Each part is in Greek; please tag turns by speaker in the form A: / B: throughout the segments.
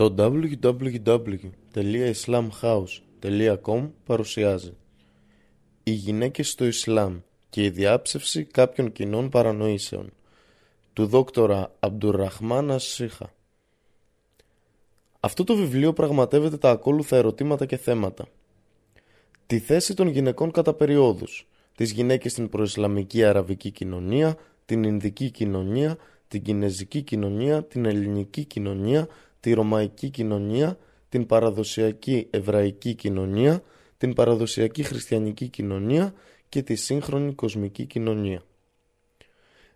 A: Το www.islamhouse.com παρουσιάζει «Οι γυναίκες στο Ισλάμ και η διάψευση κάποιων κοινών παρανοήσεων» του δόκτορα Αμπτουρραχμάνα Σίχα. Αυτό το βιβλίο πραγματεύεται τα ακόλουθα ερωτήματα και θέματα. Τη θέση των γυναικών κατά περιόδους, τις γυναίκες στην προϊσλαμική αραβική κοινωνία, την Ινδική κοινωνία, την Κινέζικη κοινωνία, την Ελληνική κοινωνία, τη Ρωμαϊκή κοινωνία, την παραδοσιακή Εβραϊκή κοινωνία, την παραδοσιακή Χριστιανική κοινωνία και τη σύγχρονη κοσμική κοινωνία.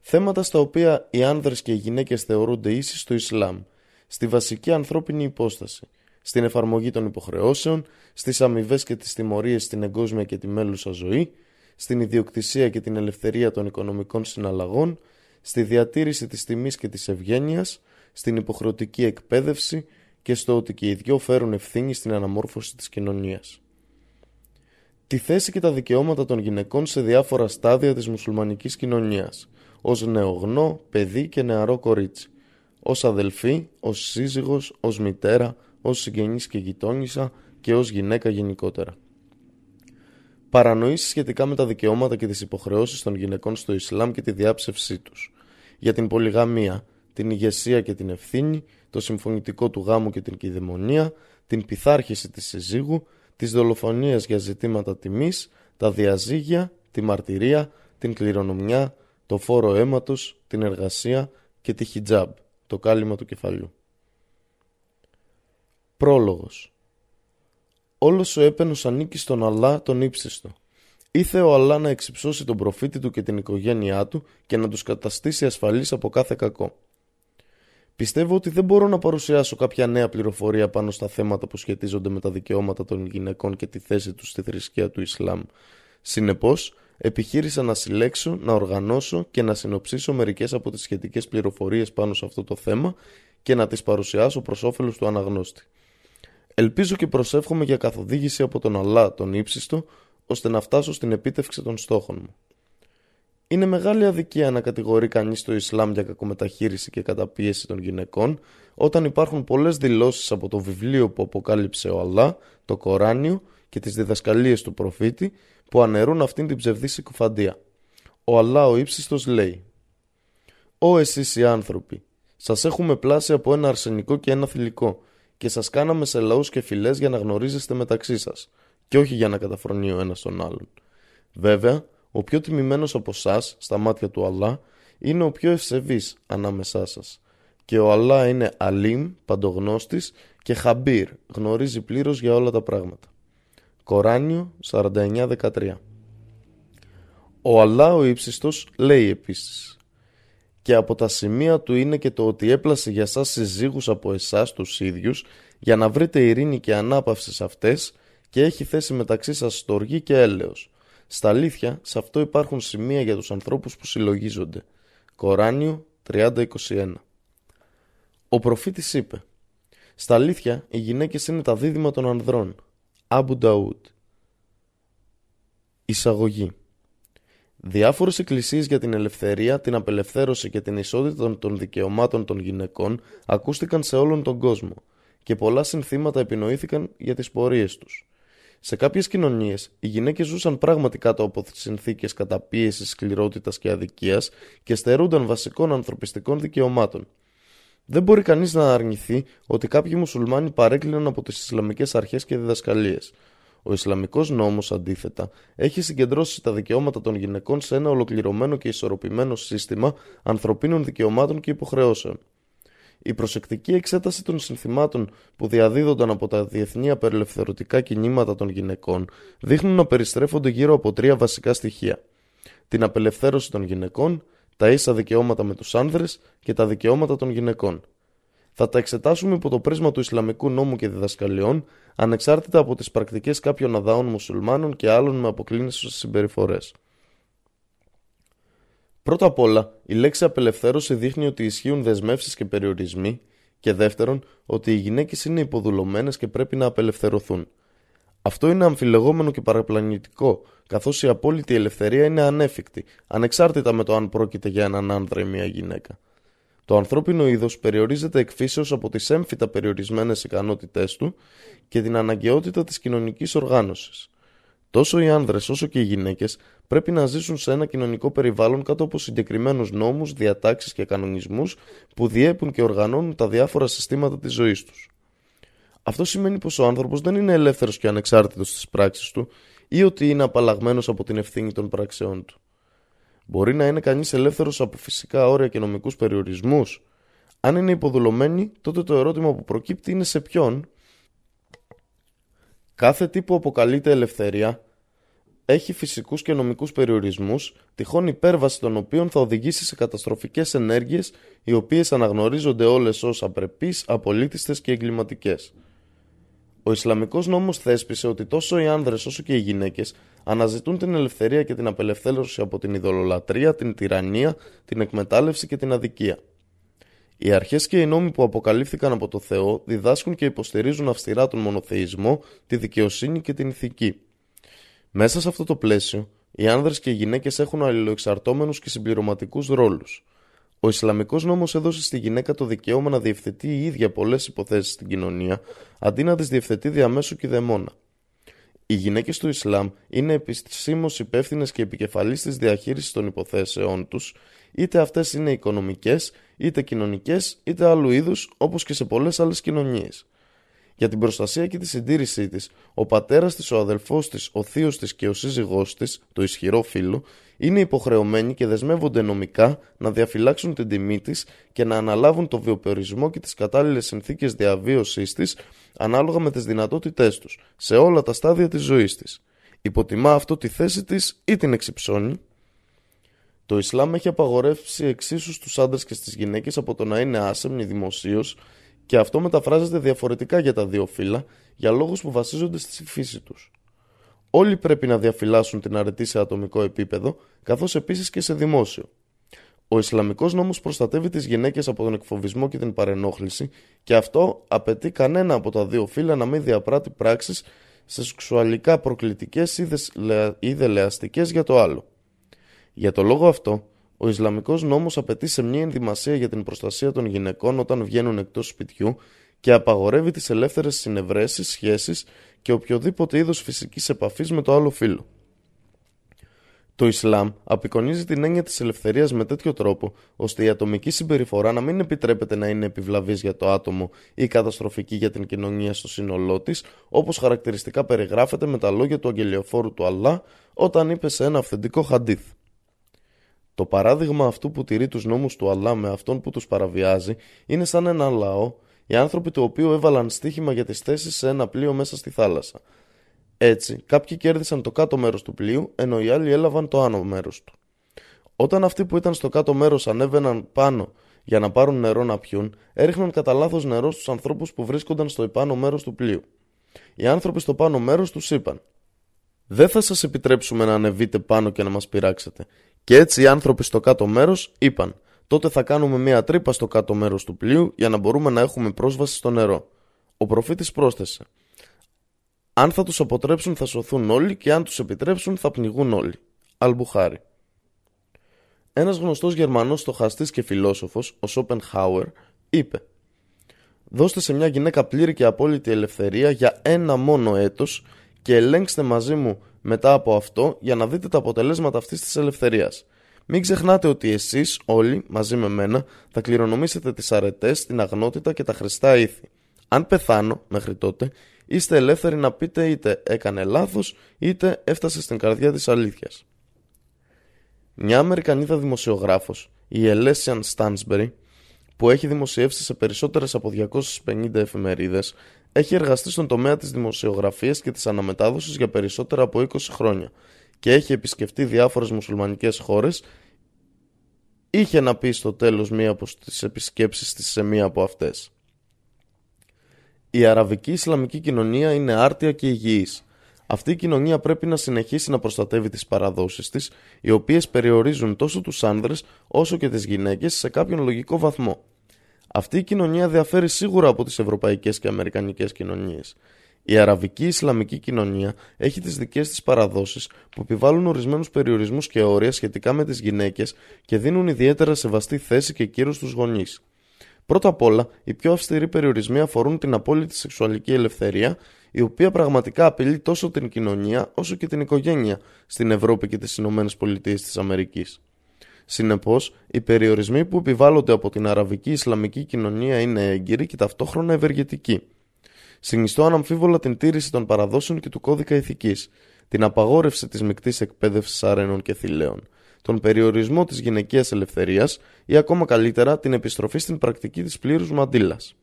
A: Θέματα στα οποία οι άνδρες και οι γυναίκες θεωρούνται ίσοι στο Ισλάμ, στη βασική ανθρώπινη υπόσταση, στην εφαρμογή των υποχρεώσεων, στις αμοιβές και τις τιμωρίες στην εγκόσμια και τη μέλουσα ζωή, στην ιδιοκτησία και την ελευθερία των οικονομικών συναλλαγών, στη διατήρηση της τιμής και της ευγένειας, στην υποχρεωτική εκπαίδευση και στο ότι και οι δυο φέρουν ευθύνη στην αναμόρφωση της κοινωνίας. Τη θέση και τα δικαιώματα των γυναικών σε διάφορα στάδια της μουσουλμανικής κοινωνίας, ως νεογνώ, παιδί και νεαρό κορίτσι, ως αδελφή, ως σύζυγος, ως μητέρα, ως συγγενής και γειτόνισσα και ως γυναίκα γενικότερα. Παρανοήσεις σχετικά με τα δικαιώματα και τις υποχρεώσεις των γυναικών στο Ισλάμ και τη διάψευσή τους. Για την πολυγαμία, την ηγεσία και την ευθύνη, το συμφωνητικό του γάμου και την κυδαιμονία, την πειθάρχηση της συζύγου, τις δολοφονίες για ζητήματα τιμής, τα διαζύγια, τη μαρτυρία, την κληρονομιά, το φόρο αίματος, την εργασία και τη χιτζάμπ, το κάλυμα του κεφαλιού. Πρόλογος Όλος ο έπαινος ανήκει στον Αλλά τον ύψιστο. Ήθε ο Αλλά να εξυψώσει τον προφήτη του και την οικογένειά του και να τους καταστήσει ασφαλείς από κάθε κακό. Πιστεύω ότι δεν μπορώ να παρουσιάσω κάποια νέα πληροφορία πάνω στα θέματα που σχετίζονται με τα δικαιώματα των γυναικών και τη θέση τους στη θρησκεία του Ισλάμ. Συνεπώς, επιχείρησα να συλλέξω, να οργανώσω και να συνοψίσω μερικές από τις σχετικές πληροφορίες πάνω σε αυτό το θέμα και να τις παρουσιάσω προς όφελος του αναγνώστη. Ελπίζω και προσεύχομαι για καθοδήγηση από τον Αλλά τον ύψιστο, ώστε να φτάσω στην επίτευξη των στόχων μου. Είναι μεγάλη αδικία να κατηγορεί κανείς το Ισλάμ για κακομεταχείριση και καταπίεση των γυναικών, όταν υπάρχουν πολλές δηλώσεις από το βιβλίο που αποκάλυψε ο Αλλά, το Κοράνιο και τις διδασκαλίες του προφήτη που αναιρούν αυτήν την ψευδή συκοφαντία. Ο Αλλά ο ύψιστος λέει: Ω εσείς οι άνθρωποι, σας έχουμε πλάσει από ένα αρσενικό και ένα θηλυκό, και σας κάναμε σε λαούς και φυλές για να γνωρίζεστε μεταξύ σας, και όχι για να καταφρονεί ο ένας τον άλλον. Βέβαια, ο πιο τιμημένος από εσά στα μάτια του Αλλά είναι ο πιο ευσεβής ανάμεσά σας. Και ο Αλλά είναι αλίμ, παντογνώστης και χαμπύρ, γνωρίζει πλήρως για όλα τα πράγματα. Κοράνιο 49-13 Ο Αλλά ο ύψιστος λέει επίσης και από τα σημεία του είναι και το ότι έπλασε για σας συζύγους από εσάς τους ίδιους για να βρείτε ειρήνη και ανάπαυση σε αυτές και έχει θέσει μεταξύ σας στοργή και έλεος στα αλήθεια, σε αυτό υπάρχουν σημεία για τους ανθρώπους που συλλογίζονται. Κοράνιο 30-21 Ο προφήτης είπε Στα αλήθεια, οι γυναίκες είναι τα δίδυμα των ανδρών. Άμπου Νταούτ Εισαγωγή Διάφορες εκκλησίες για την ελευθερία, την απελευθέρωση και την ισότητα των δικαιωμάτων των γυναικών ακούστηκαν σε όλον τον κόσμο και πολλά συνθήματα επινοήθηκαν για τις πορείες τους. Σε κάποιες κοινωνίες, οι γυναίκες ζούσαν πράγματι κάτω από συνθήκες καταπίεσης, σκληρότητας και αδικίας και στερούνταν βασικών ανθρωπιστικών δικαιωμάτων. Δεν μπορεί κανείς να αρνηθεί ότι κάποιοι μουσουλμάνοι παρέκλειναν από τις Ισλαμικές αρχές και διδασκαλίες. Ο Ισλαμικός νόμος, αντίθετα, έχει συγκεντρώσει τα δικαιώματα των γυναικών σε ένα ολοκληρωμένο και ισορροπημένο σύστημα ανθρωπίνων δικαιωμάτων και υποχρεώσεων. Η προσεκτική εξέταση των συνθημάτων που διαδίδονταν από τα διεθνή απελευθερωτικά κινήματα των γυναικών δείχνουν να περιστρέφονται γύρω από τρία βασικά στοιχεία. Την απελευθέρωση των γυναικών, τα ίσα δικαιώματα με τους άνδρες και τα δικαιώματα των γυναικών. Θα τα εξετάσουμε υπό το πρίσμα του Ισλαμικού νόμου και διδασκαλιών, ανεξάρτητα από τις πρακτικές κάποιων αδάων μουσουλμάνων και άλλων με αποκλίνησες συμπεριφορές. Πρώτα απ' όλα, η λέξη απελευθέρωση δείχνει ότι ισχύουν δεσμεύσεις και περιορισμοί, και δεύτερον, ότι οι γυναίκες είναι υποδουλωμένες και πρέπει να απελευθερωθούν. Αυτό είναι αμφιλεγόμενο και παραπλανητικό, καθώς η απόλυτη ελευθερία είναι ανέφικτη, ανεξάρτητα με το αν πρόκειται για έναν άνδρα ή μια γυναίκα. Το ανθρώπινο είδος περιορίζεται εκφύσεως από τις έμφυτα περιορισμένες ικανότητές του και την αναγκαιότητα της κοινωνικής οργάνωσης. Τόσο οι άνδρες όσο και οι γυναίκες πρέπει να ζήσουν σε ένα κοινωνικό περιβάλλον κάτω από συγκεκριμένους νόμους, διατάξεις και κανονισμούς που διέπουν και οργανώνουν τα διάφορα συστήματα της ζωής τους. Αυτό σημαίνει πως ο άνθρωπος δεν είναι ελεύθερος και ανεξάρτητος στις πράξεις του ή ότι είναι απαλλαγμένος από την ευθύνη των πράξεών του. Μπορεί να είναι κανείς ελεύθερος από φυσικά όρια και νομικούς περιορισμούς. Αν είναι υποδουλωμένοι, τότε το ερώτημα που προκύπτει είναι σε ποιον. Κάθε τι που αποκαλείται ελευθερία έχει φυσικούς και νομικούς περιορισμούς, τυχόν υπέρβαση των οποίων θα οδηγήσει σε καταστροφικές ενέργειες, οι οποίες αναγνωρίζονται όλες ως απρεπείς, απολύτιστες και εγκληματικές. Ο Ισλαμικός νόμος θέσπισε ότι τόσο οι άνδρες όσο και οι γυναίκες αναζητούν την ελευθερία και την απελευθέρωση από την ειδωλολατρεία, την τυραννία, την εκμετάλλευση και την αδικία. Οι αρχές και οι νόμοι που αποκαλύφθηκαν από το Θεό διδάσκουν και υποστηρίζουν αυστηρά τον μονοθεϊσμό, τη δικαιοσύνη και την ηθική. Μέσα σε αυτό το πλαίσιο, οι άνδρες και οι γυναίκες έχουν αλληλοεξαρτώμενους και συμπληρωματικούς ρόλους. Ο Ισλαμικός νόμος έδωσε στη γυναίκα το δικαίωμα να διευθετεί η ίδια πολλές υποθέσεις στην κοινωνία, αντί να τις διευθετεί διαμέσου και δαιμόνα. Οι γυναίκες του Ισλάμ είναι επισήμως υπεύθυνες και επικεφαλεί της διαχείρισης των υποθέσεών τους, είτε αυτές είναι οικονομικές, είτε κοινωνικές, είτε άλλου είδους, όπως και σε πολλές άλλες κοινωνίες. Για την προστασία και τη συντήρησή της, ο πατέρας της, ο αδελφός της, ο θείος της και ο σύζυγός της, το ισχυρό φίλο, είναι υποχρεωμένοι και δεσμεύονται νομικά να διαφυλάξουν την τιμή της και να αναλάβουν το βιοπερισμό και τις κατάλληλες συνθήκες διαβίωσής της ανάλογα με τις δυνατότητές τους, σε όλα τα στάδια της ζωής της. Υποτιμά αυτό τη θέση της ή την εξυψώνει; Το Ισλάμ έχει απαγορεύσει εξίσου στους άντρες και στις γυναίκες από το να είναι άσεμνοι δημοσίως και αυτό μεταφράζεται διαφορετικά για τα δύο φύλλα για λόγους που βασίζονται στη φύση τους. Όλοι πρέπει να διαφυλάσσουν την αρετή σε ατομικό επίπεδο, καθώς επίσης και σε δημόσιο. Ο Ισλαμικός νόμος προστατεύει τις γυναίκες από τον εκφοβισμό και την παρενόχληση και αυτό απαιτεί κανένα από τα δύο φύλλα να μην διαπράττει πράξεις σεξουαλικά προκλητικές ή δελεαστικές για το άλλο. Για το λόγο αυτό, ο Ισλαμικός νόμος απαιτεί σε μια ενδυμασία για την προστασία των γυναικών όταν βγαίνουν εκτός σπιτιού και απαγορεύει τις ελεύθερες συνευρέσεις, σχέσεις και οποιοδήποτε είδος φυσικής επαφής με το άλλο φύλλο. Το Ισλάμ απεικονίζει την έννοια της ελευθερίας με τέτοιο τρόπο, ώστε η ατομική συμπεριφορά να μην επιτρέπεται να είναι επιβλαβής για το άτομο ή καταστροφική για την κοινωνία στο σύνολό της, όπως χαρακτηριστικά περιγράφεται με τα λόγια του αγγελιοφόρου του Αλλά όταν είπε σε ένα αυθεντικό χαντίθ. Το παράδειγμα αυτού που τηρεί τους νόμους του Αλλά με αυτόν που τους παραβιάζει είναι σαν ένα λαό, οι άνθρωποι του οποίου έβαλαν στοίχημα για τις θέσεις σε ένα πλοίο μέσα στη θάλασσα. Έτσι, κάποιοι κέρδισαν το κάτω μέρος του πλοίου, ενώ οι άλλοι έλαβαν το άνω μέρος του. Όταν αυτοί που ήταν στο κάτω μέρος ανέβαιναν πάνω για να πάρουν νερό να πιούν, έριχναν κατά λάθος νερό στους ανθρώπους που βρίσκονταν στο επάνω μέρος του πλοίου. Οι άνθρωποι στο πάνω μέρος τους είπαν: Δεν θα σας επιτρέψουμε να ανεβείτε πάνω και να μας πειράξετε. Και έτσι οι άνθρωποι στο κάτω μέρος είπαν τότε θα κάνουμε μια τρύπα στο κάτω μέρος του πλοίου για να μπορούμε να έχουμε πρόσβαση στο νερό. Ο προφήτης πρόσθεσε αν θα τους αποτρέψουν θα σωθούν όλοι και αν τους επιτρέψουν θα πνιγούν όλοι. Αλμπουχάρη. Ένας γνωστός Γερμανός στοχαστής και φιλόσοφος, ο Σόπενχάουερ, είπε «Δώστε σε μια γυναίκα πλήρη και απόλυτη ελευθερία για ένα μόνο έτος και ελέγξτε μαζί μου μετά από αυτό για να δείτε τα αποτελέσματα αυτής της ελευθερίας. Μην ξεχνάτε ότι εσείς όλοι, μαζί με μένα, θα κληρονομήσετε τις αρετές, την αγνότητα και τα χρηστά ήθη. Αν πεθάνω μέχρι τότε, είστε ελεύθεροι να πείτε είτε έκανε λάθος, είτε έφτασε στην καρδιά της αλήθειας. Μια Αμερικανίδα δημοσιογράφος, η Ελέσιαν Στάνσμπερι, που έχει δημοσιεύσει σε περισσότερες από 250 εφημερίδες, έχει εργαστεί στον τομέα της δημοσιογραφίας και της αναμετάδοσης για περισσότερα από 20 χρόνια και έχει επισκεφτεί διάφορες μουσουλμανικές χώρες είχε να πει στο τέλος μία από τις επισκέψεις της σε μία από αυτές. Η αραβική Ισλαμική κοινωνία είναι άρτια και υγιής. Αυτή η κοινωνία πρέπει να συνεχίσει να προστατεύει τις παραδόσεις της, οι οποίες περιορίζουν τόσο τους άνδρες όσο και τις γυναίκες σε κάποιον λογικό βαθμό. Αυτή η κοινωνία διαφέρει σίγουρα από τις ευρωπαϊκές και αμερικανικές κοινωνίες. Η αραβική Ισλαμική κοινωνία έχει τις δικές της παραδόσεις που επιβάλλουν ορισμένους περιορισμούς και όρια σχετικά με τις γυναίκες και δίνουν ιδιαίτερα σεβαστή θέση και κύρος στους γονείς. Πρώτα απ' όλα, οι πιο αυστηροί περιορισμοί αφορούν την απόλυτη σεξουαλική ελευθερία, η οποία πραγματικά απειλεί τόσο την κοινωνία όσο και την οικογένεια στην Ευρώπη και τις Ηνωμένες Πολιτείες της Αμερικής. Συνεπώς, οι περιορισμοί που επιβάλλονται από την αραβική Ισλαμική κοινωνία είναι έγκυροι και ταυτόχρονα ευεργετικοί. Συνιστώ αναμφίβολα την τήρηση των παραδόσεων και του κώδικα ηθικής, την απαγόρευση της μεικτής εκπαίδευσης αρένων και θηλαίων, τον περιορισμό της γυναικείας ελευθερίας ή ακόμα καλύτερα την επιστροφή στην πρακτική της πλήρους μαντήλας.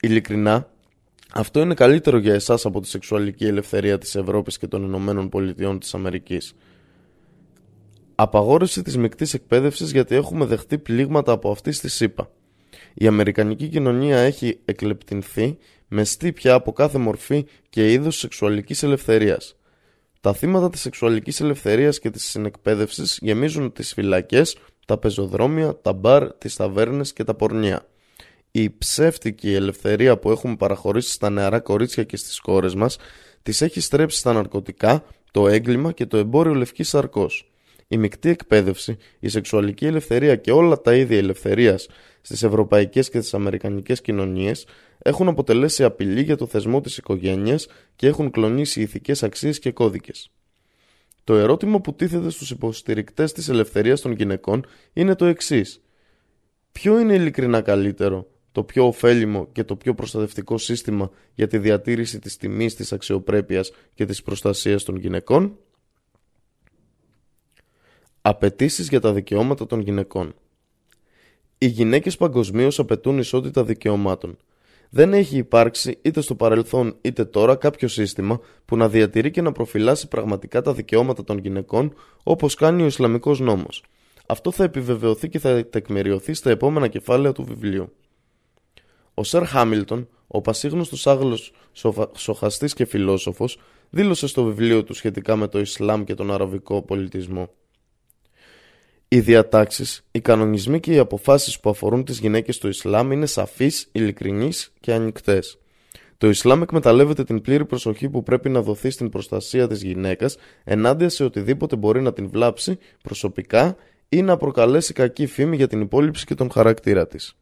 A: Ειλικρινά, αυτό είναι καλύτερο για εσάς από τη σεξουαλική ελευθερία της Ευρώπης και των Ηνωμένων Πολιτειών της Αμερικής. Απαγόρευση της μεικτής εκπαίδευσης γιατί έχουμε δεχτεί πλήγματα από αυτή στη ΣΥΠΑ. Η Αμερικανική κοινωνία έχει εκλεπτυνθεί με στύπια από κάθε μορφή και είδος σεξουαλικής ελευθερίας. Τα θύματα της σεξουαλικής ελευθερίας και της συνεκπαίδευσης γεμίζουν τις φυλακές, τα πεζοδρόμια, τα μπαρ, τις ταβέρνες και τα πορνεία. Η ψεύτικη ελευθερία που έχουμε παραχωρήσει στα νεαρά κορίτσια και στις κόρες μας τις έχει στρέψει στα ναρκωτικά, το έγκλημα και το εμπόριο λευκής σαρκός. Η μεικτή εκπαίδευση, η σεξουαλική ελευθερία και όλα τα είδη ελευθερίας στις ευρωπαϊκές και τις αμερικανικές κοινωνίες έχουν αποτελέσει απειλή για το θεσμό της οικογένειας και έχουν κλονίσει ηθικές αξίες και κώδικες. Το ερώτημα που τίθεται στους υποστηρικτές της ελευθερίας των γυναικών είναι το εξής. Ποιο είναι ειλικρινά καλύτερο, το πιο ωφέλιμο και το πιο προστατευτικό σύστημα για τη διατήρηση της τιμής, της αξιοπρέπειας και της προστασίας των γυναικών; Απαιτήσεις για τα δικαιώματα των γυναικών Οι γυναίκες παγκοσμίως απαιτούν ισότητα δικαιωμάτων – δεν έχει υπάρξει είτε στο παρελθόν είτε τώρα κάποιο σύστημα που να διατηρεί και να προφυλάσει πραγματικά τα δικαιώματα των γυναικών όπως κάνει ο Ισλαμικός νόμος. Αυτό θα επιβεβαιωθεί και θα τεκμηριωθεί στα επόμενα κεφάλαια του βιβλίου. Ο Σερ Χάμιλτον, ο πασίγνωστος Άγγλος σοχαστής και φιλόσοφος, δήλωσε στο βιβλίο του σχετικά με το Ισλάμ και τον αραβικό πολιτισμό. Οι διατάξεις, οι κανονισμοί και οι αποφάσεις που αφορούν τις γυναίκες στο Ισλάμ είναι σαφείς, ειλικρινείς και ανοιχτές. Το Ισλάμ εκμεταλλεύεται την πλήρη προσοχή που πρέπει να δοθεί στην προστασία της γυναίκας ενάντια σε οτιδήποτε μπορεί να την βλάψει προσωπικά ή να προκαλέσει κακή φήμη για την υπόλοιψη και τον χαρακτήρα της.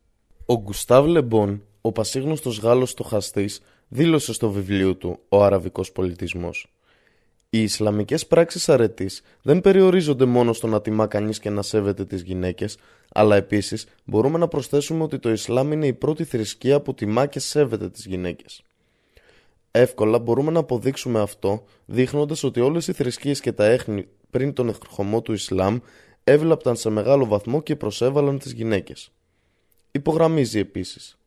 A: Ο Γκουστάβ Λεμπόν, ο πασίγνωστος Γάλλος στοχαστής, δήλωσε στο βιβλίο του Ο Αραβικός Πολιτισμός. Οι Ισλαμικές πράξεις αρετής δεν περιορίζονται μόνο στο να τιμά κανείς και να σέβεται τις γυναίκες, αλλά επίσης μπορούμε να προσθέσουμε ότι το Ισλάμ είναι η πρώτη θρησκεία που τιμά και σέβεται τις γυναίκες. Εύκολα μπορούμε να αποδείξουμε αυτό δείχνοντας ότι όλες οι θρησκείες και τα έχνη πριν τον ερχομό του Ισλάμ έβλαπταν σε μεγάλο βαθμό και προσέβαλαν τις γυναίκες. Υπογραμμίζει επίσης.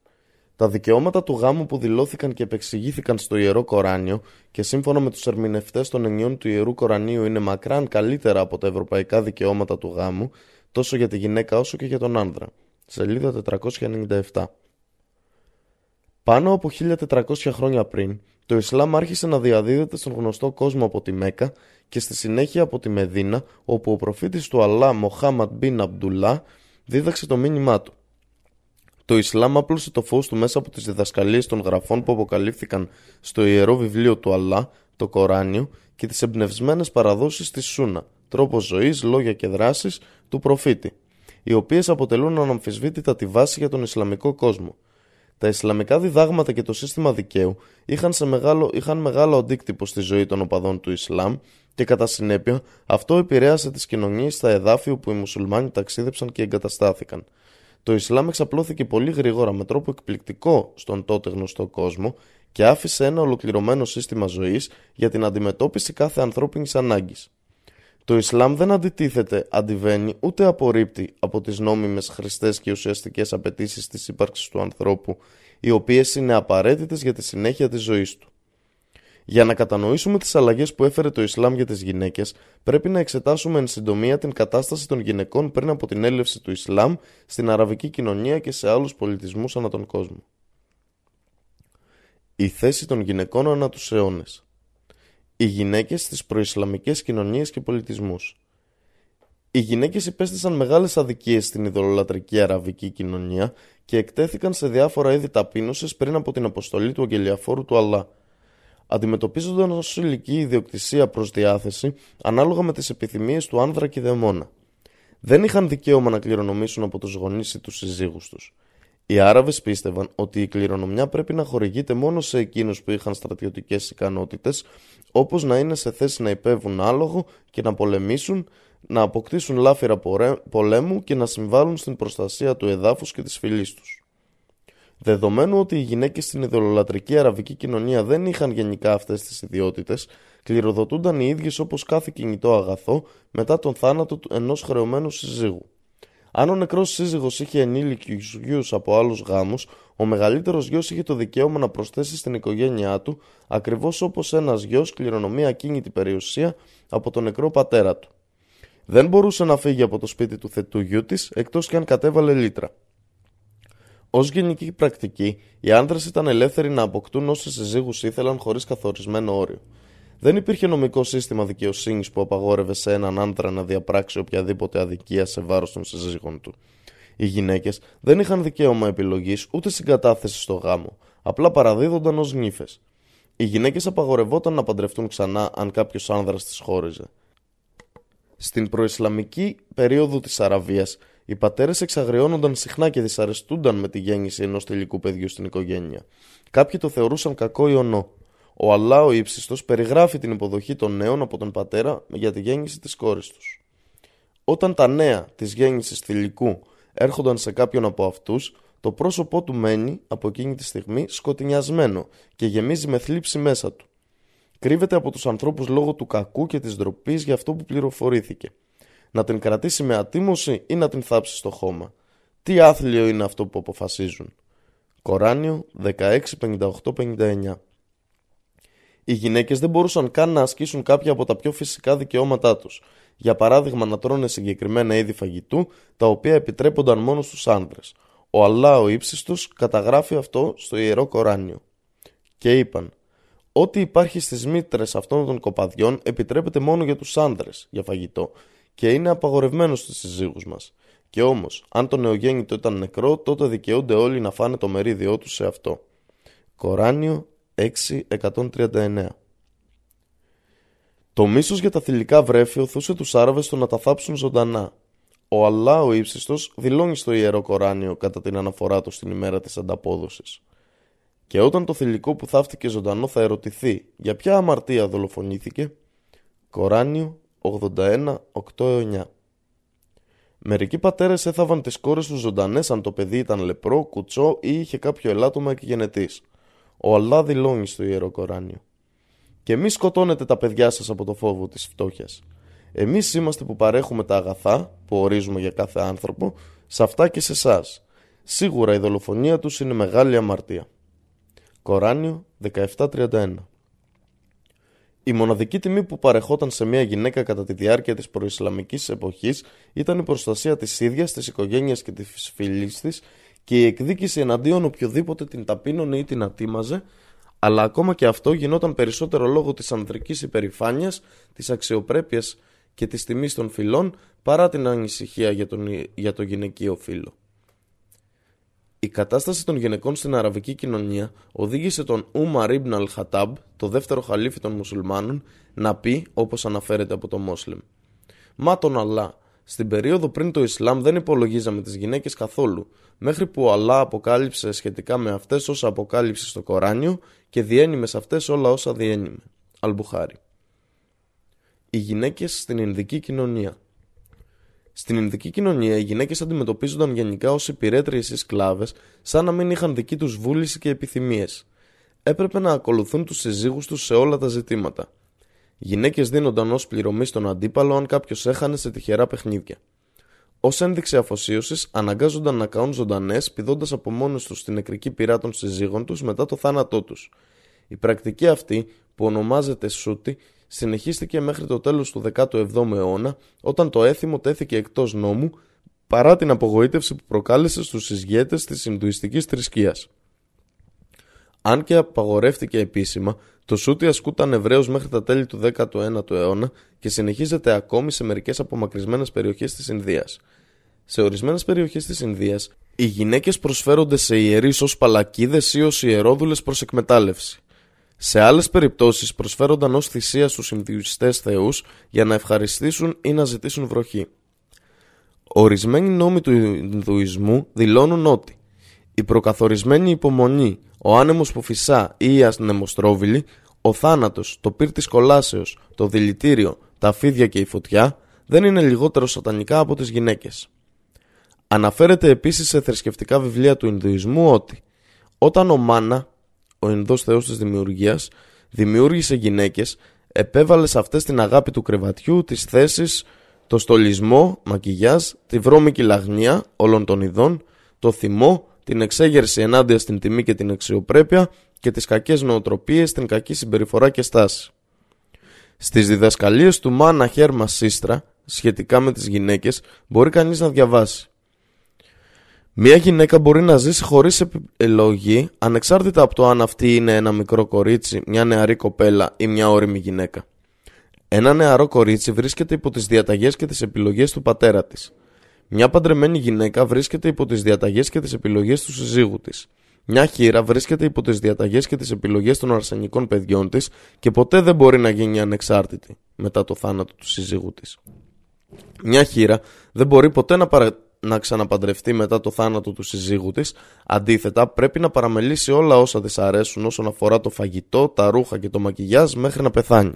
A: Τα δικαιώματα του γάμου που δηλώθηκαν και επεξηγήθηκαν στο Ιερό Κοράνιο και σύμφωνα με τους ερμηνευτές των ενιών του Ιερού Κορανίου είναι μακράν καλύτερα από τα ευρωπαϊκά δικαιώματα του γάμου τόσο για τη γυναίκα όσο και για τον άνδρα. Σελίδα 497 Πάνω από 1400 χρόνια πριν, το Ισλάμ άρχισε να διαδίδεται στον γνωστό κόσμο από τη Μέκα και στη συνέχεια από τη Μεδίνα, όπου ο προφήτης του Αλλά Μοχάμαντ Μπιν Αμπτουλά δίδαξε το μήνυμά του. Το Ισλάμ άπλωσε το φως του μέσα από τις διδασκαλίες των γραφών που αποκαλύφθηκαν στο Ιερό Βιβλίο του Αλλά, το Κοράνιο και τις εμπνευσμένες παραδόσεις της Σούνα, τρόπος ζωής, λόγια και δράσεις του προφήτη, οι οποίες αποτελούν αναμφισβήτητα τη βάση για τον Ισλαμικό κόσμο. Τα Ισλαμικά διδάγματα και το σύστημα δικαίου είχαν, σε μεγάλο, είχαν μεγάλο αντίκτυπο στη ζωή των οπαδών του Ισλάμ και κατά συνέπεια αυτό επηρέασε τις κοινωνίες στα εδάφη όπου οι μουσουλμάνοι ταξίδεψαν και εγκαταστάθηκαν. Το Ισλάμ εξαπλώθηκε πολύ γρήγορα με τρόπο εκπληκτικό στον τότε γνωστό κόσμο και άφησε ένα ολοκληρωμένο σύστημα ζωής για την αντιμετώπιση κάθε ανθρώπινης ανάγκης. Το Ισλάμ δεν αντιτίθεται, αντιβαίνει ούτε απορρίπτει από τις νόμιμες, χρηστές και ουσιαστικές απαιτήσεις της ύπαρξης του ανθρώπου, οι οποίες είναι απαραίτητες για τη συνέχεια της ζωής του. Για να κατανοήσουμε τις αλλαγές που έφερε το Ισλάμ για τις γυναίκες, πρέπει να εξετάσουμε εν συντομία την κατάσταση των γυναικών πριν από την έλευση του Ισλάμ στην αραβική κοινωνία και σε άλλους πολιτισμούς ανά τον κόσμο. Η θέση των γυναικών ανά τους αιώνες. Οι γυναίκες στις προϊσλαμικές κοινωνίες και πολιτισμούς. Οι γυναίκες υπέστησαν μεγάλες αδικίες στην ιδωλολατρική αραβική κοινωνία και εκτέθηκαν σε διάφορα είδη ταπείνωσης πριν από την αποστολή του αγγελιαφόρου του Αλλά αντιμετωπίζονταν ως ηλική ιδιοκτησία προς διάθεση ανάλογα με τις επιθυμίες του άνδρα και δαιμόνα. Δεν είχαν δικαίωμα να κληρονομήσουν από τους γονείς ή τους συζύγους τους. Οι Άραβες πίστευαν ότι η κληρονομιά πρέπει να χορηγείται μόνο σε εκείνους που είχαν στρατιωτικές ικανότητες, όπως να είναι σε θέση να υπέβουν άλογο και να πολεμήσουν, να αποκτήσουν λάφυρα πολέμου και να συμβάλλουν στην προστασία του εδάφους και της φυλής τους. Δεδομένου ότι οι γυναίκες στην ιδεολατρική αραβική κοινωνία δεν είχαν γενικά αυτές τις ιδιότητες, κληροδοτούνταν οι ίδιες όπως κάθε κινητό αγαθό μετά τον θάνατο ενός χρεωμένου συζύγου. Αν ο νεκρός σύζυγος είχε ενήλικου γιους από άλλους γάμους, ο μεγαλύτερος γιος είχε το δικαίωμα να προσθέσει στην οικογένειά του ακριβώς όπως ένας γιος κληρονομεί ακίνητη περιουσία από τον νεκρό πατέρα του. Δεν μπορούσε να φύγει από το σπίτι του θετού γιού της εκτός και αν κατέβαλε λίτρα. Ω γενική πρακτική, οι άντρες ήταν ελεύθεροι να αποκτούν όσε συζύγους ήθελαν χωρίς καθορισμένο όριο. Δεν υπήρχε νομικό σύστημα δικαιοσύνης που απαγόρευε σε έναν άντρα να διαπράξει οποιαδήποτε αδικία σε βάρος των συζύγων του. Οι γυναίκες δεν είχαν δικαίωμα επιλογής ούτε συγκατάθεση στο γάμο, απλά παραδίδονταν ως νύφες. Οι γυναίκες απαγορευόταν να παντρευτούν ξανά αν κάποιος άνδρας τις χώριζε. Στην προϊσλαμική περίοδο της Αραβίας, οι πατέρες εξαγριώνονταν συχνά και δυσαρεστούνταν με τη γέννηση ενός τελικού παιδιού στην οικογένεια. Κάποιοι το θεωρούσαν κακό ιονό. Ο Αλλά ο ύψιστο περιγράφει την υποδοχή των νέων από τον πατέρα για τη γέννηση της κόρης τους. Όταν τα νέα της γέννησης θηλυκού έρχονταν σε κάποιον από αυτούς, το πρόσωπό του μένει από εκείνη τη στιγμή σκοτεινιασμένο και γεμίζει με θλίψη μέσα του. Κρύβεται από τους ανθρώπους λόγω του κακού και της ντροπής για αυτό που πληροφορήθηκε. Να την κρατήσει με ατίμωση ή να την θάψει στο χώμα. Τι άθλιο είναι αυτό που αποφασίζουν; Κοράνιο 1658-59 οι γυναίκες δεν μπορούσαν καν να ασκήσουν κάποια από τα πιο φυσικά δικαιώματά τους. Για παράδειγμα, να τρώνε συγκεκριμένα είδη φαγητού, τα οποία επιτρέπονταν μόνο στους άνδρες. Ο Αλλά ο ύψιστο καταγράφει αυτό στο ιερό Κοράνιο. Και είπαν: Ό,τι υπάρχει στις μήτρες αυτών των κοπαδιών επιτρέπεται μόνο για τους άνδρες για φαγητό και είναι απαγορευμένο στους συζύγους μας. Και όμως, αν το νεογέννητο ήταν νεκρό, τότε δικαιούνται όλοι να φάνε το μερίδιό τους σε αυτό. Κοράνιο 6.139 Το μίσος για τα θηλυκά βρέφη οθούσε τους Άραβες στο να τα θάψουν ζωντανά. Ο Αλλά ο ύψιστος δηλώνει στο Ιερό Κοράνιο κατά την αναφορά του στην ημέρα της ανταπόδοσης. Και όταν το θηλυκό που θαύτηκε ζωντανό θα ερωτηθεί για ποια αμαρτία δολοφονήθηκε, Κοράνιο 81.8-9 Μερικοί πατέρες έθαβαν τις κόρες τους ζωντανές αν το παιδί ήταν λεπρό, κουτσό ή είχε κάποιο ελάττωμα εκγενετή. Ο Αλλά δηλώνει στο Ιερό Κοράνιο. Και μη σκοτώνετε τα παιδιά σας από το φόβο της φτώχειας. Εμείς είμαστε που παρέχουμε τα αγαθά που ορίζουμε για κάθε άνθρωπο σε αυτά και σε εσάς. Σίγουρα η δολοφονία τους είναι μεγάλη αμαρτία. Κοράνιο 1731 η μοναδική τιμή που παρεχόταν σε μια γυναίκα κατά τη διάρκεια της προϊσλαμικής εποχής ήταν η προστασία της ίδιας, της οικογένειας και της φίλης της και η εκδίκηση εναντίον οποιοδήποτε την ταπείνωνε ή την ατίμαζε, αλλά ακόμα και αυτό γινόταν περισσότερο λόγω της ανδρικής υπερηφάνειας, της αξιοπρέπειας και της τιμής των φυλών παρά την ανησυχία για, τον, για το γυναικείο φύλλο. Η κατάσταση των γυναικών στην αραβική κοινωνία οδήγησε τον Ουμαρ Ιμπν Αλ Χατάμπ, το δεύτερο χαλίφι των μουσουλμάνων, να πει, όπως αναφέρεται από το Μόσλεμ. Μα τον Αλλά, στην περίοδο πριν το Ισλάμ δεν υπολογίζαμε τις γυναίκες καθόλου, μέχρι που ο Αλλά αποκάλυψε σχετικά με αυτές όσα αποκάλυψε στο Κοράνιο και διένυμε σε αυτές όλα όσα διένυμε. Αλμπουχάρι. Οι γυναίκες στην Ινδική κοινωνία στην Ινδική κοινωνία οι γυναίκες αντιμετωπίζονταν γενικά ως υπηρέτριες ή σκλάβες σαν να μην είχαν δική τους βούληση και επιθυμίες. Έπρεπε να ακολουθούν τους συζύγους τους σε όλα τα ζητήματα. Γυναίκες δίνονταν ως πληρωμή στον αντίπαλο αν κάποιος έχανε σε τυχερά παιχνίδια. Ω ένδειξη αφοσίωσης, αναγκάζονταν να καούν ζωντανές, πηδώντα από μόνοι τους στην νεκρική πυρά των συζύγων τους μετά το θάνατό τους. Η πρακτική αυτή, που ονομάζεται σούτι, συνεχίστηκε μέχρι το τέλος του 17ου αιώνα, όταν το έθιμο τέθηκε εκτός νόμου, παρά την απογοήτευση που προκάλεσε στους συσγέτες της Ινδουιστικής θρησκείας. Αν και απαγορεύτηκε επίσημα, το σούτι ασκούταν Εβραίος μέχρι τα τέλη του 19ου αιώνα και συνεχίζεται ακόμη σε μερικές απομακρυσμένες περιοχές της Ινδίας. Σε ορισμένες περιοχές της Ινδίας, οι γυναίκες προσφέρονται σε ιερείς ως παλακίδες ή ως ιερόδουλες προς εκμετάλλευση. Σε άλλες περιπτώσεις προσφέρονταν ως θυσία στους Ινδουιστές θεούς για να ευχαριστήσουν ή να ζητήσουν βροχή. Ορισμένοι νόμοι του Ινδουισμού δηλώνουν ότι η προκαθορισμένη υπομονή, ο άνεμος που φυσά ή η ανεμοστρόβιλη, ο θάνατος, το πυρ της κολάσεως, το δηλητήριο, τα φίδια και η φωτιά δεν είναι λιγότερο σατανικά από τις γυναίκες. Αναφέρεται επίσης σε θρησκευτικά βιβλία του Ινδουισμού ότι όταν ο Μάνα, ο Ινδός θεός της δημιουργίας, δημιούργησε γυναίκες, επέβαλε σε αυτές την αγάπη του κρεβατιού, τις θέσεις, το στολισμό, μακιγιάζ, τη βρώμικη λαγνία όλων των ειδών, το θυμό, την εξέγερση ενάντια στην τιμή και την αξιοπρέπεια και τις κακές νοοτροπίες, την κακή συμπεριφορά και στάση. Στις διδασκαλίες του Μάνα Χέρμας Σύστρα, σχετικά με τις γυναίκες, μπορεί κανείς να διαβάσει. Μία γυναίκα μπορεί να ζήσει χωρίς επιλογή, ανεξάρτητα από το αν αυτή είναι ένα μικρό κορίτσι, μια νεαρή κοπέλα ή μια όρημη γυναίκα. Ένα νεαρό κορίτσι βρίσκεται υπό τις διαταγές και τις επιλογές του πατέρα της. Μια παντρεμένη γυναίκα βρίσκεται υπό τις διαταγές και τις επιλογές του συζύγου της. Μια χείρα βρίσκεται υπό τις διαταγές και τις επιλογές των αρσενικών παιδιών της και ποτέ δεν μπορεί να γίνει ανεξάρτητη μετά το θάνατο του συζύγου της. Μια χείρα δεν μπορεί ποτέ να, παρα... να ξαναπαντρευτεί μετά το θάνατο του συζύγου της, αντίθετα πρέπει να παραμελήσει όλα όσα της αρέσουν όσον αφορά το φαγητό, τα ρούχα και το μακιγιάζ μέχρι να πεθάνει.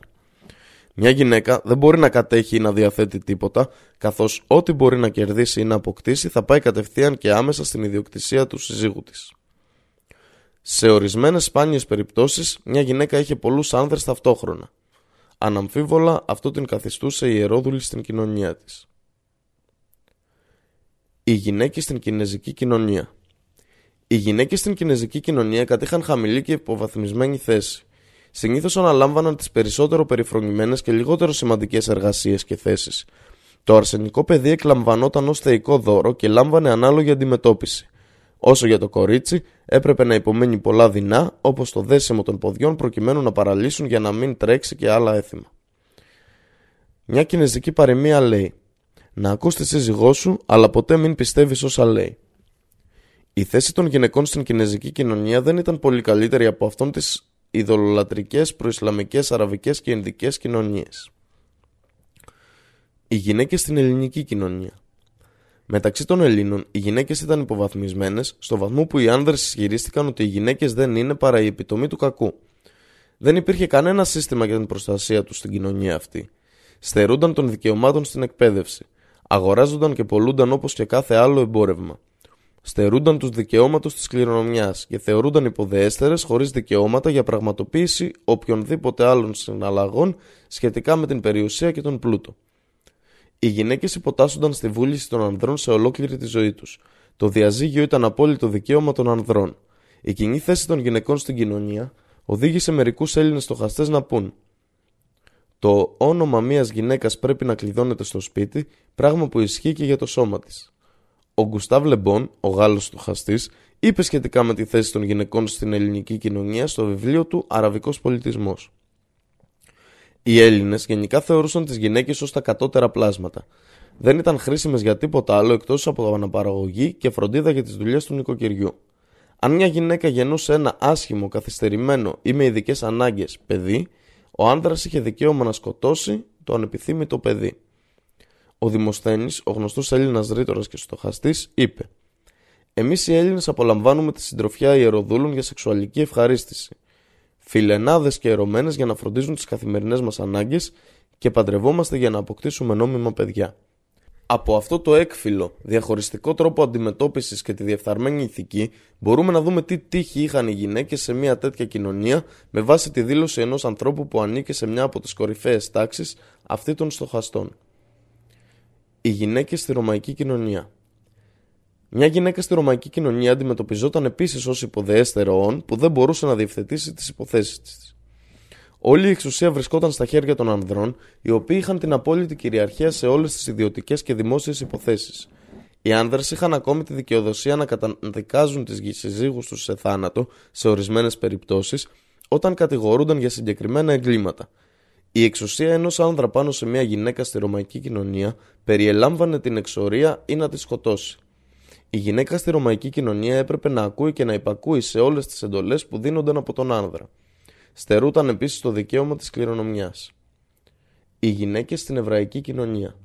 A: Μια γυναίκα δεν μπορεί να κατέχει ή να διαθέτει τίποτα, καθώς ό,τι μπορεί να κερδίσει ή να αποκτήσει θα πάει κατευθείαν και άμεσα στην ιδιοκτησία του συζύγου της. Σε ορισμένες σπάνιες περιπτώσεις, μια γυναίκα είχε πολλούς άνδρες ταυτόχρονα. Αναμφίβολα αυτό την καθιστούσε ιερόδουλη στην κοινωνία της. Οι γυναίκες στην κινέζικη κοινωνία Οι γυναίκες στην κινέζικη κοινωνία κατήχαν χαμηλή και υποβαθμισμένη θέση συνήθως αναλάμβαναν τις περισσότερο περιφρονημένες και λιγότερο σημαντικές εργασίες και θέσεις. Το αρσενικό παιδί εκλαμβανόταν ως θεϊκό δώρο και λάμβανε ανάλογη αντιμετώπιση. Όσο για το κορίτσι, έπρεπε να υπομένει πολλά δεινά, όπως το δέσιμο των ποδιών προκειμένου να παραλύσουν για να μην τρέξει και άλλα έθιμα. Μια κινέζικη παροιμία λέει: Να ακού τη σύζυγό σου, αλλά ποτέ μην πιστεύεις όσα λέει. Η θέση των γυναικών στην κινέζικη κοινωνία δεν ήταν πολύ καλύτερη από αυτόν τη ειδωλολατρικές προϊσλαμικές, αραβικές και ενδικές κοινωνίες. Οι γυναίκες στην ελληνική κοινωνία Μεταξύ των Ελλήνων, οι γυναίκες ήταν υποβαθμισμένες στο βαθμό που οι άνδρες ισχυρίστηκαν ότι οι γυναίκες δεν είναι παρά η επιτομή του κακού. Δεν υπήρχε κανένα σύστημα για την προστασία τους στην κοινωνία αυτή. Στερούνταν των δικαιωμάτων στην εκπαίδευση. Αγοράζονταν και πολλούνταν όπως και κάθε άλλο εμπόρευμα στερούνταν τους δικαιώματος της κληρονομιάς και θεωρούνταν υποδέστερε χωρίς δικαιώματα για πραγματοποίηση οποιονδήποτε άλλων συναλλαγών σχετικά με την περιουσία και τον πλούτο. Οι γυναίκες υποτάσσονταν στη βούληση των ανδρών σε ολόκληρη τη ζωή τους. Το διαζύγιο ήταν απόλυτο δικαίωμα των ανδρών. Η κοινή θέση των γυναικών στην κοινωνία οδήγησε μερικούς Έλληνες στοχαστές να πούν το όνομα μιας γυναίκας πρέπει να κλειδώνεται στο σπίτι, πράγμα που ισχύει και για το σώμα της. Ο Γκουστάβ Λεμπόν, ο Γάλλος στοχαστής, είπε σχετικά με τη θέση των γυναικών στην ελληνική κοινωνία στο βιβλίο του Αραβικός Πολιτισμός. Οι Έλληνες γενικά θεωρούσαν τις γυναίκες ως τα κατώτερα πλάσματα. Δεν ήταν χρήσιμες για τίποτα άλλο εκτός από αναπαραγωγή και φροντίδα για τις δουλειές του νοικοκυριού. Αν μια γυναίκα γεννούσε ένα άσχημο, καθυστερημένο ή με ειδικές ανάγκες παιδί, ο άνδρας είχε δικαίωμα να σκοτώσει το ανεπιθύμητο παιδί. Ο Δημοσθένης, ο γνωστός Έλληνας ρήτορας και στοχαστής, είπε: Εμείς οι Έλληνες απολαμβάνουμε τη συντροφιά ιεροδούλων για σεξουαλική ευχαρίστηση. Φιλενάδες και ερωμένες για να φροντίζουν τις καθημερινές μας ανάγκες και παντρευόμαστε για να αποκτήσουμε νόμιμα παιδιά. Από αυτό το έκφυλο, διαχωριστικό τρόπο αντιμετώπισης και τη διεφθαρμένη ηθική, μπορούμε να δούμε τι τύχη είχαν οι γυναίκες σε μια τέτοια κοινωνία με βάση τη δήλωση ενός ανθρώπου που ανήκε σε μια από τις κορυφαίες τάξεις αυτή των στοχαστών. Οι γυναίκες στη ρωμαϊκή κοινωνία. Μια γυναίκα στη ρωμαϊκή κοινωνία αντιμετωπιζόταν επίσης ως υποδεέστερο όν που δεν μπορούσε να διευθετήσει τις υποθέσεις της. Όλη η εξουσία βρισκόταν στα χέρια των ανδρών, οι οποίοι είχαν την απόλυτη κυριαρχία σε όλες τις ιδιωτικές και δημόσιες υποθέσεις. Οι άνδρες είχαν ακόμη τη δικαιοδοσία να καταδικάζουν τις συζύγους τους σε θάνατο σε ορισμένες περιπτώσεις όταν κατηγορούνταν για συγκεκριμένα εγκλήματα. Η εξουσία ενός άνδρα πάνω σε μια γυναίκα στη ρωμαϊκή κοινωνία περιελάμβανε την εξορία ή να τη σκοτώσει. Η γυναίκα στη ρωμαϊκή κοινωνία έπρεπε να ακούει και να υπακούει σε όλες τις εντολές που δίνονταν από τον άνδρα. Στερούταν επίσης το δικαίωμα της κληρονομιάς. Οι γυναίκες στην εβραϊκή κοινωνία.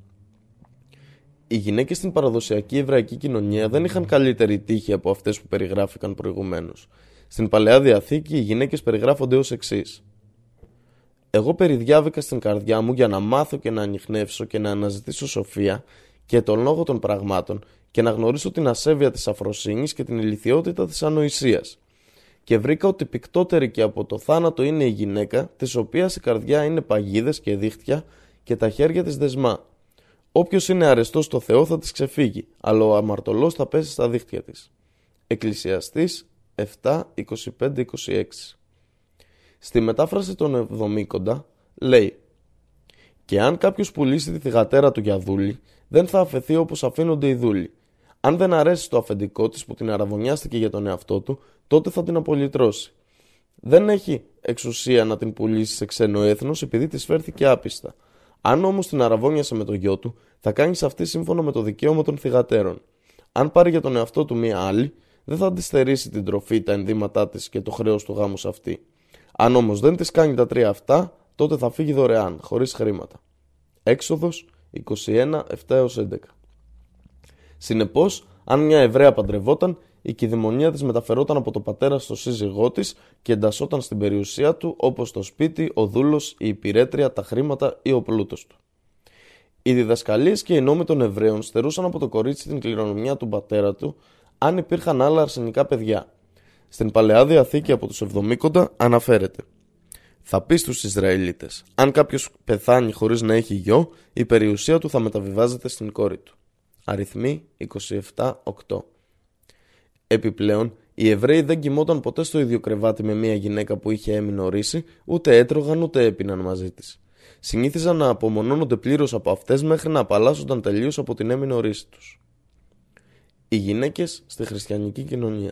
A: Οι γυναίκες στην παραδοσιακή εβραϊκή κοινωνία δεν είχαν καλύτερη τύχη από αυτές που περιγράφηκαν προηγουμένως. Στην παλαιά διαθήκη, οι γυναίκες περιγράφονται ως εξής. Εγώ περιδιάβηκα στην καρδιά μου για να μάθω και να ανοιχνεύσω και να αναζητήσω σοφία και τον λόγο των πραγμάτων και να γνωρίσω την ασέβεια της αφροσύνης και την ηλικιότητα της ανοησίας. Και βρήκα ότι πικτότερη και από το θάνατο είναι η γυναίκα, της οποίας η καρδιά είναι παγίδες και δίχτυα και τα χέρια της δεσμά. Όποιος είναι αρεστός στο Θεό θα της ξεφύγει, αλλά ο αμαρτωλός θα πέσει στα δίχτυα της. Εκκλησιαστής 7, 25, 26 Στη μετάφραση των Εβδομήκοντα λέει «Και αν κάποιος πουλήσει τη θυγατέρα του για δούλη, δεν θα αφαιθεί όπως αφήνονται οι δούλοι. Αν δεν αρέσει το αφεντικό της που την αραβωνιάστηκε για τον εαυτό του, τότε θα την απολυτρώσει. Δεν έχει εξουσία να την πουλήσει σε ξένο έθνος επειδή της φέρθηκε άπιστα. Αν όμως την αραβώνιασε με το γιο του, θα κάνει σε αυτή σύμφωνα με το δικαίωμα των θυγατέρων. Αν πάρει για τον εαυτό του μία άλλη, δεν θα τη στερήσει την τροφή, τα ενδύματά της και το χρέος του γάμους σε αυτή. Αν όμως δεν της κάνει τα τρία αυτά, τότε θα φύγει δωρεάν, χωρίς χρήματα. Έξοδος 21, 7 11. Συνεπώς, αν μια Εβραία παντρευόταν, η κυδαιμονία της μεταφερόταν από το πατέρα στο σύζυγό της και εντασσόταν στην περιουσία του όπως το σπίτι, ο δούλος, η υπηρέτρια, τα χρήματα ή ο πλούτος του. Οι διδασκαλίες και οι νόμοι των Εβραίων στερούσαν από το κορίτσι την κληρονομιά του πατέρα του αν υπήρχαν άλλα αρσενικά παιδιά. Στην παλαιά διαθήκη από τους Εβδομήκοντα αναφέρεται. Θα πει στους Ισραηλίτες: Αν κάποιος πεθάνει χωρίς να έχει γιο, η περιουσία του θα μεταβιβάζεται στην κόρη του. Αριθμοί 27-8. Επιπλέον, οι Εβραίοι δεν κοιμόταν ποτέ στο ίδιο κρεβάτι με μια γυναίκα που είχε έμεινο ούτε έτρωγαν ούτε έπιναν μαζί της. Συνήθιζαν να απομονώνονται πλήρως από αυτές μέχρι να απαλλάσσονταν τελείως από την έμεινο ρίση τους. Οι γυναίκες στη χριστιανική κοινωνία.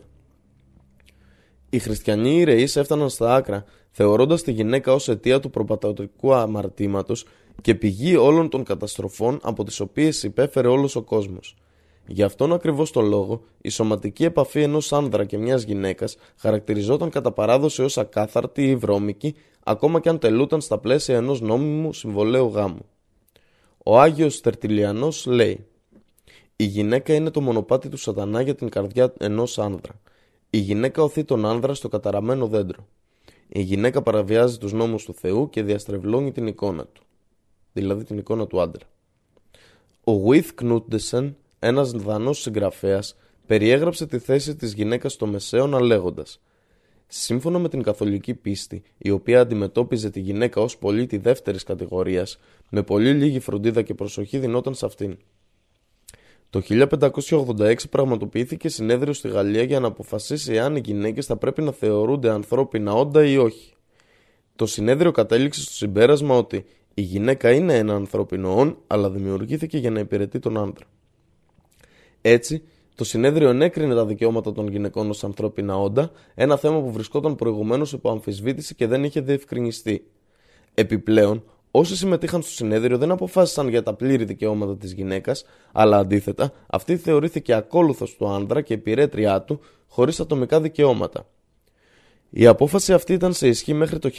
A: Οι χριστιανοί ηρεεί έφταναν στα άκρα, θεωρώντας τη γυναίκα ως αιτία του προπατατορικού αμαρτήματος και πηγή όλων των καταστροφών από τις οποίες υπέφερε όλος ο κόσμος. Γι' αυτόν ακριβώς το λόγο, η σωματική επαφή ενός άνδρα και μιας γυναίκας χαρακτηριζόταν κατά παράδοση ως ακάθαρτη ή βρώμικη, ακόμα και αν τελούταν στα πλαίσια ενός νόμιμου συμβολέου γάμου. Ο Άγιος Τερτιλιανός λέει: Η γυναίκα είναι το μονοπάτι του Σατανά για την καρδιά ενός άνδρα. Η γυναίκα οθεί τον άνδρα στο καταραμένο δέντρο. Η γυναίκα παραβιάζει τους νόμους του Θεού και διαστρεβλώνει την εικόνα του. Δηλαδή την εικόνα του άντρα. Ο Βουίθ Κνούτντεσεν, ένας δανός συγγραφέας, περιέγραψε τη θέση της γυναίκας στο Μεσαίωνα λέγοντας Σύμφωνα με την καθολική πίστη, η οποία αντιμετώπιζε τη γυναίκα ως πολίτη δεύτερης κατηγορίας, με πολύ λίγη φροντίδα και προσοχή δινόταν σε αυτήν. Το 1586 πραγματοποιήθηκε συνέδριο στη Γαλλία για να αποφασίσει αν οι γυναίκες θα πρέπει να θεωρούνται ανθρώπινα όντα ή όχι. Το συνέδριο κατέληξε στο συμπέρασμα ότι η γυναίκα είναι ένα ανθρώπινο όν, αλλά δημιουργήθηκε για να υπηρετεί τον άντρα. Έτσι, το συνέδριο ενέκρινε τα δικαιώματα των γυναικών ως ανθρώπινα όντα, ένα θέμα που βρισκόταν προηγουμένως υπό αμφισβήτηση και δεν είχε διευκρινιστεί. Επιπλέον, Όσοι συμμετείχαν στο συνέδριο δεν αποφάσισαν για τα πλήρη δικαιώματα της γυναίκας, αλλά αντίθετα, αυτή θεωρήθηκε ακόλουθος του άνδρα και υπηρέτριά του, χωρίς ατομικά δικαιώματα. Η απόφαση αυτή ήταν σε ισχύ μέχρι το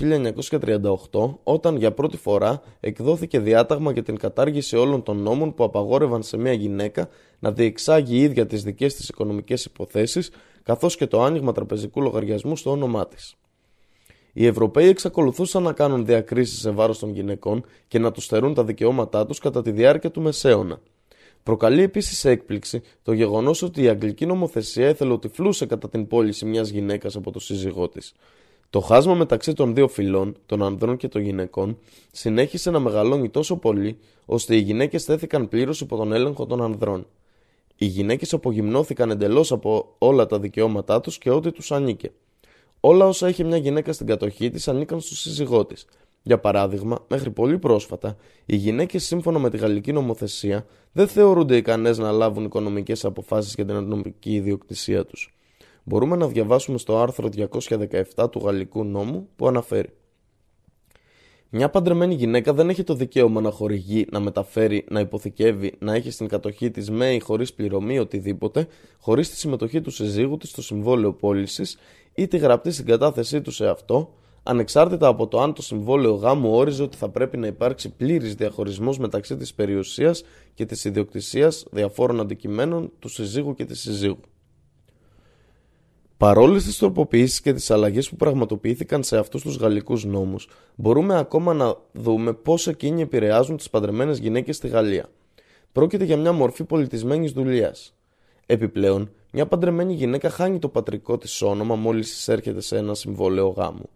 A: 1938, όταν για πρώτη φορά εκδόθηκε διάταγμα για την κατάργηση όλων των νόμων που απαγόρευαν σε μια γυναίκα να διεξάγει η ίδια τις δικές της οικονομικές υποθέσεις, καθώς και το άνοιγμα τραπεζικού λογαριασμού στο όνομά της. Οι Ευρωπαίοι εξακολουθούσαν να κάνουν διακρίσεις σε βάρος των γυναικών και να τους στερούν τα δικαιώματά τους κατά τη διάρκεια του Μεσαίωνα. Προκαλεί επίσης έκπληξη το γεγονός ότι η Αγγλική νομοθεσία εθελοτυφλούσε κατά την πώληση μιας γυναίκας από το σύζυγό της. Το χάσμα μεταξύ των δύο φυλών, των ανδρών και των γυναικών, συνέχισε να μεγαλώνει τόσο πολύ, ώστε οι γυναίκες θέθηκαν πλήρως υπό τον έλεγχο των ανδρών. Οι γυναίκες απογυμνώθηκαν εντελώς από όλα τα δικαιώματά τους και ό,τι τους ανήκε. Όλα όσα είχε μια γυναίκα στην κατοχή της ανήκαν στο σύζυγό της. Για παράδειγμα, μέχρι πολύ πρόσφατα, οι γυναίκες σύμφωνα με τη γαλλική νομοθεσία δεν θεωρούνται ικανές να λάβουν οικονομικές αποφάσεις για την ατομική ιδιοκτησία τους. Μπορούμε να διαβάσουμε στο άρθρο 217 του γαλλικού νόμου που αναφέρει. Μια παντρεμένη γυναίκα δεν έχει το δικαίωμα να χορηγεί, να μεταφέρει, να υποθηκεύει, να έχει στην κατοχή της με ή χωρίς πληρωμή οτιδήποτε, χωρίς τη συμμετοχή του συζύγου της στο συμβόλαιο πώλησης ή τη γραπτή συγκατάθεσή του σε αυτό, ανεξάρτητα από το αν το συμβόλαιο γάμου όριζε ότι θα πρέπει να υπάρξει πλήρης διαχωρισμός μεταξύ της περιουσίας και της ιδιοκτησίας διαφόρων αντικειμένων του συζύγου και της συζύγου. Παρόλες τις τροποποιήσεις και τις αλλαγές που πραγματοποιήθηκαν σε αυτούς τους γαλλικούς νόμους, μπορούμε ακόμα να δούμε πώς εκείνοι επηρεάζουν τις παντρεμένες γυναίκες στη Γαλλία. Πρόκειται για μια μορφή πολιτισμένης δουλειάς. Επιπλέον, μια παντρεμένη γυναίκα χάνει το πατρικό της όνομα μόλις εισέρχεται σε ένα συμβόλαιο γάμου.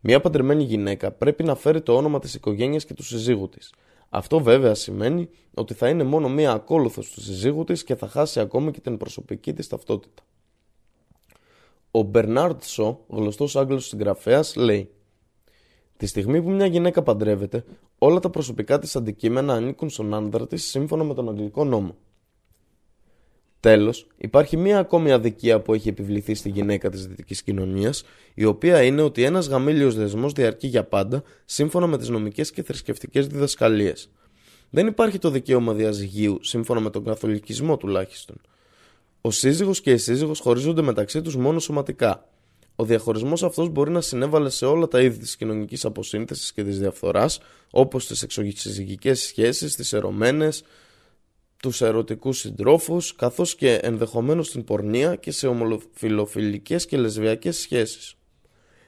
A: Μια παντρεμένη γυναίκα πρέπει να φέρει το όνομα της οικογένειας και του συζύγου της. Αυτό βέβαια σημαίνει ότι θα είναι μόνο μία ακόλουθος του συζύγου της και θα χάσει ακόμη και την προσωπική της ταυτότητα. Ο Μπερνάρντ Σο, γνωστός Άγγλος συγγραφέας, λέει: Τη στιγμή που μια γυναίκα παντρεύεται, όλα τα προσωπικά της αντικείμενα ανήκουν στον άνδρα της σύμφωνα με τον αγγλικό νόμο. Τέλος, υπάρχει μία ακόμη αδικία που έχει επιβληθεί στη γυναίκα της δυτικής κοινωνίας, η οποία είναι ότι ένας γαμήλιος δεσμός διαρκεί για πάντα, σύμφωνα με τις νομικές και θρησκευτικές διδασκαλίες. Δεν υπάρχει το δικαίωμα διαζυγίου, σύμφωνα με τον καθολικισμό τουλάχιστον. Ο σύζυγος και η σύζυγος χωρίζονται μεταξύ τους μόνο σωματικά. Ο διαχωρισμός αυτός μπορεί να συνέβαλε σε όλα τα είδη της κοινωνικής αποσύνθεσης και της διαφθοράς, όπως τις εξωγησυγικέ σχέσεις, τις ερωμένες, τους ερωτικούς συντρόφους, καθώς και ενδεχομένως στην πορνεία και σε ομοφιλοφιλικές και λεσβιακές σχέσεις.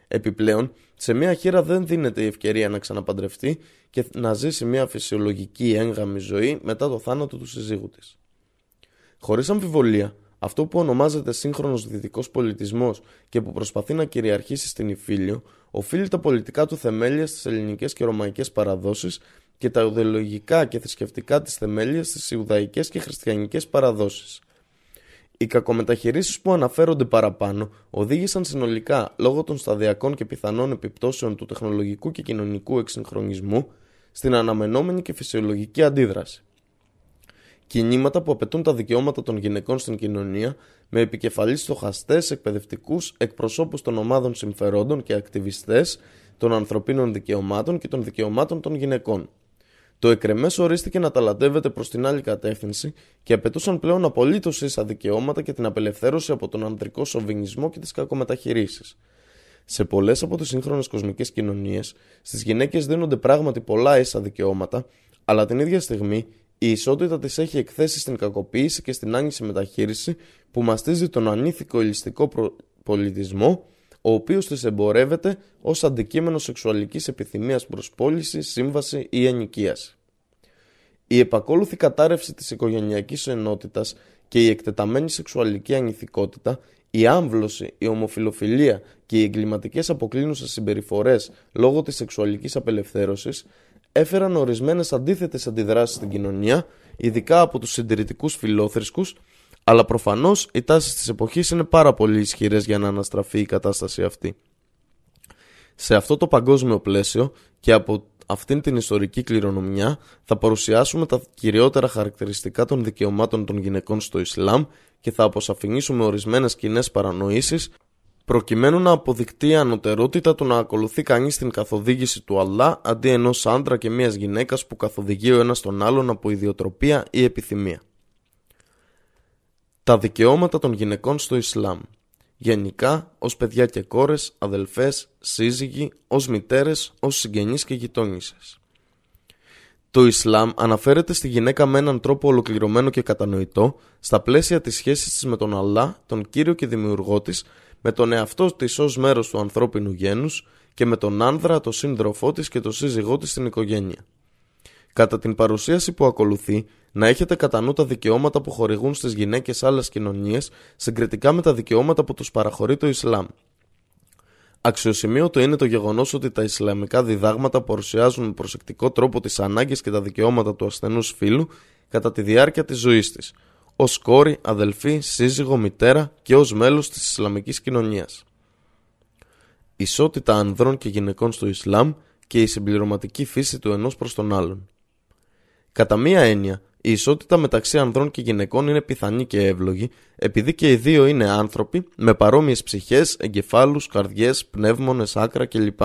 A: Επιπλέον, σε μια χείρα δεν δίνεται η ευκαιρία να ξαναπαντρευτεί και να ζήσει μια φυσιολογική έγγαμη ζωή μετά το θάνατο του συζύγου της. Χωρίς αμφιβολία, αυτό που ονομάζεται σύγχρονος δυτικός πολιτισμός και που προσπαθεί να κυριαρχήσει στην Ιφίλιο, οφείλει τα πολιτικά του θεμέλια στις ελληνικές και ρωμαϊκές παραδόσεις και τα ιδεολογικά και θρησκευτικά της θεμέλια στι Ιουδαϊκές και Χριστιανικές παραδόσεις. Οι κακομεταχειρήσει που αναφέρονται παραπάνω οδήγησαν συνολικά, λόγω των σταδιακών και πιθανών επιπτώσεων του τεχνολογικού και κοινωνικού εξυγχρονισμού, στην αναμενόμενη και φυσιολογική αντίδραση. Κινήματα που απαιτούν τα δικαιώματα των γυναικών στην κοινωνία, με επικεφαλής στοχαστές, εκπαιδευτικούς, εκπροσώπους των ομάδων συμφερόντων και ακτιβιστές των ανθρωπίνων δικαιωμάτων και των δικαιωμάτων των γυναικών. Το εκρεμές ορίστηκε να ταλαντεύεται προς την άλλη κατεύθυνση και απαιτούσαν πλέον απολύτως ίσα δικαιώματα και την απελευθέρωση από τον ανδρικό σοβινισμό και τις κακομεταχειρήσεις. Σε πολλές από τις σύγχρονες κοσμικές κοινωνίες, στις γυναίκες δίνονται πράγματι πολλά ίσα δικαιώματα, αλλά την ίδια στιγμή η ισότητα τη έχει εκθέσει στην κακοποίηση και στην άγνηση μεταχείριση που μαστίζει τον ανήθικο ελιστικό πολιτισμό, ο οποίος της εμπορεύεται ως αντικείμενο σεξουαλικής επιθυμίας προς πώληση, σύμβαση ή ενοικίαση. Η επακόλουθη κατάρρευση της οικογενειακής ενότητας και η εκτεταμένη σεξουαλική ανηθικότητα, η άμβλωση, η ομοφιλοφιλία και οι εγκληματικές αποκλίνουσες συμπεριφορές λόγω της σεξουαλικής απελευθέρωσης έφεραν ορισμένες αντίθετες αντιδράσεις στην κοινωνία, ειδικά από τους συντηρητικούς φιλόθρησκους, αλλά προφανώς οι τάσεις της εποχής είναι πάρα πολύ ισχυρές για να αναστραφεί η κατάσταση αυτή. Σε αυτό το παγκόσμιο πλαίσιο και από αυτήν την ιστορική κληρονομιά θα παρουσιάσουμε τα κυριότερα χαρακτηριστικά των δικαιωμάτων των γυναικών στο Ισλάμ και θα αποσαφηνίσουμε ορισμένες κοινέ παρανοήσεις προκειμένου να αποδεικτεί η ανωτερότητα του να ακολουθεί κανείς την καθοδήγηση του Αλλά αντί ενός άντρα και μιας γυναίκας που καθοδηγεί ο ένας τον άλλον από ιδιοτροπία ή επιθυμία. Τα δικαιώματα των γυναικών στο Ισλάμ Γενικά, ως παιδιά και κόρες, αδελφές, σύζυγοι, ως μητέρες, ως συγγενείς και γειτόνισσες. Το Ισλάμ αναφέρεται στη γυναίκα με έναν τρόπο ολοκληρωμένο και κατανοητό στα πλαίσια της σχέσης της με τον Αλλά, τον Κύριο και Δημιουργό της, με τον εαυτό της ως μέρος του ανθρώπινου γένους και με τον άνδρα, τον σύντροφό της και τον σύζυγό της στην οικογένεια. Κατά την παρουσίαση που ακολουθεί, να έχετε κατά νου τα δικαιώματα που χορηγούν στις γυναίκες άλλες κοινωνίες συγκριτικά με τα δικαιώματα που τους παραχωρεί το Ισλάμ. Αξιοσημείωτο είναι το γεγονός ότι τα Ισλαμικά διδάγματα παρουσιάζουν με προσεκτικό τρόπο τις ανάγκες και τα δικαιώματα του ασθενούς φίλου κατά τη διάρκεια της ζωής της, ως κόρη, αδελφή, σύζυγο, μητέρα και ως μέλος της Ισλαμικής κοινωνίας. Ισότητα ανδρών και γυναικών στο Ισλάμ και η συμπληρωματική φύση του ενός προς τον άλλον. Κατά μία έννοια, η ισότητα μεταξύ ανδρών και γυναικών είναι πιθανή και εύλογη, επειδή και οι δύο είναι άνθρωποι με παρόμοιες ψυχές, εγκεφάλους, καρδιές, πνεύμονες, άκρα κλπ.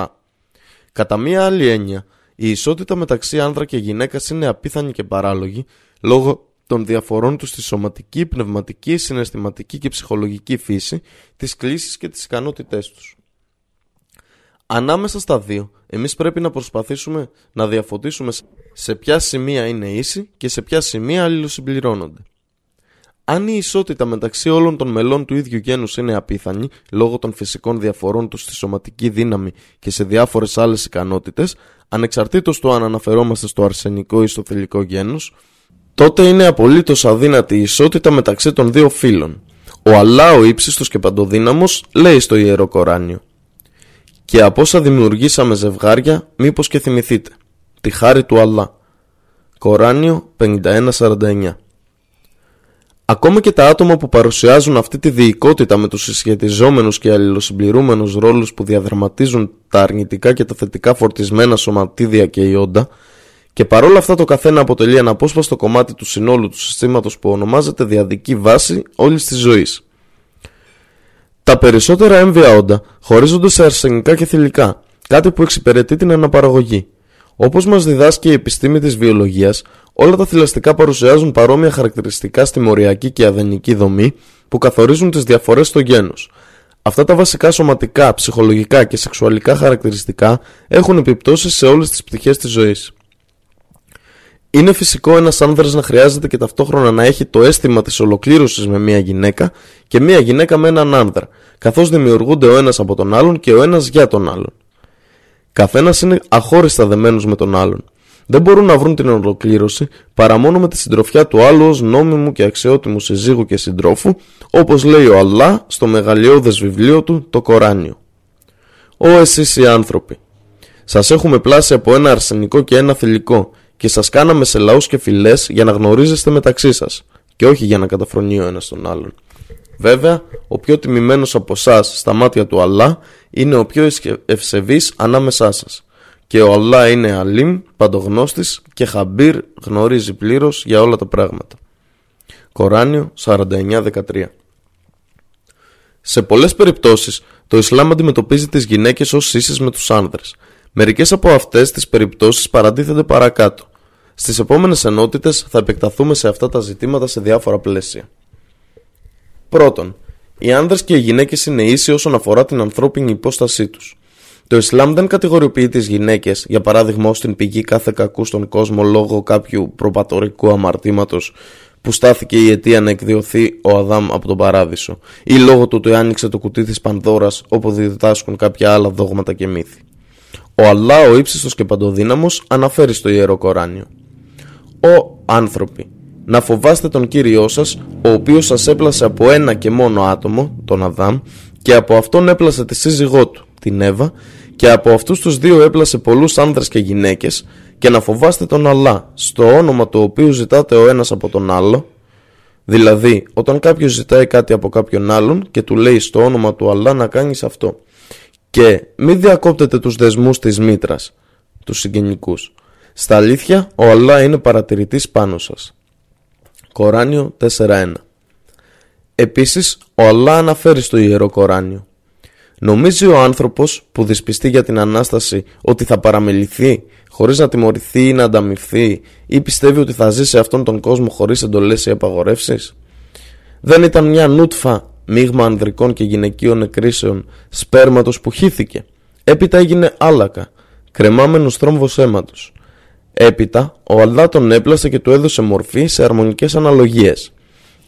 A: Κατά μία άλλη έννοια, η ισότητα μεταξύ άνδρα και γυναίκας είναι απίθανη και παράλογη λόγω των διαφορών τους στη σωματική, πνευματική, συναισθηματική και ψυχολογική φύση, τις κλήσεις και τις ικανότητές τους. Ανάμεσα στα δύο, εμείς πρέπει να προσπαθήσουμε να διαφωτίσουμε σε ποια σημεία είναι ίση και σε ποια σημεία αλληλοσυμπληρώνονται. Αν η ισότητα μεταξύ όλων των μελών του ίδιου γένους είναι απίθανη, λόγω των φυσικών διαφορών τους στη σωματική δύναμη και σε διάφορες άλλες ικανότητες, ανεξαρτήτως του αν αναφερόμαστε στο αρσενικό ή στο θηλυκό γένος, τότε είναι απολύτως αδύνατη η ισότητα μεταξύ των δύο φύλων. Ο Αλλά ο ύψιστος και παντοδύναμος λέει στο Ιερό Κοράνιο «Και από όσα δημιουργήσαμε ζευγάρια, μήπως και θυμηθείτε, τη χάρη του Αλλά». Κοράνιο 51-49 Ακόμα και τα άτομα που παρουσιάζουν αυτή τη διοικότητα με τους συσχετιζόμενους και αλληλοσυμπληρούμενους ρόλους που διαδραματίζουν τα αρνητικά και τα θετικά φορτισμένα σωματίδια και ιόντα και παρόλα αυτά το καθένα αποτελεί ένα απόσπαστο κομμάτι του συνόλου του συστήματος που ονομάζεται διαδική βάση όλης της ζωής. Τα περισσότερα έμβια όντα χωρίζονται σε αρσενικά και θηλυκά, κάτι που εξυπηρετεί την αναπαραγωγή. Όπως μας διδάσκει η επιστήμη της βιολογίας, όλα τα θηλαστικά παρουσιάζουν παρόμοια χαρακτηριστικά στη μοριακή και αδενική δομή που καθορίζουν τις διαφορές στο γένος. Αυτά τα βασικά σωματικά, ψυχολογικά και σεξουαλικά χαρακτηριστικά έχουν επιπτώσεις σε όλες τις πτυχές της ζωής. Είναι φυσικό ένας άνδρας να χρειάζεται και ταυτόχρονα να έχει το αίσθημα της ολοκλήρωσης με μια γυναίκα και μια γυναίκα με έναν άνδρα, καθώς δημιουργούνται ο ένας από τον άλλον και ο ένας για τον άλλον. Καθένας είναι αχώριστα δεμένος με τον άλλον. Δεν μπορούν να βρουν την ολοκλήρωση παρά μόνο με τη συντροφιά του άλλου ως νόμιμου και αξιότιμου συζύγου και συντρόφου, όπως λέει ο Αλλά στο μεγαλειώδες βιβλίο του, το Κοράνιο. Ω εσείς οι άνθρωποι, σας έχουμε πλάσει από ένα αρσενικό και ένα θηλυκό και σας κάναμε σε λαούς και φυλές για να γνωρίζεστε μεταξύ σας και όχι για να καταφρονεί ο ένας τον άλλον. Βέβαια, ο πιο τιμημένος από εσάς στα μάτια του Αλλά είναι ο πιο ευσεβής ανάμεσά σας. Και ο Αλλά είναι αλίμ, παντογνώστης και χαμπύρ γνωρίζει πλήρως για όλα τα πράγματα. Κοράνιο 49-13 Σε πολλές περιπτώσεις, το Ισλάμ αντιμετωπίζει τις γυναίκες ως ίσες με τους άνδρες Μερικές από αυτές τις περιπτώσεις παραντίθενται παρακάτω. Στις επόμενες ενότητες θα επεκταθούμε σε αυτά τα ζητήματα σε διάφορα πλαίσια. Πρώτον, οι άνδρες και οι γυναίκες είναι ίσοι όσον αφορά την ανθρώπινη υπόστασή τους. Το Ισλάμ δεν κατηγοριοποιεί τις γυναίκες, για παράδειγμα, ως την πηγή κάθε κακού στον κόσμο λόγω κάποιου προπατορικού αμαρτήματος που στάθηκε η αιτία να εκδιωθεί ο Αδάμ από τον παράδεισο, ή λόγω του ότι άνοιξε το κουτί της Πανδώρας όπου διδάσκουν κάποια άλλα δόγματα και μύθοι. Ο Αλλά ο ύψιστος και παντοδύναμος αναφέρει στο Ιερό Κοράνιο. «Ο άνθρωποι, να φοβάστε τον Κύριό σας, ο οποίος σας έπλασε από ένα και μόνο άτομο, τον Αδάμ, και από αυτόν έπλασε τη σύζυγό του, την Εύα, και από αυτούς τους δύο έπλασε πολλούς άνδρες και γυναίκες, και να φοβάστε τον Αλλά, στο όνομα του οποίου ζητάτε ο ένας από τον άλλο, δηλαδή όταν κάποιος ζητάει κάτι από κάποιον άλλον και του λέει στο όνομα του Αλλά να κάνεις αυτό και μην διακόπτετε τους δεσμούς της μήτρας, τους συγγενικούς. Στα αλήθεια, ο Αλλά είναι παρατηρητής πάνω σας. Κοράνιο 4.1 Επίσης, ο Αλλά αναφέρει στο Ιερό Κοράνιο. Νομίζει ο άνθρωπος που δυσπιστεί για την Ανάσταση ότι θα παραμεληθεί χωρίς να τιμωρηθεί ή να ανταμυφθεί ή πιστεύει ότι θα ζει σε αυτόν τον κόσμο χωρίς εντολές ή απαγορεύσεις; Δεν ήταν μια νούτφα μείγμα ανδρικών και γυναικείων εκρήσεων σπέρματος που χύθηκε. Έπειτα έγινε άλακα, κρεμάμενος θρόμβος αίματος. Έπειτα ο Αλδά τον έπλασε και του έδωσε μορφή σε αρμονικές αναλογίες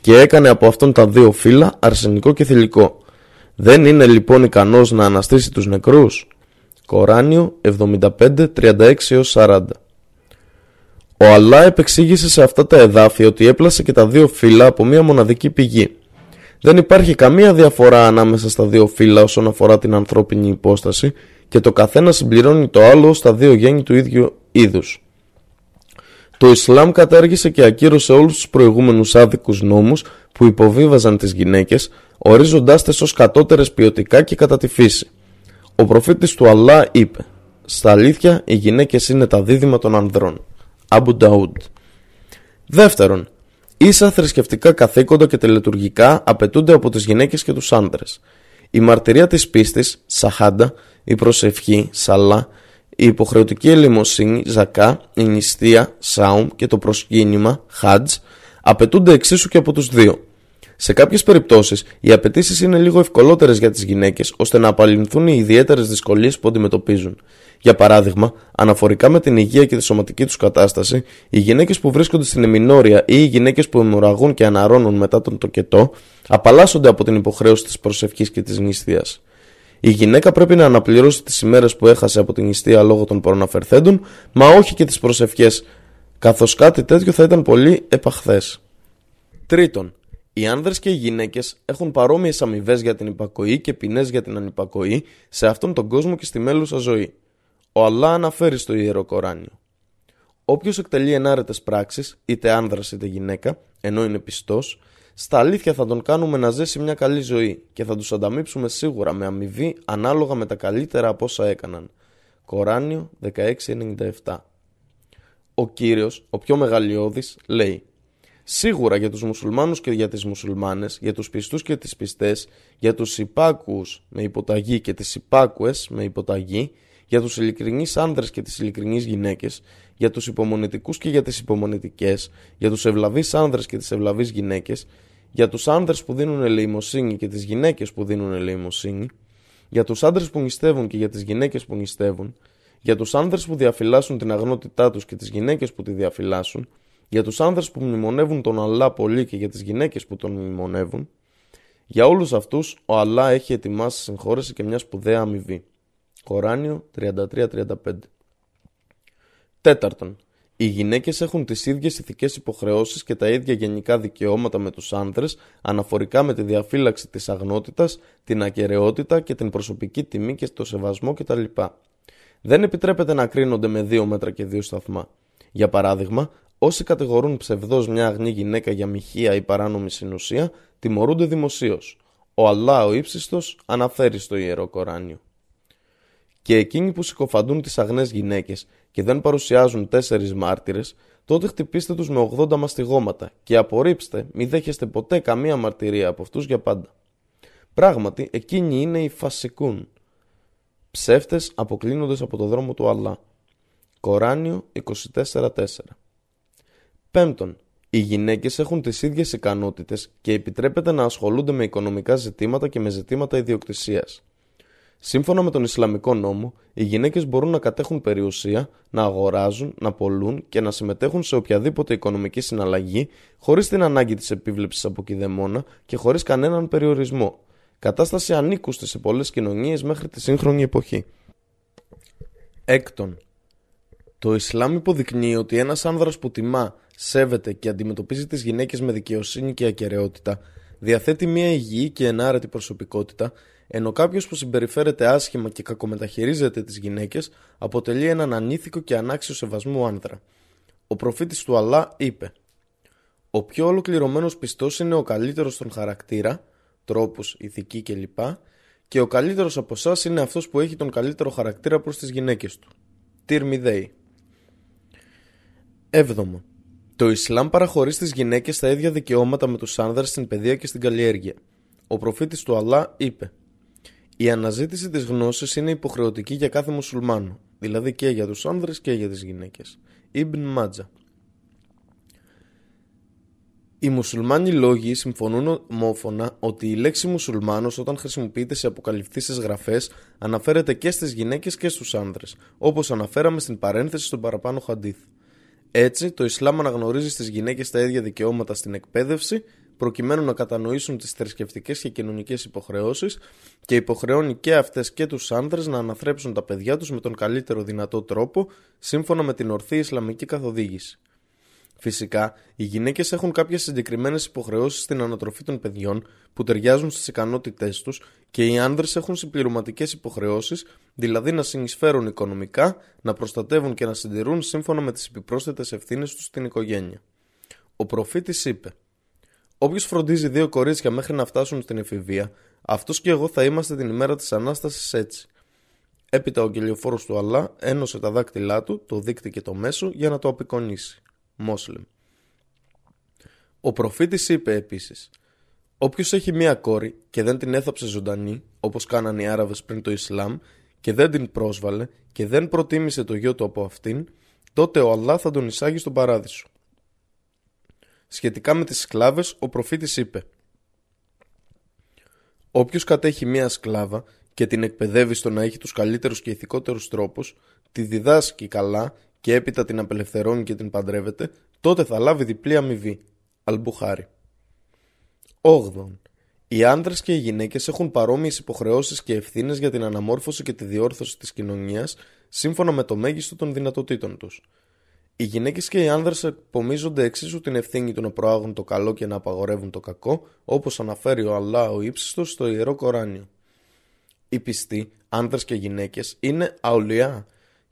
A: και έκανε από αυτόν τα δύο φύλλα αρσενικό και θηλυκό. Δεν είναι λοιπόν ικανός να αναστήσει τους νεκρούς; Κοράνιο 75-36-40 Ο Αλλά επεξήγησε σε αυτά τα εδάφια ότι έπλασε και τα δύο φύλλα από μία μοναδική πηγή δεν υπάρχει καμία διαφορά ανάμεσα στα δύο φύλλα όσον αφορά την ανθρώπινη υπόσταση και το καθένα συμπληρώνει το άλλο στα δύο γέννη του ίδιου είδους. Το Ισλάμ κατάργησε και ακύρωσε όλους τους προηγούμενους άδικους νόμους που υποβίβαζαν τις γυναίκες, ορίζοντάς τες ως κατώτερες ποιοτικά και κατά τη φύση. Ο προφήτης του Αλλά είπε «Στα αλήθεια οι γυναίκες είναι τα δίδυμα των ανδρών». Αμπου Νταούντ. Δεύτερον, Ίσα θρησκευτικά καθήκοντα και τελετουργικά απαιτούνται από τις γυναίκες και τους άντρες. Η μαρτυρία της πίστης, σαχάντα, η προσευχή, σαλά, η υποχρεωτική ελεημοσύνη, ζακά, η νηστεία, σάουμ και το προσκύνημα, χάτζ, απαιτούνται εξίσου και από τους δύο. Σε κάποιες περιπτώσεις, οι απαιτήσεις είναι λίγο ευκολότερες για τις γυναίκες ώστε να απαλληλθούν οι ιδιαίτερες δυσκολίες που αντιμετωπίζουν. Για παράδειγμα, αναφορικά με την υγεία και τη σωματική τους κατάσταση, οι γυναίκες που βρίσκονται στην εμινόρια ή οι γυναίκες που αιμορραγούν και αναρώνουν μετά τον τοκετό, απαλλάσσονται από την υποχρέωση της προσευχής και της νηστείας. Η γυναίκα πρέπει να αναπληρώσει τις ημέρες που έχασε από την νηστεία λόγω των προαναφερθέντων, μα όχι και τις προσευχές, καθώς κάτι τέτοιο θα ήταν πολύ επαχθές. Τρίτον, οι άνδρες και οι γυναίκες έχουν παρόμοιες αμοιβές για την υπακοή και ποινές για την ανυπακοή σε αυτόν τον κόσμο και στη μέλουσα ζωή. Ο Αλλά αναφέρει στο Ιερό Κοράνιο. Όποιος εκτελεί ενάρετες πράξεις, είτε άνδρας είτε γυναίκα, ενώ είναι πιστός, στα αλήθεια θα τον κάνουμε να ζήσει μια καλή ζωή και θα τους ανταμείψουμε σίγουρα με αμοιβή ανάλογα με τα καλύτερα από όσα έκαναν. Κοράνιο 1697 Ο Κύριος, ο πιο μεγαλειώδης, λέει Σίγουρα για τους μουσουλμάνους και για τις μουσουλμάνες, για τους πιστούς και τις πιστές, για τους υπάκουους με υποταγή και τις υπάκουες με υποταγή, για τους ειλικρινείς άνδρες και τις ειλικρινείς γυναίκες, για τους υπομονετικούς και για τις υπομονετικές, για τους ευλαβείς άνδρες και τις ευλαβείς γυναίκες, για τους άνδρες που δίνουν ελεημοσύνη και τις γυναίκες που δίνουν ελεημοσύνη, για τους άνδρες που νηστεύουν και για τις γυναίκες που νηστεύουν, για τους άνδρες που διαφυλάσσουν την αγνότητά τους και τις γυναίκες που τη διαφυλάσσουν, για τους άνδρες που μνημονεύουν τον Αλλά πολύ και για τις γυναίκες που τον μνημονεύουν, για όλους αυτούς ο Αλλά έχει ετοιμάσει συγχώρεση και μια σπουδαία αμοιβή. Κοράνιο 33-35 Τέταρτον, οι γυναίκες έχουν τις ίδιες ηθικές υποχρεώσεις και τα ίδια γενικά δικαιώματα με τους άνδρες αναφορικά με τη διαφύλαξη της αγνότητας, την ακαιρεότητα και την προσωπική τιμή και το σεβασμό κτλ. Δεν επιτρέπεται να κρίνονται με δύο μέτρα και δύο σταθμά. Για παράδειγμα, Όσοι κατηγορούν ψευδό μια αγνή γυναίκα για μοιχεία ή παράνομη συνουσία, τιμωρούνται δημοσίως. Ο Αλλά ο ύψιστος αναφέρει στο ιερό Κοράνιο. Και εκείνοι που συκοφαντούν τις αγνές γυναίκες και δεν παρουσιάζουν τέσσερις μάρτυρες, τότε χτυπήστε τους με 80 μαστιγώματα και απορρίψτε, μη δέχεστε ποτέ καμία μαρτυρία από αυτούς για πάντα. Πράγματι, εκείνοι είναι οι φασικούν. Ψεύτες αποκλίνοντες από το δρόμο του Αλλά. Κοράνιο 24-4 Πέμπτον, οι γυναίκες έχουν τις ίδιες ικανότητες και επιτρέπεται να ασχολούνται με οικονομικά ζητήματα και με ζητήματα ιδιοκτησίας. Σύμφωνα με τον Ισλαμικό νόμο, οι γυναίκες μπορούν να κατέχουν περιουσία, να αγοράζουν, να πολλούν και να συμμετέχουν σε οποιαδήποτε οικονομική συναλλαγή χωρίς την ανάγκη της επίβλεψης από κηδεμόνα και χωρίς κανέναν περιορισμό. Κατάσταση ανήκουστη σε πολλές κοινωνίες μέχρι τη σύγχρονη εποχή. Έκτον, το Ισλάμ υποδεικνύει ότι ένας άνδρας που τιμά, σέβεται και αντιμετωπίζει τις γυναίκες με δικαιοσύνη και ακαιρεότητα, διαθέτει μια υγιή και ενάρετη προσωπικότητα, ενώ κάποιος που συμπεριφέρεται άσχημα και κακομεταχειρίζεται τις γυναίκες αποτελεί έναν ανήθικο και ανάξιο σεβασμού άνδρα. Ο προφήτης του Αλλά είπε «Ο πιο ολοκληρωμένος πιστός είναι ο καλύτερος στον χαρακτήρα, τρόπους, ηθική κλπ. Και ο καλύτερος από εσάς είναι αυτός που έχει τον καλύτερο χαρακτήρα προς τις γυναίκες του». Τυρμιδέη Έβδομο. Το Ισλάμ παραχωρεί στις γυναίκες τα ίδια δικαιώματα με τους άνδρες στην παιδεία και στην καλλιέργεια. Ο προφήτης του Αλλά είπε: Η αναζήτηση της γνώσης είναι υποχρεωτική για κάθε μουσουλμάνο, δηλαδή και για τους άνδρες και για τις γυναίκες. Ιμπν Μάτζα. Οι μουσουλμάνοι λόγοι συμφωνούν ομόφωνα ότι η λέξη μουσουλμάνος όταν χρησιμοποιείται σε αποκαλυφθήσεις γραφές αναφέρεται και στις γυναίκες και στους άνδρες, όπως αναφέραμε στην παρένθεση στον παραπάνω χαντίθ. Έτσι, το Ισλάμ αναγνωρίζει στις γυναίκες τα ίδια δικαιώματα στην εκπαίδευση, προκειμένου να κατανοήσουν τις θρησκευτικές και κοινωνικές υποχρεώσεις και υποχρεώνει και αυτές και τους άνδρες να αναθρέψουν τα παιδιά τους με τον καλύτερο δυνατό τρόπο, σύμφωνα με την ορθή Ισλαμική καθοδήγηση. Φυσικά, οι γυναίκες έχουν κάποιες συγκεκριμένες υποχρεώσεις στην ανατροφή των παιδιών που ταιριάζουν στις ικανότητές τους και οι άνδρες έχουν συμπληρωματικές υποχρεώσεις, δηλαδή να συνεισφέρουν οικονομικά, να προστατεύουν και να συντηρούν σύμφωνα με τις επιπρόσθετες ευθύνες τους στην οικογένεια. Ο προφήτης είπε: Όποιος φροντίζει δύο κορίτσια μέχρι να φτάσουν στην εφηβεία, αυτός και εγώ θα είμαστε την ημέρα της ανάστασης έτσι. Έπειτα ο κελιοφόρος του Αλλά ένωσε τα δάκτυλά του, το δίκτυ και το μέσο για να το απεικονίσει. Μόσλεμ. Ο προφήτης είπε επίσης Όποιος έχει μία κόρη και δεν την έθαψε ζωντανή, όπως κάνανε οι Άραβες πριν το Ισλάμ, και δεν την πρόσβαλε και δεν προτίμησε το γιο του από αυτήν, τότε ο Αλλά θα τον εισάγει στον παράδεισο. Σχετικά με τις σκλάβες, ο προφήτης είπε Όποιος κατέχει μία σκλάβα και την εκπαιδεύει στο να έχει τους καλύτερους και ηθικότερους τρόπους, τη διδάσκει καλά και έπειτα την απελευθερώνει και την παντρεύεται, τότε θα λάβει διπλή αμοιβή. Αλμπουχάρι. 8. Οι άντρες και οι γυναίκες έχουν παρόμοιες υποχρεώσεις και ευθύνες για την αναμόρφωση και τη διόρθωση της κοινωνίας σύμφωνα με το μέγιστο των δυνατοτήτων τους. Οι γυναίκες και οι άνδρες επομίζονται εξίσου την ευθύνη του να προάγουν το καλό και να απαγορεύουν το κακό, όπως αναφέρει ο Αλλά ο ύψιστο στο ιερό Κοράνιο. Οι πιστοί, άνδρες και γυναίκες, είναι αουλιά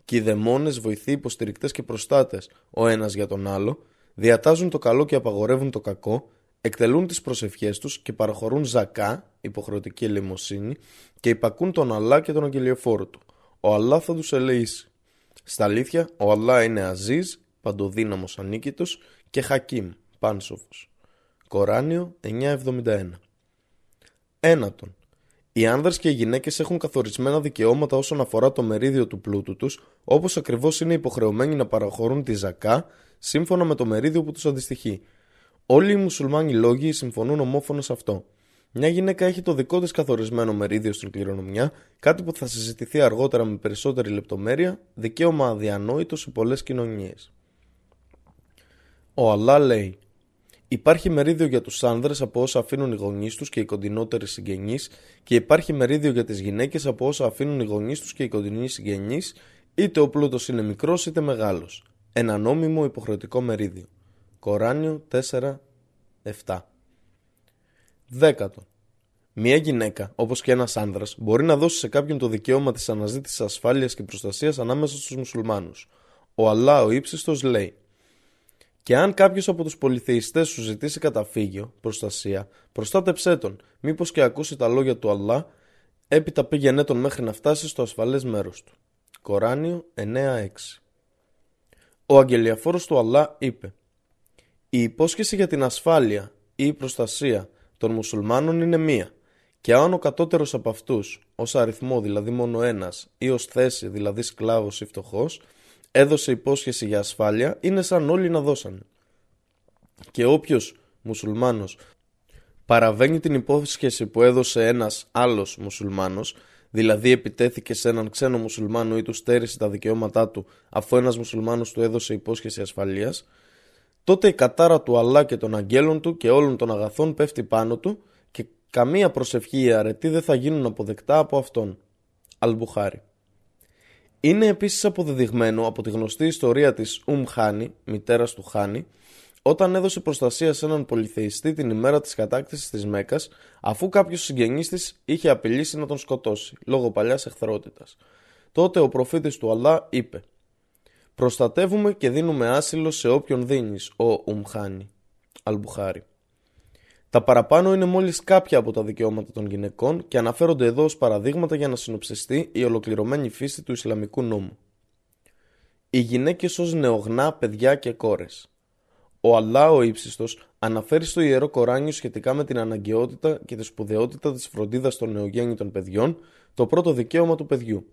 A: και οι δαιμόνες βοηθοί, υποστηρικτές και προστάτες ο ένας για τον άλλο, διατάζουν το καλό και απαγορεύουν το κακό, εκτελούν τις προσευχές τους και παραχωρούν ζακά, υποχρεωτική ελεημοσύνη, και υπακούν τον Αλλά και τον αγγελιοφόρο του. Ο Αλλά θα τους ελεήσει. Στα αλήθεια, ο Αλλά είναι Αζίζ, παντοδύναμος ανίκητος και Χακίμ, πάνσοφος. Κοράνιο 971 Ένατον. Οι άνδρες και οι γυναίκες έχουν καθορισμένα δικαιώματα όσον αφορά το μερίδιο του πλούτου τους, όπως ακριβώς είναι υποχρεωμένοι να παραχωρούν τη ζακά, σύμφωνα με το μερίδιο που τους αντιστοιχεί. Όλοι οι μουσουλμάνοι λόγοι συμφωνούν ομόφωνα σε αυτό. Μια γυναίκα έχει το δικό της καθορισμένο μερίδιο στην κληρονομιά, κάτι που θα συζητηθεί αργότερα με περισσότερη λεπτομέρεια, δικαίωμα αδιανόητο σε πολλές κοινωνίες. Ο Αλλά λέει: Υπάρχει μερίδιο για τους άνδρες από όσα αφήνουν οι γονείς τους και οι κοντινότεροι συγγενείς, και υπάρχει μερίδιο για τις γυναίκες από όσα αφήνουν οι γονείς τους και οι κοντινοί συγγενείς, είτε ο πλούτος είναι μικρός είτε μεγάλος. Ένα νόμιμο υποχρεωτικό μερίδιο. Κοράνιο 4-7 Δέκατο. Μία γυναίκα, όπως και ένας άνδρας, μπορεί να δώσει σε κάποιον το δικαίωμα της αναζήτησης ασφάλειας και προστασίας ανάμεσα στους μουσουλμάνους. Ο Αλλά ο ύψιστο λέει: Και αν κάποιος από τους πολυθεϊστές σου ζητήσει καταφύγιο, προστασία, προστάτεψέ τον, μήπως και ακούσει τα λόγια του Αλλά, έπειτα πήγαινε τον μέχρι να φτάσει στο ασφαλές μέρος του. Κοράνιο 9-6 Ο αγγελιαφόρος του Αλλά είπε «Η υπόσχεση για την ασφάλεια ή η προστασία των μουσουλμάνων είναι μία. Και αν ο κατώτερος από αυτούς, ως αριθμό δηλαδή μόνο ένας ή ως θέση δηλαδή σκλάβος ή φτωχός, έδωσε υπόσχεση για ασφάλεια, είναι σαν όλοι να δώσανε. Και όποιος μουσουλμάνος παραβαίνει την υπόσχεση που έδωσε ένας άλλος μουσουλμάνος, δηλαδή επιτέθηκε σε έναν ξένο μουσουλμάνο ή τους στέρισε τα δικαιώματά του αφού ένας μουσουλμάνος του έδωσε υπόσχεση ασφαλείας, τότε η κατάρα του Αλλά και των αγγέλων του και όλων των αγαθών πέφτει πάνω του και καμία προσευχή ή αρετή δεν θα γίνουν αποδεκτά από αυτόν. Αλμπουχάρη. Είναι επίσης αποδεδειγμένο από τη γνωστή ιστορία της Ουμ Χάνη, μητέρας του Χάνη, όταν έδωσε προστασία σε έναν πολυθεϊστή την ημέρα της κατάκτησης της Μέκας, αφού κάποιος συγγενής της είχε απειλήσει να τον σκοτώσει, λόγω παλιάς εχθρότητας. Τότε ο προφήτης του Αλλά είπε Προστατεύουμε και δίνουμε άσυλο σε όποιον δίνεις, ο Ουμχάνη, Αλμπουχάρη. Τα παραπάνω είναι μόλις κάποια από τα δικαιώματα των γυναικών και αναφέρονται εδώ ως παραδείγματα για να συνοψιστεί η ολοκληρωμένη φύση του Ισλαμικού νόμου. Οι γυναίκες ως νεογνά παιδιά και κόρες. Ο Αλλά ο ύψιστος αναφέρει στο Ιερό Κοράνιο σχετικά με την αναγκαιότητα και τη σπουδαιότητα της φροντίδας των νεογέννητων παιδιών, το πρώτο δικαίωμα του παιδιού.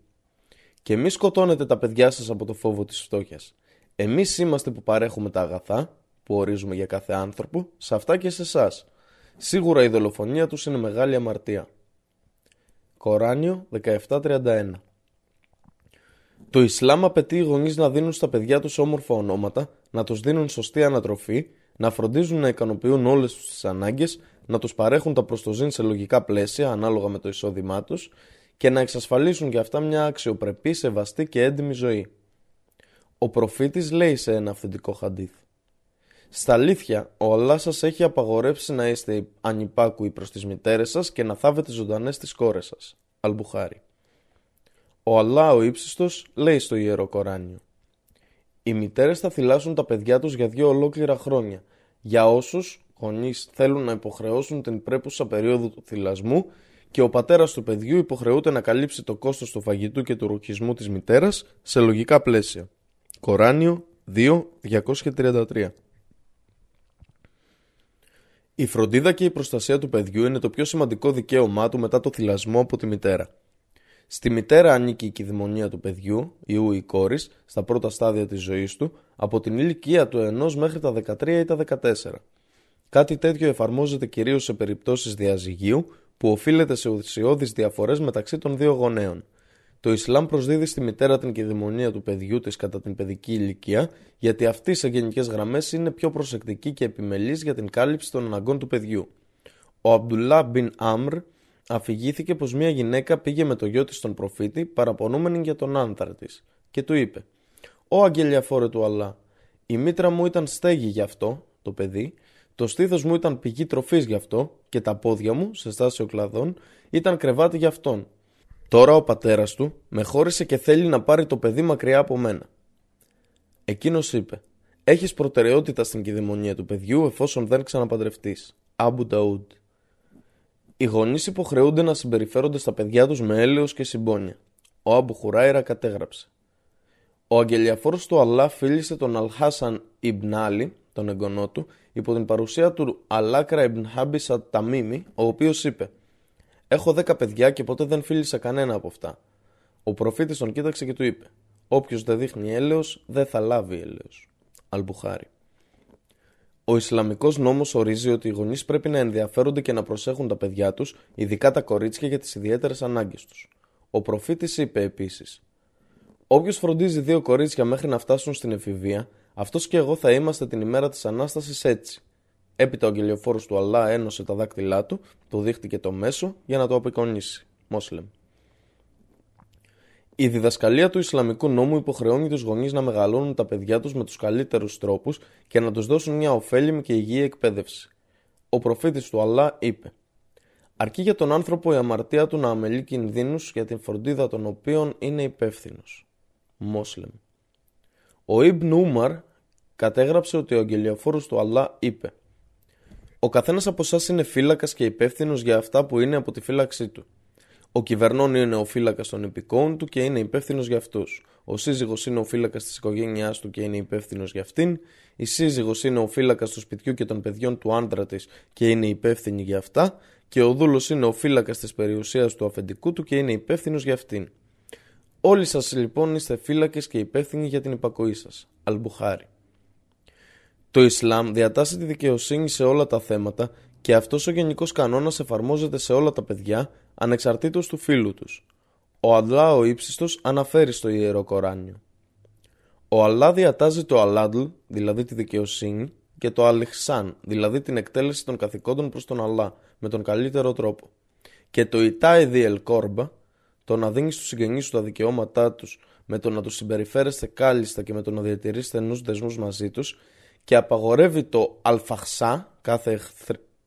A: Και μη σκοτώνετε τα παιδιά σας από το φόβο της φτώχειας. Εμείς είμαστε που παρέχουμε τα αγαθά, που ορίζουμε για κάθε άνθρωπο, σε αυτά και σε εσάς. Σίγουρα η δολοφονία τους είναι μεγάλη αμαρτία. Κοράνιο 1731 Το Ισλάμ απαιτεί οι γονείς να δίνουν στα παιδιά τους όμορφα ονόματα, να τους δίνουν σωστή ανατροφή, να φροντίζουν να ικανοποιούν όλες τους τις ανάγκες, να τους παρέχουν τα προστοζήν σε λογικά πλαίσια ανάλογα με το εισόδημά τους και να εξασφαλίσουν για αυτά μια αξιοπρεπή, σεβαστή και έντιμη ζωή. Ο προφήτης λέει σε ένα αυθεντικό χαντίθ «Στα αλήθεια, ο Allah σας έχει απαγορεύσει να είστε ανυπάκουοι προς τις μητέρες σας και να θάβετε ζωντανές τις κόρες σας». Αλμπουχάρι. Ο Αλλά ο ύψιστος λέει στο Ιερό Κοράνιο «Οι μητέρες θα θυλάσσουν τα παιδιά τους για δύο ολόκληρα χρόνια, για όσους γονείς θέλουν να υποχρεώσουν την πρέπουσα περίοδο του θυλασμού και ο πατέρας του παιδιού υποχρεούται να καλύψει το κόστος του φαγητού και του ρουχισμού της μητέρας σε λογικά πλαίσια. Κοράνιο 2.233 Η φροντίδα και η προστασία του παιδιού είναι το πιο σημαντικό δικαίωμά του μετά το θυλασμό από τη μητέρα. Στη μητέρα ανήκει η κυδαιμονία του παιδιού, ιού ή κόρης, στα πρώτα στάδια της ζωής του, από την ηλικία του ενός μέχρι τα 13 ή τα 14. Κάτι τέτοιο εφαρμόζεται κυρίως σε περιπτώσεις διαζυγίου, που οφείλεται σε ουσιώδεις διαφορές μεταξύ των δύο γονέων. Το Ισλάμ προσδίδει στη μητέρα την κυδαιμονία του παιδιού της κατά την παιδική ηλικία, γιατί αυτή σε γενικές γραμμές είναι πιο προσεκτική και επιμελής για την κάλυψη των αναγκών του παιδιού. Ο Αμπτουλά Μπιν Αμρ αφηγήθηκε πως μια γυναίκα πήγε με το γιο της στον προφήτη παραπονούμενη για τον άνθρα της και του είπε «Ω αγγελιαφόρε του Αλλά, η μήτρα μου ήταν στέγη γι' αυτό, το παιδί, το στήθος μου ήταν πηγή τροφής γι' αυτό και τα πόδια μου, σε στάση οκλαδών, ήταν κρεβάτι γι' αυτόν. Τώρα ο πατέρας του με χώρισε και θέλει να πάρει το παιδί μακριά από μένα. Εκείνος είπε «Έχεις προτεραιότητα στην κυδαιμονία του παιδιού εφόσον δεν ξαναπαντρευτείς». Αμπου Νταούντ οι γονείς υποχρεούνται να συμπεριφέρονται στα παιδιά τους με έλεος και συμπόνια. Ο Αμπου Χουράιρα κατέγραψε. Ο αγγελιαφόρος του Αλλά φίλησε τον Αλχάσαν Ιμπνάλη, τον εγγονό του, υπό την παρουσία του Αλάκρα Ιμπν Χάμπισα Ταμίμη, ο οποίος είπε: Έχω δέκα παιδιά και ποτέ δεν φίλησα κανένα από αυτά. Ο προφήτης τον κοίταξε και του είπε: Όποιος δεν δείχνει έλεος δεν θα λάβει έλεος. Αλμπουχάρη. Ο Ισλαμικός νόμος ορίζει ότι οι γονείς πρέπει να ενδιαφέρονται και να προσέχουν τα παιδιά τους, ειδικά τα κορίτσια, για τις ιδιαίτερες ανάγκες τους. Ο προφήτης είπε επίσης: Όποιος φροντίζει δύο κορίτσια μέχρι να φτάσουν στην εφηβεία, αυτός και εγώ θα είμαστε την ημέρα της ανάστασης έτσι. Έπειτα ο αγγελιοφόρο του Αλλά ένωσε τα δάκτυλά του, το δείχτηκε το μέσο για να το απεικονίσει. Μόσλεμ. Η διδασκαλία του Ισλαμικού νόμου υποχρεώνει τους γονείς να μεγαλώνουν τα παιδιά τους με τους καλύτερους τρόπους και να τους δώσουν μια ωφέλιμη και υγιή εκπαίδευση. Ο προφήτης του Αλλά είπε: Αρκεί για τον άνθρωπο η αμαρτία του να αμελεί κινδύνους για την φροντίδα των οποίων είναι υπεύθυνος. Μόσλεμ. Ο Ιμπν Ούμαρ κατέγραψε ότι ο αγγελιοφόρος του Αλλά είπε: Ο καθένας από εσάς είναι φύλακας και υπεύθυνος για αυτά που είναι από τη φύλαξή του. Ο κυβερνών είναι ο φύλακας των επικών του και είναι υπεύθυνος για αυτούς. Ο σύζυγος είναι ο φύλακας της οικογένειάς του και είναι υπεύθυνος για αυτήν. Η σύζυγος είναι ο φύλακας του σπιτιού και των παιδιών του άντρα της και είναι υπεύθυνη για αυτά. Και ο δούλος είναι ο φύλακας της περιουσίας του αφεντικού του και είναι υπεύθυνος για αυτήν. Όλοι σας λοιπόν είστε φύλακες και υπεύθυνοι για την υπακοή σας. Αλμπουχάρη. Το Ισλάμ διατάσσει τη δικαιοσύνη σε όλα τα θέματα και αυτός ο γενικός κανόνας εφαρμόζεται σε όλα τα παιδιά ανεξαρτήτως του φίλου τους. Ο Αλλά ο ύψιστος αναφέρει στο Ιερό Κοράνιο. Ο Αλλά διατάζει το Αλάντλ, δηλαδή τη δικαιοσύνη, και το Αλιχσάν, δηλαδή την εκτέλεση των καθηκόντων προς τον Αλλά, με τον καλύτερο τρόπο. Και το Ιτάι Διελ Κόρμπα, το να δίνει στους συγγενείς σου τα δικαιώματά τους, με το να τους συμπεριφέρεστε κάλλιστα και με το να διατηρήσετε ενούς δεσμούς μαζί τους, και απαγορεύει το Αλφαχσά, κάθε,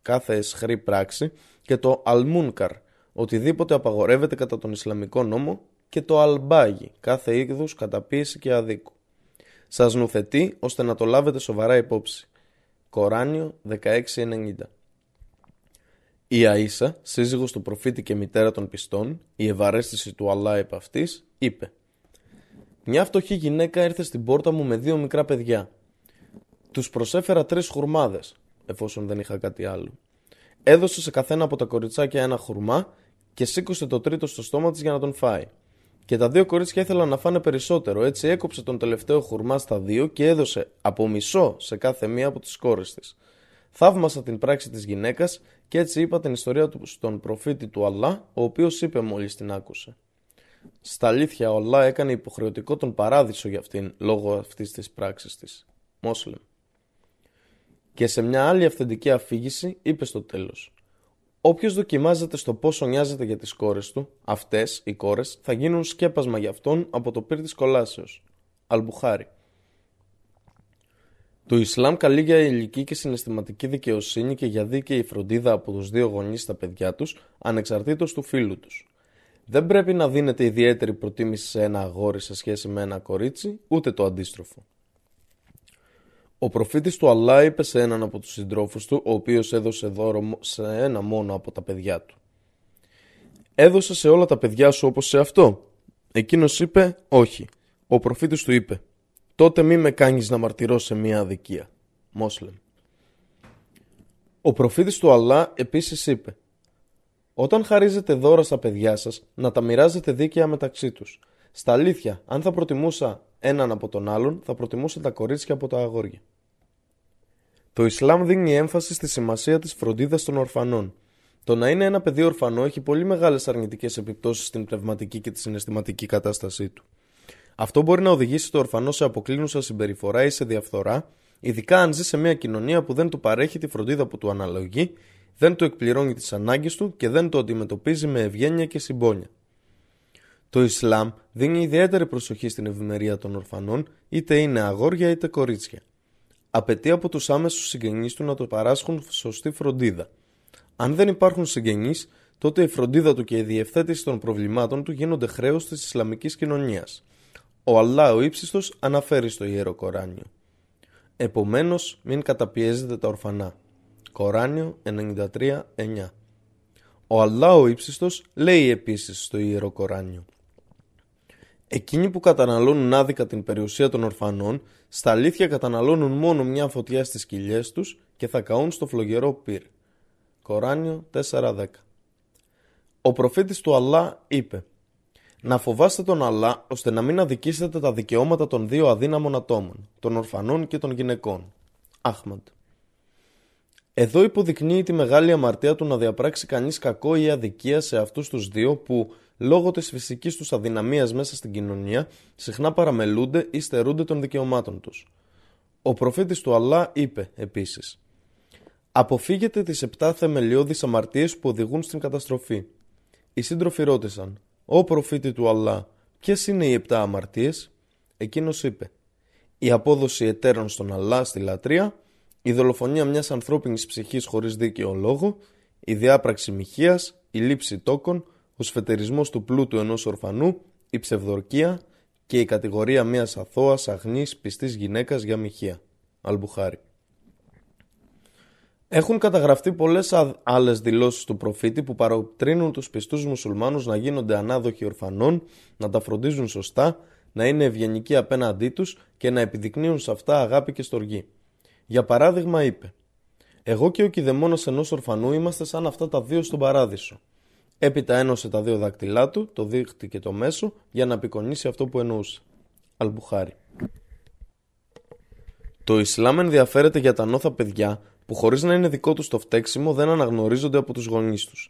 A: κάθε εσχρή πράξη, και το Αλμούνκαρ, οτιδήποτε απαγορεύεται κατά τον Ισλαμικό νόμο και το αλμπάγι, κάθε είδους καταπίεση και αδίκου. Σας νουθετεί ώστε να το λάβετε σοβαρά υπόψη. Κοράνιο 1690 Η Αΐσα, σύζυγος του προφήτη και μητέρα των πιστών, η ευαρέστηση του Αλλά επ' αυτής, είπε «Μια φτωχή γυναίκα ήρθε στην πόρτα μου με δύο μικρά παιδιά. Τους προσέφερα τρεις χουρμάδες, εφόσον δεν είχα κάτι άλλο. Έδωσε σε καθένα από τα κοριτσάκια ένα χουρμά και σήκωσε το τρίτο στο στόμα της για να τον φάει. Και τα δύο κορίτσια ήθελαν να φάνε περισσότερο, έτσι έκοψε τον τελευταίο χουρμά στα δύο και έδωσε από μισό σε κάθε μία από τις κόρες της. Θαύμασα την πράξη της γυναίκας και έτσι είπα την ιστορία του στον προφήτη του Αλλά, ο οποίος είπε μόλις την άκουσε. Στα αλήθεια, ο Αλλά έκανε υποχρεωτικό τον παράδεισο για αυτήν λόγω αυτής της πράξης της. Μόσλεμ. Και σε μια άλλη αυθεντική αφήγηση είπε στο τέλος Όποιος δοκιμάζεται στο πόσο νοιάζεται για τις κόρες του, αυτές οι κόρες θα γίνουν σκέπασμα για αυτόν από το πύρ της κολάσεως. Αλμπουχάρη. Το Ισλάμ καλεί για ηλική και συναισθηματική δικαιοσύνη και για δίκαιη φροντίδα από τους δύο γονείς στα παιδιά τους, ανεξαρτήτως του φίλου τους. Δεν πρέπει να δίνεται ιδιαίτερη προτίμηση σε ένα αγόρι σε σχέση με ένα κορίτσι, ούτε το αντίστροφο. Ο προφήτης του Αλλά είπε σε έναν από τους συντρόφους του, ο οποίος έδωσε δώρο σε ένα μόνο από τα παιδιά του. «Έδωσε σε όλα τα παιδιά σου όπως σε αυτό». Εκείνος είπε «Όχι». Ο προφήτης του είπε «Τότε μη με κάνεις να μαρτυρώ σε μία αδικία». Μόσλεμ. Ο προφήτης του Αλλά επίσης είπε «Όταν χαρίζετε δώρα στα παιδιά σας, να τα μοιράζετε δίκαια μεταξύ τους. Στα αλήθεια, αν θα προτιμούσα έναν από τον άλλον, θα προτιμούσα τα κορίτσια από τα αγόρια. Το Ισλάμ δίνει έμφαση στη σημασία της φροντίδας των ορφανών. Το να είναι ένα παιδί ορφανό έχει πολύ μεγάλες αρνητικές επιπτώσεις στην πνευματική και τη συναισθηματική κατάστασή του. Αυτό μπορεί να οδηγήσει το ορφανό σε αποκλίνουσα συμπεριφορά ή σε διαφθορά, ειδικά αν ζει σε μια κοινωνία που δεν του παρέχει τη φροντίδα που του αναλογεί, δεν του εκπληρώνει τις ανάγκες του και δεν το αντιμετωπίζει με ευγένεια και συμπόνια. Το Ισλάμ δίνει ιδιαίτερη προσοχή στην ευημερία των ορφανών, είτε είναι αγόρια είτε κορίτσια. Απαιτεί από τους άμεσους συγγενείς του να το παράσχουν σωστή φροντίδα. Αν δεν υπάρχουν συγγενείς, τότε η φροντίδα του και η διευθέτηση των προβλημάτων του γίνονται χρέος της Ισλαμικής κοινωνίας. Ο Αλλά ο ύψιστο αναφέρει στο ιερό Κοράνιο. Επομένως, μην καταπιέζετε τα ορφανά. Κοράνιο 93.9 Ο Αλλά ο ύψιστος λέει επίσης στο Ιερό Κοράνιο Εκείνοι που καταναλώνουν άδικα την περιουσία των ορφανών στα αλήθεια καταναλώνουν μόνο μια φωτιά στις κοιλιές τους και θα καούν στο φλογερό πυρ. Κοράνιο 4.10 Ο προφήτης του Αλλά είπε «Να φοβάστε τον Αλλά ώστε να μην αδικήσετε τα δικαιώματα των δύο αδύναμων ατόμων, των ορφανών και των γυναικών». Άχμαντ εδώ υποδεικνύει τη μεγάλη αμαρτία του να διαπράξει κανείς κακό ή αδικία σε αυτούς τους δύο που, λόγω της φυσικής τους αδυναμίας μέσα στην κοινωνία, συχνά παραμελούνται ή στερούνται των δικαιωμάτων τους. Ο προφήτης του Αλλά είπε επίσης: Αποφύγετε τις επτά θεμελιώδεις αμαρτίες που οδηγούν στην καταστροφή. Οι σύντροφοι ρώτησαν: Ω προφήτη του Αλλά, ποιες είναι οι επτά αμαρτίες, εκείνος είπε: Η απόδοση εταίρων στον Αλλά στη λατρεία η δολοφονία μιας ανθρώπινης ψυχής χωρίς δίκαιο λόγο, η διάπραξη μοιχείας, η λήψη τόκων, ο σφετερισμός του πλούτου ενός ορφανού, η ψευδορκία και η κατηγορία μιας αθώας, αγνής, πιστής γυναίκας για μοιχεία. Αλμπουχάρη. Έχουν καταγραφεί πολλές άλλες δηλώσεις του προφήτη που παροτρύνουν τους πιστούς μουσουλμάνους να γίνονται ανάδοχοι ορφανών, να τα φροντίζουν σωστά, να είναι ευγενικοί απέναντί τους και να επιδεικνύουν σε αυτά αγάπη και στοργή. Για παράδειγμα είπε «Εγώ και ο κηδεμόνας ενός ορφανού είμαστε σαν αυτά τα δύο στον παράδεισο». Έπειτα ένωσε τα δύο δάκτυλά του, το δίχτυ και το μέσο, για να απεικονίσει αυτό που εννοούσε. Αλμπουχάρη. Το Ισλάμ ενδιαφέρεται για τα νόθα παιδιά που χωρίς να είναι δικό τους το φταίξιμο δεν αναγνωρίζονται από τους γονείς τους.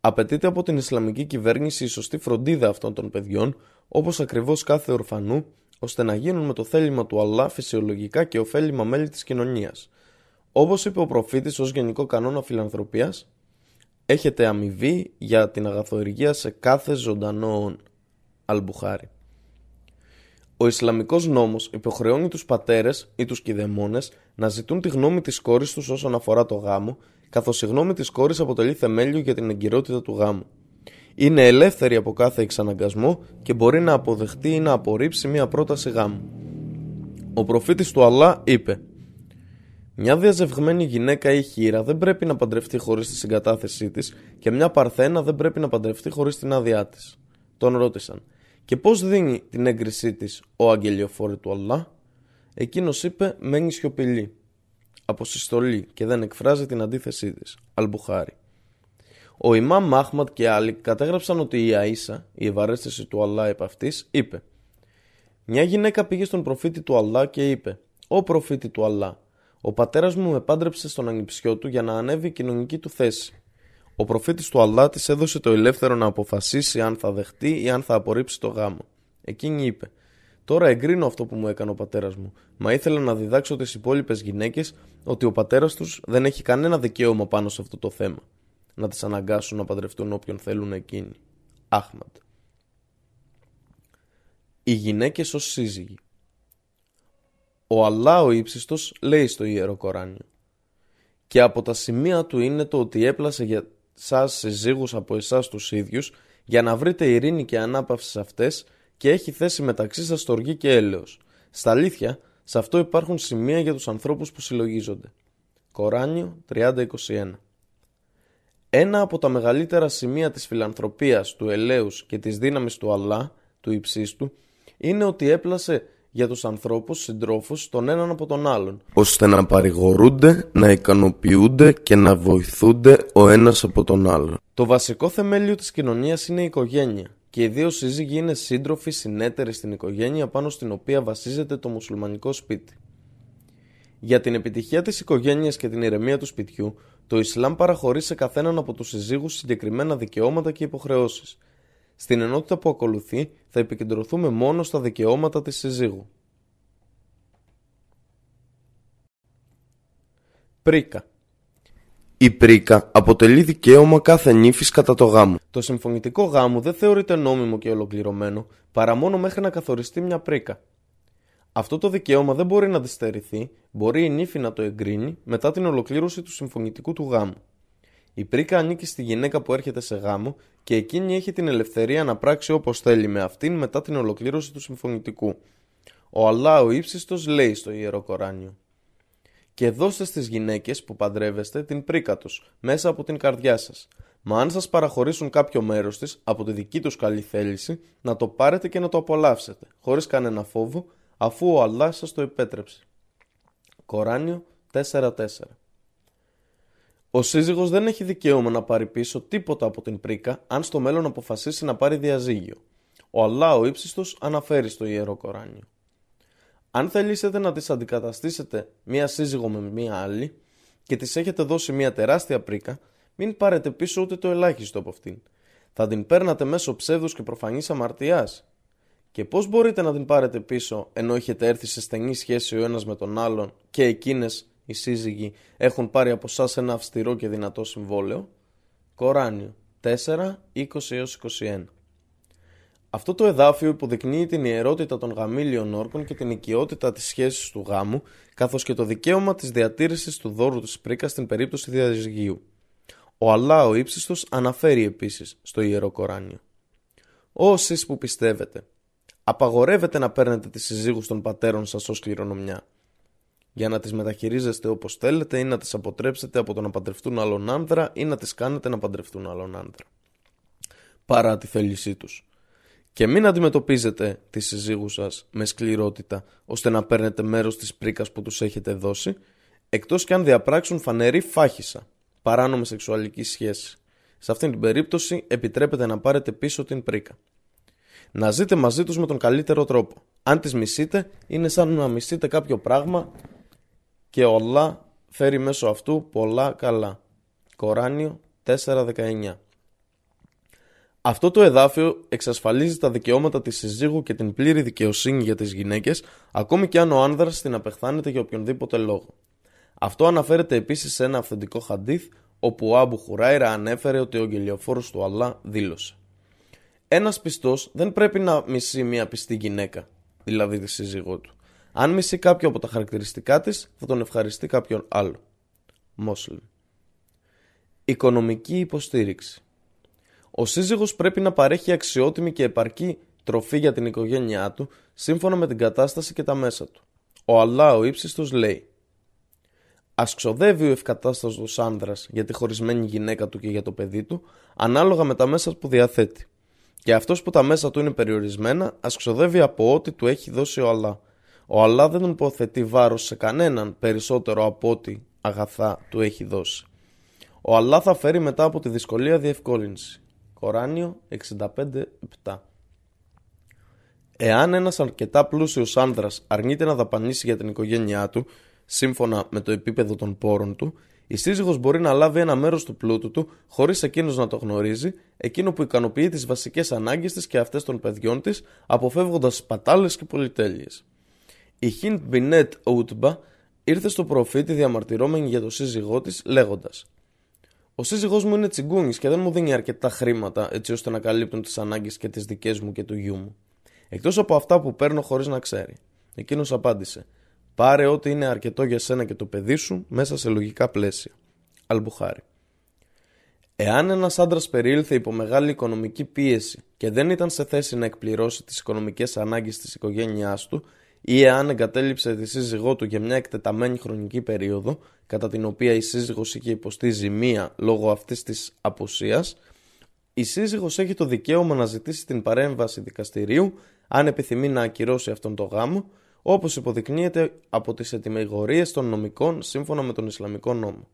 A: Απαιτείται από την Ισλαμική κυβέρνηση η σωστή φροντίδα αυτών των παιδιών, όπως ακριβώς κάθε ορφανού, ώστε να γίνουν με το θέλημα του Αλλά φυσιολογικά και ωφέλιμα μέλη της κοινωνίας. Όπως είπε ο προφήτης ως γενικό κανόνα φιλανθρωπίας, έχετε αμοιβή για την αγαθοεργία σε κάθε ζωντανό Αλμπουχάρι. Ο Ισλαμικός νόμος υποχρεώνει τους πατέρες ή τους κηδεμόνες να ζητούν τη γνώμη της κόρης τους όσον αφορά το γάμο, καθώς η γνώμη της κόρης αποτελεί θεμέλιο για την εγκυρότητα του γάμου είναι ελεύθερη από κάθε εξαναγκασμό και μπορεί να αποδεχτεί ή να απορρίψει μια πρόταση γάμου. Ο προφήτης του Αλλά είπε «Μια διαζευγμένη γυναίκα ή χείρα δεν πρέπει να παντρευτεί χωρίς τη συγκατάθεσή της και μια παρθένα δεν πρέπει να παντρευτεί χωρίς την άδειά της». Τον ρώτησαν «Και πώς δίνει την έγκρισή της ο αγγελιοφόρη του Αλλά» Εκείνος είπε «Μένει σιωπηλή» αποσυστολή και δεν εκφράζει την αντίθεσή της. Αλμπουχάρη. Ο Ιμάμ Μάχματ και άλλοι κατέγραψαν ότι η Αΐσα, η ευαρέστηση του Αλλά επ' αυτής, είπε Μια γυναίκα πήγε στον προφήτη του Αλλά και είπε «Ο προφήτη του Αλλά, ο πατέρας μου με πάντρεψε στον ανιψιό του για να ανέβει η κοινωνική του θέση. Ο προφήτης του Αλλά της έδωσε το ελεύθερο να αποφασίσει αν θα δεχτεί ή αν θα απορρίψει το γάμο. Εκείνη είπε Τώρα εγκρίνω αυτό που μου έκανε ο πατέρας μου, μα ήθελα να διδάξω τις υπόλοιπες γυναίκες ότι ο πατέρας τους δεν έχει κανένα δικαίωμα πάνω σε αυτό το θέμα να τις αναγκάσουν να παντρευτούν όποιον θέλουν εκείνοι. Άχμαντ. Οι γυναίκες ως σύζυγοι Ο Αλλά ο ύψιστος λέει στο Ιερό Κοράνιο και από τα σημεία του είναι το ότι έπλασε για σας συζύγους από εσάς τους ίδιους για να βρείτε ειρήνη και ανάπαυση σε αυτές και έχει θέση μεταξύ σας στοργή και έλεος. Στα αλήθεια, σε αυτό υπάρχουν σημεία για τους ανθρώπους που συλλογίζονται. Κοράνιο 30-21 ένα από τα μεγαλύτερα σημεία της φιλανθρωπίας, του ελέους και της δύναμης του Αλλά, του υψίστου, είναι ότι έπλασε για τους ανθρώπους συντρόφους τον έναν από τον άλλον, ώστε να παρηγορούνται, να ικανοποιούνται και να βοηθούνται ο ένας από τον άλλον. Το βασικό θεμέλιο της κοινωνίας είναι η οικογένεια και οι δύο σύζυγοι είναι σύντροφοι συνέτεροι στην οικογένεια πάνω στην οποία βασίζεται το μουσουλμανικό σπίτι. Για την επιτυχία της οικογένειας και την ηρεμία του σπιτιού, Το Ισλάμ παραχωρεί σε καθέναν από τους συζύγους συγκεκριμένα δικαιώματα και υποχρεώσεις. Στην ενότητα που ακολουθεί θα επικεντρωθούμε μόνο στα δικαιώματα της συζύγου. Πρίκα η πρίκα αποτελεί δικαίωμα κάθε νύφης κατά το γάμο. Το συμφωνητικό γάμο δεν θεωρείται νόμιμο και ολοκληρωμένο παρά μόνο μέχρι να καθοριστεί μια πρίκα. Αυτό το δικαίωμα δεν μπορεί να αντιστερηθεί, μπορεί η νύφη να το εγκρίνει μετά την ολοκλήρωση του συμφωνητικού του γάμου. Η πρίκα ανήκει στη γυναίκα που έρχεται σε γάμο και εκείνη έχει την ελευθερία να πράξει όπως θέλει με αυτήν μετά την ολοκλήρωση του συμφωνητικού. Ο Αλλά ο ύψιστος λέει στο ιερό Κοράνιο και δώστε στις γυναίκες που παντρεύεστε την πρίκα τους μέσα από την καρδιά σας. Μα αν σας παραχωρήσουν κάποιο μέρος της από τη δική τους καλή θέληση, να το πάρετε και να το απολαύσετε, χωρίς κανένα φόβο, αφού ο Allah σας το επέτρεψε. Κοράνιο 4.4 Ο σύζυγος δεν έχει δικαίωμα να πάρει πίσω τίποτα από την πρίκα αν στο μέλλον αποφασίσει να πάρει διαζύγιο. Ο Αλλά ο ύψιστος αναφέρει στο Ιερό Κοράνιο. Αν θελήσετε να τις αντικαταστήσετε μία σύζυγο με μία άλλη και τις έχετε δώσει μία τεράστια πρίκα, μην πάρετε πίσω ούτε το ελάχιστο από αυτήν. Θα την παίρνατε μέσω ψεύδους και προφανής αμαρτιάς. Και πώς μπορείτε να την πάρετε πίσω ενώ έχετε έρθει σε στενή σχέση ο ένας με τον άλλον και εκείνες οι σύζυγοι έχουν πάρει από εσάς ένα αυστηρό και δυνατό συμβόλαιο. Κοράνιο 4, 20 21 αυτό το εδάφιο υποδεικνύει την ιερότητα των γαμήλιων όρκων και την οικειότητα της σχέσης του γάμου, καθώς και το δικαίωμα της διατήρησης του δώρου της πρίκας στην περίπτωση διαζυγίου. Ο Αλλά ο ύψιστος αναφέρει επίσης στο Ιερό Κοράνιο. Όσοι που πιστεύετε, απαγορεύετε να παίρνετε τις συζύγους των πατέρων σας ως κληρονομιά, για να τις μεταχειρίζεστε όπως θέλετε ή να τις αποτρέψετε από το να παντρευτούν άλλον άνδρα ή να τις κάνετε να παντρευτούν άλλον άνδρα. Παρά τη θέλησή τους και μην αντιμετωπίζετε τη σύζυγου σας με σκληρότητα ώστε να παίρνετε μέρος της πρίκας που τους έχετε δώσει, εκτός και αν διαπράξουν φανερή φάχησα, παράνομη σεξουαλική σχέση. Σε αυτήν την περίπτωση επιτρέπετε να πάρετε πίσω την πρίκα. Να ζείτε μαζί τους με τον καλύτερο τρόπο. Αν τις μισείτε, είναι σαν να μισείτε κάποιο πράγμα και όλα φέρει μέσω αυτού πολλά καλά. Κοράνιο 4.19 αυτό το εδάφιο εξασφαλίζει τα δικαιώματα της συζύγου και την πλήρη δικαιοσύνη για τις γυναίκες, ακόμη και αν ο άνδρας την απεχθάνεται για οποιονδήποτε λόγο. Αυτό αναφέρεται επίσης σε ένα αυθεντικό χαντίθ, όπου ο Άμπου Χουράιρα ανέφερε ότι ο γελιοφόρος του Αλλά δήλωσε. Ένας πιστός δεν πρέπει να μισεί μια πιστή γυναίκα, δηλαδή τη σύζυγό του. Αν μισεί κάποιο από τα χαρακτηριστικά της, θα τον ευχαριστεί κάποιον άλλο. Μόσλιμ. Οικονομική υποστήριξη. Ο σύζυγος πρέπει να παρέχει αξιότιμη και επαρκή τροφή για την οικογένειά του σύμφωνα με την κατάσταση και τα μέσα του. Ο Αλλά ο ύψιστος λέει Α ξοδεύει ο ευκατάστατος άνδρας για τη χωρισμένη γυναίκα του και για το παιδί του, ανάλογα με τα μέσα που διαθέτει. Και αυτός που τα μέσα του είναι περιορισμένα, α ξοδεύει από ό,τι του έχει δώσει ο Αλλά. Ο Αλλά δεν τον υποθετεί βάρος σε κανέναν περισσότερο από ό,τι αγαθά του έχει δώσει. Ο Αλλά θα φέρει μετά από τη δυσκολία διευκόλυνση. Κοράνιο 65.7 Εάν ένας αρκετά πλούσιος άνδρας αρνείται να δαπανίσει για την οικογένειά του, σύμφωνα με το επίπεδο των πόρων του, η σύζυγος μπορεί να λάβει ένα μέρος του πλούτου του χωρίς εκείνος να το γνωρίζει, εκείνο που ικανοποιεί τις βασικές ανάγκες της και αυτές των παιδιών της, αποφεύγοντας σπατάλες και πολυτέλειες. Η Χίντ Μπινέτ Ούτμπα ήρθε στο προφήτη διαμαρτυρόμενη για το σύζυγό της λέγοντας ο σύζυγός μου είναι τσιγκούνης και δεν μου δίνει αρκετά χρήματα έτσι ώστε να καλύπτουν τις ανάγκες και τις δικές μου και του γιού μου. Εκτός από αυτά που παίρνω χωρίς να ξέρει. Εκείνος απάντησε: Πάρε ό,τι είναι αρκετό για σένα και το παιδί σου μέσα σε λογικά πλαίσια. Αλμπουχάρη. Εάν ένας άντρας περιήλθε υπό μεγάλη οικονομική πίεση και δεν ήταν σε θέση να εκπληρώσει τις οικονομικές ανάγκες της οικογένειάς του, ή εάν εγκατέλειψε τη σύζυγό του για μια εκτεταμένη χρονική περίοδο, κατά την οποία η σύζυγος είχε υποστεί ζημία λόγω αυτής της απουσίας, η σύζυγος έχει το δικαίωμα να ζητήσει την παρέμβαση δικαστηρίου αν επιθυμεί να ακυρώσει αυτόν τον γάμο, όπως υποδεικνύεται από τις ετοιμιγορίες των νομικών σύμφωνα με τον Ισλαμικό νόμο.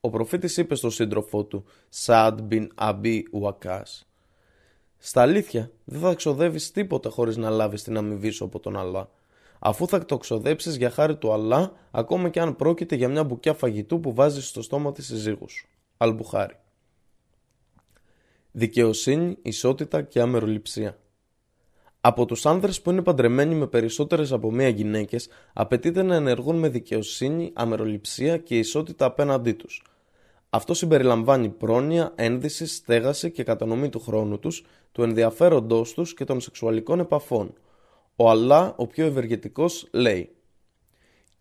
A: Ο προφήτης είπε στον σύντροφό του, Σαντ μπιν Αμπί Ουακάς, στα αλήθεια, δεν θα ξοδεύεις τίποτα χωρίς να λάβεις την αμοιβή σου από τον Αλλά. αφού θα το ξοδέψεις για χάρη του Αλλά, ακόμα και αν πρόκειται για μια μπουκιά φαγητού που βάζεις στο στόμα της συζύγους σου. Αλμπουχάρι. Δικαιοσύνη, ισότητα και αμεροληψία. Από τους άνδρες που είναι παντρεμένοι με περισσότερες από μία γυναίκες, απαιτείται να ενεργούν με δικαιοσύνη, αμεροληψία και ισότητα απέναντί τους. Αυτό συμπεριλαμβάνει πρόνοια, ένδυση, στέγαση και κατανομή του χρόνου τους, του ενδιαφέροντός τους και των σεξουαλικών επαφών. Ο Αλλά, ο πιο ευεργετικός, λέει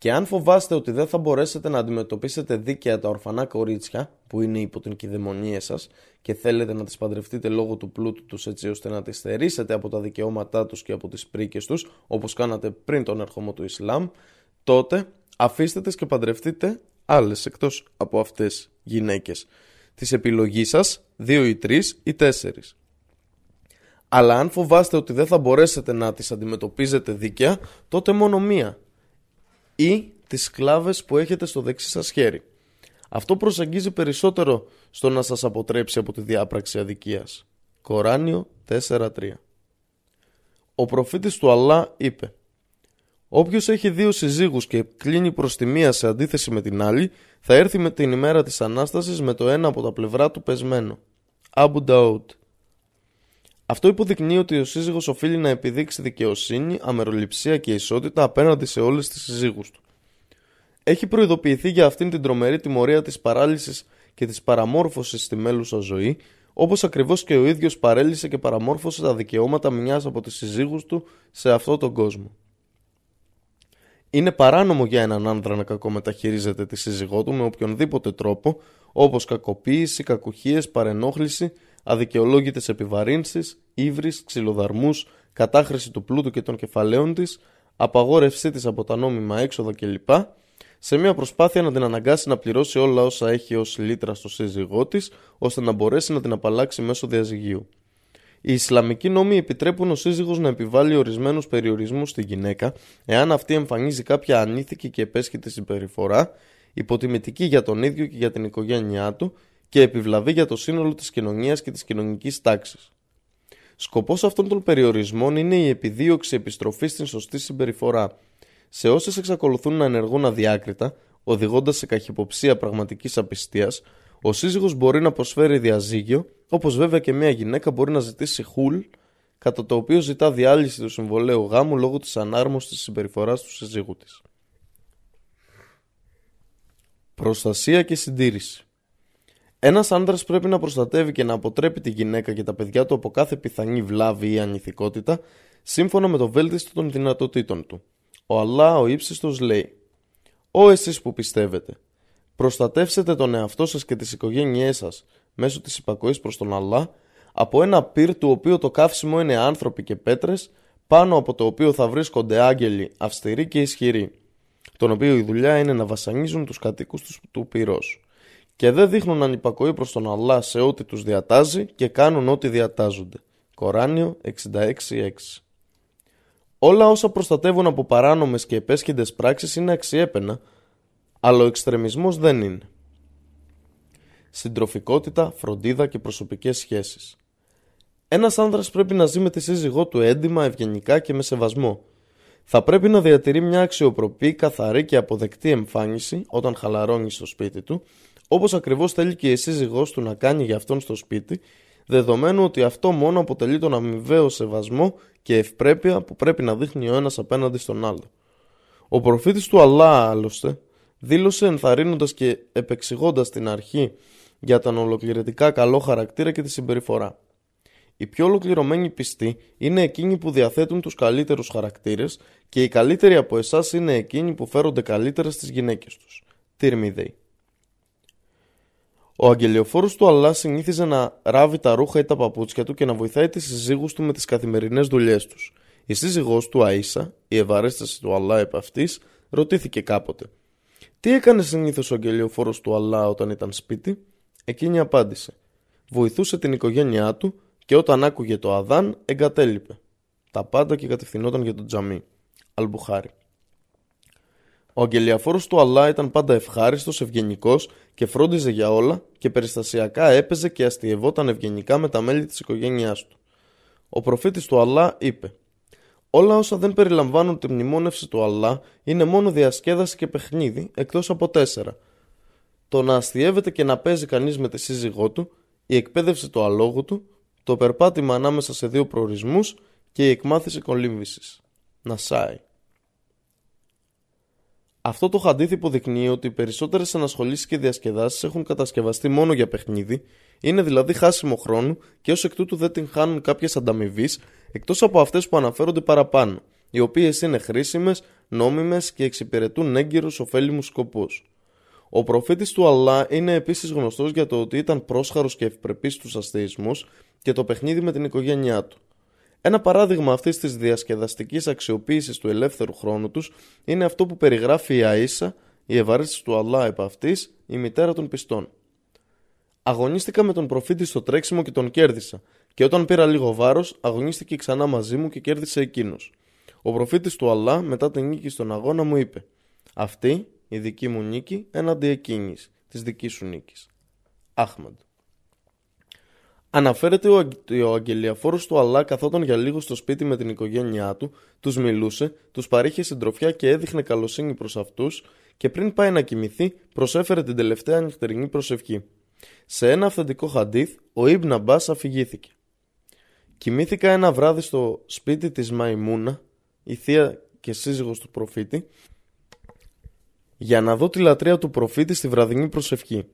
A: και αν φοβάστε ότι δεν θα μπορέσετε να αντιμετωπίσετε δίκαια τα ορφανά κορίτσια που είναι υπό την κυδαιμονία σας και θέλετε να τις παντρευτείτε λόγω του πλούτου τους έτσι ώστε να τις θερήσετε από τα δικαιώματά τους και από τις πρίκες τους, όπως κάνατε πριν τον ερχομό του Ισλάμ, τότε αφήστε τις και παντρευτείτε άλλες εκτός από αυτές γυναίκες. Της επιλογής σας, δύο ή τρεις ή τέσσερις. Αλλά αν φοβάστε ότι δεν θα μπορέσετε να τις αντιμετωπίζετε δίκαια, τότε μόνο μία ή τις σκλάβες που έχετε στο δεξί σας χέρι. Αυτό προσεγγίζει περισσότερο στο να σας αποτρέψει από τη διάπραξη αδικίας. Κοράνιο 4.3 Ο προφήτης του Αλλά είπε Όποιος έχει δύο συζύγους και κλείνει προς τη μία σε αντίθεση με την άλλη θα έρθει με την ημέρα της Ανάστασης με το ένα από τα πλευρά του πεσμένο. Αμπου Νταούτ αυτό υποδεικνύει ότι ο σύζυγος οφείλει να επιδείξει δικαιοσύνη, αμεροληψία και ισότητα απέναντι σε όλες τις συζύγους του. Έχει προειδοποιηθεί για αυτήν την τρομερή τιμωρία της παράλυσης και της παραμόρφωσης στη μέλλουσα ζωή, όπως ακριβώς και ο ίδιος παρέλυσε και παραμόρφωσε τα δικαιώματα μιας από τις συζύγους του σε αυτόν τον κόσμο. Είναι παράνομο για έναν άνδρα να κακομεταχειρίζεται τη σύζυγό του με οποιονδήποτε τρόπο, όπως κακοποίηση, κακουχίες, παρενόχληση, αδικαιολόγητες επιβαρύνσεις, ύβρις, ξυλοδαρμούς, κατάχρηση του πλούτου και των κεφαλαίων της, απαγόρευσή της από τα νόμιμα έξοδα κλπ. σε μια προσπάθεια να την αναγκάσει να πληρώσει όλα όσα έχει ως λίτρα στο σύζυγό της, ώστε να μπορέσει να την απαλλάξει μέσω διαζυγίου. Οι Ισλαμικοί νόμοι επιτρέπουν ο σύζυγος να επιβάλλει ορισμένους περιορισμούς στη γυναίκα, εάν αυτή εμφανίζει κάποια ανήθικη και επέσχυτη συμπεριφορά, υποτιμητική για τον ίδιο και για την οικογένειά του και επιβλαβή για το σύνολο της κοινωνίας και της κοινωνικής τάξης. Σκοπός αυτών των περιορισμών είναι η επιδίωξη επιστροφής στην σωστή συμπεριφορά. Σε όσες εξακολουθούν να ενεργούν αδιάκριτα, οδηγώντας σε καχυποψία πραγματικής απιστίας, ο σύζυγος μπορεί να προσφέρει διαζύγιο, όπως βέβαια και μια γυναίκα μπορεί να ζητήσει χουλ, κατά το οποίο ζητά διάλυση του συμβολέου γάμου λόγω της ανάρμοσης της συμπεριφοράς του σύζυγου της. Προστασία και συντήρηση ένας άντρας πρέπει να προστατεύει και να αποτρέπει τη γυναίκα και τα παιδιά του από κάθε πιθανή βλάβη ή ανηθικότητα, σύμφωνα με το βέλτιστο των δυνατοτήτων του. Ο Αλλά ο ύψιστος λέει: Ω εσείς που πιστεύετε, προστατεύσετε τον εαυτό σας και τις οικογένειές σας μέσω της υπακοής προς τον Αλλά από ένα πυρ του οποίου το καύσιμο είναι άνθρωποι και πέτρες, πάνω από το οποίο θα βρίσκονται άγγελοι αυστηροί και ισχυροί, τον οποίο η δουλειά είναι να βασανίζουν τους κατοίκους τους πυρός και δεν δείχνουν ανυπακοή προς τον Αλλά σε ό,τι τους διατάζει και κάνουν ό,τι διατάζονται. Κοράνιο 66.6 Όλα όσα προστατεύουν από παράνομες και επέσχυντες πράξεις είναι αξιέπαινα, αλλά ο εξτρεμισμός δεν είναι. Συντροφικότητα, φροντίδα και προσωπικές σχέσεις. Ένας άνδρας πρέπει να ζει με τη σύζυγό του έντιμα, ευγενικά και με σεβασμό. Θα πρέπει να διατηρεί μια αξιοπροπή, καθαρή και αποδεκτή εμφάνιση όταν χαλαρώνει στο σπίτι του όπως ακριβώς θέλει και η σύζυγός του να κάνει για αυτόν στο σπίτι, δεδομένου ότι αυτό μόνο αποτελεί τον αμοιβαίο σεβασμό και ευπρέπεια που πρέπει να δείχνει ο ένας απέναντι στον άλλο. Ο προφήτης του Αλλά άλλωστε δήλωσε ενθαρρύνοντας και επεξηγώντας την αρχή για τον ολοκληρωτικά καλό χαρακτήρα και τη συμπεριφορά. Οι πιο ολοκληρωμένοι πιστοί είναι εκείνοι που διαθέτουν τους καλύτερους χαρακτήρες και οι καλύτεροι από εσάς είναι εκείνοι που φέρονται καλύτερα στις γυναίκες τους. Τυρμιδέοι. Ο αγγελιοφόρος του Αλλά συνήθιζε να ράβει τα ρούχα ή τα παπούτσια του και να βοηθάει τις συζύγους του με τις καθημερινές δουλειές τους. Η σύζυγός του, Αΐσα, η ευαρέσταση του Αλλά επ' αυτής, ρωτήθηκε κάποτε. Τι έκανε συνήθως ο αγγελιοφόρος του Αλλά όταν ήταν σπίτι, εκείνη απάντησε. Βοηθούσε την οικογένειά του και όταν άκουγε το Αδάν εγκατέλειπε. Τα πάντα και κατευθυνόταν για τον τζαμί. Αλμπουχάρι. Ο αγγελιαφόρος του Αλλά ήταν πάντα ευχάριστος, ευγενικός και φρόντιζε για όλα και περιστασιακά έπαιζε και αστειευόταν ευγενικά με τα μέλη της οικογένειάς του. Ο προφήτης του Αλλά είπε Όλα όσα δεν περιλαμβάνουν τη μνημόνευση του Αλλά είναι μόνο διασκέδαση και παιχνίδι, εκτός από τέσσερα. Το να αστείευεται και να παίζει κανείς με τη σύζυγό του, η εκπαίδευση του αλόγου του, το περπάτημα ανάμεσα σε δύο προορισμούς και η εκμάθηση κολύμβησης. Νασάι. Αυτό το χαντίθ υποδεικνύει ότι οι περισσότερες ανασχολήσεις και διασκεδάσεις έχουν κατασκευαστεί μόνο για παιχνίδι, είναι δηλαδή χάσιμο χρόνου και ως εκ τούτου δεν την χάνουν κάποιες ανταμοιβή εκτός από αυτές που αναφέρονται παραπάνω, οι οποίες είναι χρήσιμες, νόμιμες και εξυπηρετούν έγκυρου ωφέλιμους σκοπούς. Ο προφήτης του Αλλά είναι επίσης γνωστός για το ότι ήταν πρόσχαρος και ευπρεπής στους αστεϊσμούς και το παιχνίδι με την οικογένειά του. Ένα παράδειγμα αυτής της διασκεδαστικής αξιοποίησης του ελεύθερου χρόνου τους είναι αυτό που περιγράφει η Αΐσα, η ευαρέστηση του Αλλά επ' αυτής, η μητέρα των πιστών. Αγωνίστηκα με τον προφήτη στο τρέξιμο και τον κέρδισα, και όταν πήρα λίγο βάρος, αγωνίστηκε ξανά μαζί μου και κέρδισε εκείνος. Ο προφήτης του Αλλά, μετά την νίκη στον αγώνα, μου είπε: Αυτή η δική μου νίκη έναντι εκείνης, της δικής σου νίκης. Άχμαντ. Αναφέρεται ότι ο αγγελιαφόρος του Αλλά καθόταν για λίγο στο σπίτι με την οικογένειά του, τους μιλούσε, τους παρήχε συντροφιά και έδειχνε καλοσύνη προς αυτούς και πριν πάει να κοιμηθεί, προσέφερε την τελευταία νυχτερινή προσευχή. Σε ένα αυθεντικό χαντίθ, ο Ιμπν Αμπά αφηγήθηκε. Κοιμήθηκα ένα βράδυ στο σπίτι της Μαϊμούνα, η θεία και σύζυγος του προφήτη, για να δω τη λατρεία του προφήτη στη βραδινή προσευχή.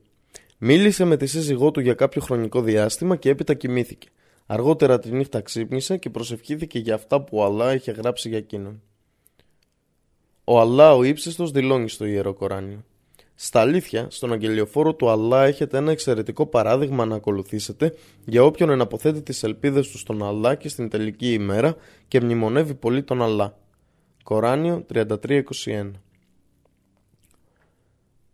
A: Μίλησε με τη σύζυγό του για κάποιο χρονικό διάστημα και έπειτα κοιμήθηκε. Αργότερα τη νύχτα ξύπνησε και προσευχήθηκε για αυτά που ο Αλλά είχε γράψει για εκείνον. Ο Αλλά ο ύψιστος δηλώνει στο Ιερό Κοράνιο. Στα αλήθεια, στον αγγελιοφόρο του Αλλά έχετε ένα εξαιρετικό παράδειγμα να ακολουθήσετε για όποιον εναποθέτει τις ελπίδες του στον Αλλά και στην τελική ημέρα και μνημονεύει πολύ τον Αλλά. Κοράνιο 33-21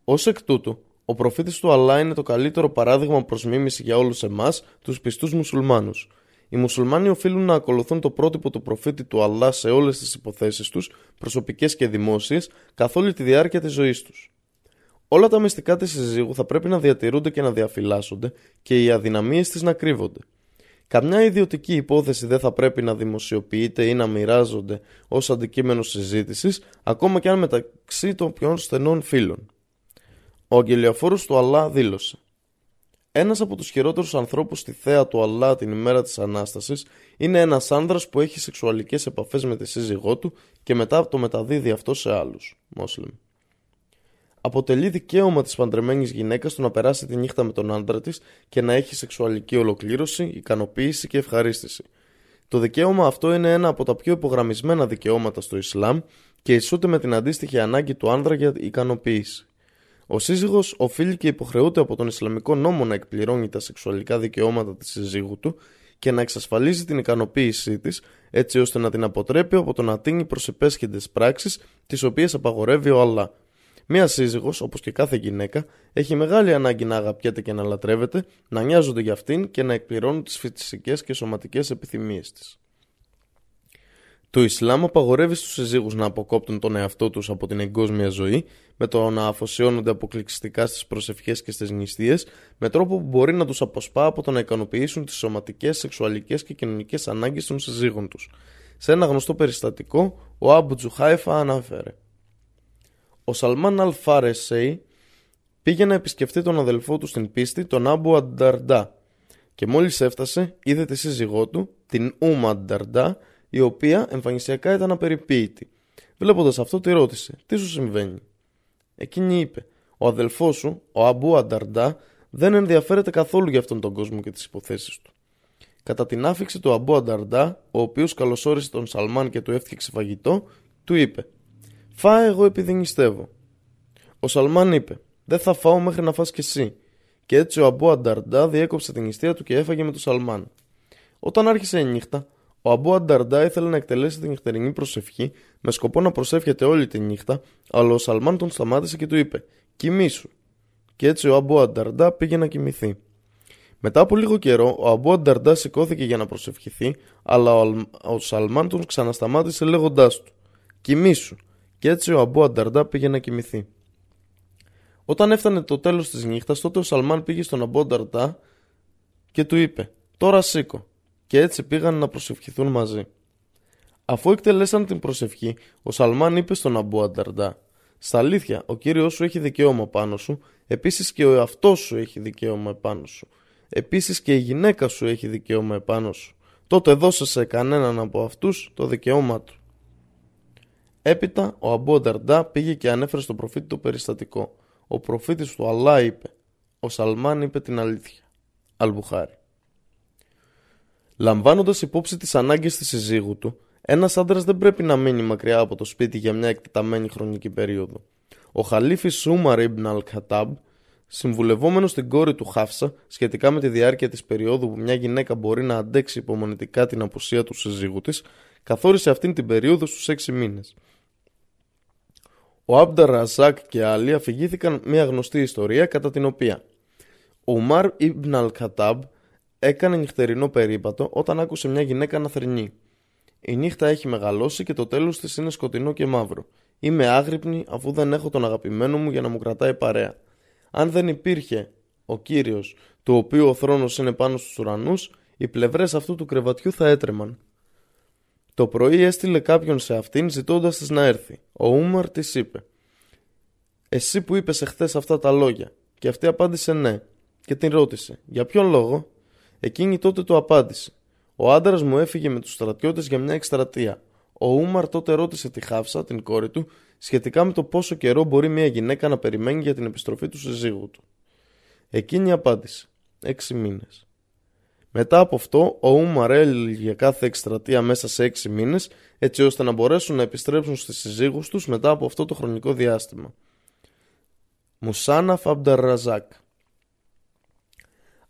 A: Ως εκ τούτου, ο προφήτης του Αλλά είναι το καλύτερο παράδειγμα προς μίμηση για όλους εμάς, τους πιστούς μουσουλμάνους. Οι μουσουλμάνοι οφείλουν να ακολουθούν το πρότυπο του προφήτη του Αλλά σε όλες τις υποθέσεις τους, προσωπικές και δημόσιες, καθ' όλη τη διάρκεια της ζωής τους. Όλα τα μυστικά της συζύγου θα πρέπει να διατηρούνται και να διαφυλάσσονται και οι αδυναμίες της να κρύβονται. Καμιά ιδιωτική υπόθεση δεν θα πρέπει να δημοσιοποιείται ή να μοιράζονται ως αντικείμενο συζήτησης, ακόμα και αν μεταξύ των πιο στενών φίλων. Ο αγγελιοφόρο του Αλλά δήλωσε: Ένας από τους χειρότερους ανθρώπους στη θέα του Αλλά την ημέρα της Ανάστασης είναι ένας άνδρας που έχει σεξουαλικές επαφές με τη σύζυγό του και μετά το μεταδίδει αυτό σε άλλους. Μόσλεμ. Αποτελεί δικαίωμα της παντρεμένης γυναίκας του να περάσει τη νύχτα με τον άντρα της και να έχει σεξουαλική ολοκλήρωση, ικανοποίηση και ευχαρίστηση. Το δικαίωμα αυτό είναι ένα από τα πιο υπογραμμισμένα δικαιώματα στο Ισλάμ και ισούται με την αντίστοιχη ανάγκη του άνδρα για ικανοποίηση. Ο σύζυγος οφείλει και υποχρεούται από τον Ισλαμικό νόμο να εκπληρώνει τα σεξουαλικά δικαιώματα της σύζυγου του και να εξασφαλίζει την ικανοποίησή της, έτσι ώστε να την αποτρέπει από το να τίνει προς επέσχυντε πράξεις, τις οποίες απαγορεύει ο Αλλά. Μία σύζυγος, όπως και κάθε γυναίκα, έχει μεγάλη ανάγκη να αγαπιέται και να λατρεύεται, να νοιάζονται για αυτήν και να εκπληρώνουν τις φυσικές και σωματικές επιθυμίες της. Το Ισλάμ απαγορεύει στους συζύγους να αποκόπτουν τον εαυτό τους από την εγκόσμια ζωή με το να αφοσιώνονται αποκλειστικά στις προσευχές και στις νηστείες, με τρόπο που μπορεί να τους αποσπά από το να ικανοποιήσουν τις σωματικές, σεξουαλικές και κοινωνικές ανάγκες των συζύγων τους. Σε ένα γνωστό περιστατικό, ο Άμπου Τζουχάιφα αναφέρε. Ο Σαλμάν Αλφάρεσεϊ πήγε να επισκεφτεί τον αδελφό του στην πίστη, τον Άμπου Ανταρντά, και μόλις έφτασε είδε τη σύζυγό του, την Ούμα Ανταρντά, η οποία εμφανισιακά ήταν απεριποίητη. Βλέποντας αυτό, τη ρώτησε: Τι σου συμβαίνει; Εκείνη είπε: Ο αδελφός σου, ο Αμπού Ανταρντά, δεν ενδιαφέρεται καθόλου για αυτόν τον κόσμο και τις υποθέσεις του. Κατά την άφηξη του Αμπού Ανταρντά, ο οποίος καλωσόρισε τον Σαλμάν και του έφτιαξε φαγητό, του είπε: Φάε εγώ επειδή νηστεύω. Ο Σαλμάν είπε: Δεν θα φάω μέχρι να φας κι εσύ. Και έτσι ο Αμπού Ανταρντά διέκοψε την νηστεία του και έφαγε με τον Σαλμάν. Όταν άρχισε η νύχτα, ο Αμπού Ανταρντά ήθελε να εκτελέσει την νυχτερινή προσευχή με σκοπό να προσεύχεται όλη τη νύχτα, αλλά ο Σαλμάν τον σταμάτησε και του είπε: Κοιμήσου. Και έτσι ο Αμπού Ανταρντά πήγε να κοιμηθεί. Μετά από λίγο καιρό, ο Αμπού Ανταρντά σηκώθηκε για να προσευχηθεί, αλλά ο, ο Σαλμάν τον ξανασταμάτησε λέγοντάς του: Κοιμήσου. Και έτσι ο Αμπού Ανταρντά πήγε να κοιμηθεί. Όταν έφτανε το τέλος της νύχτας, τότε ο Σαλμάν πήγε στον Αμπού Ανταρντά και του είπε: Τώρα σήκω και έτσι πήγαν να προσευχηθούν μαζί. Αφού εκτελέσαν την προσευχή, ο Σαλμάν είπε στον Αμπού Ανταρντά «Στα αλήθεια, ο Κύριος σου έχει δικαίωμα πάνω σου, επίσης και ο εαυτός σου έχει δικαίωμα επάνω σου. Επίσης και η γυναίκα σου έχει δικαίωμα επάνω σου. Τότε δώσε σε κανέναν από αυτούς το δικαίωμά του». Έπειτα, ο Αμπού Ανταρντά πήγε και ανέφερε στον προφήτη το περιστατικό. Ο προφήτης του Αλλά είπε «Ο Σαλμάν είπε την αλήθεια». Αλμπουχάρη. Λαμβάνοντας υπόψη τις ανάγκες της συζύγου του, ένας άντρας δεν πρέπει να μείνει μακριά από το σπίτι για μια εκτεταμένη χρονική περίοδο. Ο Χαλίφη Σούμαρ Ιμπν Αλ Χατάμπ, συμβουλευόμενος την κόρη του Χάφσα σχετικά με τη διάρκεια της περίοδου που μια γυναίκα μπορεί να αντέξει υπομονητικά την απουσία του συζύγου της, καθόρισε αυτήν την περίοδο στους έξι μήνες. Ο Άμπντ αρ-Ραζάκ και άλλοι αφηγήθηκαν μια γνωστή ιστορία κατά την οποία ο Ουμάρ Ιμπν Αλ Χαττάμπ έκανε νυχτερινό περίπατο όταν άκουσε μια γυναίκα να θρηνεί. Η νύχτα έχει μεγαλώσει και το τέλος της είναι σκοτεινό και μαύρο. Είμαι άγρυπνη αφού δεν έχω τον αγαπημένο μου για να μου κρατάει παρέα. Αν δεν υπήρχε ο Κύριος, του οποίου ο θρόνος είναι πάνω στους ουρανούς, οι πλευρές αυτού του κρεβατιού θα έτρεμαν. Το πρωί έστειλε κάποιον σε αυτήν ζητώντας της να έρθει. ΟΟύμαρ της είπε: Εσύ που είπες εχθές αυτά τα λόγια. Και αυτή απάντησε ναι. Και την ρώτησε: Για ποιον λόγο; Εκείνη τότε το απάντησε. Ο άντρας μου έφυγε με τους στρατιώτες για μια εκστρατεία. ΟΟύμαρ τότε ρώτησε τη Χάφσα, την κόρη του, σχετικά με το πόσο καιρό μπορεί μια γυναίκα να περιμένει για την επιστροφή του συζύγου του. Εκείνη απάντησε: Έξι μήνες. Μετά από αυτό, οΟύμαρ έλεγε κάθε εκστρατεία μέσα σε έξι μήνες, έτσι ώστε να μπορέσουν να επιστρέψουν στις συζύγους τους μετά από αυτό το χρονικό διάστημα. Μουσάνα Φαμπταρραζάκ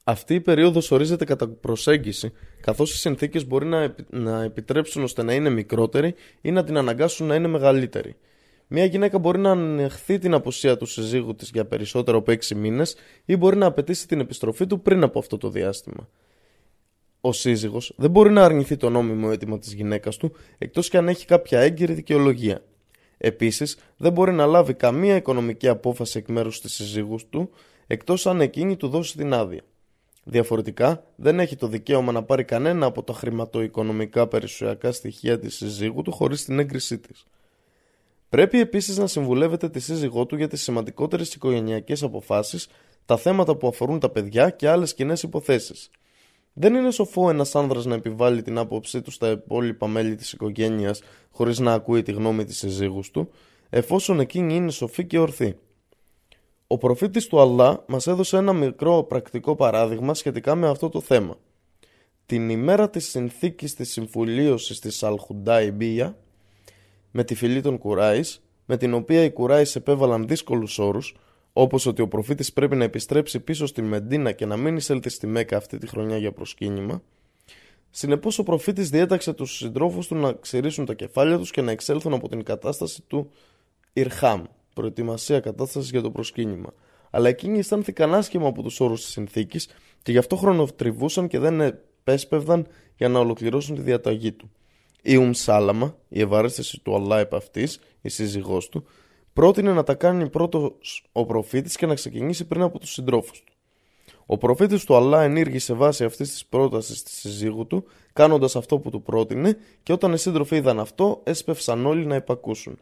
A: αυτή η περίοδος ορίζεται κατά προσέγγιση, καθώς οι συνθήκες μπορεί να, να επιτρέψουν ώστε να είναι μικρότερη ή να την αναγκάσουν να είναι μεγαλύτερη. Μια γυναίκα μπορεί να ανεχθεί την απουσία του συζύγου της για περισσότερο από 6 μήνες ή μπορεί να απαιτήσει την επιστροφή του πριν από αυτό το διάστημα. Ο σύζυγος δεν μπορεί να αρνηθεί το νόμιμο αίτημα της γυναίκας του εκτός και αν έχει κάποια έγκυρη δικαιολογία. Επίσης, δεν μπορεί να λάβει καμία οικονομική απόφαση εκ μέρους της συζύγου του εκτός αν εκείνη του δώσει την άδεια. Διαφορετικά, δεν έχει το δικαίωμα να πάρει κανένα από τα χρηματοοικονομικά περιουσιακά στοιχεία της σύζυγού του χωρίς την έγκρισή της. Πρέπει επίσης να συμβουλεύεται τη σύζυγό του για τις σημαντικότερες οικογενειακές αποφάσεις, τα θέματα που αφορούν τα παιδιά και άλλες κοινές υποθέσεις. Δεν είναι σοφό ένας άνδρας να επιβάλλει την άποψή του στα υπόλοιπα μέλη της οικογένειας χωρίς να ακούει τη γνώμη της σύζυγου του, εφόσον εκείνη είναι σοφή και ορθή. Ο προφήτης του Αλλά μας έδωσε ένα μικρό πρακτικό παράδειγμα σχετικά με αυτό το θέμα. Την ημέρα της συνθήκης της συμφουλίωσης της Αλχουντάι Μπία με τη φυλή των Κουράης, με την οποία οι Κουράης επέβαλαν δύσκολους όρους, όπως ότι ο προφήτης πρέπει να επιστρέψει πίσω στη Μεντίνα και να μην εισέλθει στη Μέκα αυτή τη χρονιά για προσκύνημα, Συνεπώς, ο προφήτης διέταξε τους συντρόφους του να ξηρίσουν τα κεφάλια τους και να εξέλθουν από την κατάσταση του Ιρχάμ, προετοιμασία κατάστασης για το προσκύνημα. Αλλά εκείνοι αισθάνθηκαν άσχημα από τους όρους της συνθήκης και γι' αυτό χρονοτριβούσαν και δεν επέσπευδαν για να ολοκληρώσουν τη διαταγή του. Η Ουμ Σάλαμα, η ευαρέστηση του Αλλά επ' αυτή, η σύζυγός του, πρότεινε να τα κάνει πρώτος ο προφήτης και να ξεκινήσει πριν από τους συντρόφους του. Ο προφήτης του Αλλά ενήργησε βάσει αυτής της πρότασης της σύζυγου του, κάνοντας αυτό που του πρότεινε, και όταν οι σύντροφοι είδαν αυτό, έσπευσαν όλοι να υπακούσουν.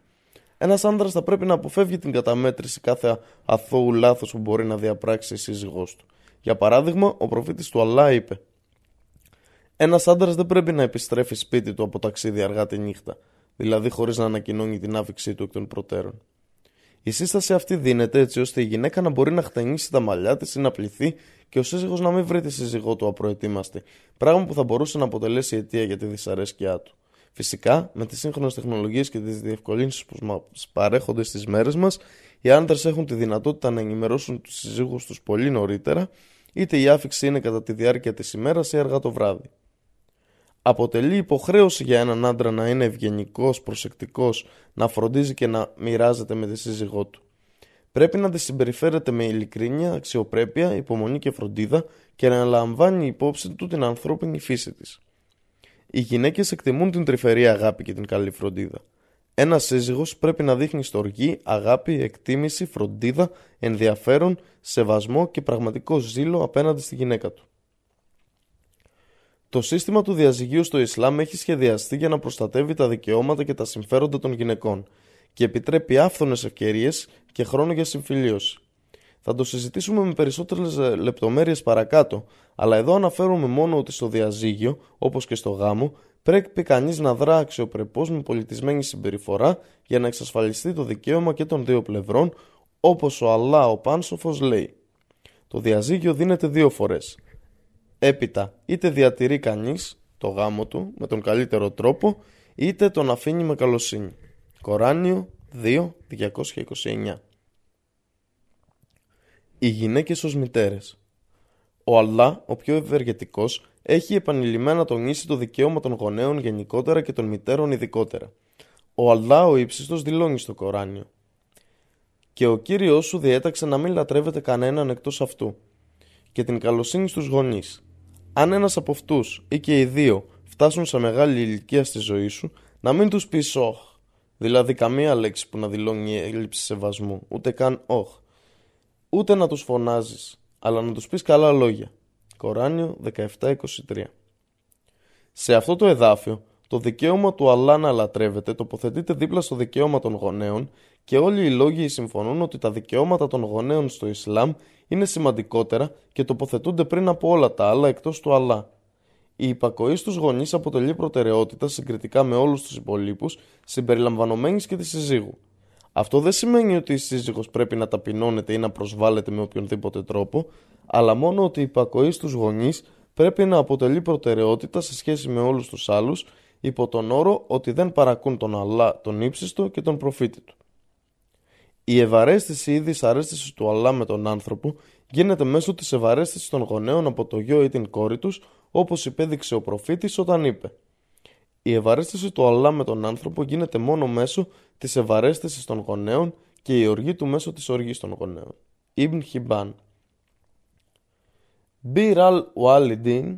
A: Ένας άντρα θα πρέπει να αποφεύγει την καταμέτρηση κάθε αθώου λάθος που μπορεί να διαπράξει η σύζυγός του. Για παράδειγμα, ο προφήτης του Αλλά είπε: Ένας άντρα δεν πρέπει να επιστρέφει σπίτι του από ταξίδι αργά τη νύχτα, δηλαδή χωρίς να ανακοινώνει την άφηξή του εκ των προτέρων. Η σύσταση αυτή δίνεται έτσι ώστε η γυναίκα να μπορεί να χτενίσει τα μαλλιά της ή να πληθεί και ο σύζυγος να μην βρει τη σύζυγό του απροετοίμαστη, πράγμα που θα μπορούσε να αποτελέσει αιτία για τη δυσαρέσκειά του. Φυσικά, με τις σύγχρονες τεχνολογίες και τις διευκολύνσεις που μα παρέχονται στις μέρες μας, οι άντρες έχουν τη δυνατότητα να ενημερώσουν τους συζύγου τους πολύ νωρίτερα, είτε η άφηξη είναι κατά τη διάρκεια της ημέρας ή αργά το βράδυ. Αποτελεί υποχρέωση για έναν άντρα να είναι ευγενικός, προσεκτικός, να φροντίζει και να μοιράζεται με τη σύζυγό του. Πρέπει να τη συμπεριφέρεται με ειλικρίνεια, αξιοπρέπεια, υπομονή και φροντίδα και να λαμβάνει υπόψη του την ανθρώπινη φύση της. Οι γυναίκες εκτιμούν την τρυφερή αγάπη και την καλή φροντίδα. Ένας σύζυγος πρέπει να δείχνει στοργή, αγάπη, εκτίμηση, φροντίδα, ενδιαφέρον, σεβασμό και πραγματικό ζήλο απέναντι στη γυναίκα του. Το σύστημα του διαζυγίου στο Ισλάμ έχει σχεδιαστεί για να προστατεύει τα δικαιώματα και τα συμφέροντα των γυναικών και επιτρέπει άφθονες ευκαιρίες και χρόνο για συμφιλίωση. Θα το συζητήσουμε με περισσότερες λεπτομέρειες παρακάτω, αλλά εδώ αναφέρομαι μόνο ότι στο διαζύγιο, όπως και στο γάμο, πρέπει κανείς να δρά αξιοπρεπώς με πολιτισμένη συμπεριφορά για να εξασφαλιστεί το δικαίωμα και των δύο πλευρών, όπως ο Αλλά ο Πάνσοφος λέει. Το διαζύγιο δίνεται δύο φορές. Έπειτα, είτε διατηρεί κανείς το γάμο του με τον καλύτερο τρόπο, είτε τον αφήνει με καλοσύνη. Κοράνιο 2.229 Οι γυναίκες ως μητέρες Ο Αλλά, ο πιο ευεργετικός, έχει επανειλημμένα τονίσει το δικαίωμα των γονέων γενικότερα και των μητέρων ειδικότερα. Ο Αλλά ο ύψιστος δηλώνει στο Κοράνιο «Και ο Κύριος σου διέταξε να μην λατρεύεται κανέναν εκτός αυτού και την καλοσύνη στους γονείς. Αν ένας από αυτούς ή και οι δύο φτάσουν σε μεγάλη ηλικία στη ζωή σου, να μην τους πεις όχ, δηλαδή καμία λέξη που να δηλώνει έλλειψη σεβασμού, ούτε καν όχ. Ούτε να τους φωνάζεις, αλλά να τους πεις καλά λόγια. Κοράνιο 17-23 Σε αυτό το εδάφιο, το δικαίωμα του Αλλά να λατρεύεται τοποθετείται δίπλα στο δικαίωμα των γονέων και όλοι οι λόγοι συμφωνούν ότι τα δικαιώματα των γονέων στο Ισλάμ είναι σημαντικότερα και τοποθετούνται πριν από όλα τα άλλα εκτός του Αλλά. Η υπακοή στους γονείς αποτελεί προτεραιότητα συγκριτικά με όλους τους υπολείπους, συμπεριλαμβανομένης και της συζύγου. Αυτό δεν σημαίνει ότι η σύζυγος πρέπει να ταπεινώνεται ή να προσβάλλεται με οποιονδήποτε τρόπο, αλλά μόνο ότι η υπακοή στους γονείς πρέπει να αποτελεί προτεραιότητα σε σχέση με όλους τους άλλους, υπό τον όρο ότι δεν παρακούν τον Αλλά, τον ύψιστο και τον προφήτη του. Η ευαρέστηση ή δυσαρέστηση του Αλλά με τον άνθρωπο γίνεται μέσω της ευαρέστησης των γονέων από το γιο ή την κόρη τους, όπως υπέδειξε ο προφήτης όταν είπε: Η ευαρέστηση του Αλλά με τον άνθρωπο γίνεται μόνο μέσω τη ευαρέστηση των γονέων και η οργή του μέσω της οργής των γονέων. Ibn Χιμπάν. Bir al Walidin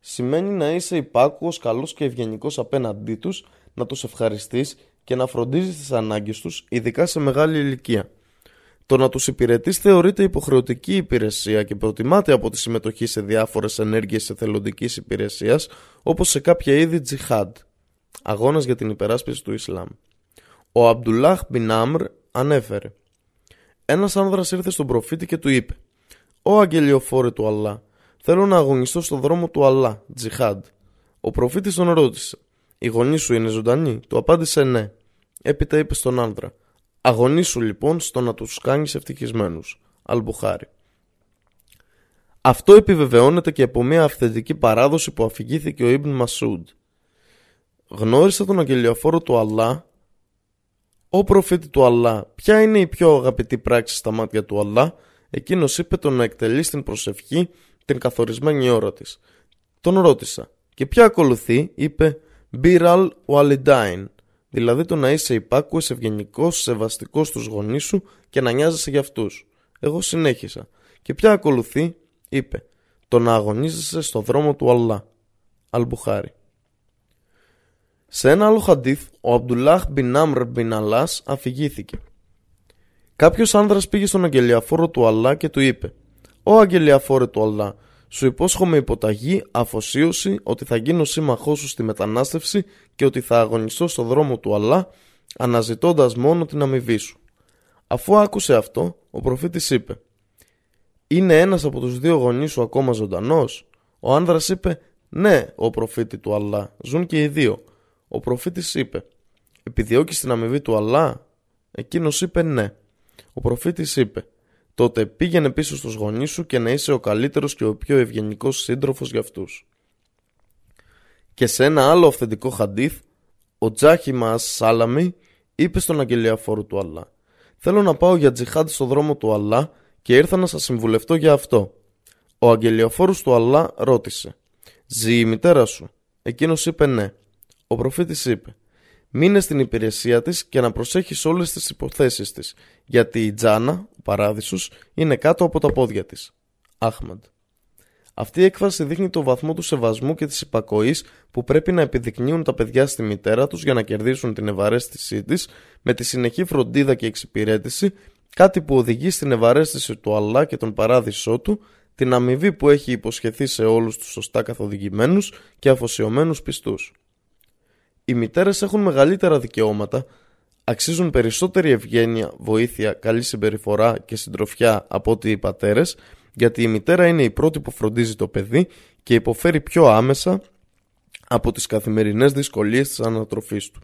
A: σημαίνει να είσαι υπάκουος, καλός και ευγενικός απέναντί τους, να τους ευχαριστείς και να φροντίζεις τις ανάγκες τους, ειδικά σε μεγάλη ηλικία. Το να τους υπηρετείς θεωρείται υποχρεωτική υπηρεσία και προτιμάται από τη συμμετοχή σε διάφορες ενέργειες εθελοντικής υπηρεσίας όπως σε κάποια είδη τζιχάντ, αγώνας για την υπεράσπιση του Ισλάμ. Ο Αμπτουλάχ Μπιν Άμρ ανέφερε: Ένας άνδρας ήρθε στον προφήτη και του είπε: Ω αγγελιοφόρε του Αλλά, θέλω να αγωνιστώ στον δρόμο του Αλλά, τζιχάντ. Ο προφήτης τον ρώτησε: η γονή σου είναι ζωντανή. Του απάντησε ναι. Έπειτα είπε στον άντρα. Αγωνίσου λοιπόν στο να τους κάνεις ευτυχισμένους. Αλμπουχάρη. Αυτό επιβεβαιώνεται και από μια αυθεντική παράδοση που αφηγήθηκε ο Ιμπν Μασούντ. Γνώρισε τον αγγελιοφόρο του Αλλά. Ο προφήτη του Αλλά, ποια είναι η πιο αγαπητή πράξη στα μάτια του Αλλά, εκείνος είπε τον να εκτελεί στην προσευχή την καθορισμένη ώρα της. Τον ρώτησα. Και ποια ακολουθεί, είπε, Biral Walidain, δηλαδή το να είσαι υπάκουος, ευγενικός, σεβαστικός στους γονείς σου και να νοιάζεσαι για αυτούς. Εγώ συνέχισα. Και ποια ακολουθεί, είπε, το να αγωνίζεσαι στο δρόμο του Αλλά. Αλμπουχάρη. Σε ένα άλλο χαντίθ, ο Αμπτουλάχ μπιν Άμρ μπιν Αλάς αφηγήθηκε. Κάποιος άνδρας πήγε στον αγγελιαφόρο του Αλλά και του είπε «Ω αγγελιαφόρε του Αλλά, σου υπόσχομαι υποταγή, αφοσίωση, ότι θα γίνω σύμμαχό σου στη μετανάστευση και ότι θα αγωνιστώ στο δρόμο του Αλλά, αναζητώντας μόνο την αμοιβή σου. Αφού άκουσε αυτό, ο προφήτης είπε «Είναι ένας από τους δύο γονείς σου ακόμα ζωντανός» Ο άνδρας είπε «Ναι, ο προφήτη του Αλλά, ζουν και οι δύο». Ο προφήτης είπε «Επιδιώκεις την αμοιβή του Αλλά» Εκείνος είπε «Ναι». Ο προφήτης είπε τότε πήγαινε πίσω στους γονείς σου και να είσαι ο καλύτερος και ο πιο ευγενικός σύντροφος για αυτούς. Και σε ένα άλλο αυθεντικό χαντίθ, ο Τζάχι Μας Σάλαμι είπε στον αγγελιαφόρο του Αλλά «Θέλω να πάω για τζιχάντ στο δρόμο του Αλλά και ήρθα να σας συμβουλευτώ για αυτό». Ο αγγελιαφόρος του Αλλά ρώτησε «Ζει η μητέρα σου» Εκείνος είπε ναι. Ο προφήτης είπε Μείνε στην υπηρεσία της και να προσέχεις όλες τις υποθέσεις της, γιατί η Τζάνα, ο παράδεισος, είναι κάτω από τα πόδια της. Άχμαντ. Αυτή η έκφραση δείχνει το βαθμό του σεβασμού και της υπακοής που πρέπει να επιδεικνύουν τα παιδιά στη μητέρα τους για να κερδίσουν την ευαρέστησή της με τη συνεχή φροντίδα και εξυπηρέτηση, κάτι που οδηγεί στην ευαρέστηση του Αλλά και τον παράδεισό του, την αμοιβή που έχει υποσχεθεί σε όλους τους σωστά καθοδηγημένους και αφοσιωμένους πιστούς. Οι μητέρες έχουν μεγαλύτερα δικαιώματα, αξίζουν περισσότερη ευγένεια, βοήθεια, καλή συμπεριφορά και συντροφιά από ότι οι πατέρες, γιατί η μητέρα είναι η πρώτη που φροντίζει το παιδί και υποφέρει πιο άμεσα από τις καθημερινές δυσκολίες της ανατροφής του.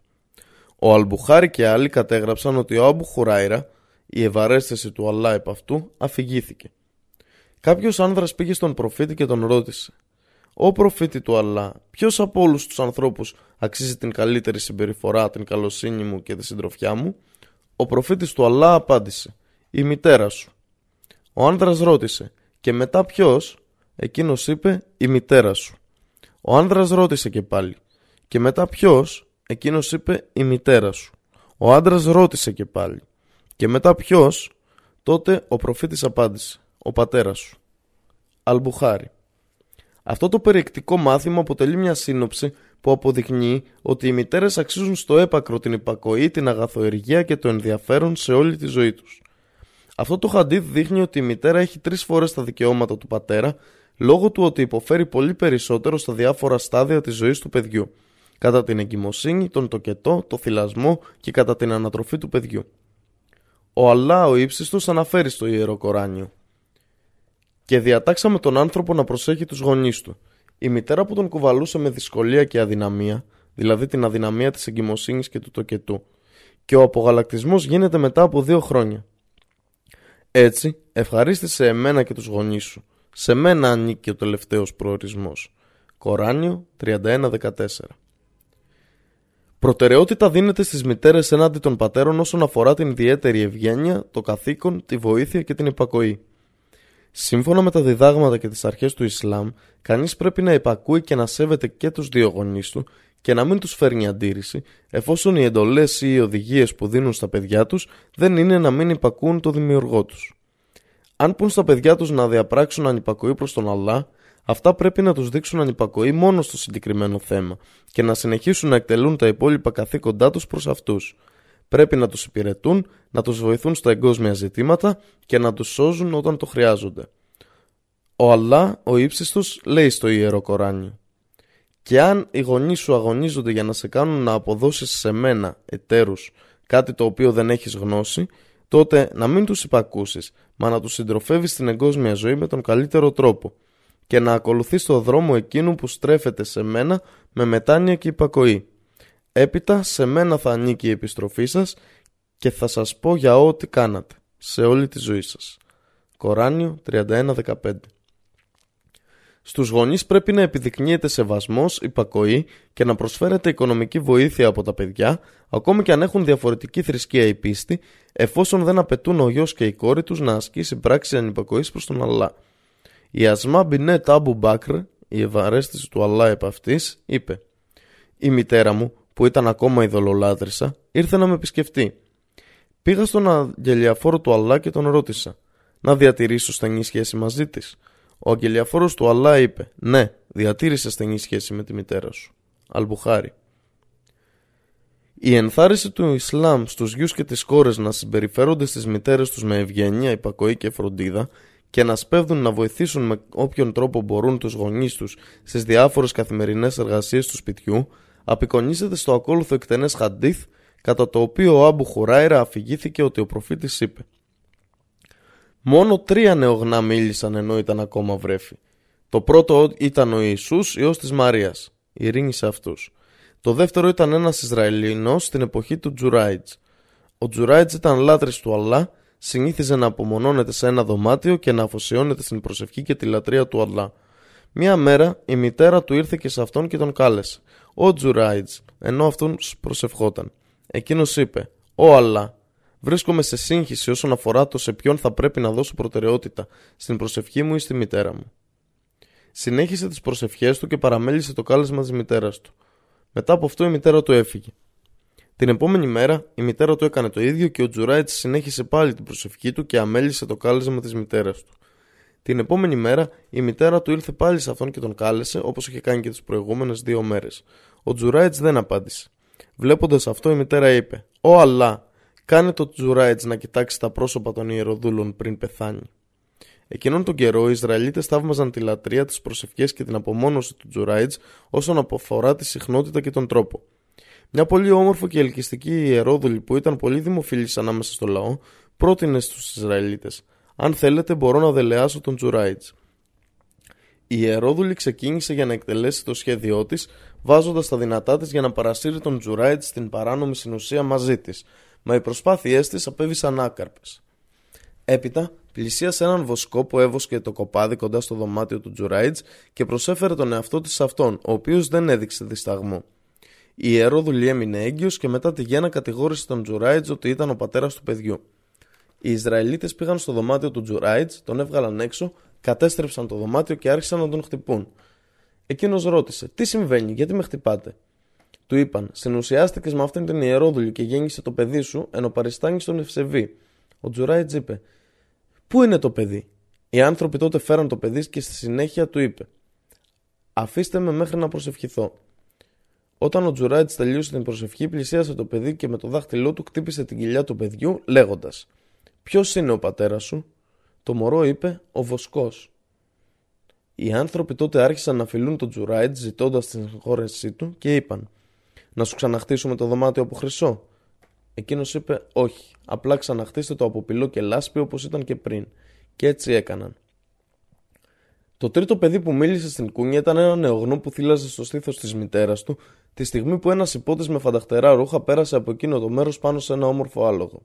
A: Ο Αλμπουχάρη και άλλοι κατέγραψαν ότι ο Άμπου Χουράιρα, η ευαρέστηση του Αλλά επ' αυτού, αφηγήθηκε. Κάποιος άνδρας πήγε στον προφήτη και τον ρώτησε «Ω προφήτη του Αλλά, ποιος από όλους τους ανθρώπους αξίζει την καλύτερη συμπεριφορά, την καλοσύνη μου και τη συντροφιά μου» Ο προφήτης του Αλλά απάντησε «Η μητέρα σου». Ο άνδρας ρώτησε «Και μετά ποιος» Εκείνος είπε «Η μητέρα σου». Ο άνδρας ρώτησε και πάλι «Και μετά ποιος» Εκείνος είπε «Η μητέρα σου». Ο άντρας ρώτησε και πάλι «Και μετά ποιος» Τότε ο προφήτης απάντησε «Ο πατέρας σου». Αλμπουχάρη Αυτό το περιεκτικό μάθημα αποτελεί μια σύνοψη που αποδεικνύει ότι οι μητέρες αξίζουν στο έπακρο την υπακοή, την αγαθοεργία και το ενδιαφέρον σε όλη τη ζωή τους. Αυτό το χαντίδ δείχνει ότι η μητέρα έχει τρεις φορές τα δικαιώματα του πατέρα λόγω του ότι υποφέρει πολύ περισσότερο στα διάφορα στάδια της ζωής του παιδιού κατά την εγκυμοσύνη, τον τοκετό, το θυλασμό και κατά την ανατροφή του παιδιού. Ο Αλλά ο ύψιστος αναφέρει στο Ιερό Κοράνιο «Και διατάξαμε τον άνθρωπο να προσέχει τους γονείς του. Η μητέρα που τον κουβαλούσε με δυσκολία και αδυναμία, δηλαδή την αδυναμία της εγκυμοσύνης και του τοκετού, και ο απογαλακτισμός γίνεται μετά από δύο χρόνια. Έτσι, ευχαρίστησε εμένα και τους γονείς σου. Σε μένα ανήκει ο τελευταίος προορισμός. Κοράνιο 31-14 Προτεραιότητα δίνεται στις μητέρες έναντι των πατέρων όσον αφορά την ιδιαίτερη ευγένεια, το καθήκον, τη βοήθεια και την υπακοή. Σύμφωνα με τα διδάγματα και τις αρχές του Ισλάμ, κανείς πρέπει να υπακούει και να σέβεται και τους δύο γονείς του και να μην τους φέρνει αντίρρηση, εφόσον οι εντολές ή οι οδηγίες που δίνουν στα παιδιά τους δεν είναι να μην υπακούν το δημιουργό τους. Αν πούν στα παιδιά τους να διαπράξουν ανυπακοή προς τον Αλλά, αυτά πρέπει να τους δείξουν ανυπακοή μόνο στο συγκεκριμένο θέμα και να συνεχίσουν να εκτελούν τα υπόλοιπα καθήκοντά τους προς αυτούς. Πρέπει να τους υπηρετούν, να τους βοηθούν στα εγκόσμια ζητήματα και να τους σώζουν όταν το χρειάζονται. Ο Αλλά, ο ύψιστος, λέει στο Ιερό Κοράνιο «Και αν οι γονείς σου αγωνίζονται για να σε κάνουν να αποδώσεις σε μένα, εταίρους, κάτι το οποίο δεν έχεις γνώση, τότε να μην τους υπακούσεις, μα να τους συντροφεύεις στην εγκόσμια ζωή με τον καλύτερο τρόπο και να ακολουθείς το δρόμο εκείνου που στρέφεται σε μένα με μετάνοια και υπακοή. Έπειτα σε μένα θα ανήκει η επιστροφή σας και θα σας πω για ό,τι κάνατε σε όλη τη ζωή σας. Κοράνιο 31-15 Στους γονείς πρέπει να επιδεικνύεται σεβασμός, υπακοή και να προσφέρεται οικονομική βοήθεια από τα παιδιά, ακόμη και αν έχουν διαφορετική θρησκεία ή πίστη, εφόσον δεν απαιτούν ο γιος και η κόρη τους να ασκήσει πράξη ανυπακοής προς τον Αλλά. Η Ασμά Μπινέτ Άμπου Μπάκρ, η ευαρέστηση του Αλλά επ' αυτής, είπε «Η μητέρα μου, που ήταν ακόμα ειδωλολάτρησα, ήρθε να με επισκεφτεί. Πήγα στον αγγελιαφόρο του Αλλά και τον ρώτησα να διατηρήσω στενή σχέση μαζί της; Ο αγγελιαφόρος του Αλλά είπε «Ναι, διατήρησε στενή σχέση με τη μητέρα σου». Αλμπουχάρη. Η ενθάρρυνση του Ισλάμ στους γιους και τις κόρες να συμπεριφέρονται στις μητέρες τους με ευγένεια, υπακοή και φροντίδα και να σπέβδουν να βοηθήσουν με όποιον τρόπο μπορούν τους γονείς τους στις διάφορες καθημερινές εργασίες του σπιτιού απεικονίζεται στο ακόλουθο εκτενές χαντίθ κατά το οποίο ο Άμπου Χουράιρα αφηγήθηκε ότι ο προφήτης είπε Μόνο τρία νεογνά μίλησαν ενώ ήταν ακόμα βρέφη. Το πρώτο ήταν ο Ιησούς, ιός της Μαρίας. Ειρήνη σε αυτούς. Το δεύτερο ήταν ένας Ισραηλινός στην εποχή του Τζουράιτζ. Ο Τζουράιτζ ήταν λάτρης του Αλλά, συνήθιζε να απομονώνεται σε ένα δωμάτιο και να αφοσιώνεται στην προσευχή και τη λατρεία του Αλλά. Μία μέρα η μητέρα του ήρθε και σε αυτόν και τον κάλεσε. Ο Τζουράιτζ, ενώ αυτόν προσευχόταν. Εκείνος είπε: Ω Αλλά, βρίσκομαι σε σύγχυση όσον αφορά το σε ποιον θα πρέπει να δώσω προτεραιότητα, στην προσευχή μου ή στη μητέρα μου. Συνέχισε τις προσευχές του και παραμέλησε το κάλεσμα της μητέρας του. Μετά από αυτό η μητέρα του έφυγε. Την επόμενη μέρα η μητέρα του έκανε το ίδιο και ο Τζουράιτ συνέχισε πάλι την προσευχή του και αμέλησε το κάλεσμα της μητέρας του. Την επόμενη μέρα η μητέρα του ήρθε πάλι σε αυτόν και τον κάλεσε όπως είχε κάνει και τις προηγούμενες δύο μέρες. Ο Τζουράιτς δεν απάντησε. Βλέποντας αυτό η μητέρα είπε: Ω Αλλά, κάνε το Τζουράιτς να κοιτάξει τα πρόσωπα των ιεροδούλων πριν πεθάνει. Εκείνον τον καιρό οι Ισραηλίτες θαύμαζαν τη λατρεία, τις προσευχές και την απομόνωση του Τζουράιτς όσον αφορά τη συχνότητα και τον τρόπο. Μια πολύ όμορφο και ελκυστική ιερόδουλη που ήταν πολύ δημοφιλής ανάμεσα στο λαό, πρότεινε στους Ισραηλίτες: Αν θέλετε, μπορώ να δελεάσω τον Τζουράιτς. Η ιερόδουλη ξεκίνησε για να εκτελέσει το σχέδιό της, βάζοντας τα δυνατά της για να παρασύρει τον Τζουράιτς στην παράνομη συνουσία μαζί της, μα οι προσπάθειές της απέβησαν άκαρπες. Έπειτα, πλησίασε έναν βοσκό που έβοσκε το κοπάδι κοντά στο δωμάτιο του Τζουράιτς και προσέφερε τον εαυτό της σε αυτόν, ο οποίος δεν έδειξε δισταγμό. Η ιερόδουλη έμεινε έγκυος και μετά τη γέννα κατηγόρησε τον Τζουράιτς ότι ήταν ο πατέρας του παιδιού. Οι Ισραηλίτες πήγαν στο δωμάτιο του Τζουράιτς, τον έβγαλαν έξω, κατέστρεψαν το δωμάτιο και άρχισαν να τον χτυπούν. Εκείνος ρώτησε: Τι συμβαίνει, γιατί με χτυπάτε; Του είπαν: Συνουσιάστηκες με αυτήν την ιερόδουλη και γέννησε το παιδί σου, ενώ παριστάνεις τον Ευσεβή. Ο Τζουράιτς είπε: Πού είναι το παιδί; Οι άνθρωποι τότε φέραν το παιδί και στη συνέχεια του είπε: Αφήστε με μέχρι να προσευχηθώ. Όταν ο Τζουράιτς τελείωσε την προσευχή, πλησίασε το παιδί και με το δάχτυλό του χτύπησε την κοιλιά του παιδιού, λέγοντας: Ποιος είναι ο πατέρας σου; Το μωρό είπε: Ο βοσκός. Οι άνθρωποι τότε άρχισαν να φιλούν τον Τζουράιτ ζητώντας την συγχώρεσή του και είπαν: Να σου ξαναχτίσουμε το δωμάτιο από χρυσό. Εκείνος είπε: Όχι, απλά ξαναχτίστε το από πυλό και λάσπη όπως ήταν και πριν. Και έτσι έκαναν. Το τρίτο παιδί που μίλησε στην κούνια ήταν ένα νεογνώ που θύλαζε στο στήθος της μητέρας του, τη στιγμή που ένας υπότης με φανταχτερά ρούχα πέρασε από εκείνο το μέρος πάνω σε ένα όμορφο άλογο.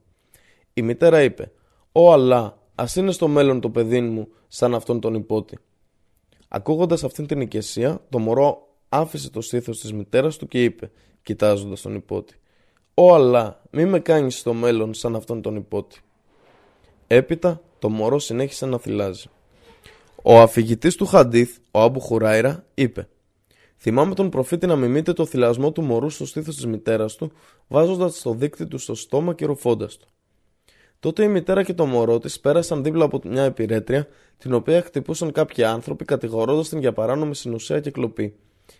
A: Η μητέρα είπε: Ω Αλλά, ας είναι στο μέλλον το παιδί μου σαν αυτόν τον υπότη. Ακούγοντας αυτήν την οικεσία, το μωρό άφησε το στήθο της μητέρας του και είπε, κοιτάζοντας τον υπότη: Ω Αλλά, μη με κάνεις στο μέλλον σαν αυτόν τον υπότη. Έπειτα, το μωρό συνέχισε να θυλάζει. Ο αφηγητής του Χαντίθ, ο Άμπου Χουράιρα, είπε: Θυμάμαι τον προφήτη να μιμείται το θυλασμό του μωρού στο στήθο της μητέρας του, βάζοντας το δίκτυ του στο στόμα και ρουφώντας του. Τότε η μητέρα και το μωρό της πέρασαν δίπλα από μια επιρέτρια, την οποία χτυπούσαν κάποιοι άνθρωποι κατηγορώντας την για παράνομη συνουσία και κλοπή.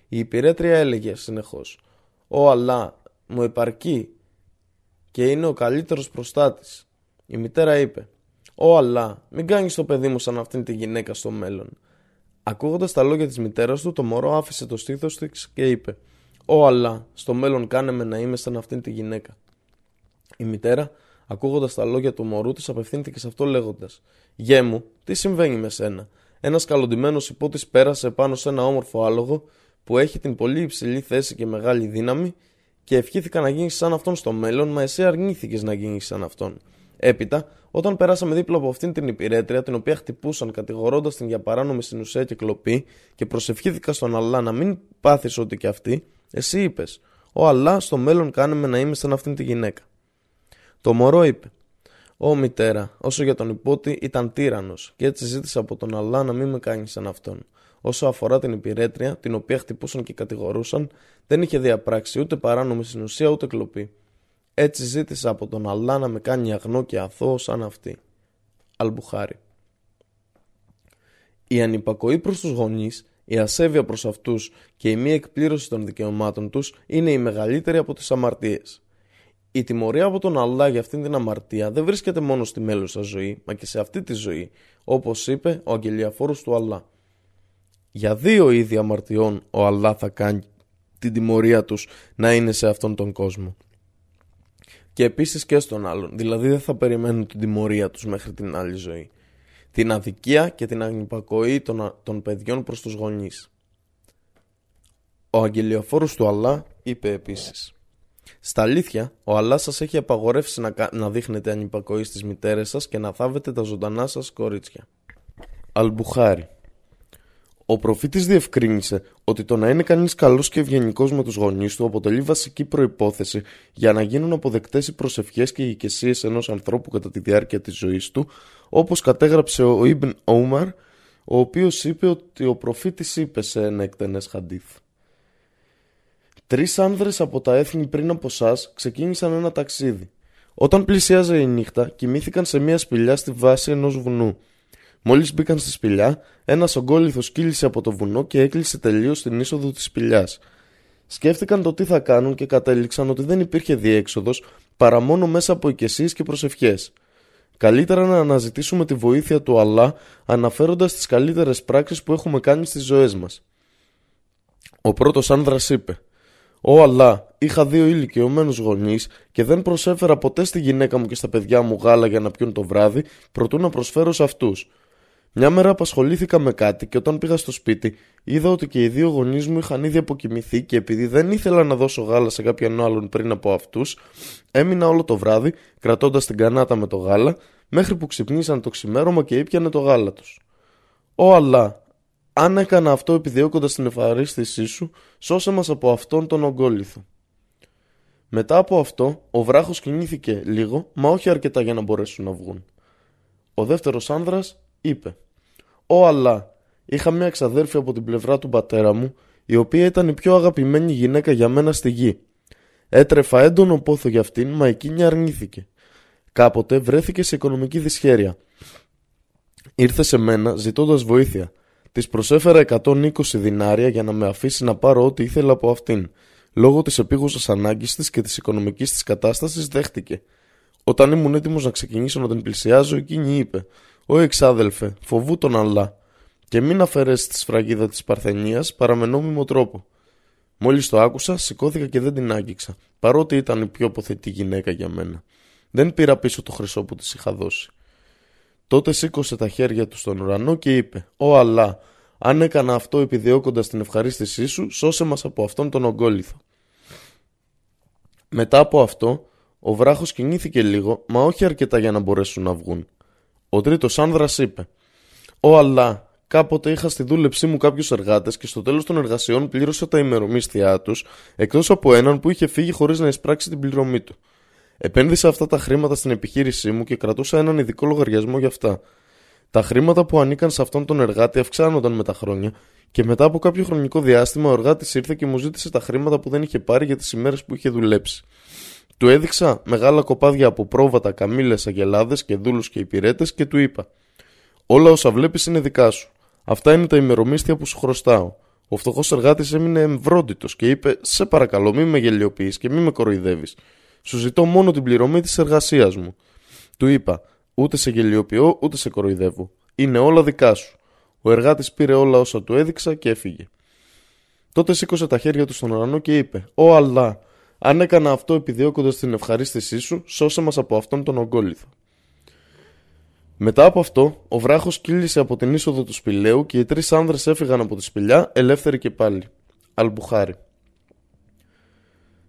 A: Η υπηρέτρια έλεγε συνεχώς: Ω Αλλά, μου επαρκεί και είναι ο καλύτερος προστάτης. Η μητέρα είπε: Ω Αλλά, μην κάνεις το παιδί μου σαν αυτήν τη γυναίκα στο μέλλον. Ακούγοντας τα λόγια της μητέρας του, το μωρό άφησε το στήθος της και είπε: Ω Αλλά, στο μέλλον κάνε με να είμαι σαν αυτήν τη γυναίκα. Η μητέρα Ακούγοντας τα λόγια του μωρού της, απευθύνθηκε σε αυτό λέγοντας: Γέ μου, τι συμβαίνει με σένα; Ένας καλοντημένος υπότης πέρασε πάνω σε ένα όμορφο άλογο που έχει την πολύ υψηλή θέση και μεγάλη δύναμη και ευχήθηκα να γίνεις σαν αυτόν στο μέλλον, μα εσύ αρνήθηκες να γίνεις σαν αυτόν. Έπειτα, όταν πέρασαμε δίπλα από αυτήν την υπηρέτρια, την οποία χτυπούσαν κατηγορώντας την για παράνομη συνουσία και κλοπή, και προσευχήθηκα στον Αλλά να μην πάθεις ό,τι και αυτή, εσύ είπες: Ο Αλλά στο μέλλον κάνε να είμαι σαν αυτήν τη γυναίκα. Το μωρό είπε: Ω μητέρα, όσο για τον υπότη ήταν τύρανος, και έτσι ζήτησα από τον Αλλά να μην με κάνεις σαν αυτόν. Όσο αφορά την υπηρέτρια, την οποία χτυπούσαν και κατηγορούσαν, δεν είχε διαπράξει ούτε παράνομη συνουσία ούτε κλοπή. Έτσι ζήτησα από τον Αλλά να με κάνει αγνό και αθώο σαν αυτή. Αλμπουχάρη. Η ανυπακοή προς τους γονείς, η ασέβεια προς αυτούς και η μη εκπλήρωση των δικαιωμάτων τους είναι η μεγαλύτερη από τις αμαρτίες. Η τιμωρία από τον Αλλά για αυτήν την αμαρτία δεν βρίσκεται μόνο στη μέλουσα ζωή, μα και σε αυτή τη ζωή, όπως είπε ο αγγελιαφόρος του Αλλά. Για δύο είδη αμαρτιών ο Αλλά θα κάνει την τιμωρία τους να είναι σε αυτόν τον κόσμο. Και επίσης και στον άλλον, δηλαδή δεν θα περιμένουν την τιμωρία τους μέχρι την άλλη ζωή. Την αδικία και την ανυπακοή των, των παιδιών προς τους γονείς. Ο αγγελιοφόρος του Αλλά είπε επίσης στα αλήθεια, ο Αλλά σας έχει απαγορεύσει να, να δείχνετε ανυπακοή στις μητέρες σας και να θάβετε τα ζωντανά σας κορίτσια. Αλμπουχάρι. Ο προφήτης διευκρίνησε ότι το να είναι κανείς καλός και ευγενικός με τους γονείς του αποτελεί βασική προπόθεση για να γίνουν αποδεκτές οι προσευχές και οι οικεσίε ενός ανθρώπου κατά τη διάρκεια της ζωής του, όπως κατέγραψε ο Ιμπν Όμαρ, ο οποίος είπε ότι ο προφήτης είπε σε ένα εκτενές χαντίθ. Τρεις άνδρες από τα έθνη πριν από εσά ξεκίνησαν ένα ταξίδι. Όταν πλησίαζε η νύχτα, κοιμήθηκαν σε μια σπηλιά στη βάση ενός βουνού. Μόλις μπήκαν στη σπηλιά, ένας ογκόλυθο κύλησε από το βουνό και έκλεισε τελείως την είσοδο της σπηλιάς. Σκέφτηκαν το τι θα κάνουν και κατέληξαν ότι δεν υπήρχε διέξοδος παρά μόνο μέσα από οικεσίες και προσευχές. Καλύτερα να αναζητήσουμε τη βοήθεια του Αλλά αναφέροντας τις καλύτερες πράξεις που έχουμε κάνει στις ζωές μας. Ο πρώτος άνδρας είπε «Ω Αλλά, είχα δύο ηλικιωμένου γονείς και δεν προσέφερα ποτέ στη γυναίκα μου και στα παιδιά μου γάλα για να πιούν το βράδυ, προτού να προσφέρω σε αυτούς. Μια μέρα απασχολήθηκα με κάτι και όταν πήγα στο σπίτι είδα ότι και οι δύο γονείς μου είχαν ήδη αποκοιμηθεί και επειδή δεν ήθελα να δώσω γάλα σε κάποιον άλλον πριν από αυτούς, έμεινα όλο το βράδυ κρατώντας την κανάτα με το γάλα μέχρι που ξυπνήσαν το ξημέρωμα και ήπιανε το γάλα τους. Ω Αλλά, αν έκανα αυτό επιδιώκοντας την ευχαρίστησή σου, σώσε μας από αυτόν τον ογκόλυθο. Μετά από αυτό, ο βράχος κινήθηκε λίγο, μα όχι αρκετά για να μπορέσουν να βγουν. Ο δεύτερος άνδρας είπε Ω Αλλά, είχα μια εξαδέρφη από την πλευρά του πατέρα μου, η οποία ήταν η πιο αγαπημένη γυναίκα για μένα στη γη. Έτρεφα έντονο πόθο για αυτήν, μα εκείνη αρνήθηκε. Κάποτε βρέθηκε σε οικονομική δυσχέρεια. Ήρθε σε μένα ζητώντας βοήθεια. Της προσέφερα 120 δινάρια για να με αφήσει να πάρω ό,τι ήθελα από αυτήν. Λόγω της επίγουσας ανάγκης της και της οικονομικής της κατάστασης, δέχτηκε. Όταν ήμουν έτοιμος να ξεκινήσω να την πλησιάζω, εκείνη είπε: Ω εξάδελφε, φοβού τον Αλλά και μην αφαιρέσεις τη σφραγίδα της Παρθενίας παραμενόμιμο τρόπο. Μόλις το άκουσα, σηκώθηκα και δεν την άγγιξα, παρότι ήταν η πιο αποθετή γυναίκα για μένα. Δεν πήρα πίσω το χρυσό που της είχα δώσει. Τότε σήκωσε τα χέρια του στον ουρανό και είπε: Ω Αλλά, αν έκανα αυτό επιδιώκοντας την ευχαρίστησή σου, σώσε μας από αυτόν τον ογκόλυθο. Μετά από αυτό, ο βράχος κινήθηκε λίγο, μα όχι αρκετά για να μπορέσουν να βγουν. Ο τρίτος άνδρας είπε: Ω Αλλά, κάποτε είχα στη δούλεψή μου κάποιους εργάτες και στο τέλος των εργασιών πλήρωσα τα ημερομίσθιά τους, εκτός από έναν που είχε φύγει χωρίς να εισπράξει την πληρωμή του. Επένδυσα αυτά τα χρήματα στην επιχείρησή μου και κρατούσα έναν ειδικό λογαριασμό για αυτά. Τα χρήματα που ανήκαν σε αυτόν τον εργάτη αυξάνονταν με τα χρόνια και μετά από κάποιο χρονικό διάστημα ο εργάτης ήρθε και μου ζήτησε τα χρήματα που δεν είχε πάρει για τις ημέρες που είχε δουλέψει. Του έδειξα μεγάλα κοπάδια από πρόβατα, καμίλε, αγελάδες και δούλους και υπηρέτες και του είπα: Όλα όσα βλέπεις είναι δικά σου. Αυτά είναι τα ημερομίσθια που σου χρωστάω. Ο φτωχός εργάτης έμεινε εμβρόντιτος και είπε: Σε παρακαλώ, μη με γελιοποιείς και μη με κοροϊδεύεις. Σου ζητώ μόνο την πληρωμή της εργασίας μου. Του είπα: Ούτε σε γελιοποιώ, ούτε σε κοροϊδεύω. Είναι όλα δικά σου. Ο εργάτης πήρε όλα όσα του έδειξα και έφυγε. Τότε σήκωσε τα χέρια του στον ουρανό και είπε: Ω Αλλά, αν έκανα αυτό επιδιώκοντας την ευχαρίστησή σου, σώσε μας από αυτόν τον ογκόλυθο. Μετά από αυτό, ο βράχος κύλησε από την είσοδο του σπηλαίου και οι τρεις άνδρες έφυγαν από τη σπηλιά, ελεύθεροι και πάλι. Αλμπουχάρι.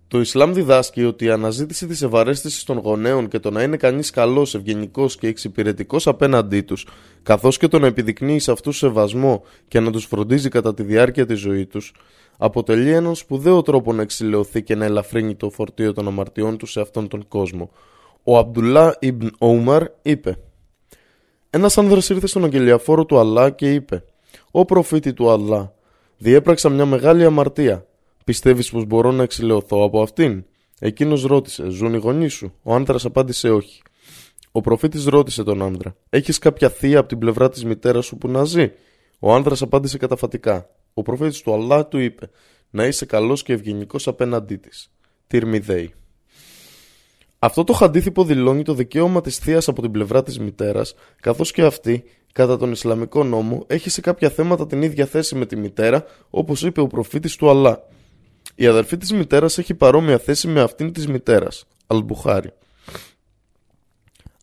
A: Το Ισλάμ διδάσκει ότι η αναζήτηση της ευαρέστησης των γονέων και το να είναι κανείς καλός, ευγενικός και εξυπηρετικός απέναντί τους, καθώς και το να επιδεικνύει σε αυτούς σεβασμό και να τους φροντίζει κατά τη διάρκεια της ζωής τους, αποτελεί έναν σπουδαίο τρόπο να εξηλαιωθεί και να ελαφρύνει το φορτίο των αμαρτιών τους σε αυτόν τον κόσμο. Ο Αμπτουλά Ιμπν Όμαρ είπε: Ένας άνδρας ήρθε στον αγγελιαφόρο του Αλλά και είπε: Ο προφήτη του Αλλά, διέπραξα μια μεγάλη αμαρτία. Πιστεύεις πως μπορώ να εξηλαιωθώ από αυτήν; Εκείνος ρώτησε: Ζουν οι γονείς σου; Ο άντρας απάντησε όχι. Ο προφήτης ρώτησε τον άντρα: Έχεις κάποια θεία από την πλευρά της μητέρας σου που να ζει; Ο άνδρα απάντησε καταφατικά. Ο προφήτης του Αλλά του είπε να είσαι καλός και ευγενικός απέναντί της. Τυρμιδέη. Αυτό το χαντίθυπο δηλώνει το δικαίωμα της θείας από την πλευρά της μητέρας, καθώς και αυτή, κατά τον Ισλαμικό νόμο, έχει σε κάποια θέματα την ίδια θέση με τη μητέρα, όπως είπε ο προφήτης του Αλλά. Η αδερφή της μητέρας έχει παρόμοια θέση με αυτήν της μητέρας. Αλμπουχάρη.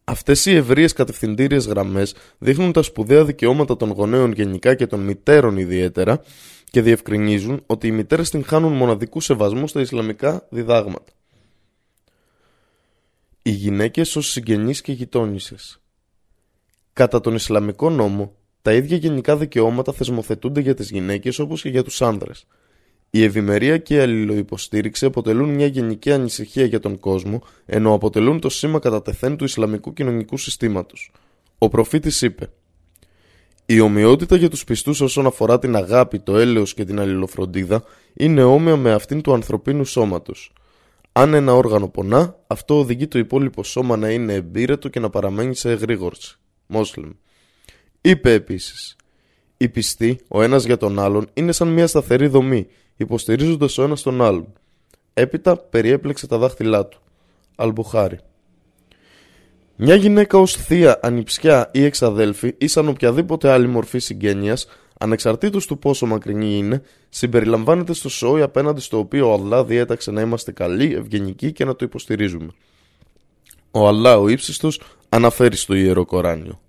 A: Αυτές οι ευρείες κατευθυντήριες γραμμές δείχνουν τα σπουδαία δικαιώματα των γονέων γενικά και των μητέρων ιδιαίτερα και διευκρινίζουν ότι οι μητέρες την χάνουν μοναδικού σεβασμού στα Ισλαμικά διδάγματα. Οι γυναίκες ως συγγενείς και γειτόνισε. Κατά τον Ισλαμικό νόμο, τα ίδια γενικά δικαιώματα θεσμοθετούνται για τις γυναίκες όπως και για τους άνδρες. Η ευημερία και η αλληλοϊποστήριξη αποτελούν μια γενική ανησυχία για τον κόσμο, ενώ αποτελούν το σήμα κατά τεθέν του Ισλαμικού κοινωνικού συστήματος. Ο προφήτης είπε: Η ομοιότητα για τους πιστούς όσον αφορά την αγάπη, το έλεος και την αλληλοφροντίδα είναι όμοια με αυτήν του ανθρωπίνου σώματος. Αν ένα όργανο πονά, αυτό οδηγεί το υπόλοιπο σώμα να είναι εμπείρετο και να παραμένει σε εγρήγορση. Μόσλεμ. Είπε επίσης: Οι πιστοί, ο ένας για τον άλλον, είναι σαν μια σταθερή δομή υποστηρίζοντας ο ένας τον άλλον. Έπειτα περιέπλεξε τα δάχτυλά του. Αλμπουχάρι. Μια γυναίκα ως θεία, ανιψιά ή εξαδέλφη ή σαν οποιαδήποτε άλλη μορφή συγγένειας, ανεξαρτήτως του πόσο μακρινή είναι, συμπεριλαμβάνεται στο σόι απέναντι στο οποίο ο Αλλά διέταξε να είμαστε καλοί, ευγενικοί και να το υποστηρίζουμε. Ο Αλλά ο ύψιστος αναφέρει στο Ιερό Κοράνιο.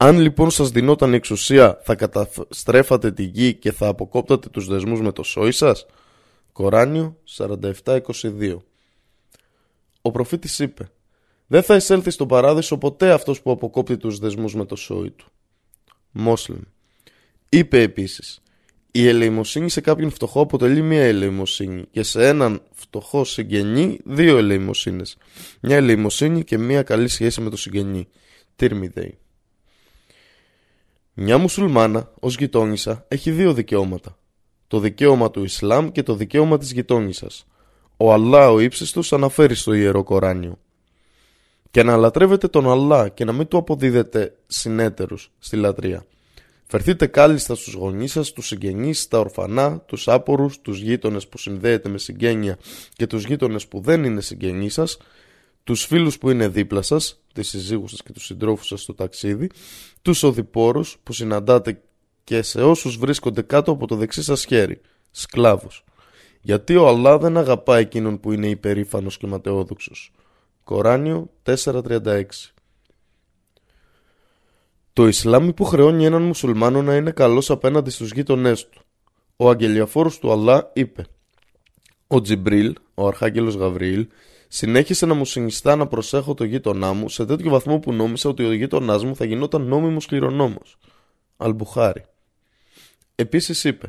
A: Αν λοιπόν σας δινόταν εξουσία θα καταστρέφατε τη γη και θα αποκόπτατε τους δεσμούς με το σόι σας; Κοράνιο 47-22 Ο προφήτης είπε δεν θα εισέλθει στον παράδεισο ποτέ αυτός που αποκόπτει τους δεσμούς με το σόι του. Μόσλεμ. Είπε επίσης, η ελεημοσύνη σε κάποιον φτωχό αποτελεί μία ελεημοσύνη και σε έναν φτωχό συγγενή δύο ελεημοσύνες. Μια ελεημοσύνη και μία καλή σχέση με το συγγενή. Τύρμιδεϊ. Μια μουσουλμάνα ως γειτόνισσα έχει δύο δικαιώματα. Το δικαίωμα του Ισλάμ και το δικαίωμα της γειτόνισσας. Ο Αλλά ο ύψιστος αναφέρει στο Ιερό Κοράνιο και να λατρεύετε τον Αλλά και να μην του αποδίδετε συνέτερους στη λατρεία. Φερθείτε κάλλιστα στους γονείς σας, τους συγγενείς, τα ορφανά, τους άπορους, τους γείτονες που συνδέετε με συγγένεια και τους γείτονες που δεν είναι συγγενείς σας, τους φίλους που είναι δίπλα σας, τις συζύγους σας και τους συντρόφους σας στο ταξίδι, τους οδηπόρους που συναντάτε και σε όσους βρίσκονται κάτω από το δεξί σας χέρι, σκλάβους. Γιατί ο Αλλά δεν αγαπά εκείνον που είναι υπερήφανος και ματαιόδοξος. Κοράνιο 4.36 Το Ισλάμ υποχρεώνει έναν μουσουλμάνο να είναι καλός απέναντι στους γείτονές του. Ο αγγελιαφόρος του Αλλά είπε Ο Τζιμπρίλ, ο αρχάγγελος Γαβριήλ, συνέχισε να μου συνιστά να προσέχω το γείτονά μου σε τέτοιο βαθμό που νόμισα ότι ο γείτονάς μου θα γινόταν νόμιμος κληρονόμος. Αλμπουχάρι. Επίσης είπε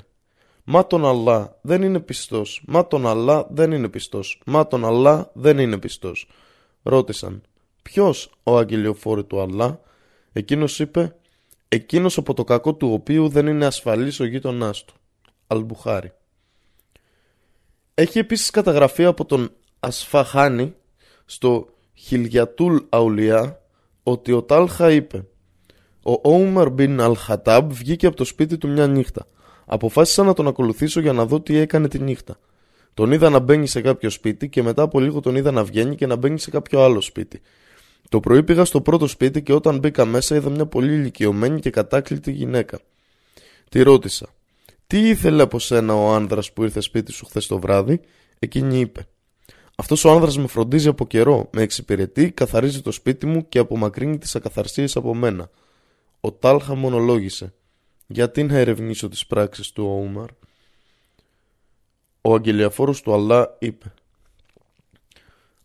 A: Μα τον Αλλά δεν είναι πιστός, μα τον Αλλά δεν είναι πιστός, μα τον Αλλά δεν είναι πιστός ρώτησαν «Ποιος ο αγγελιοφόρη του Αλλά» Εκείνος είπε «Εκείνος από το κακό του οποίου δεν είναι ασφαλής ο γείτονάς του» Αλμπουχάρι Έχει επίσης καταγραφεί από τον Ασφαχάνη στο Χιλιατούλ Αουλιά ότι ο Τάλχα είπε «Ο Όμαρ μπιν Αλχατάμπ βγήκε από το σπίτι του μια νύχτα. Αποφάσισα να τον ακολουθήσω για να δω τι έκανε τη νύχτα. Τον είδα να μπαίνει σε κάποιο σπίτι και μετά από λίγο τον είδα να βγαίνει και να μπαίνει σε κάποιο άλλο σπίτι. Το πρωί πήγα στο πρώτο σπίτι και όταν μπήκα μέσα είδα μια πολύ ηλικιωμένη και κατάκλητη γυναίκα. Τη ρώτησα. Τι ήθελε από σένα ο άνδρας που ήρθε σπίτι σου χθες το βράδυ, εκείνη είπε. Αυτός ο άνδρας με φροντίζει από καιρό, με εξυπηρετεί, καθαρίζει το σπίτι μου και απομακρύνει τις ακαθαρσίες από μένα. Ο Τάλχα μονολόγησε. Γιατί να ερευνήσω τις πράξεις του Όουμαρ. Ο αγγελιαφόρος του Αλλά είπε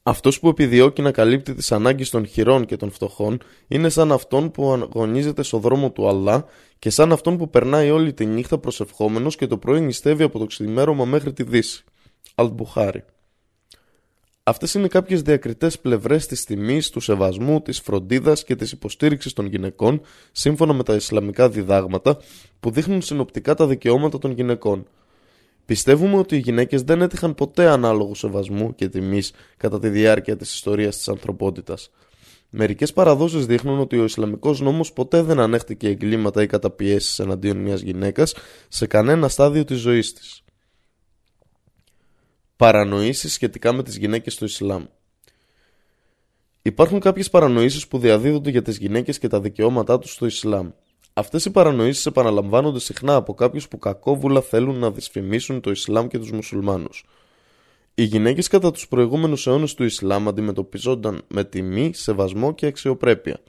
A: αυτός που επιδιώκει να καλύπτει τις ανάγκες των χειρών και των φτωχών είναι σαν αυτόν που αγωνίζεται στο δρόμο του Αλλά και σαν αυτόν που περνάει όλη τη νύχτα προσευχόμενος και το πρωί νηστεύει από το ξημέρωμα μέχρι τη δύση. Αλτμπουχάρη. Αυτές είναι κάποιες διακριτές πλευρές της τιμής, του σεβασμού, της φροντίδας και της υποστήριξης των γυναικών σύμφωνα με τα Ισλαμικά διδάγματα που δείχνουν συνοπτικά τα δικαιώματα των γυναικών. Πιστεύουμε ότι οι γυναίκες δεν έτυχαν ποτέ ανάλογου σεβασμού και τιμής κατά τη διάρκεια της ιστορίας της ανθρωπότητας. Μερικές παραδόσεις δείχνουν ότι ο Ισλαμικός νόμος ποτέ δεν ανέχτηκε εγκλήματα ή καταπιέσεις εναντίον μιας γυναίκας σε κανένα στάδιο της ζωής της. Παρανοήσεις σχετικά με τις γυναίκες στο Ισλάμ Υπάρχουν κάποιες παρανοήσεις που διαδίδονται για τις γυναίκες και τα δικαιώματά τους στο Ισλάμ. Αυτές οι παρανοήσεις επαναλαμβάνονται συχνά από κάποιους που κακόβουλα θέλουν να δυσφημίσουν το Ισλάμ και τους μουσουλμάνους. Οι γυναίκες κατά τους προηγούμενους αιώνες του Ισλάμ αντιμετωπίζονταν με τιμή, σεβασμό και αξιοπρέπεια.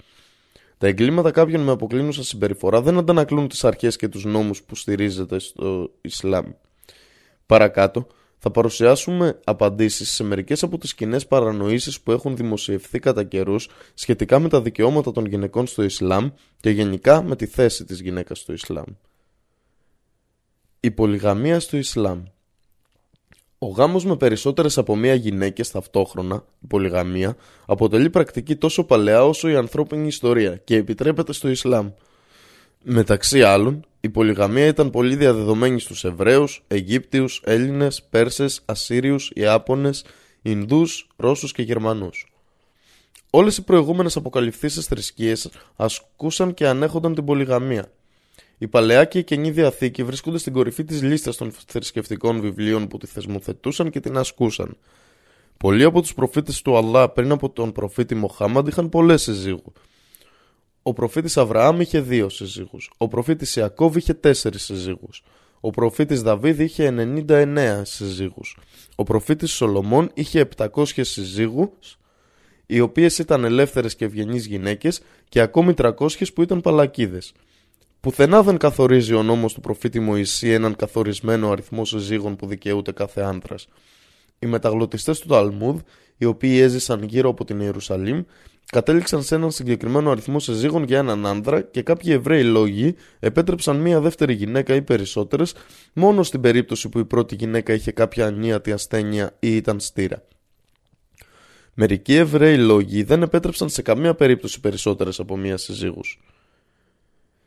A: Τα εγκλήματα κάποιων με αποκλίνουσα συμπεριφορά δεν αντανακλούν τις αρχές και τους νόμους που στηρίζεται στο Ισλάμ. Παρακάτω, θα παρουσιάσουμε απαντήσεις σε μερικές από τις κοινέ παρανοήσεις που έχουν δημοσιευθεί κατά καιρούς σχετικά με τα δικαιώματα των γυναικών στο Ισλάμ και γενικά με τη θέση της γυναίκας στο Ισλάμ. Η πολυγαμία στο Ισλάμ Ο γάμος με περισσότερες από μία γυναίκες ταυτόχρονα, η πολυγαμία, αποτελεί πρακτική τόσο παλαιά όσο η ανθρώπινη ιστορία και επιτρέπεται στο Ισλάμ. Μεταξύ άλλων, η πολυγαμία ήταν πολύ διαδεδομένη στους Εβραίους, Αιγύπτιους, Έλληνες, Πέρσες, Ασσύριους, Ιάπωνες, Ινδούς, Ρώσους και Γερμανούς. Όλες οι προηγούμενες αποκαλυφθήσεις θρησκείες ασκούσαν και ανέχονταν την πολυγαμία. Η Παλαιά και η Καινή Διαθήκη βρίσκονται στην κορυφή της λίστας των θρησκευτικών βιβλίων που τη θεσμοθετούσαν και την ασκούσαν. Πολλοί από τους προφήτες του Αλλά πριν από τον προφήτη Μοχάμαντ είχαν πολλές συζύγους. Ο προφήτης Αβραάμ είχε δύο συζύγους. Ο προφήτης Ιακώβ είχε τέσσερις συζύγους. Ο προφήτης Δαβίδ είχε 99 συζύγους. Ο προφήτης Σολομών είχε 700 συζύγους, οι οποίες ήταν ελεύθερες και ευγενείς γυναίκες και ακόμη 300 που ήταν παλακίδες. Πουθενά δεν καθορίζει ο νόμος του προφήτη Μωυσή έναν καθορισμένο αριθμό συζύγων που δικαιούται κάθε άντρας. Οι μεταγλωτιστές του Ταλμούδ, οι οποίοι έζησαν γύρω από την Ιερουσαλήμ, κατέληξαν σε έναν συγκεκριμένο αριθμό συζύγων για έναν άνδρα και κάποιοι Εβραίοι λόγοι επέτρεψαν μία δεύτερη γυναίκα ή περισσότερες μόνο στην περίπτωση που η πρώτη γυναίκα είχε κάποια ανίατη ασθένεια ή ήταν στήρα. Μερικοί Εβραίοι λόγοι δεν επέτρεψαν σε καμία περίπτωση περισσότερες από μία συζύγους.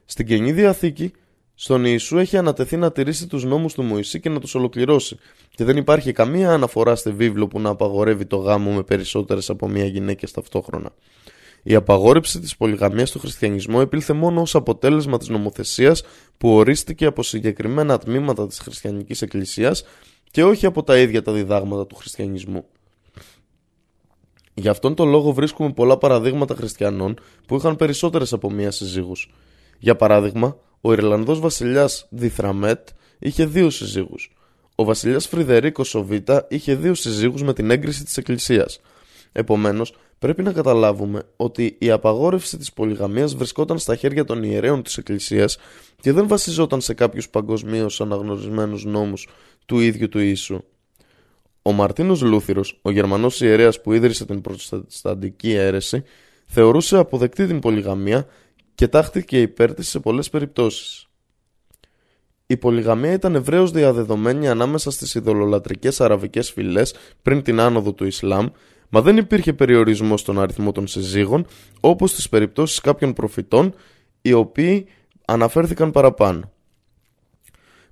A: Στην Καινή Διαθήκη, στον Ιησού έχει ανατεθεί να τηρήσει τους νόμους του Μωυσή και να τους ολοκληρώσει και δεν υπάρχει καμία αναφορά στη βίβλο που να απαγορεύει το γάμο με περισσότερες από μία γυναίκα ταυτόχρονα. Η απαγόρευση της πολυγαμίας του χριστιανισμού επήλθε μόνο ως αποτέλεσμα της νομοθεσίας που ορίστηκε από συγκεκριμένα τμήματα της χριστιανικής εκκλησίας και όχι από τα ίδια τα διδάγματα του χριστιανισμού. Γι' αυτόν τον λόγο βρίσκουμε πολλά παραδείγματα χριστιανών που είχαν περισσότερες από μία συζύγους. Για παράδειγμα, ο Ιρλανδός βασιλιάς Διθραμέτ είχε δύο συζύγους. Ο βασιλιάς Φρυδερίκος ο Β είχε δύο συζύγους με την έγκριση της εκκλησίας. Επομένως, πρέπει να καταλάβουμε ότι η απαγόρευση της πολυγαμίας βρισκόταν στα χέρια των ιερέων της εκκλησίας και δεν βασιζόταν σε κάποιους παγκοσμίως αναγνωρισμένους νόμους του ίδιου του Ιησού. Ο Μαρτίνος Λούθυρος, ο Γερμανός ιερέας που ίδρυσε την προστατική αίρεση, θεωρούσε αποδεκτή την πολυγαμία και τάχθηκε υπέρ της σε πολλές περιπτώσεις. Η πολυγαμία ήταν ευρέως διαδεδομένη ανάμεσα στις ειδωλολατρικές αραβικές φυλές πριν την άνοδο του Ισλάμ, μα δεν υπήρχε περιορισμός στον αριθμό των συζύγων, όπως στις περιπτώσεις κάποιων προφητών, οι οποίοι αναφέρθηκαν παραπάνω.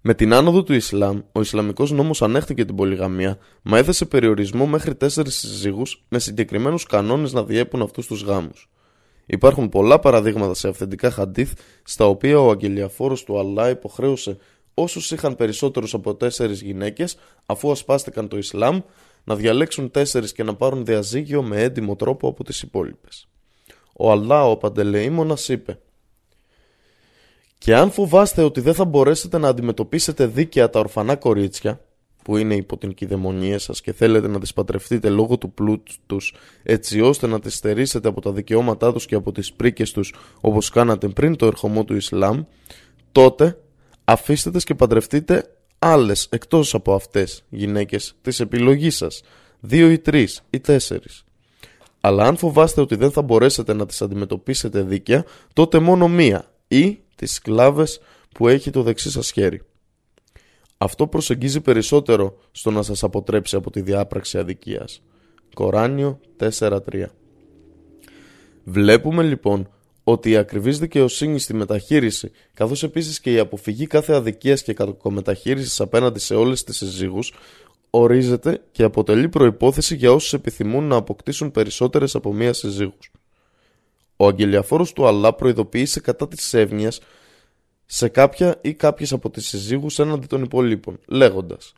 A: Με την άνοδο του Ισλάμ, ο Ισλαμικός νόμος ανέχτηκε την πολυγαμία, μα έθεσε περιορισμό μέχρι τέσσερις συζύγους με συγκεκριμένους κανόνες να διέπουν αυτούς τους γάμους. Υπάρχουν πολλά παραδείγματα σε αυθεντικά χαντίθ στα οποία ο αγγελιαφόρος του Αλλά υποχρέωσε όσους είχαν περισσότερους από τέσσερις γυναίκες αφού ασπάστηκαν το Ισλάμ να διαλέξουν τέσσερις και να πάρουν διαζύγιο με έντιμο τρόπο από τις υπόλοιπες. Ο Αλλά ο Παντελεήμονας είπε «Και αν φοβάστε ότι δεν θα μπορέσετε να αντιμετωπίσετε δίκαια τα ορφανά κορίτσια που είναι υπό την κυδαιμονία σας και θέλετε να τις πατρευτείτε λόγω του πλούτου τους έτσι ώστε να τις στερήσετε από τα δικαιώματά τους και από τις πρίκες τους όπως κάνατε πριν το ερχομό του Ισλάμ τότε αφήστε τις και παντρευτείτε άλλες εκτός από αυτές γυναίκες της επιλογής σας. Δύο ή τρεις ή τέσσερις. Αλλά αν φοβάστε ότι δεν θα μπορέσετε να τις αντιμετωπίσετε δίκαια τότε μόνο μία ή τις σκλάβες που έχει το δεξί σας χέρι. Αυτό προσεγγίζει περισσότερο στο να σας αποτρέψει από τη διάπραξη αδικίας. Κοράνιο 4.3 Βλέπουμε λοιπόν ότι η ακριβής δικαιοσύνη στη μεταχείριση, καθώς επίσης και η αποφυγή κάθε αδικίας και κακομεταχείρισης απέναντι σε όλες τις συζύγους, ορίζεται και αποτελεί προϋπόθεση για όσους επιθυμούν να αποκτήσουν περισσότερες από μία συζύγους. Ο αγγελιαφόρος του Αλλά προειδοποίησε κατά της εύνοιας σε κάποια ή κάποιες από τις συζύγους έναντι των υπολείπων, λέγοντας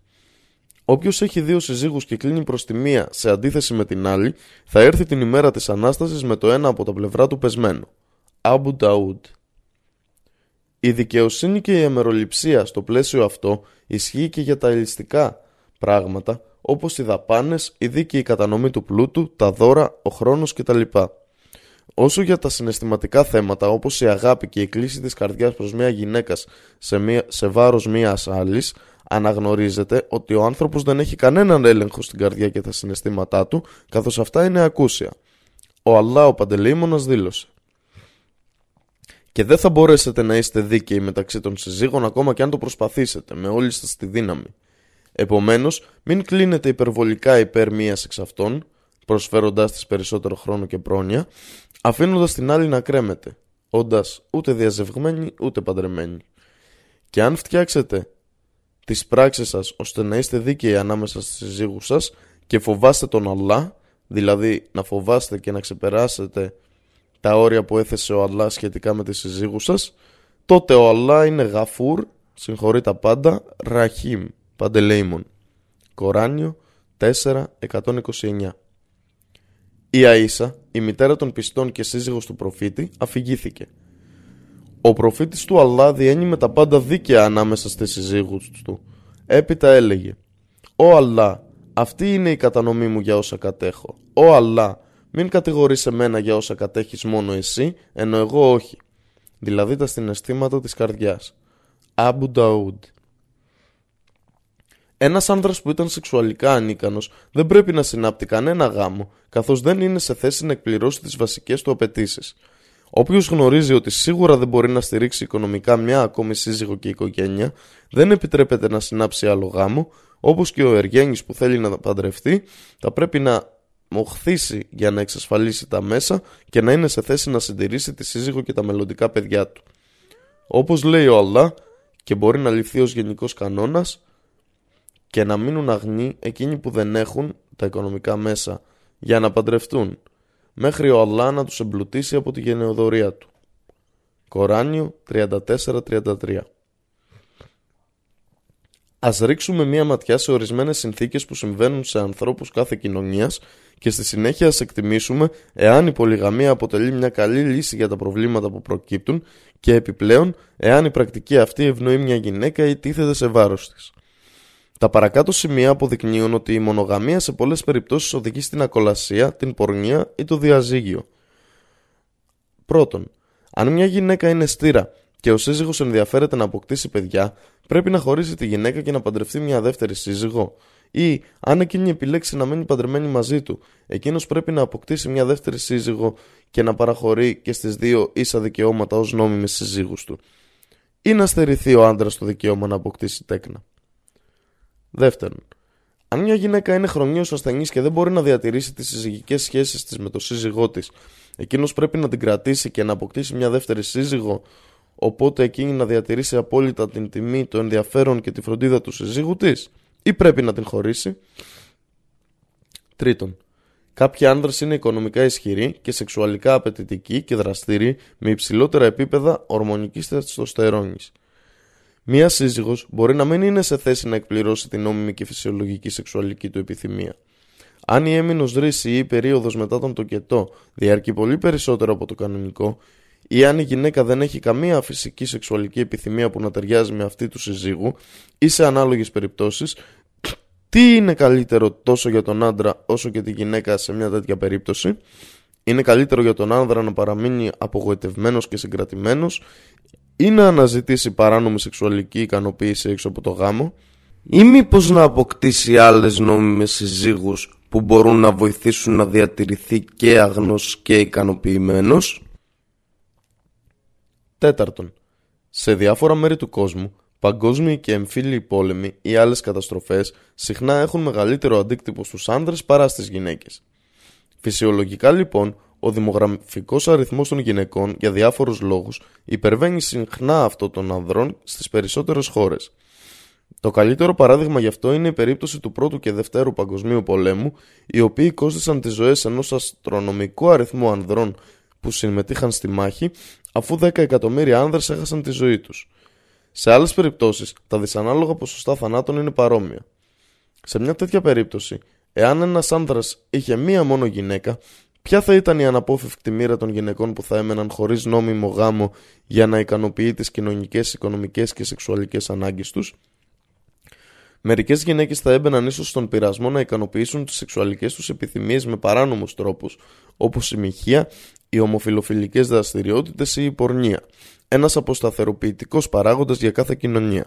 A: Όποιος έχει δύο συζύγους και κλείνει προς τη μία σε αντίθεση με την άλλη, θα έρθει την ημέρα της Ανάστασης με το ένα από τα πλευρά του πεσμένο. Αμπου Νταούντ Η δικαιοσύνη και η αμεροληψία στο πλαίσιο αυτό ισχύει και για τα ελιστικά πράγματα, όπως οι δαπάνες, η δίκαιη κατανομή του πλούτου, τα δώρα, ο χρόνος κτλ. Όσο για τα συναισθηματικά θέματα όπως η αγάπη και η κλίση της καρδιάς προς μια γυναίκα σε, μια, σε βάρος μιας άλλης, αναγνωρίζεται ότι ο άνθρωπος δεν έχει κανέναν έλεγχο στην καρδιά και τα συναισθήματά του, καθώς αυτά είναι ακούσια. Ο Αλλά ο Παντελεήμονας δήλωσε. Και δεν θα μπορέσετε να είστε δίκαιοι μεταξύ των συζύγων ακόμα και αν το προσπαθήσετε, με όλη σας τη δύναμη. Επομένως, μην κλείνετε υπερβολικά υπέρ μίας εξ αυτών, προσφέροντάς της περισσότερο χρόνο και πρόνοια, αφήνοντας την άλλη να κρέμεται, όντας ούτε διαζευγμένη ούτε παντρεμένη. Και αν φτιάξετε τις πράξεις σας ώστε να είστε δίκαιοι ανάμεσα στις συζύγους σας και φοβάστε τον Αλλά, δηλαδή να φοβάστε και να ξεπεράσετε τα όρια που έθεσε ο Αλλά σχετικά με τις συζύγους σας, τότε ο Αλλά είναι γαφούρ, συγχωρεί τα πάντα, ραχίμ, παντελέιμον. Κοράνιο 4.129 Η Αΐσα, η μητέρα των πιστών και σύζυγος του προφήτη, αφηγήθηκε. Ο προφήτης του Αλλά διένει με τα πάντα δίκαια ανάμεσα στις συζύγους του. Έπειτα έλεγε «Ω Αλλά, αυτή είναι η κατανομή μου για όσα κατέχω. Ω Αλλά, μην κατηγορείς εμένα για όσα κατέχεις μόνο εσύ, ενώ εγώ όχι». Δηλαδή τα συναισθήματα της καρδιάς. Αμπου Νταούντ ένας άνδρας που ήταν σεξουαλικά ανίκανος δεν πρέπει να συνάπτει κανένα γάμο, καθώς δεν είναι σε θέση να εκπληρώσει τις βασικές του απαιτήσεις. Όποιος γνωρίζει ότι σίγουρα δεν μπορεί να στηρίξει οικονομικά μια ακόμη σύζυγο και οικογένεια, δεν επιτρέπεται να συνάψει άλλο γάμο, όπως και ο Εργένη που θέλει να παντρευτεί, θα πρέπει να μοχθήσει για να εξασφαλίσει τα μέσα και να είναι σε θέση να συντηρήσει τη σύζυγο και τα μελλοντικά παιδιά του. Όπως λέει ο Αλλά, και μπορεί να ληφθεί ως γενικός κανόνας, και να μείνουν αγνοί εκείνοι που δεν έχουν τα οικονομικά μέσα για να παντρευτούν, μέχρι ο Αλλά να τους εμπλουτίσει από τη γενεοδορία του. Κοράνιο 34-33 Ας ρίξουμε μία ματιά σε ορισμένες συνθήκες που συμβαίνουν σε ανθρώπους κάθε κοινωνίας και στη συνέχεια ας εκτιμήσουμε εάν η πολυγαμία αποτελεί μια καλή λύση για τα προβλήματα που προκύπτουν και επιπλέον εάν η πρακτική αυτή ευνοεί μια γυναίκα ή τίθεται σε βάρος της. Τα παρακάτω σημεία αποδεικνύουν ότι η μονογαμία σε πολλές περιπτώσεις οδηγεί στην ακολασία, την πορνεία ή το διαζύγιο. Πρώτον, αν μια γυναίκα είναι στήρα και ο σύζυγος ενδιαφέρεται να αποκτήσει παιδιά, πρέπει να χωρίσει τη γυναίκα και να παντρευτεί μια δεύτερη σύζυγο. Ή, αν εκείνη επιλέξει να μένει παντρεμένη μαζί του, εκείνος πρέπει να αποκτήσει μια δεύτερη σύζυγο και να παραχωρεί και στις δύο ίσα δικαιώματα ως νόμιμες σύζυγους του. Ή να στερηθεί ο άντρας το δικαίωμα να αποκτήσει τέκνα. Δεύτερον, αν μια γυναίκα είναι χρονίως ασθενής και δεν μπορεί να διατηρήσει τις συζυγικές σχέσεις της με τον σύζυγό της, εκείνος πρέπει να την κρατήσει και να αποκτήσει μια δεύτερη σύζυγο, οπότε εκείνη να διατηρήσει απόλυτα την τιμή, το ενδιαφέρον και τη φροντίδα του σύζυγου της, ή πρέπει να την χωρίσει; Τρίτον, κάποιοι άνδρες είναι οικονομικά ισχυροί και σεξουαλικά απαιτητικοί και δραστήριοι με υψηλότερα επίπεδα ορμονικής τεστοστερόνης. Μία σύζυγος μπορεί να μην είναι σε θέση να εκπληρώσει την νόμιμη και φυσιολογική σεξουαλική του επιθυμία. Αν η έμεινος ρίση ή η περίοδος μετά τον τοκετό διαρκεί πολύ περισσότερο από το κανονικό, ή αν η γυναίκα δεν έχει καμία φυσική σεξουαλική επιθυμία που να ταιριάζει με αυτή του συζύγου, ή σε ανάλογες περιπτώσεις, τι είναι καλύτερο τόσο για τον άντρα όσο και τη γυναίκα σε μια τέτοια περίπτωση; Είναι καλύτερο για τον άνδρα να παραμείνει απογοητευμένος και συγκρατημένος ή να αναζητήσει παράνομη σεξουαλική ικανοποίηση έξω από το γάμο; Ή μήπως να αποκτήσει άλλες νόμιμες συζύγους που μπορούν να βοηθήσουν να διατηρηθεί και αγνός και ικανοποιημένος; Τέταρτον, σε διάφορα μέρη του κόσμου, παγκόσμιοι και εμφύλιοι πόλεμοι ή άλλες καταστροφές συχνά έχουν μεγαλύτερο αντίκτυπο στους άνδρες παρά στις γυναίκες. Φυσιολογικά λοιπόν, ο δημογραφικός αριθμός των γυναικών για διάφορους λόγους υπερβαίνει συχνά αυτό των ανδρών στις περισσότερες χώρες. Το καλύτερο παράδειγμα γι' αυτό είναι η περίπτωση του πρώτου και δευτέρου παγκοσμίου πολέμου, οι οποίοι κόστησαν τις ζωές ενός αστρονομικού αριθμού ανδρών που συμμετείχαν στη μάχη, αφού 10 εκατομμύρια άνδρες έχασαν τη ζωή τους. Σε άλλες περιπτώσεις, τα δυσανάλογα ποσοστά θανάτων είναι παρόμοια. Σε μια τέτοια περίπτωση, εάν ένας άνδρας είχε μία μόνο γυναίκα, Ποια θα ήταν η αναπόφευκτη μοίρα των γυναικών που θα έμεναν χωρίς νόμιμο γάμο για να ικανοποιεί τις κοινωνικές, οικονομικές και σεξουαλικές ανάγκες τους; Μερικές γυναίκες θα έμπαιναν ίσως στον πειρασμό να ικανοποιήσουν τις σεξουαλικές τους επιθυμίες με παράνομους τρόπους, όπως η μοιχεία, οι ομοφιλοφιλικές δραστηριότητες ή η πορνεία, ένας αποσταθεροποιητικός παράγοντας για κάθε κοινωνία.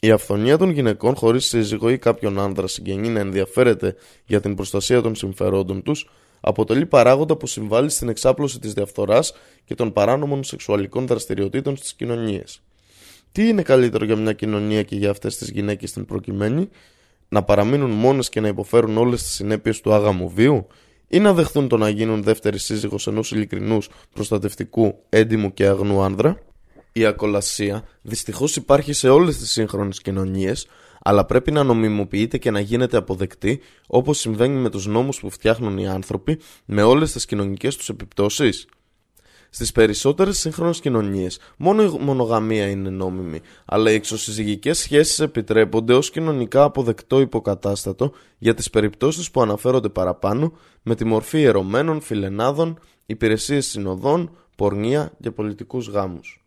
A: Η αυθονία των γυναικών χωρίς σύζυγο ή κάποιον άνδρα συγγενή να ενδιαφέρεται για την προστασία των συμφερόντων τους αποτελεί παράγοντα που συμβάλλει στην εξάπλωση της διαφθοράς και των παράνομων σεξουαλικών δραστηριοτήτων στις κοινωνίες. Τι είναι καλύτερο για μια κοινωνία και για αυτές τις γυναίκες στην προκειμένη, να παραμείνουν μόνες και να υποφέρουν όλες τις συνέπειες του άγαμου βίου, ή να δεχθούν το να γίνουν δεύτερη σύζυγος ενός ειλικρινούς, προστατευτικού, έντιμου και αγνού άνδρα; Η ακολασία δυστυχώς υπάρχει σε όλες τις σύγχρονες κοινωνίες, αλλά πρέπει να νομιμοποιείται και να γίνεται αποδεκτή όπως συμβαίνει με τους νόμους που φτιάχνουν οι άνθρωποι με όλες τις κοινωνικές τους επιπτώσεις. Στις περισσότερες σύγχρονες κοινωνίες, μόνο η μονογαμία είναι νόμιμη, αλλά οι εξωσυζυγικές σχέσεις επιτρέπονται ως κοινωνικά αποδεκτό υποκατάστατο για τις περιπτώσεις που αναφέρονται παραπάνω, με τη μορφή ερωμένων, φιλενάδων, υπηρεσίες συνοδών, πορνεία και πολιτικούς γάμους.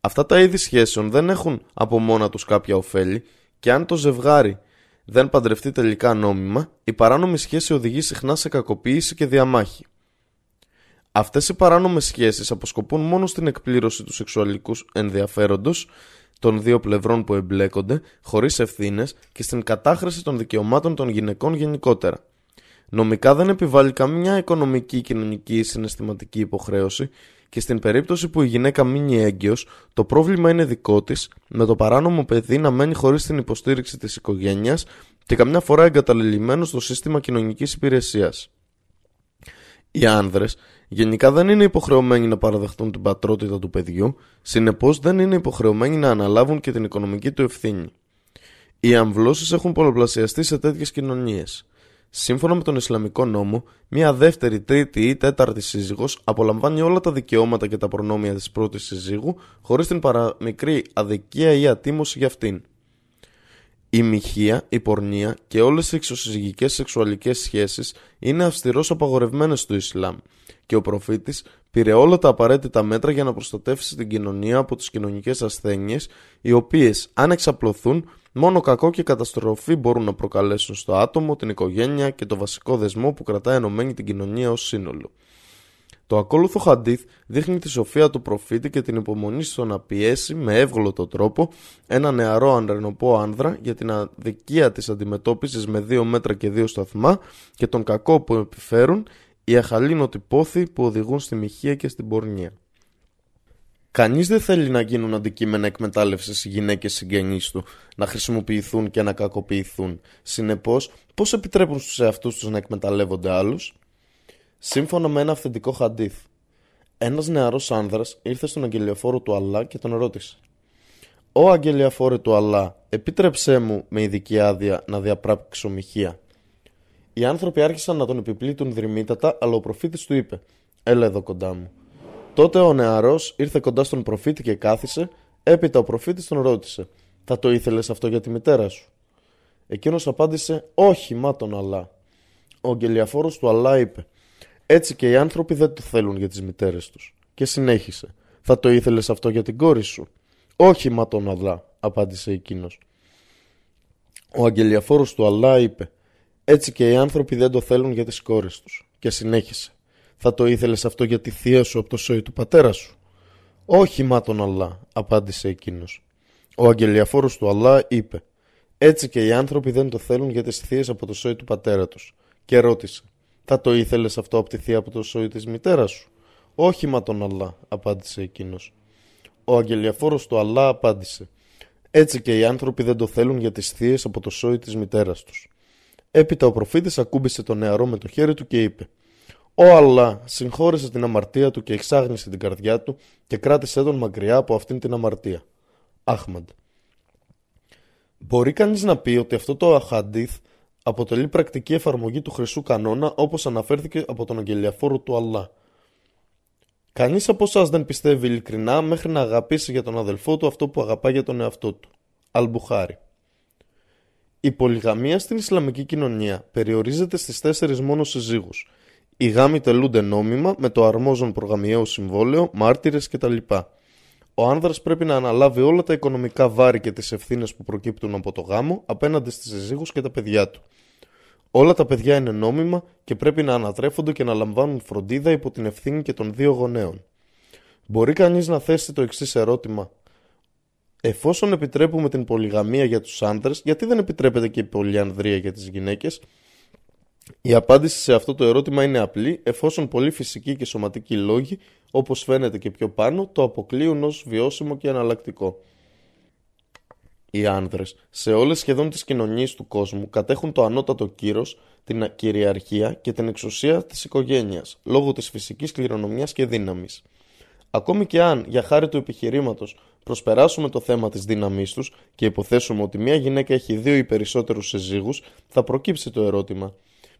A: Αυτά τα είδη σχέσεων δεν έχουν από μόνα τους κάποια ωφέλη και αν το ζευγάρι δεν παντρευτεί τελικά νόμιμα, η παράνομη σχέση οδηγεί συχνά σε κακοποίηση και διαμάχη. Αυτές οι παράνομες σχέσεις αποσκοπούν μόνο στην εκπλήρωση του σεξουαλικούς ενδιαφέροντος των δύο πλευρών που εμπλέκονται, χωρίς ευθύνες και στην κατάχρηση των δικαιωμάτων των γυναικών γενικότερα. Νομικά δεν επιβάλλει καμιά οικονομική, κοινωνική ή συναισθηματική υποχρέωση και στην περίπτωση που η γυναίκα μείνει έγκυος, το πρόβλημα είναι δικό της, με το παράνομο παιδί να μένει χωρίς την υποστήριξη της οικογένειας και καμιά φορά εγκαταλελειμμένο στο σύστημα κοινωνικής υπηρεσίας. Οι άνδρες γενικά δεν είναι υποχρεωμένοι να παραδεχτούν την πατρότητα του παιδιού, συνεπώς δεν είναι υποχρεωμένοι να αναλάβουν και την οικονομική του ευθύνη. Οι αμβλώσεις έχουν πολλαπλασιαστεί σε τέτοιες κοινωνίες. Σύμφωνα με τον Ισλαμικό νόμο, μια δεύτερη, τρίτη ή τέταρτη σύζυγος απολαμβάνει όλα τα δικαιώματα και τα προνόμια της πρώτης σύζυγου χωρίς την παραμικρή αδικία ή ατίμωση για αυτήν. Η μοιχεία, η πορνεία και όλες οι εξωσυζυγικές σεξουαλικές σχέσεις είναι αυστηρώς απαγορευμένες στο Ισλάμ και ο προφήτης πήρε όλα τα απαραίτητα μέτρα για να προστατεύσει την κοινωνία από τις κοινωνικές ασθένειες οι οποίες αν εξαπλωθούν Μόνο κακό και καταστροφή μπορούν να προκαλέσουν στο άτομο, την οικογένεια και το βασικό δεσμό που κρατάει ενωμένη την κοινωνία ως σύνολο. Το ακόλουθο χαντίθ δείχνει τη σοφία του προφήτη και την υπομονή στο να πιέσει με εύγλωτο τρόπο ένα νεαρό ανρενοπό άνδρα για την αδικία της αντιμετώπισης με δύο μέτρα και δύο σταθμά και τον κακό που επιφέρουν οι αχαλήνοτοι πόθοι που οδηγούν στη μοιχεία και στην πορνεία. Κανείς δεν θέλει να γίνουν αντικείμενα εκμετάλλευσης οι γυναίκες συγγενείς του, να χρησιμοποιηθούν και να κακοποιηθούν. Συνεπώς, πώς επιτρέπουν στους εαυτούς τους να εκμεταλλεύονται άλλους; Σύμφωνα με ένα αυθεντικό χαντίθ, ένας νεαρός άνδρας ήρθε στον αγγελιοφόρο του Αλλά και τον ρώτησε: Ω αγγελιοφόρε του Αλλά, επίτρεψέ μου με ειδική άδεια να διαπράξω μοιχεία. Οι άνθρωποι άρχισαν να τον επιπλήττουν δρυμύτατα, αλλά ο προφήτης του είπε: Έλα εδώ κοντά μου. Τότε ο νεαρός ήρθε κοντά στον προφήτη και κάθισε, έπειτα ο προφήτης τον ρώτησε: Θα το ήθελες αυτό για τη μητέρα σου; Εκείνος απάντησε: Όχι, μα τον Αλλά. Ο αγγελιαφόρο του Αλλά είπε: Έτσι και οι άνθρωποι δεν το θέλουν για τις μητέρες τους. Και συνέχισε: Θα το ήθελες αυτό για την κόρη σου; Όχι, μα τον Αλλά, απάντησε εκείνος. Ο αγγελιαφόρος του Αλλά είπε: Έτσι και οι άνθρωποι δεν το θέλουν για τις κόρες τους. Και συνέχισε: θα το ήθελες αυτό για τη θεία σου από το σόι του πατέρα σου; Όχι μα τον Αλλά, απάντησε εκείνος. Ο αγγελιαφόρος του Αλλά είπε Έτσι και οι άνθρωποι δεν το θέλουν για τις θείες από το σόι του πατέρα τους. Και ρώτησε Θα το ήθελες αυτό από τη θεία από το σόι της μητέρας σου; Όχι μα τον Αλλά, απάντησε εκείνος. Ο αγγελιαφόρος του Αλλά απάντησε έτσι και οι άνθρωποι δεν το θέλουν για τις θείες από το σόι της μητέρας τους. Έπειτα ο προφήτης ακούμπησε τον νεαρό με το χέρι του και είπε ο Αλλά συγχώρεσε την αμαρτία του και εξάγνησε την καρδιά του και κράτησε τον μακριά από αυτήν την αμαρτία. Άχμαντ. Μπορεί κανείς να πει ότι αυτό το αχαντίθ αποτελεί πρακτική εφαρμογή του χρυσού κανόνα όπως αναφέρθηκε από τον αγγελιαφόρο του Αλλά. Κανείς από εσάς δεν πιστεύει ειλικρινά μέχρι να αγαπήσει για τον αδελφό του αυτό που αγαπά για τον εαυτό του. Αλμπουχάρι. Η πολυγαμία στην Ισλαμική κοινωνία περιορίζεται στις τέσσερις μόνο συζύγους οι γάμοι τελούνται νόμιμα με το αρμόζον προγαμιαίο συμβόλαιο, μάρτυρες κτλ. Ο άνδρας πρέπει να αναλάβει όλα τα οικονομικά βάρη και τις ευθύνες που προκύπτουν από το γάμο απέναντι στις συζύγους και τα παιδιά του. Όλα τα παιδιά είναι νόμιμα και πρέπει να ανατρέφονται και να λαμβάνουν φροντίδα υπό την ευθύνη και των δύο γονέων. Μπορεί κανείς να θέσει το εξής ερώτημα. Εφόσον επιτρέπουμε την πολυγαμία για τους άντρε, γιατί δεν επιτρέπεται και η πολυανδρία για τις γυναίκες, η απάντηση σε αυτό το ερώτημα είναι απλή, εφόσον πολλοί φυσικοί και σωματικοί λόγοι, όπως φαίνεται και πιο πάνω, το αποκλείουν ως βιώσιμο και αναλλακτικό. Οι άνδρες σε όλες σχεδόν τις κοινωνίες του κόσμου κατέχουν το ανώτατο κύρος, την κυριαρχία και την εξουσία της οικογένειας, λόγω της φυσικής κληρονομιάς και δύναμης. Ακόμη και αν, για χάρη του επιχειρήματος, προσπεράσουμε το θέμα της δύναμής τους και υποθέσουμε ότι μια γυναίκα έχει δύο ή περισσότερους συζύγους, θα προκύψει το ερώτημα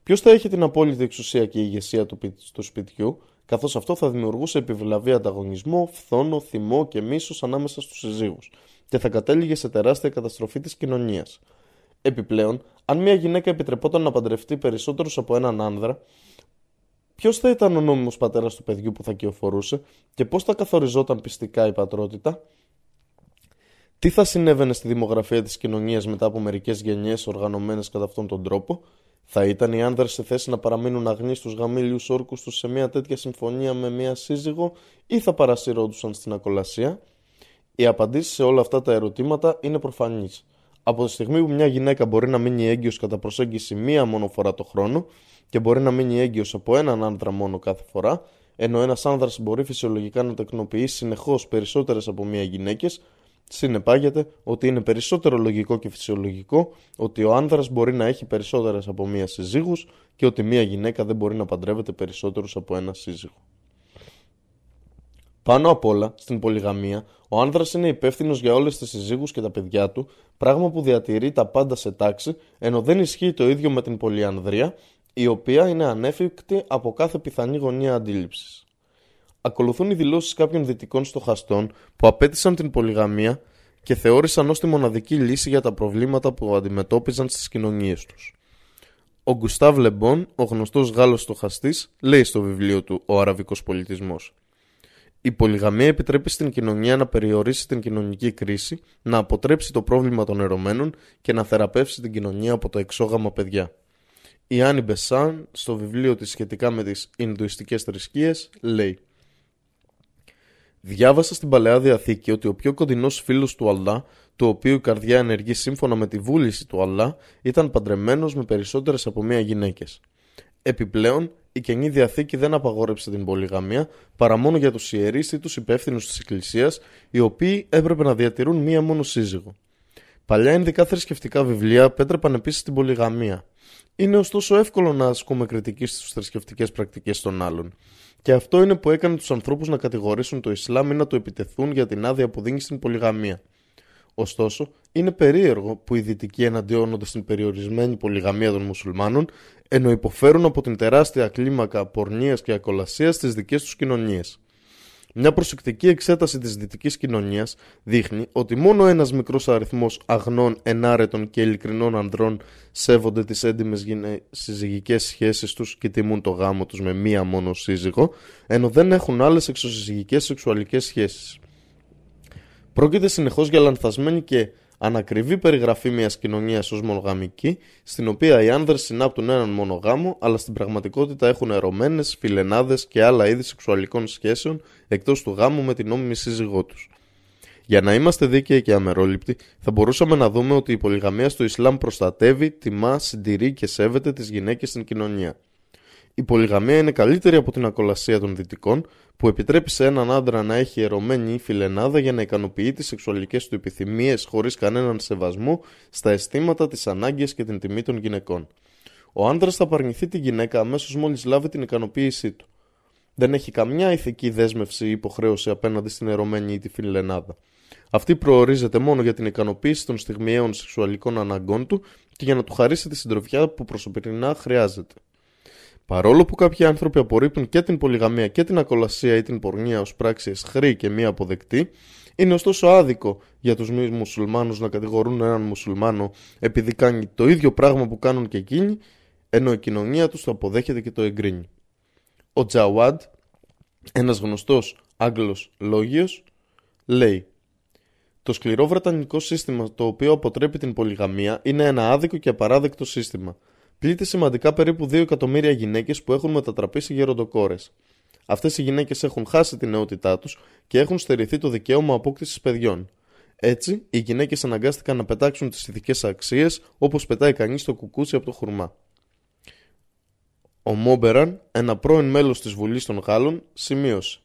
A: Ποιος θα έχει την απόλυτη εξουσία και ηγεσία του, του σπιτιού, καθώς αυτό θα δημιουργούσε επιβλαβή ανταγωνισμό, φθόνο, θυμό και μίσος ανάμεσα στους συζύγους και θα κατέληγε σε τεράστια καταστροφή της κοινωνίας. Επιπλέον, αν μια γυναίκα επιτρεπόταν να παντρευτεί περισσότερους από έναν άνδρα, ποιος θα ήταν ο νόμιμος πατέρας του παιδιού που θα κυοφορούσε και πώς θα καθοριζόταν πιστικά η πατρότητα, τι θα συνέβαινε στη δημογραφία της κοινωνίας μετά από μερικές γενιές οργανωμένες κατά αυτόν τον τρόπο, θα ήταν οι άνδρες σε θέση να παραμείνουν αγνοί στους γαμήλιους όρκους τους σε μια τέτοια συμφωνία με μια σύζυγο ή θα παρασυρώντουσαν στην ακολασία; Οι απαντήσεις σε όλα αυτά τα ερωτήματα είναι προφανείς. Από τη στιγμή που μια γυναίκα μπορεί να μείνει έγκυος κατά προσέγγιση μία μόνο φορά το χρόνο και μπορεί να μείνει έγκυος από έναν άνδρα μόνο κάθε φορά, ενώ ένας άνδρας μπορεί φυσιολογικά να τεκνοποιεί συνεχώς περισσότερες από μία γυναίκες, συνεπάγεται ότι είναι περισσότερο λογικό και φυσιολογικό ότι ο άνδρας μπορεί να έχει περισσότερες από μία συζύγους και ότι μία γυναίκα δεν μπορεί να παντρεύεται περισσότερους από ένα σύζυγο. Πάνω απ' όλα, στην πολυγαμία, ο άνδρας είναι υπεύθυνος για όλες τις συζύγους και τα παιδιά του, πράγμα που διατηρεί τα πάντα σε τάξη, ενώ δεν ισχύει το ίδιο με την πολυανδρία, η οποία είναι ανέφικτη από κάθε πιθανή γωνία αντίληψης ακολουθούν οι δηλώσεις κάποιων δυτικών στοχαστών που απέτησαν την πολυγαμία και θεώρησαν ως τη μοναδική λύση για τα προβλήματα που αντιμετώπιζαν στις κοινωνίες τους. Ο Γκουστάβ Λεμπόν, ο γνωστός Γάλλος στοχαστής, λέει στο βιβλίο του Ο Αραβικός Πολιτισμός. Η πολυγαμία επιτρέπει στην κοινωνία να περιορίσει την κοινωνική κρίση, να αποτρέψει το πρόβλημα των ερωμένων και να θεραπεύσει την κοινωνία από τα εξόγαμα παιδιά. Η Άννη Μπεσάν, στο βιβλίο της σχετικά με τις Ινδουιστικές θρησκείες, λέει Διάβασα στην Παλαιά Διαθήκη ότι ο πιο κοντινός φίλος του Αλλά, του οποίου η καρδιά ενεργεί σύμφωνα με τη βούληση του Αλλά, ήταν παντρεμένος με περισσότερες από μία γυναίκες. Επιπλέον, η καινή διαθήκη δεν απαγόρεψε την πολυγαμία παρά μόνο για τους ιερείς ή τους υπεύθυνους της Εκκλησίας, οι οποίοι έπρεπε να διατηρούν μία μόνο σύζυγο. Παλιά ενδικά θρησκευτικά βιβλία πέτρεπαν επίσης την πολυγαμία. Είναι ωστόσο εύκολο να ασκούμε κριτική στις θρησκευτικές πρακτικές των άλλων. Και αυτό είναι που έκανε τους ανθρώπους να κατηγορήσουν το Ισλάμ ή να το επιτεθούν για την άδεια που δίνει στην πολυγαμία. Ωστόσο, είναι περίεργο που οι δυτικοί εναντιώνονται στην περιορισμένη πολυγαμία των μουσουλμάνων, ενώ υποφέρουν από την τεράστια κλίμακα πορνείας και ακολασίας στις δικές τους κοινωνίες. Μια προσεκτική εξέταση της δυτικής κοινωνίας δείχνει ότι μόνο ένας μικρός αριθμός αγνών, ενάρετων και ειλικρινών ανδρών σέβονται τις έντιμες γυναι... συζυγικές σχέσεις τους και τιμούν το γάμο τους με μία μόνο σύζυγο, ενώ δεν έχουν άλλες εξωσυζυγικές σεξουαλικές σχέσεις. Πρόκειται συνεχώς για λανθασμένη και ανακριβή περιγραφή μιας κοινωνίας ως μονογαμική, στην οποία οι άνδρες συνάπτουν έναν μονογάμο, αλλά στην πραγματικότητα έχουν ερωμένες, φιλενάδες και άλλα είδη σεξουαλικών σχέσεων εκτός του γάμου με την νόμιμη σύζυγό τους. Για να είμαστε δίκαιοι και αμερόληπτοι, θα μπορούσαμε να δούμε ότι η πολυγαμία στο Ισλάμ προστατεύει, τιμά, συντηρεί και σέβεται τις γυναίκες στην κοινωνία. Η πολυγαμία είναι καλύτερη από την ακολασία των δυτικών, που επιτρέπει σε έναν άντρα να έχει ερωμένη ή φιλενάδα για να ικανοποιεί τις σεξουαλικές του επιθυμίες χωρίς κανέναν σεβασμό στα αισθήματα, τις ανάγκες και την τιμή των γυναικών. Ο άντρας θα απαρνηθεί τη γυναίκα αμέσως μόλις λάβει την ικανοποίησή του. Δεν έχει καμιά ηθική δέσμευση ή υποχρέωση απέναντι στην ερωμένη ή τη φιλενάδα. Αυτή προορίζεται μόνο για την ικανοποίηση των στιγμιαίων σεξουαλικών αναγκών του και για να του χαρίσει τη συντροφιά που προσωπικά χρειάζεται. Παρόλο που κάποιοι άνθρωποι απορρίπτουν και την πολυγαμία και την ακολασία ή την πορνεία ως πράξη εσχρή και μη αποδεκτή, είναι ωστόσο άδικο για τους μη μουσουλμάνους να κατηγορούν έναν μουσουλμάνο επειδή κάνει το ίδιο πράγμα που κάνουν και εκείνοι, ενώ η κοινωνία τους το αποδέχεται και το εγκρίνει. Ο Τζαουάντ, ένας γνωστός Άγγλος λόγιος, λέει «Το σκληρό βρετανικό σύστημα το οποίο αποτρέπει την πολυγαμία είναι ένα άδικο και απαράδεκτο σύστημα» πλήττει σημαντικά περίπου 2 εκατομμύρια γυναίκες που έχουν μετατραπεί σε γεροντοκόρες. Αυτές οι γυναίκες έχουν χάσει την νεότητά τους και έχουν στερηθεί το δικαίωμα απόκτησης παιδιών. Έτσι, οι γυναίκες αναγκάστηκαν να πετάξουν τις ηθικές αξίες όπως πετάει κανείς το κουκούτσι από το χουρμά. Ο Μόμπεραν, ένα πρώην μέλος της Βουλής των Γάλλων, σημείωσε.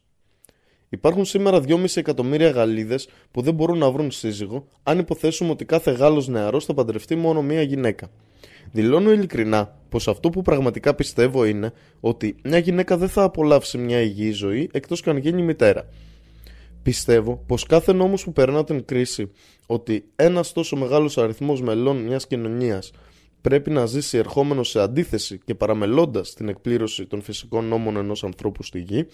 A: Υπάρχουν σήμερα 2,5 εκατομμύρια Γαλλίδες που δεν μπορούν να βρουν σύζυγο, αν υποθέσουμε ότι κάθε Γάλλος νεαρός θα παντρευτεί μόνο μία γυναίκα. Δηλώνω ειλικρινά πως αυτό που πραγματικά πιστεύω είναι ότι μια γυναίκα δεν θα απολαύσει μια υγιή ζωή εκτός και αν γίνει μητέρα. Πιστεύω πως κάθε νόμος που περνά την κρίση ότι ένας τόσο μεγάλος αριθμός μελών μιας κοινωνίας πρέπει να ζήσει ερχόμενος σε αντίθεση και παραμελώντας την εκπλήρωση των φυσικών νόμων ενός ανθρώπου στη γη,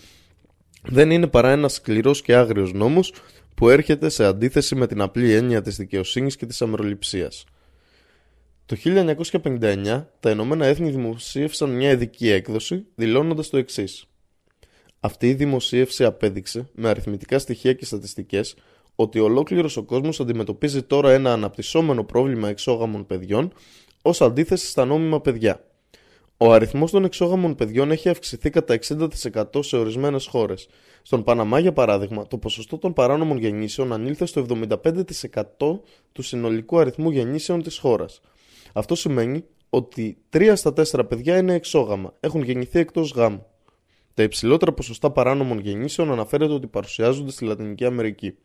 A: δεν είναι παρά ένας σκληρός και άγριος νόμος που έρχεται σε αντίθεση με την απλή έννοια της δικαιοσύνης και της αμεροληψίας. Το 1959 τα Ηνωμένα Έθνη δημοσίευσαν μια ειδική έκδοση δηλώνοντας το εξής. Αυτή η δημοσίευση απέδειξε με αριθμητικά στοιχεία και στατιστικές ότι ολόκληρος ο κόσμος αντιμετωπίζει τώρα ένα αναπτυσσόμενο πρόβλημα εξόγαμων παιδιών ως αντίθεση στα νόμιμα παιδιά. Ο αριθμός των εξόγαμων παιδιών έχει αυξηθεί κατά 60% σε ορισμένες χώρες. Στον Παναμά, για παράδειγμα, το ποσοστό των παράνομων γεννήσεων ανήλθε στο 75% του συνολικού αριθμού γεννήσεων της χώρας. Αυτό σημαίνει ότι 3 στα 4 παιδιά είναι εξόγαμα, έχουν γεννηθεί εκτός γάμου. Τα υψηλότερα ποσοστά παράνομων γεννήσεων αναφέρεται ότι παρουσιάζονται στη Λατινική Αμερική.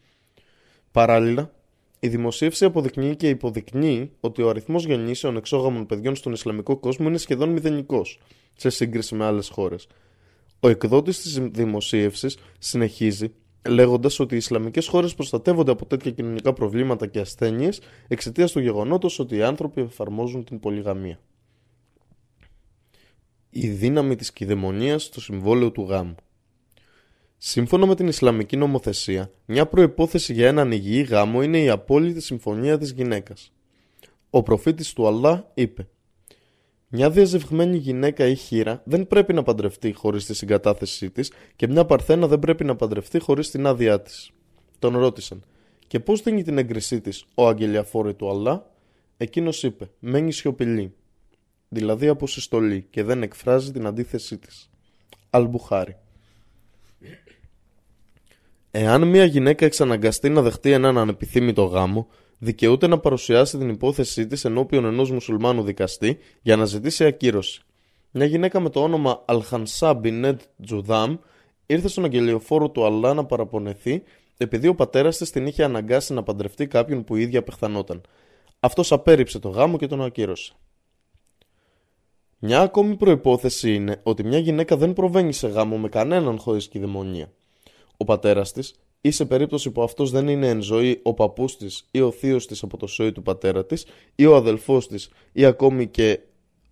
A: Παράλληλα, η δημοσίευση αποδεικνύει και υποδεικνύει ότι ο αριθμός γεννήσεων εξόγαμων παιδιών στον Ισλαμικό κόσμο είναι σχεδόν μηδενικός σε σύγκριση με άλλες χώρες. Ο εκδότης της δημοσίευσης συνεχίζει λέγοντας ότι οι Ισλαμικές χώρες προστατεύονται από τέτοια κοινωνικά προβλήματα και ασθένειες εξαιτίας του γεγονότος ότι οι άνθρωποι εφαρμόζουν την πολυγαμία. Η δύναμη της κυδαιμονίας στο συμβόλαιο του γάμου Σύμφωνα με την Ισλαμική νομοθεσία, μια προϋπόθεση για έναν υγιή γάμο είναι η απόλυτη συμφωνία της γυναίκας. Ο προφήτης του Αλλά είπε «Μια διαζευγμένη γυναίκα ή χείρα δεν πρέπει να παντρευτεί χωρίς τη συγκατάθεσή της και μια παρθένα δεν πρέπει να παντρευτεί χωρίς την άδειά της». Τον ρώτησαν «Και πώς δίνει την έγκρισή της ο αγγελιαφόρη του Αλλά» Εκείνος είπε «Μένει σιωπηλή» δηλαδή από συστολή και δεν εκφράζει την αντίθεσή της. Αλμπουχάρη Εάν μια γυναίκα εξαναγκαστεί να δεχτεί έναν ανεπιθύμητο γάμο, δικαιούται να παρουσιάσει την υπόθεσή της ενώπιον ενός μουσουλμάνου δικαστή για να ζητήσει ακύρωση. Μια γυναίκα με το όνομα Αλχανσά Μπινέτ Τζουδάμ ήρθε στον αγγελιοφόρο του Αλλά να παραπονεθεί επειδή ο πατέρας της την είχε αναγκάσει να παντρευτεί κάποιον που η ίδια απεχθανόταν. Αυτός απέρριψε το γάμο και τον ακύρωσε. Μια ακόμη προπόθεση είναι ότι μια γυναίκα δεν προβαίνει σε γάμο με κανέναν χωρίς κυδαιμονία ο πατέρας της, ή σε περίπτωση που αυτός δεν είναι εν ζωή ο παππούς της ή ο θείος της από το σόι του πατέρα της, ή ο αδελφός της, ή ακόμη και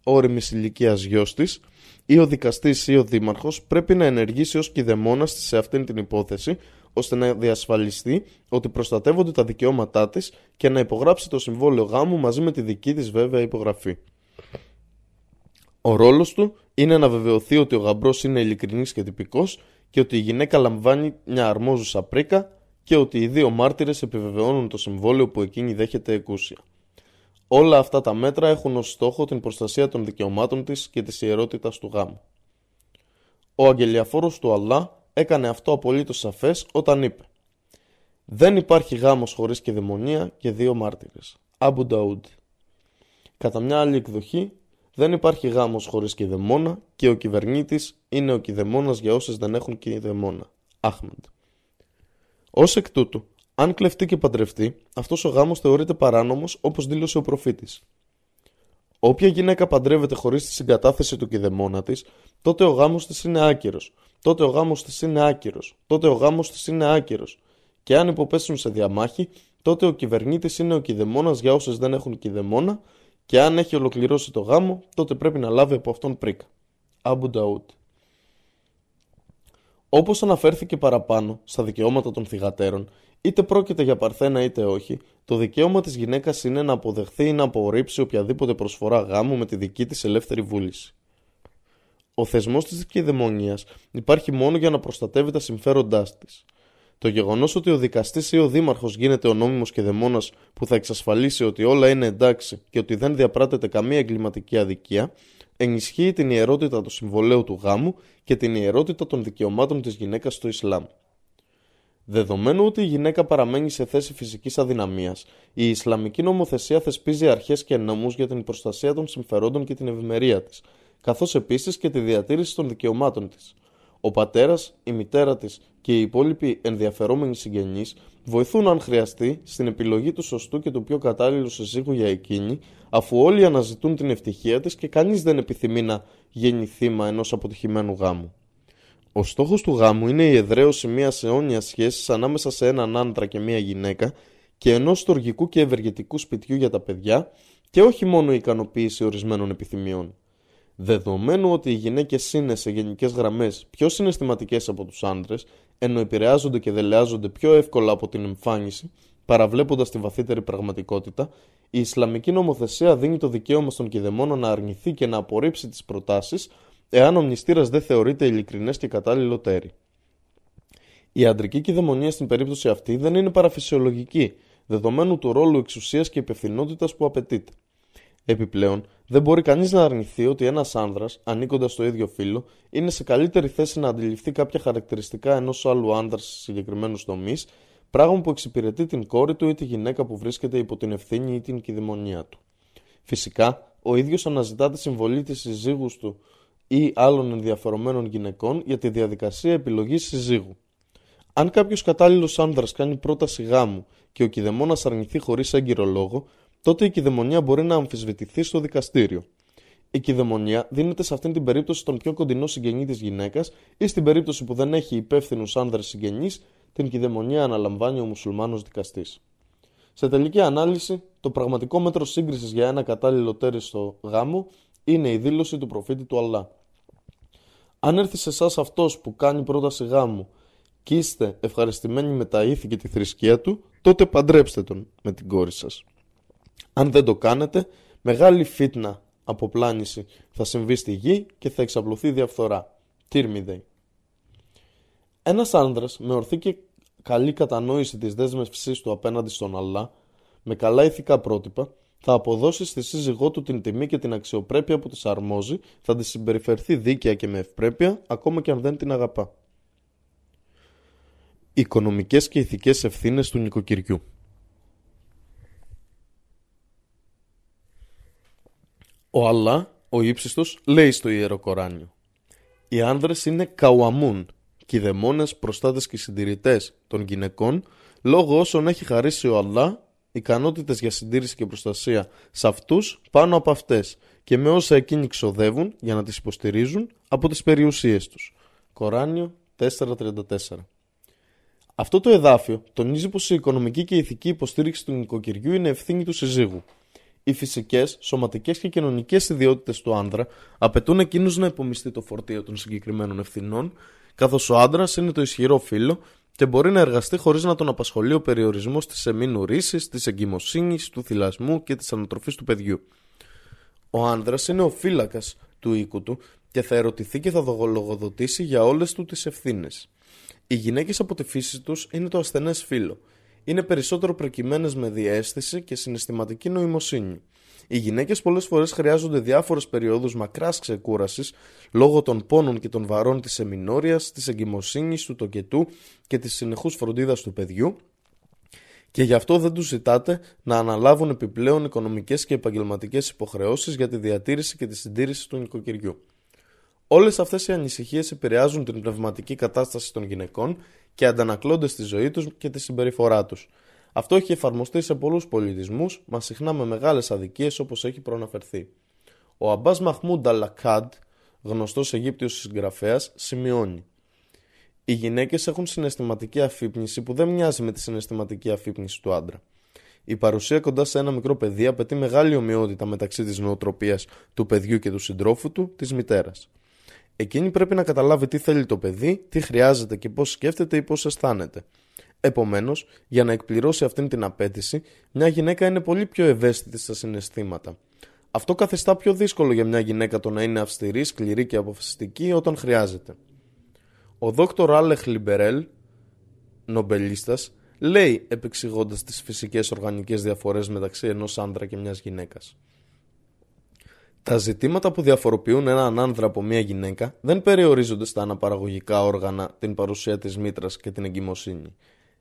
A: όρημη ηλικίας γιος της, ή ο δικαστής ή ο δήμαρχος πρέπει να ενεργήσει ως κηδεμόνας τη σε αυτήν την υπόθεση, ώστε να διασφαλιστεί ότι προστατεύονται τα δικαιώματά της και να υπογράψει το συμβόλαιο γάμου μαζί με τη δική της βέβαια υπογραφή. Ο ρόλος του είναι να βεβαιωθεί ότι ο γαμπρός είναι ειλικρινής και τυπικός και ότι η γυναίκα λαμβάνει μια αρμόζουσα πρίκα και ότι οι δύο μάρτυρες επιβεβαιώνουν το συμβόλαιο που εκείνη δέχεται εκούσια. Όλα αυτά τα μέτρα έχουν ως στόχο την προστασία των δικαιωμάτων της και της ιερότητας του γάμου. Ο αγγελιαφόρος του Αλλά έκανε αυτό απολύτως σαφές όταν είπε «Δεν υπάρχει γάμος χωρίς και δαιμονία και δύο μάρτυρες». Αμπου Νταούντ. Κατά μια άλλη εκδοχή δεν υπάρχει γάμος χωρίς κηδεμόνα και ο κυβερνήτης είναι ο κηδεμόνας για όσες δεν έχουν κηδεμόνα. Άχμεντ. Ω εκ τούτου, αν κλεφτεί και παντρευτεί, αυτός ο γάμος θεωρείται παράνομος όπως δήλωσε ο προφήτης. Όποια γυναίκα παντρεύεται χωρίς τη συγκατάθεση του κηδεμόνα της, τότε ο γάμος της είναι άκυρος. Τότε ο γάμος της είναι άκυρος. Τότε ο γάμος της είναι άκυρος. Και αν υποπέσουν σε διαμάχη, τότε ο κυβερνήτης είναι ο κηδεμόνας για όσες δεν έχουν κηδεμόνα και αν έχει ολοκληρώσει το γάμο, τότε πρέπει να λάβει από αυτόν πρίκα. Αμπου Νταούτ. Όπως αναφέρθηκε παραπάνω στα δικαιώματα των θυγατέρων, είτε πρόκειται για παρθένα είτε όχι, το δικαίωμα της γυναίκας είναι να αποδεχθεί ή να απορρίψει οποιαδήποτε προσφορά γάμου με τη δική της ελεύθερη βούληση. Ο θεσμός της κυδαιμονία υπάρχει μόνο για να προστατεύει τα συμφέροντάς της. Το γεγονός ότι ο δικαστής ή ο δήμαρχος γίνεται ο νόμιμος και δαιμόνας που θα εξασφαλίσει ότι όλα είναι εντάξει και ότι δεν διαπράττεται καμία εγκληματική αδικία, ενισχύει την ιερότητα του συμβολέου του γάμου και την ιερότητα των δικαιωμάτων της γυναίκας στο Ισλάμ. Δεδομένου ότι η γυναίκα παραμένει σε θέση φυσικής αδυναμίας, η Ισλαμική νομοθεσία θεσπίζει αρχές και νόμους για την προστασία των συμφερόντων και την ευημερία της, καθώς επίσης και τη διατήρηση των δικαιωμάτων της. Ο πατέρας, η μητέρα της και οι υπόλοιποι ενδιαφερόμενοι συγγενείς βοηθούν αν χρειαστεί στην επιλογή του σωστού και του πιο κατάλληλου συζύγου για εκείνη, αφού όλοι αναζητούν την ευτυχία της και κανείς δεν επιθυμεί να γίνει θύμα ενός αποτυχημένου γάμου. Ο στόχος του γάμου είναι η εδραίωση μιας αιώνιας σχέσης ανάμεσα σε έναν άντρα και μια γυναίκα και ενός στοργικού και ευεργετικού σπιτιού για τα παιδιά και όχι μόνο η ικανοποίηση ορισμένων επιθυμιών. Δεδομένου ότι οι γυναίκες είναι σε γενικές γραμμές πιο συναισθηματικές από τους άντρες, ενώ επηρεάζονται και δελεάζονται πιο εύκολα από την εμφάνιση, παραβλέποντας τη βαθύτερη πραγματικότητα, η Ισλαμική νομοθεσία δίνει το δικαίωμα στον κηδεμόνο να αρνηθεί και να απορρίψει τις προτάσεις, εάν ο μνηστήρας δεν θεωρείται ειλικρινές και κατάλληλο τέρι. Η αντρική κυδαιμονία στην περίπτωση αυτή δεν είναι παραφυσιολογική, δεδομένου του ρόλου εξουσίας και υπευθυνότητας που απαιτείται. Επιπλέον, δεν μπορεί κανείς να αρνηθεί ότι ένας άνδρας, ανήκοντας στο ίδιο φύλλο, είναι σε καλύτερη θέση να αντιληφθεί κάποια χαρακτηριστικά ενός άλλου άνδρας σε συγκεκριμένους τομείς, πράγμα που εξυπηρετεί την κόρη του ή τη γυναίκα που βρίσκεται υπό την ευθύνη ή την κυδαιμονία του. Φυσικά, ο ίδιος αναζητά τη συμβολή της συζύγους του ή άλλων ενδιαφερομένων γυναικών για τη διαδικασία επιλογής συζύγου. Αν κάποιος κατάλληλος άνδρας κάνει πρόταση γάμου και ο κηδεμόνα αρνηθεί χωρίς έγκυρο λόγο, τότε η κυδαιμονία μπορεί να αμφισβητηθεί στο δικαστήριο. Η κυδαιμονία δίνεται σε αυτήν την περίπτωση στον πιο κοντινό συγγενή της γυναίκας ή στην περίπτωση που δεν έχει υπεύθυνους άνδρες συγγενείς, την κυδαιμονία αναλαμβάνει ο μουσουλμάνος δικαστής. Σε τελική ανάλυση, το πραγματικό μέτρο σύγκρισης για ένα κατάλληλο τέρι στο γάμο είναι η δήλωση του προφήτη του Αλλά. Αν έρθει σε εσάς αυτός που κάνει πρόταση γάμου και είστε ευχαριστημένοι με τα ήθη και τη θρησκεία του, τότε παντρέψτε τον με την κόρη σας. Αν δεν το κάνετε, μεγάλη φίτνα αποπλάνηση θα συμβεί στη γη και θα εξαπλωθεί διαφθορά. Τύρμιδε. Ένας άνδρας με ορθή και καλή κατανόηση της δέσμευσής του απέναντι στον Αλλά, με καλά ηθικά πρότυπα, θα αποδώσει στη σύζυγό του την τιμή και την αξιοπρέπεια που της αρμόζει, θα της συμπεριφερθεί δίκαια και με ευπρέπεια, ακόμα και αν δεν την αγαπά. Οικονομικές και ηθικές ευθύνες του νοικοκυριού Ο Αλλά, ο ύψιστος, λέει στο Ιερό Κοράνιο Οι άνδρες είναι καουαμούν, κηδεμόνες, προστάτες και συντηρητές των γυναικών λόγω όσων έχει χαρίσει ο Αλλά ικανότητες για συντήρηση και προστασία σε αυτούς πάνω από αυτές και με όσα εκείνοι ξοδεύουν για να τις υποστηρίζουν από τις περιουσίες τους. Κοράνιο 4.34 Αυτό το εδάφιο τονίζει πως η οικονομική και η ηθική υποστήριξη του νοικοκυριού είναι ευθύνη του συζύγου οι φυσικές, σωματικές και κοινωνικές ιδιότητες του άνδρα απαιτούν εκείνους να υπομειστεί το φορτίο των συγκεκριμένων ευθυνών, καθώς ο άντρας είναι το ισχυρό φύλλο και μπορεί να εργαστεί χωρίς να τον απασχολεί ο περιορισμός της εμήνου ρίση, της εγκυμοσύνης, του θυλασμού και της ανατροφής του παιδιού. Ο άνδρας είναι ο φύλακας του οίκου του και θα ερωτηθεί και θα λογοδοτήσει για όλες του τις ευθύνες. Οι γυναίκες από τη φύση τους είναι το ασθενές φύλλο είναι περισσότερο προκειμένες με διέστηση και συναισθηματική νοημοσύνη. Οι γυναίκες πολλές φορές χρειάζονται διάφορες περιόδους μακράς ξεκούρασης λόγω των πόνων και των βαρών της εμινόριας, της εγκυμοσύνης, του τοκετού και της συνεχούς φροντίδας του παιδιού και γι' αυτό δεν τους ζητάτε να αναλάβουν επιπλέον οικονομικές και επαγγελματικές υποχρεώσεις για τη διατήρηση και τη συντήρηση του νοικοκυριού. Όλες αυτές οι ανησυχίες επηρεάζουν την πνευματική κατάσταση των γυναικών και αντανακλώνται στη ζωή τους και τη συμπεριφορά τους. Αυτό έχει εφαρμοστεί σε πολλούς πολιτισμούς, μα συχνά με μεγάλες αδικίες όπως έχει προαναφερθεί. Ο Αμπάς Μαχμούντ Αλακάντ, γνωστός Αιγύπτιος συγγραφέας, σημειώνει. Οι γυναίκες έχουν συναισθηματική αφύπνιση που δεν μοιάζει με τη συναισθηματική αφύπνιση του άντρα. Η παρουσία κοντά σε ένα μικρό παιδί απαιτεί μεγάλη ομοιότητα μεταξύ της νοοτροπίας του παιδιού και του συντρόφου του, της μητέρας. Εκείνη πρέπει να καταλάβει τι θέλει το παιδί, τι χρειάζεται και πώς σκέφτεται ή πώς αισθάνεται. Επομένως, για να εκπληρώσει αυτήν την απέτηση, μια γυναίκα είναι πολύ πιο ευαίσθητη στα συναισθήματα. Αυτό καθιστά πιο δύσκολο για μια γυναίκα το να είναι αυστηρή, σκληρή και αποφασιστική όταν χρειάζεται. Ο δόκτωρ Αλέξις Καρέλ, νομπελίστας, λέει επεξηγώντας τις φυσικές οργανικές διαφορές μεταξύ ενός άντρα και μιας γυναίκας. Τα ζητήματα που διαφοροποιούν έναν άνδρα από μια γυναίκα δεν περιορίζονται στα αναπαραγωγικά όργανα, την παρουσία της μήτρας και την εγκυμοσύνη.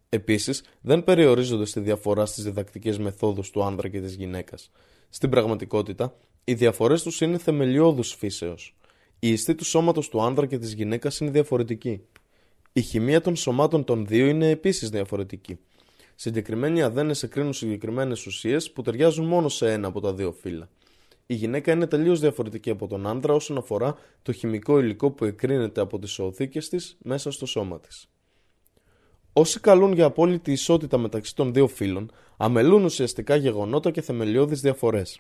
A: Επίσης, δεν περιορίζονται στη διαφορά στις διδακτικές μεθόδους του άνδρα και της γυναίκας. Στην πραγματικότητα, οι διαφορές τους είναι θεμελιώδους φύσεως. Η ιστή του σώματος του άνδρα και της γυναίκας είναι διαφορετική. Η χημεία των σωμάτων των δύο είναι επίσης διαφορετική. Συγκεκριμένοι αδένες εκρίνουν συγκεκριμένες ουσίες που ταιριάζουν μόνο σε ένα από τα δύο φύλλα η γυναίκα είναι τελείως διαφορετική από τον άντρα όσον αφορά το χημικό υλικό που εκρίνεται από τις οθήκες της μέσα στο σώμα της. Όσοι καλούν για απόλυτη ισότητα μεταξύ των δύο φύλων, αμελούν ουσιαστικά γεγονότα και θεμελιώδεις διαφορές.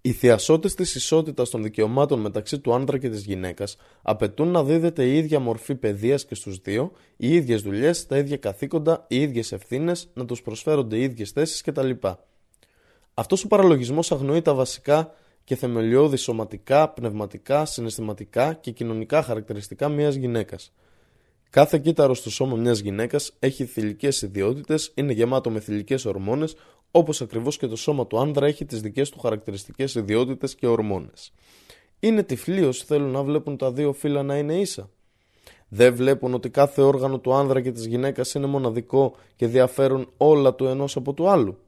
A: Οι θειασότες της ισότητας των δικαιωμάτων μεταξύ του άντρα και της γυναίκας απαιτούν να δίδεται η ίδια μορφή παιδείας και στους δύο, οι ίδιες δουλειές, τα ίδια καθήκοντα, οι ίδιες ευθύνες, να τους προσφέρονται οι ίδιες θέσεις κτλ. Αυτός ο παραλογισμός αγνοεί τα βασικά και θεμελιώδη σωματικά, πνευματικά, συναισθηματικά και κοινωνικά χαρακτηριστικά μιας γυναίκας. Κάθε κύτταρο στο σώμα μιας γυναίκας έχει θηλυκές ιδιότητες, είναι γεμάτο με θηλυκές ορμόνες, όπως ακριβώς και το σώμα του άνδρα έχει τις δικές του χαρακτηριστικές ιδιότητες και ορμόνες. Είναι τυφλοί όσοι θέλουν να βλέπουν τα δύο φύλλα να είναι ίσα. Δεν βλέπουν ότι κάθε όργανο του άνδρα και της γυναίκας είναι μοναδικό και διαφέρουν όλα του ενός από του άλλου.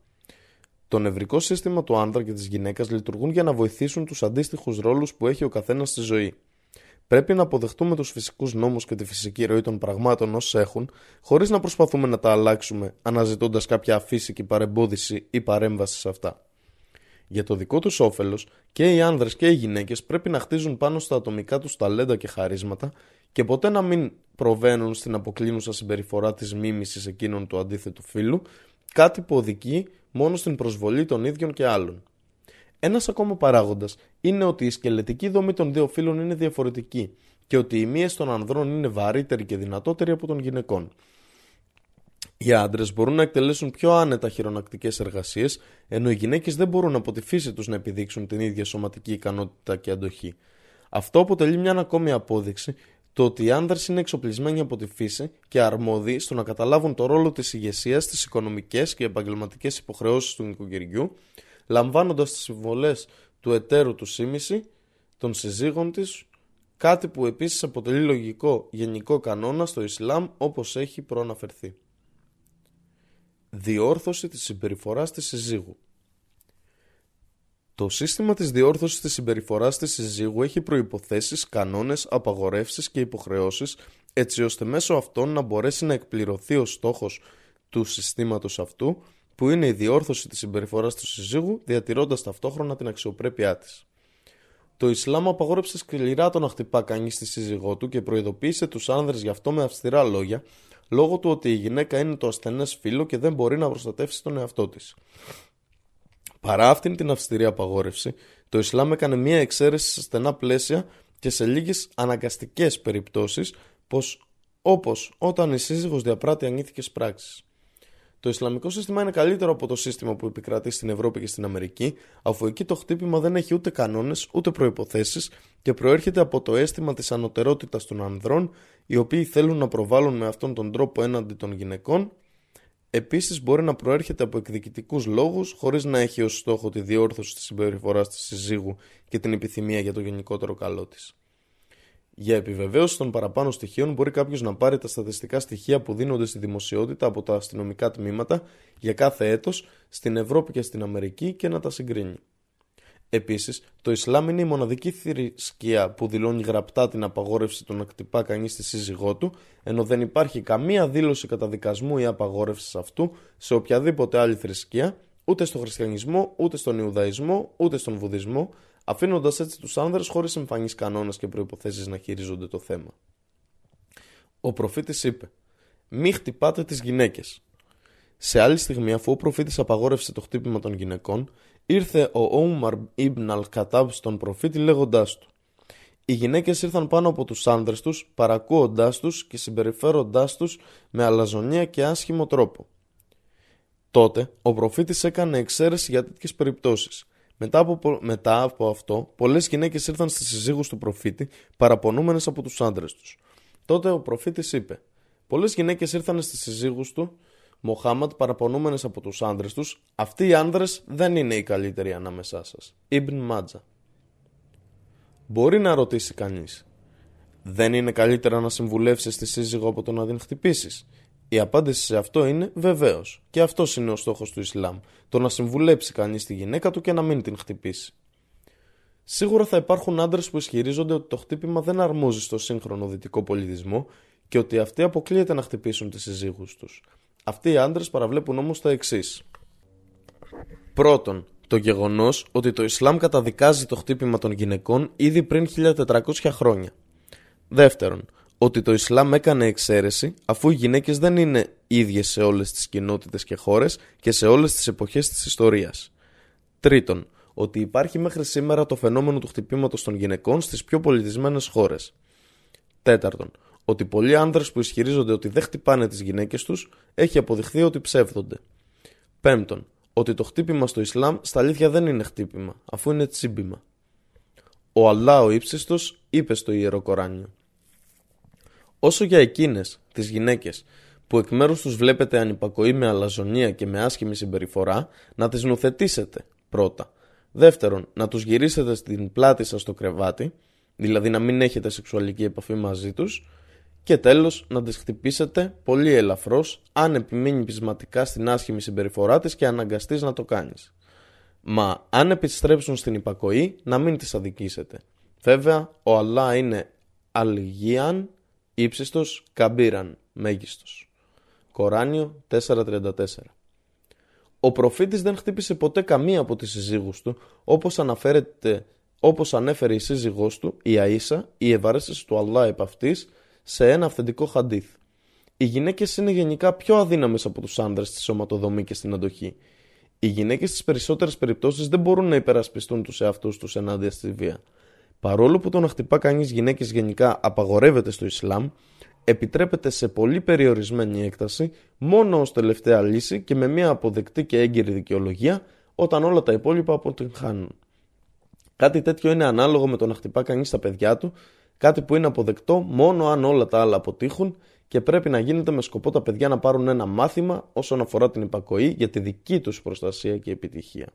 A: Το νευρικό σύστημα του άνδρα και της γυναίκας λειτουργούν για να βοηθήσουν τους αντίστοιχους ρόλους που έχει ο καθένας στη ζωή. Πρέπει να αποδεχτούμε τους φυσικούς νόμους και τη φυσική ροή των πραγμάτων όσοι έχουν, χωρίς να προσπαθούμε να τα αλλάξουμε αναζητώντας κάποια αφύσικη παρεμπόδιση ή παρέμβαση σε αυτά. Για το δικό τους όφελος, και οι άνδρες και οι γυναίκες πρέπει να χτίζουν πάνω στα ατομικά τους ταλέντα και χαρίσματα και ποτέ να μην προβαίνουν στην αποκλίνουσα συμπεριφορά της μίμησης εκείνων του αντίθετου φύλου, κάτι που οδηγεί μόνο στην προσβολή των ίδιων και άλλων. Ένας ακόμα παράγοντας είναι ότι η σκελετική δομή των δύο φύλων είναι διαφορετική και ότι οι μύες των ανδρών είναι βαρύτεροι και δυνατότεροι από των γυναικών. Οι άντρες μπορούν να εκτελέσουν πιο άνετα χειρονακτικές εργασίες, ενώ οι γυναίκες δεν μπορούν από τη φύση τους να επιδείξουν την ίδια σωματική ικανότητα και αντοχή. Αυτό αποτελεί μια ακόμη απόδειξη το ότι οι άνδρες είναι εξοπλισμένοι από τη φύση και αρμόδιοι στο να καταλάβουν το ρόλο της ηγεσίας στι οικονομικές και επαγγελματικές υποχρεώσεις του νοικοκυριού, λαμβάνοντας τις συμβολές του εταίρου του σύμμηση, των συζύγων της, κάτι που επίσης αποτελεί λογικό γενικό κανόνα στο Ισλάμ όπως έχει προαναφερθεί. Διόρθωση της συμπεριφοράς της συζύγου Το σύστημα της διόρθωσης της συμπεριφοράς της συζύγου έχει προϋποθέσεις, κανόνες, απαγορεύσεις και υποχρεώσεις έτσι ώστε μέσω αυτών να μπορέσει να εκπληρωθεί ο στόχος του συστήματος αυτού που είναι η διόρθωση της συμπεριφοράς του συζύγου διατηρώντας ταυτόχρονα την αξιοπρέπειά της. Το Ισλάμ απαγόρεψε σκληρά το να χτυπά κανείς στη σύζυγό του και προειδοποίησε τους άνδρες γι' αυτό με αυστηρά λόγια, λόγω του ότι η γυναίκα είναι το ασθενές φύλλο και δεν μπορεί να προστατεύσει τον εαυτό της. Παρά αυτήν την αυστηρή απαγόρευση, το Ισλάμ έκανε μία εξαίρεση σε στενά πλαίσια και σε λίγες αναγκαστικές περιπτώσεις, όπως όταν η σύζυγος διαπράττει ανήθικες πράξεις. Το Ισλαμικό σύστημα είναι καλύτερο από το σύστημα που επικρατεί στην Ευρώπη και στην Αμερική, αφού εκεί το χτύπημα δεν έχει ούτε κανόνες ούτε προποθέσει και προέρχεται από το αίσθημα της ανωτερότητας των ανδρών, οι οποίοι θέλουν να προβάλλουν με αυτόν τον τρόπο έναντι των γυναικών. Επίσης, μπορεί να προέρχεται από εκδικητικούς λόγους, χωρίς να έχει ως στόχο τη διόρθωση της συμπεριφοράς της συζύγου και την επιθυμία για το γενικότερο καλό της. Για επιβεβαίωση των παραπάνω στοιχείων μπορεί κάποιος να πάρει τα στατιστικά στοιχεία που δίνονται στη δημοσιότητα από τα αστυνομικά τμήματα για κάθε έτος στην Ευρώπη και στην Αμερική και να τα συγκρίνει. Επίσης, το Ισλάμ είναι η μοναδική θρησκεία που δηλώνει γραπτά την απαγόρευση του να κτυπά κανείς στη σύζυγό του, ενώ δεν υπάρχει καμία δήλωση καταδικασμού ή απαγόρευσης αυτού σε οποιαδήποτε άλλη θρησκεία, ούτε στο χριστιανισμό, ούτε στον Ιουδαϊσμό, ούτε στον Βουδισμό, αφήνοντας έτσι τους άνδρες χωρίς εμφανείς κανόνες και προποθέσει να χειρίζονται το θέμα. Ο προφήτης είπε: Μη χτυπάτε τις γυναίκες. Σε άλλη στιγμή, αφού ο προφήτης απαγόρευσε το χτύπημα των γυναικών, ήρθε ο Όμαρ Ιμπν Αλ-Κατάμπ στον προφήτη λέγοντάς του: Οι γυναίκες ήρθαν πάνω από τους άνδρες τους, παρακούοντάς τους και συμπεριφέροντάς τους με αλαζονία και άσχημο τρόπο. Τότε, ο προφήτης έκανε εξαίρεση για τέτοιες περιπτώσεις μετά από, μετά από αυτό, πολλές γυναίκες ήρθαν στις συζύγους του προφήτη, παραπονούμενες από τους άντρε τους. Τότε ο προφήτης είπε: Πολλές γυναίκες ήρθαν στις συζύγους του, Μοχάμαντ, παραπονούμενες από τους άντρε τους, αυτοί οι άντρε δεν είναι οι καλύτεροι ανάμεσά σας. Ιμπν Μάτζα. Μπορεί να ρωτήσει κανείς, δεν είναι καλύτερα να συμβουλεύσεις τη σύζυγο από το να την χτυπήσεις; Η απάντηση σε αυτό είναι βεβαίως. Και αυτός είναι ο στόχος του Ισλάμ. Το να συμβουλέψει κανείς τη γυναίκα του και να μην την χτυπήσει. Σίγουρα θα υπάρχουν άντρε που ισχυρίζονται ότι το χτύπημα δεν αρμόζει στο σύγχρονο δυτικό πολιτισμό και ότι αυτοί αποκλείεται να χτυπήσουν τις συζύγους τους. Αυτοί οι άντρες παραβλέπουν όμως τα εξής. Πρώτον, το γεγονός ότι το Ισλάμ καταδικάζει το χτύπημα των γυναικών ήδη πριν 1400 χρόνια. Δεύτερον, ότι το Ισλάμ έκανε εξαίρεση αφού οι γυναίκες δεν είναι ίδιες σε όλες τις κοινότητες και χώρες και σε όλες τις εποχές της ιστορίας. Τρίτον, ότι υπάρχει μέχρι σήμερα το φαινόμενο του χτυπήματος των γυναικών στις πιο πολιτισμένες χώρες. Τέταρτον, ότι πολλοί άνδρες που ισχυρίζονται ότι δεν χτυπάνε τις γυναίκες τους έχει αποδειχθεί ότι ψεύδονται. Πέμπτον, ότι το χτύπημα στο Ισλάμ στα αλήθεια δεν είναι χτύπημα, αφού είναι τσίμπημα. Ο Αλλά ο ύψιστος είπε στο Ιερό Κοράνιο. Όσο για εκείνες, τις γυναίκες, που εκ μέρους τους βλέπετε ανυπακοή με αλαζονία και με άσχημη συμπεριφορά, να τις νουθετήσετε, πρώτα. Δεύτερον, να τους γυρίσετε στην πλάτη σας στο κρεβάτι, δηλαδή να μην έχετε σεξουαλική επαφή μαζί τους, και τέλος να τις χτυπήσετε πολύ ελαφρώς αν επιμείνει πεισματικά στην άσχημη συμπεριφορά της και αναγκαστείς να το κάνεις. Μα αν επιστρέψουν στην υπακοή να μην τις αδικήσετε. Βέβαια ο Αλλά είναι αλγίαν ύψιστος καμπύραν μέγιστος. Κοράνιο 4.34 Ο προφήτης δεν χτύπησε ποτέ καμία από τις συζύγους του όπως αναφέρεται όπως ανέφερε η σύζυγός του, η Αΐσα, η ευαρέστηση του Αλλά επ' αυτής, σε ένα αυθεντικό χαντίθ. Οι γυναίκες είναι γενικά πιο αδύναμες από τους άνδρες στη σωματοδομή και στην αντοχή. Οι γυναίκες στις περισσότερες περιπτώσεις δεν μπορούν να υπερασπιστούν τους εαυτούς τους ενάντια στη βία. Παρόλο που το να χτυπά κανείς γυναίκες γενικά απαγορεύεται στο Ισλάμ, επιτρέπεται σε πολύ περιορισμένη έκταση μόνο ως τελευταία λύση και με μια αποδεκτή και έγκυρη δικαιολογία όταν όλα τα υπόλοιπα αποτυγχάνουν. Κάτι τέτοιο είναι ανάλογο με το να χτυπά κανείς τα παιδιά του Κάτι που είναι αποδεκτό μόνο αν όλα τα άλλα αποτύχουν και πρέπει να γίνεται με σκοπό τα παιδιά να πάρουν ένα μάθημα όσον αφορά την υπακοή για τη δική τους προστασία και επιτυχία.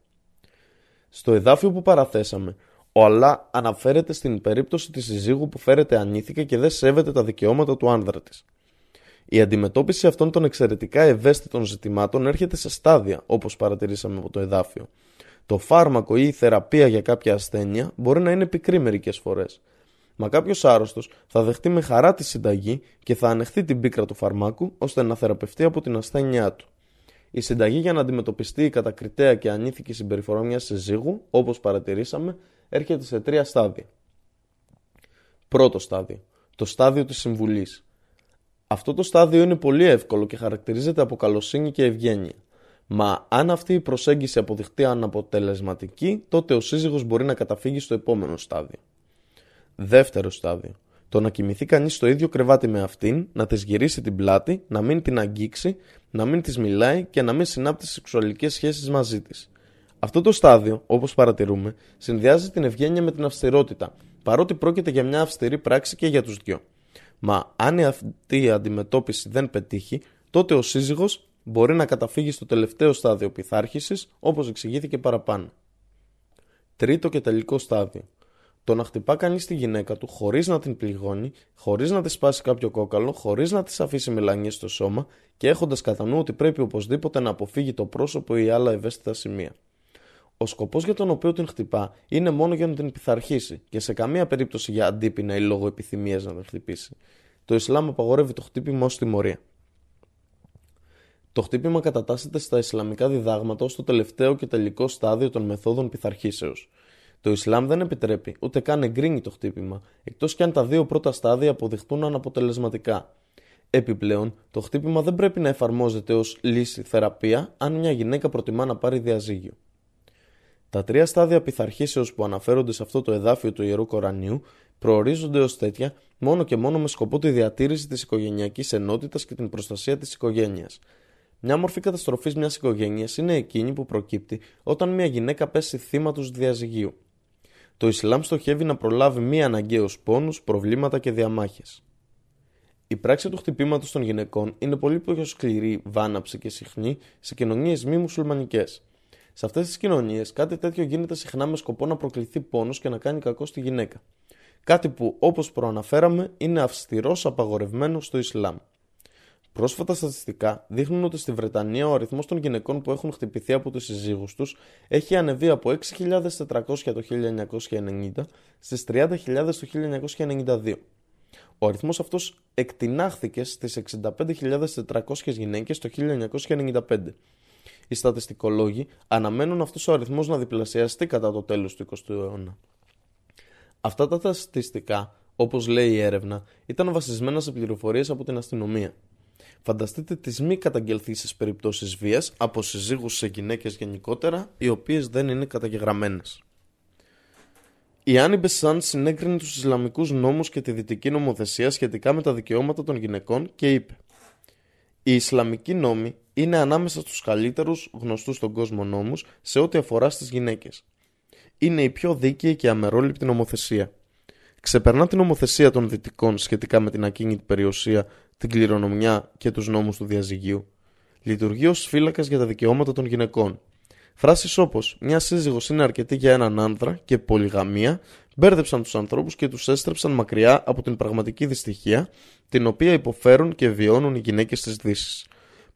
A: Στο εδάφιο που παραθέσαμε, ο Αλλά αναφέρεται στην περίπτωση της συζύγου που φέρεται ανήθικα και δεν σέβεται τα δικαιώματα του άνδρα της. Η αντιμετώπιση αυτών των εξαιρετικά ευαίσθητων ζητημάτων έρχεται σε στάδια, όπως παρατηρήσαμε από το εδάφιο. Το φάρμακο ή η θεραπεία για κάποια ασθένεια μπορεί να είναι πικρή μερικέ φορέ. Μα κάποιος άρρωστος θα δεχτεί με χαρά τη συνταγή και θα ανεχθεί την πίκρα του φαρμάκου ώστε να θεραπευτεί από την ασθένειά του. Η συνταγή για να αντιμετωπιστεί η κατακριτέα και ανήθικη συμπεριφορά μιας συζύγου, όπως παρατηρήσαμε, έρχεται σε τρία στάδια. Πρώτο στάδιο. Το στάδιο της συμβουλής. Αυτό το στάδιο είναι πολύ εύκολο και χαρακτηρίζεται από καλοσύνη και ευγένεια. Μα αν αυτή η προσέγγιση αποδειχτεί αναποτελεσματική, τότε ο σύζυγος μπορεί να καταφύγει στο επόμενο στάδιο. Δεύτερο στάδιο. Το να κοιμηθεί κανείς στο ίδιο κρεβάτι με αυτήν, να της γυρίσει την πλάτη, να μην την αγγίξει, να μην της μιλάει και να μην συνάπτει σεξουαλικές σχέσεις μαζί της. Αυτό το στάδιο, όπως παρατηρούμε, συνδυάζει την ευγένεια με την αυστηρότητα, παρότι πρόκειται για μια αυστηρή πράξη και για τους δυο. Μα αν αυτή η αντιμετώπιση δεν πετύχει, τότε ο σύζυγος μπορεί να καταφύγει στο τελευταίο στάδιο πειθάρχησης, όπως εξηγήθηκε παραπάνω. Τρίτο και τελικό στάδιο. Το να χτυπά κανείς τη γυναίκα του χωρίς να την πληγώνει, χωρίς να της σπάσει κάποιο κόκαλο, χωρίς να της αφήσει μελανιές στο σώμα και έχοντας κατά νου ότι πρέπει οπωσδήποτε να αποφύγει το πρόσωπο ή άλλα ευαίσθητα σημεία. Ο σκοπός για τον οποίο την χτυπά είναι μόνο για να την πειθαρχήσει και σε καμία περίπτωση για αντίπεινα ή λόγω επιθυμίας να την χτυπήσει. Το Ισλάμ απαγορεύει το χτύπημα ως τιμωρία. Το χτύπημα κατατάσσεται στα Ισλαμικά διδάγματα ως το τελευταίο και τελικό στάδιο των μεθόδων πειθαρχήσεως. Το Ισλάμ δεν επιτρέπει ούτε καν εγκρίνει το χτύπημα, εκτός κι αν τα δύο πρώτα στάδια αποδειχτούν αναποτελεσματικά. Επιπλέον, το χτύπημα δεν πρέπει να εφαρμόζεται ως λύση θεραπεία αν μια γυναίκα προτιμά να πάρει διαζύγιο. Τα τρία στάδια πειθαρχήσεως που αναφέρονται σε αυτό το εδάφιο του ιερού Κορανίου προορίζονται ως τέτοια μόνο και μόνο με σκοπό τη διατήρηση της οικογενειακής ενότητας και την προστασία της οικογένειας. Μια μορφή καταστροφής μιας οικογένειας είναι εκείνη που προκύπτει όταν μια γυναίκα πέσει θύμα του διαζυγίου το Ισλάμ στοχεύει να προλάβει μη αναγκαίους πόνους, προβλήματα και διαμάχες. Η πράξη του χτυπήματος των γυναικών είναι πολύ πιο σκληρή, βάναψη και συχνή σε κοινωνίες μη μουσουλμανικές. Σε αυτές τις κοινωνίες κάτι τέτοιο γίνεται συχνά με σκοπό να προκληθεί πόνος και να κάνει κακό στη γυναίκα. Κάτι που, όπως προαναφέραμε, είναι αυστηρός απαγορευμένος στο Ισλάμ. Πρόσφατα στατιστικά δείχνουν ότι στη Βρετανία ο αριθμός των γυναικών που έχουν χτυπηθεί από τους συζύγους τους έχει ανεβεί από 6.400 το 1990 στις 30.000 το 1992. Ο αριθμός αυτός εκτινάχθηκε στις 65.400 γυναίκες το 1995. Οι στατιστικολόγοι αναμένουν αυτός ο αριθμός να διπλασιαστεί κατά το τέλος του 20ου αιώνα. Αυτά τα στατιστικά, όπως λέει η έρευνα, ήταν βασισμένα σε πληροφορίες από την αστυνομία. Φανταστείτε τις μη καταγγελθήσεις περιπτώσεις βίας από συζύγους σε γυναίκες γενικότερα, οι οποίες δεν είναι καταγεγραμμένες. Η Άννη Μπεσάν συνέκρινε τους Ισλαμικούς νόμους και τη δυτική νομοθεσία σχετικά με τα δικαιώματα των γυναικών και είπε «Οι Ισλαμικοί νόμοι είναι ανάμεσα στους καλύτερους γνωστούς στον κόσμο νόμους σε ό,τι αφορά στις γυναίκες. Είναι η πιο δίκαιη και αμερόληπτη νομοθεσία. Ξεπερνά την νομοθεσία των δυτικών σχετικά με την ακίνητη περιουσία, την κληρονομιά και τους νόμους του διαζυγίου. Λειτουργεί ως φύλακας για τα δικαιώματα των γυναικών Φράσεις όπως Μια σύζυγος είναι αρκετή για έναν άνδρα και πολυγαμία μπέρδεψαν τους ανθρώπους και τους έστρεψαν μακριά από την πραγματική δυστυχία την οποία υποφέρουν και βιώνουν οι γυναίκες τη Δύση.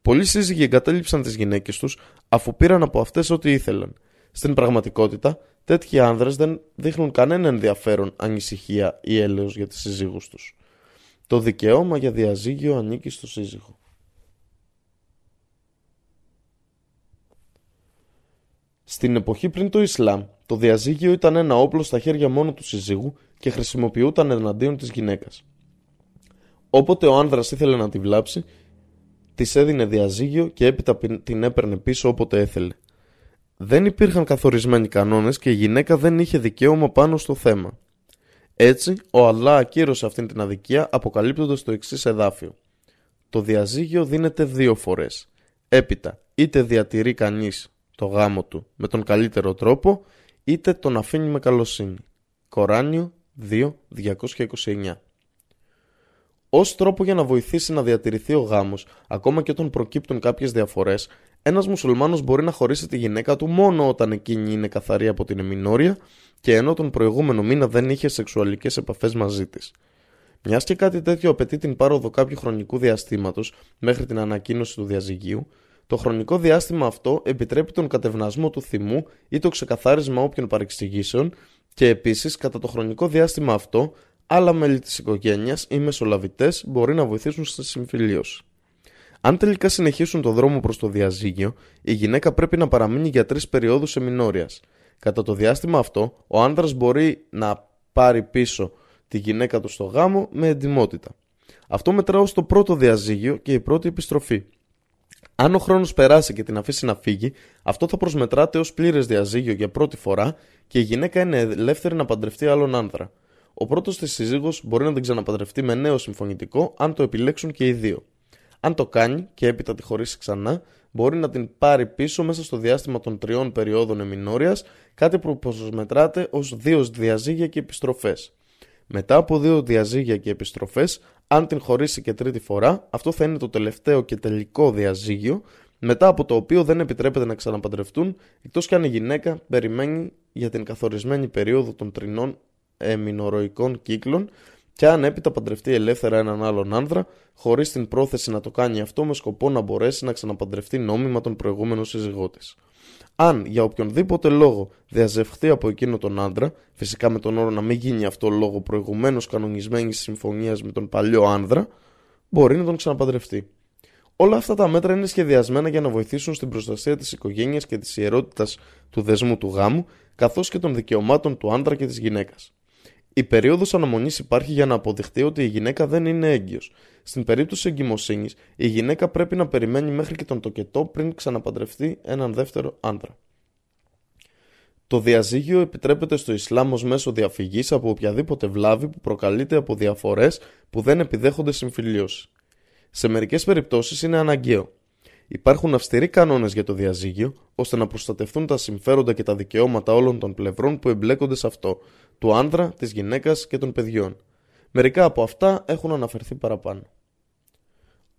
A: Πολλοί σύζυγοι εγκατέλειψαν τις γυναίκες τους αφού πήραν από αυτές ό,τι ήθελαν. Στην πραγματικότητα, τέτοιοι άνδρες δεν δείχνουν κανένα ενδιαφέρον, ανησυχία ή έλεος για τις σύζυγους τους. Το δικαίωμα για διαζύγιο ανήκει στο σύζυγο. Στην εποχή πριν το Ισλάμ, το διαζύγιο ήταν ένα όπλο στα χέρια μόνο του συζύγου και χρησιμοποιούταν εναντίον της γυναίκας. Όποτε ο άνδρας ήθελε να τη βλάψει, της έδινε διαζύγιο και έπειτα την έπαιρνε πίσω όποτε έθελε. Δεν υπήρχαν καθορισμένοι κανόνες και η γυναίκα δεν είχε δικαίωμα πάνω στο θέμα. Έτσι, ο Αλλά ακύρωσε αυτήν την αδικία αποκαλύπτοντας το εξής εδάφιο. Το διαζύγιο δίνεται δύο φορές. Έπειτα, είτε διατηρεί κανείς το γάμο του με τον καλύτερο τρόπο είτε τον αφήνει με καλοσύνη. Κοράνιο 2.229 Ως τρόπο για να βοηθήσει να διατηρηθεί ο γάμος, ακόμα και όταν προκύπτουν κάποιες διαφορές, ένας μουσουλμάνος μπορεί να χωρίσει τη γυναίκα του μόνο όταν εκείνη είναι καθαρή από την εμινόρια και ενώ τον προηγούμενο μήνα δεν είχε σεξουαλικές επαφές μαζί της. Μιας και κάτι τέτοιο απαιτεί την πάροδο κάποιου χρονικού διαστήματος μέχρι την ανακοίνωση του διαζυγίου, το χρονικό διάστημα αυτό επιτρέπει τον κατευνασμό του θυμού ή το ξεκαθάρισμα όποιων παρεξηγήσεων και επίσης κατά το χρονικό διάστημα αυτό άλλα μέλη της οικογένειας ή μεσολαβητές μπορεί να βοηθήσουν στη συμφιλίωση. Αν τελικά συνεχίσουν το δρόμο προς το διαζύγιο, η γυναίκα πρέπει να παραμείνει για τρεις περιόδους εμινόριας. Κατά το διάστημα αυτό, ο άνδρας μπορεί να πάρει πίσω τη γυναίκα του στο γάμο με εντυμότητα. Αυτό μετρά ω το πρώτο διαζύγιο και η πρώτη επιστροφή. Αν ο χρόνος περάσει και την αφήσει να φύγει, αυτό θα προσμετράται ως πλήρες διαζύγιο για πρώτη φορά και η γυναίκα είναι ελεύθερη να παντρευτεί άλλον άνδρα. Ο πρώτος της σύζυγος μπορεί να την ξαναπαντρευτεί με νέο συμφωνητικό αν το επιλέξουν και οι δύο. Αν το κάνει και έπειτα τη χωρίσει ξανά, μπορεί να την πάρει πίσω μέσα στο διάστημα των τριών περιόδων εμινόριας, κάτι που προσμετράται ως δύο διαζύγια και επιστροφές. Μετά από δύο διαζύγια και επιστροφές, αν την χωρίσει και τρίτη φορά, αυτό θα είναι το τελευταίο και τελικό διαζύγιο, μετά από το οποίο δεν επιτρέπεται να ξαναπαντρευτούν, εκτός κι αν η γυναίκα περιμένει για την καθορισμένη περίοδο των τρινών εμινοροϊκών κύκλων και αν έπειτα παντρευτεί ελεύθερα έναν άλλον άνδρα, χωρίς την πρόθεση να το κάνει αυτό με σκοπό να μπορέσει να ξαναπαντρευτεί νόμιμα τον προηγούμενο σύζυγό της. Αν για οποιονδήποτε λόγο διαζευχθεί από εκείνο τον άντρα, φυσικά με τον όρο να μην γίνει αυτό λόγω προηγουμένως κανονισμένης συμφωνίας με τον παλιό άνδρα, μπορεί να τον ξαναπαντρευτεί. Όλα αυτά τα μέτρα είναι σχεδιασμένα για να βοηθήσουν στην προστασία της οικογένειας και της ιερότητας του δεσμού του γάμου, καθώς και των δικαιωμάτων του άντρα και της γυναίκας. Η περίοδος αναμονής υπάρχει για να αποδειχτεί ότι η γυναίκα δεν είναι έγκυος. Στην περίπτωση εγκυμοσύνης, η γυναίκα πρέπει να περιμένει μέχρι και τον τοκετό πριν ξαναπαντρευτεί έναν δεύτερο άντρα. Το διαζύγιο επιτρέπεται στο Ισλάμ ως μέσο διαφυγής από οποιαδήποτε βλάβη που προκαλείται από διαφορές που δεν επιδέχονται συμφιλίωση. Σε μερικές περιπτώσεις είναι αναγκαίο. Υπάρχουν αυστηροί κανόνες για το διαζύγιο, ώστε να προστατευτούν τα συμφέροντα και τα δικαιώματα όλων των πλευρών που εμπλέκονται σε αυτό, του άνδρα, της γυναίκας και των παιδιών. Μερικά από αυτά έχουν αναφερθεί παραπάνω.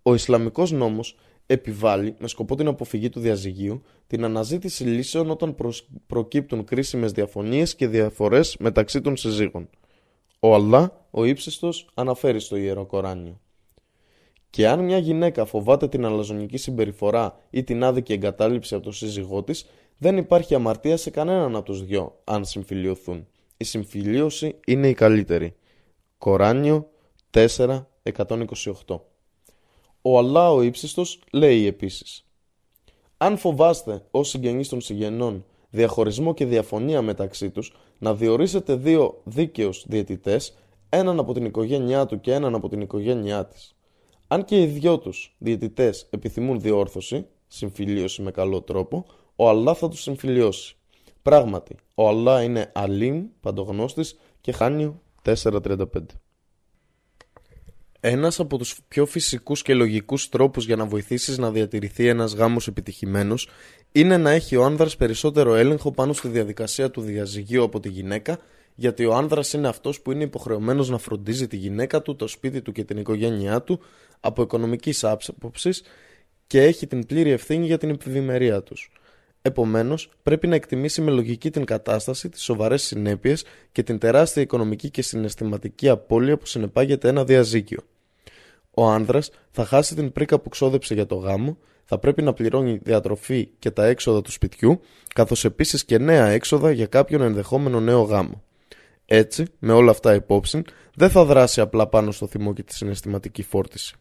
A: Ο Ισλαμικός νόμος επιβάλλει, με σκοπό την αποφυγή του διαζυγίου, την αναζήτηση λύσεων όταν προκύπτουν κρίσιμες διαφωνίες και διαφορές μεταξύ των συζύγων. Ο Αλλά, ο ύψιστος, αναφέρει στο Ιερό Κοράνιο. Και αν μια γυναίκα φοβάται την αλαζονική συμπεριφορά ή την άδικη εγκατάλειψη από τον σύζυγό της, δεν υπάρχει αμαρτία σε κανέναν από τους δυο, αν συμφιλιωθούν. Η συμφιλίωση είναι η καλύτερη. Κοράνιο 4.128 Ο Αλλά ο ύψιστος λέει επίσης Αν φοβάστε ως συγγενείς των συγγενών διαχωρισμό και διαφωνία μεταξύ τους να διορίσετε δύο δίκαιους διαιτητές έναν από την οικογένειά του και έναν από την οικογένειά της Αν και οι δυο τους διαιτητές επιθυμούν διόρθωση, συμφιλίωση με καλό τρόπο, ο Αλλά θα τους συμφιλιώσει. Πράγματι, ο Αλλά είναι αλήμ, παντογνώστης και χάνιο 4.35. Ένας από τους πιο φυσικούς και λογικούς τρόπους για να βοηθήσεις να διατηρηθεί ένας γάμος επιτυχημένος είναι να έχει ο άνδρας περισσότερο έλεγχο πάνω στη διαδικασία του διαζυγίου από τη γυναίκα γιατί ο άνδρας είναι αυτός που είναι υποχρεωμένος να φροντίζει τη γυναίκα του, το σπίτι του και την οικογένειά του από οικονομικής άποψης και έχει την πλήρη ευθύνη για την επιβημερία τους. Επομένως, πρέπει να εκτιμήσει με λογική την κατάσταση, τις σοβαρές συνέπειες και την τεράστια οικονομική και συναισθηματική απώλεια που συνεπάγεται ένα διαζύγιο. Ο άνδρας θα χάσει την πρίκα που ξόδεψε για το γάμο, θα πρέπει να πληρώνει διατροφή και τα έξοδα του σπιτιού, καθώς επίσης και νέα έξοδα για κάποιον ενδεχόμενο νέο γάμο. Έτσι, με όλα αυτά υπόψη, δεν θα δράσει απλά πάνω στο θυμό και τη συναισθηματική φόρτιση.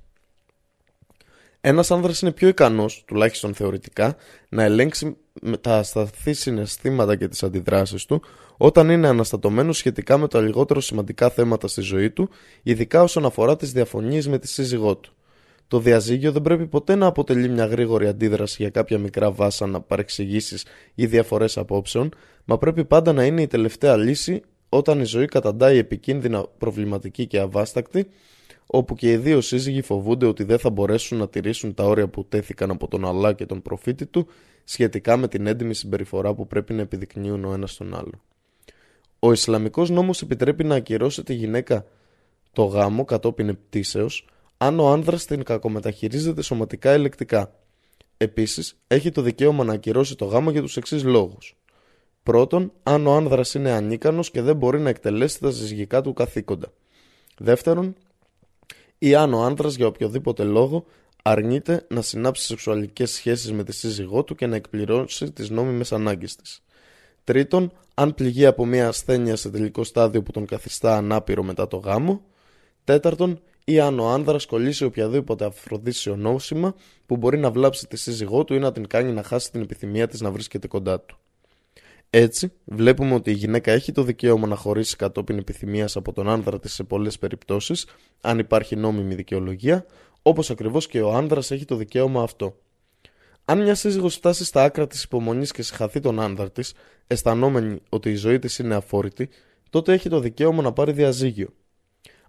A: Ένας άνδρας είναι πιο ικανός, τουλάχιστον θεωρητικά, να ελέγξει τα ασταθή συναισθήματα και τις αντιδράσεις του όταν είναι αναστατωμένος σχετικά με τα λιγότερο σημαντικά θέματα στη ζωή του, ειδικά όσον αφορά τις διαφωνίες με τη σύζυγό του. Το διαζύγιο δεν πρέπει ποτέ να αποτελεί μια γρήγορη αντίδραση για κάποια μικρά βάσανα παρεξηγήσεις ή διαφορές απόψεων, μα πρέπει πάντα να είναι η τελευταία λύση όταν η ζωή καταντάει επικίνδυνα, προβληματική και αβάστακτη όπου και οι δύο σύζυγοι φοβούνται ότι δεν θα μπορέσουν να τηρήσουν τα όρια που τέθηκαν από τον Αλλά και τον προφήτη του σχετικά με την έντιμη συμπεριφορά που πρέπει να επιδεικνύουν ο ένας τον άλλο. Ο Ισλαμικός νόμος επιτρέπει να ακυρώσει τη γυναίκα το γάμο κατόπιν επτήσεως αν ο άνδρας την κακομεταχειρίζεται σωματικά ελεκτικά. Επίσης, έχει το δικαίωμα να ακυρώσει το γάμο για τους εξής λόγους. Πρώτον, αν ο άνδρας είναι ανίκανος και δεν μπορεί να εκτελέσει τα συζυγικά του καθήκοντα. Δεύτερον, ή αν ο άνδρα για οποιοδήποτε λόγο αρνείται να συνάψει σεξουαλικές σχέσεις με τη σύζυγό του και να εκπληρώσει τις νόμιμες ανάγκες της. Τρίτον, αν πληγεί από μια ασθένεια σε τελικό στάδιο που τον καθιστά ανάπηρο μετά το γάμο. Τέταρτον, ή αν ο άνδρας κολλήσει οποιαδήποτε αφροδίσιο νόσημα που μπορεί να βλάψει τη σύζυγό του ή να την κάνει να χάσει την επιθυμία της να βρίσκεται κοντά του. Έτσι, βλέπουμε ότι η γυναίκα έχει το δικαίωμα να χωρίσει κατόπιν επιθυμίας από τον άνδρα της σε πολλές περιπτώσεις, αν υπάρχει νόμιμη δικαιολογία, όπως ακριβώς και ο άνδρας έχει το δικαίωμα αυτό. Αν μια σύζυγος φτάσει στα άκρα της υπομονής και συγχαθεί τον άνδρα της, αισθανόμενη ότι η ζωή της είναι αφόρητη, τότε έχει το δικαίωμα να πάρει διαζύγιο.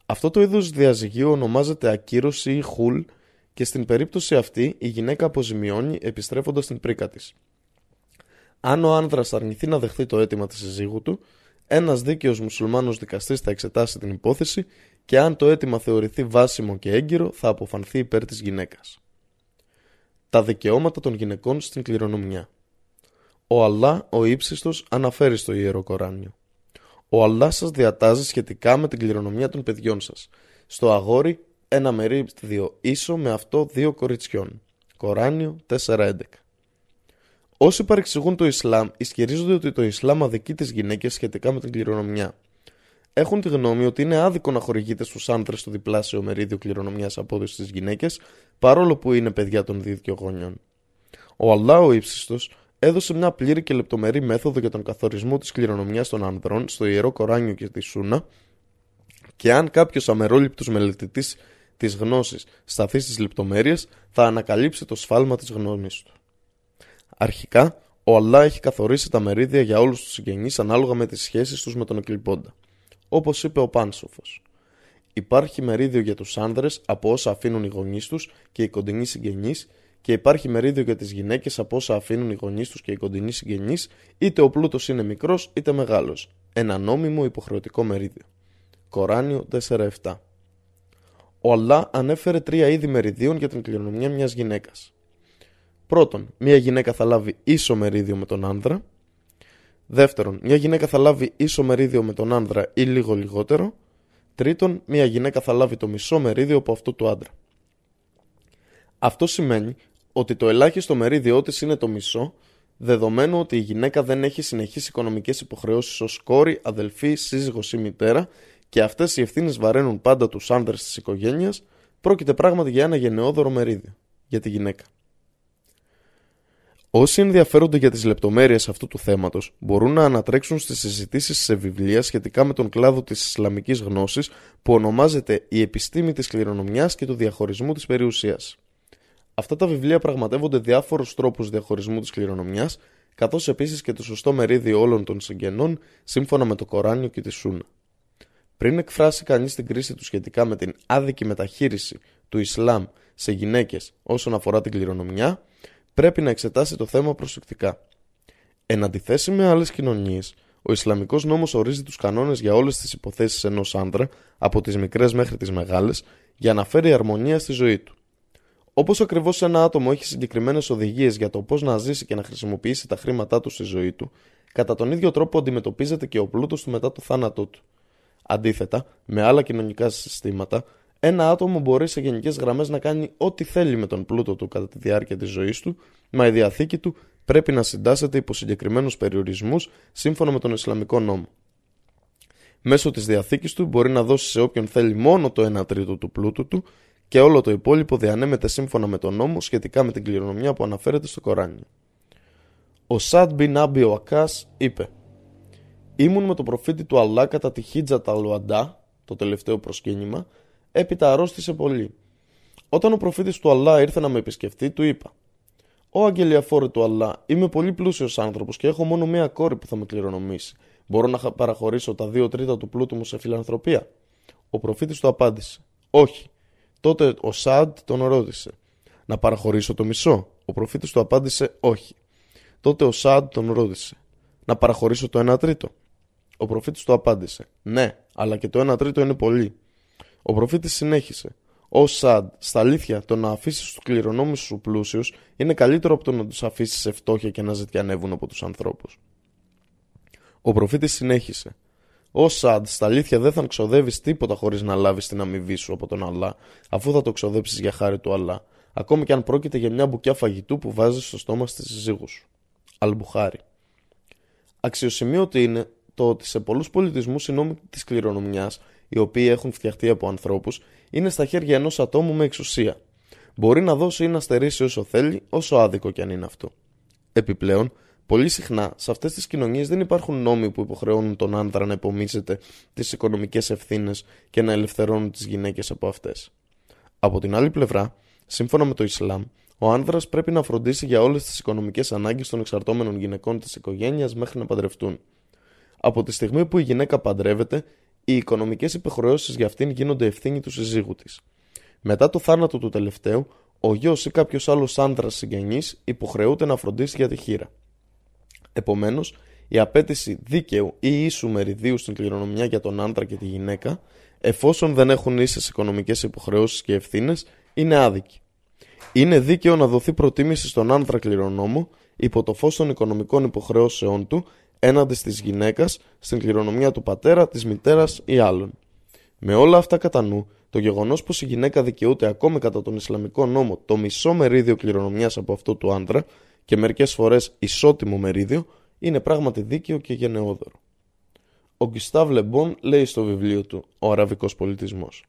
A: Αυτό το είδος διαζυγίου ονομάζεται ακύρωση ή χουλ και στην περίπτωση αυτή η γυναίκα αποζημιώνει επιστρέφοντας την πρίκα της. Αν ο άνδρας αρνηθεί να δεχθεί το αίτημα της συζύγου του, ένας δίκαιος μουσουλμάνος δικαστής θα εξετάσει την υπόθεση και αν το αίτημα θεωρηθεί βάσιμο και έγκυρο θα αποφανθεί υπέρ της γυναίκας. Τα δικαιώματα των γυναικών στην κληρονομιά Ο Αλλά, ο ύψιστος, αναφέρει στο Ιερό Κοράνιο. Ο Αλλά σας διατάζει σχετικά με την κληρονομιά των παιδιών σας. Στο αγόρι ένα μερίδιο ίσο με αυτό δύο κοριτσιών. Κοράνιο 4.11 Όσοι παρεξηγούν το Ισλάμ ισχυρίζονται ότι το Ισλάμ αδικεί τις γυναίκες σχετικά με την κληρονομιά. Έχουν τη γνώμη ότι είναι άδικο να χορηγείται στους άνδρε το διπλάσιο μερίδιο κληρονομιάς από στις γυναίκες, παρόλο που είναι παιδιά των δύο γονιών. Ο Αλλά ο ύψιστος έδωσε μια πλήρη και λεπτομερή μέθοδο για τον καθορισμό της κληρονομιάς των ανδρών στο ιερό Κοράνιο και τη Σούνα, και αν κάποιος αμερόληπτος μελετητής της γνώσης σταθεί στις λεπτομέρειες, θα ανακαλύψει το σφάλμα της γνώμης του. Αρχικά, ο Αλλά έχει καθορίσει τα μερίδια για όλους τους συγγενείς ανάλογα με τις σχέσεις τους με τον εκλειπώντα. Όπως είπε ο Πάνσοφος. Υπάρχει μερίδιο για τους άνδρες από όσα αφήνουν οι γονείς τους και οι κοντινοί συγγενείς, και υπάρχει μερίδιο για τις γυναίκες από όσα αφήνουν οι γονείς τους και οι κοντινοί συγγενείς, είτε ο πλούτος είναι μικρός είτε μεγάλος. Ένα νόμιμο υποχρεωτικό μερίδιο. Κοράνιο 4-7. Ο Αλλά ανέφερε τρία είδη μεριδίων για την κληρονομιά μιας γυναίκας. Πρώτον, μια γυναίκα θα λάβει ίσο μερίδιο με τον άνδρα. Δεύτερον, μια γυναίκα θα λάβει ίσο μερίδιο με τον άνδρα ή λίγο λιγότερο. Τρίτον, μια γυναίκα θα λάβει το μισό μερίδιο από αυτό του άντρα. Αυτό σημαίνει ότι το ελάχιστο μερίδιό της είναι το μισό, δεδομένου ότι η γυναίκα δεν έχει συνεχεί οικονομικές υποχρεώσεις ως κόρη, αδελφή, σύζυγος ή μητέρα και αυτές οι ευθύνες βαραίνουν πάντα τους άνδρες της οικογένειας, πρόκειται πράγματι για ένα γενναιόδωρο μερίδιο για τη γυναίκα. Όσοι ενδιαφέρονται για τις λεπτομέρειες αυτού του θέματος μπορούν να ανατρέξουν στις συζητήσεις σε βιβλία σχετικά με τον κλάδο της Ισλαμικής γνώσης που ονομάζεται Η επιστήμη της κληρονομιάς και του διαχωρισμού της περιουσίας. Αυτά τα βιβλία πραγματεύονται διάφορους τρόπους διαχωρισμού της κληρονομιάς, καθώς επίσης και το σωστό μερίδιο όλων των συγγενών σύμφωνα με το Κοράνιο και τη Σούνα. Πριν εκφράσει κανείς την κρίση του σχετικά με την άδικη μεταχείριση του Ισλάμ σε γυναίκες όσον αφορά την κληρονομιά, πρέπει να εξετάσει το θέμα προσεκτικά. Εν αντιθέσει με άλλες κοινωνίες, ο Ισλαμικός νόμος ορίζει τους κανόνες για όλες τις υποθέσεις ενός άντρα, από τις μικρές μέχρι τις μεγάλες, για να φέρει αρμονία στη ζωή του. Όπως ακριβώς ένα άτομο έχει συγκεκριμένες οδηγίες για το πώς να ζήσει και να χρησιμοποιήσει τα χρήματά του στη ζωή του, κατά τον ίδιο τρόπο αντιμετωπίζεται και ο πλούτος του μετά το θάνατό του. Αντίθετα, με άλλα κοινωνικά συστήματα, ένα άτομο μπορεί σε γενικές γραμμές να κάνει ό,τι θέλει με τον πλούτο του κατά τη διάρκεια της ζωής του, μα η διαθήκη του πρέπει να συντάσσεται υπό συγκεκριμένους περιορισμούς σύμφωνα με τον Ισλαμικό νόμο. Μέσω της διαθήκης του μπορεί να δώσει σε όποιον θέλει μόνο το 1 τρίτο του πλούτου του και όλο το υπόλοιπο διανέμεται σύμφωνα με τον νόμο σχετικά με την κληρονομιά που αναφέρεται στο Κοράνιο. Ο Σαντ Μπιν Άμπι ο Ακάς είπε «Ήμουν με τον προφήτη του Αλλά κατά τη Χίτζα Ταλουαντά, το τελευταίο προσκύνημα, έπειτα αρρώστησε πολύ. Όταν ο προφήτης του Αλλά ήρθε να με επισκεφτεί, του είπα «Ω αγγελιαφόρε του Αλλά, είμαι πολύ πλούσιος άνθρωπος και έχω μόνο μία κόρη που θα με κληρονομήσει. Μπορώ να παραχωρήσω τα δύο τρίτα του πλούτου μου σε φιλανθρωπία» Ο προφήτης του απάντησε «Όχι, Τότε ο Σαντ τον ρώτησε να παραχωρήσω το μισό. Ο προφήτης του απάντησε όχι. Τότε ο Σαντ τον ρώτησε να παραχωρήσω το 1 τρίτο. Ο προφήτης του απάντησε ναι, αλλά και το 1 τρίτο είναι πολύ. Ο προφήτης συνέχισε Ω Σαντ, στα αλήθεια, το να αφήσεις τους κληρονόμους σου πλούσιους είναι καλύτερο από το να τους αφήσεις σε φτώχεια και να ζητιανεύουν από τους ανθρώπους. Ο προφήτης συνέχισε Ω Σαντ, στα αλήθεια δεν θα ξοδεύεις τίποτα χωρίς να λάβεις την αμοιβή σου από τον Αλλά, αφού θα το ξοδέψεις για χάρη του Αλλά, ακόμη και αν πρόκειται για μια μπουκιά φαγητού που βάζεις στο στόμα στη σύζυγου σου. Αλμπουχάρι. Αξιοσημείωτο είναι το ότι σε πολλούς πολιτισμούς οι νόμοι της κληρονομιάς, οι οποίοι έχουν φτιαχτεί από ανθρώπους, είναι στα χέρια ενός ατόμου με εξουσία. Μπορεί να δώσει ή να στερήσει όσο θέλει, όσο άδικο κι αν είναι αυτό. Επιπλέον, Πολύ συχνά σε αυτές τις κοινωνίες δεν υπάρχουν νόμοι που υποχρεώνουν τον άνδρα να υπομίζεται τις οικονομικές ευθύνες και να ελευθερώνουν τις γυναίκες από αυτές. Από την άλλη πλευρά, σύμφωνα με το Ισλάμ, ο άνδρας πρέπει να φροντίσει για όλες τις οικονομικές ανάγκες των εξαρτώμενων γυναικών της οικογένειας μέχρι να παντρευτούν. Από τη στιγμή που η γυναίκα παντρεύεται, οι οικονομικές υποχρεώσεις για αυτήν γίνονται ευθύνη του συζύγου της. Μετά το θάνατο του τελευταίου, ο γιος ή κάποιος άλλος άνδρας συγγενής υποχρεούται να φροντίσει για τη χείρα. Επομένως, η απέτηση δίκαιου ή ίσου μεριδίου στην κληρονομιά για τον άντρα και τη γυναίκα, εφόσον δεν έχουν ίσες οικονομικές υποχρεώσεις και ευθύνες, είναι άδικη. Είναι δίκαιο να δοθεί προτίμηση στον άντρα κληρονόμο υπό το φως των οικονομικών υποχρεώσεών του έναντι της γυναίκας στην κληρονομιά του πατέρα, της μητέρας ή άλλων. Με όλα αυτά κατά νου, το γεγονός πως η γυναίκα δικαιούται ακόμη κατά τον Ισλαμικό νόμο το μισό μερίδιο κληρονομιάς από αυτό του άντρα και μερικές φορές ισότιμο μερίδιο είναι πράγματι δίκαιο και γενναιόδωρο. Ο Γκιστάβ Λεμπόν λέει στο βιβλίο του «Ο Αραβικός Πολιτισμός».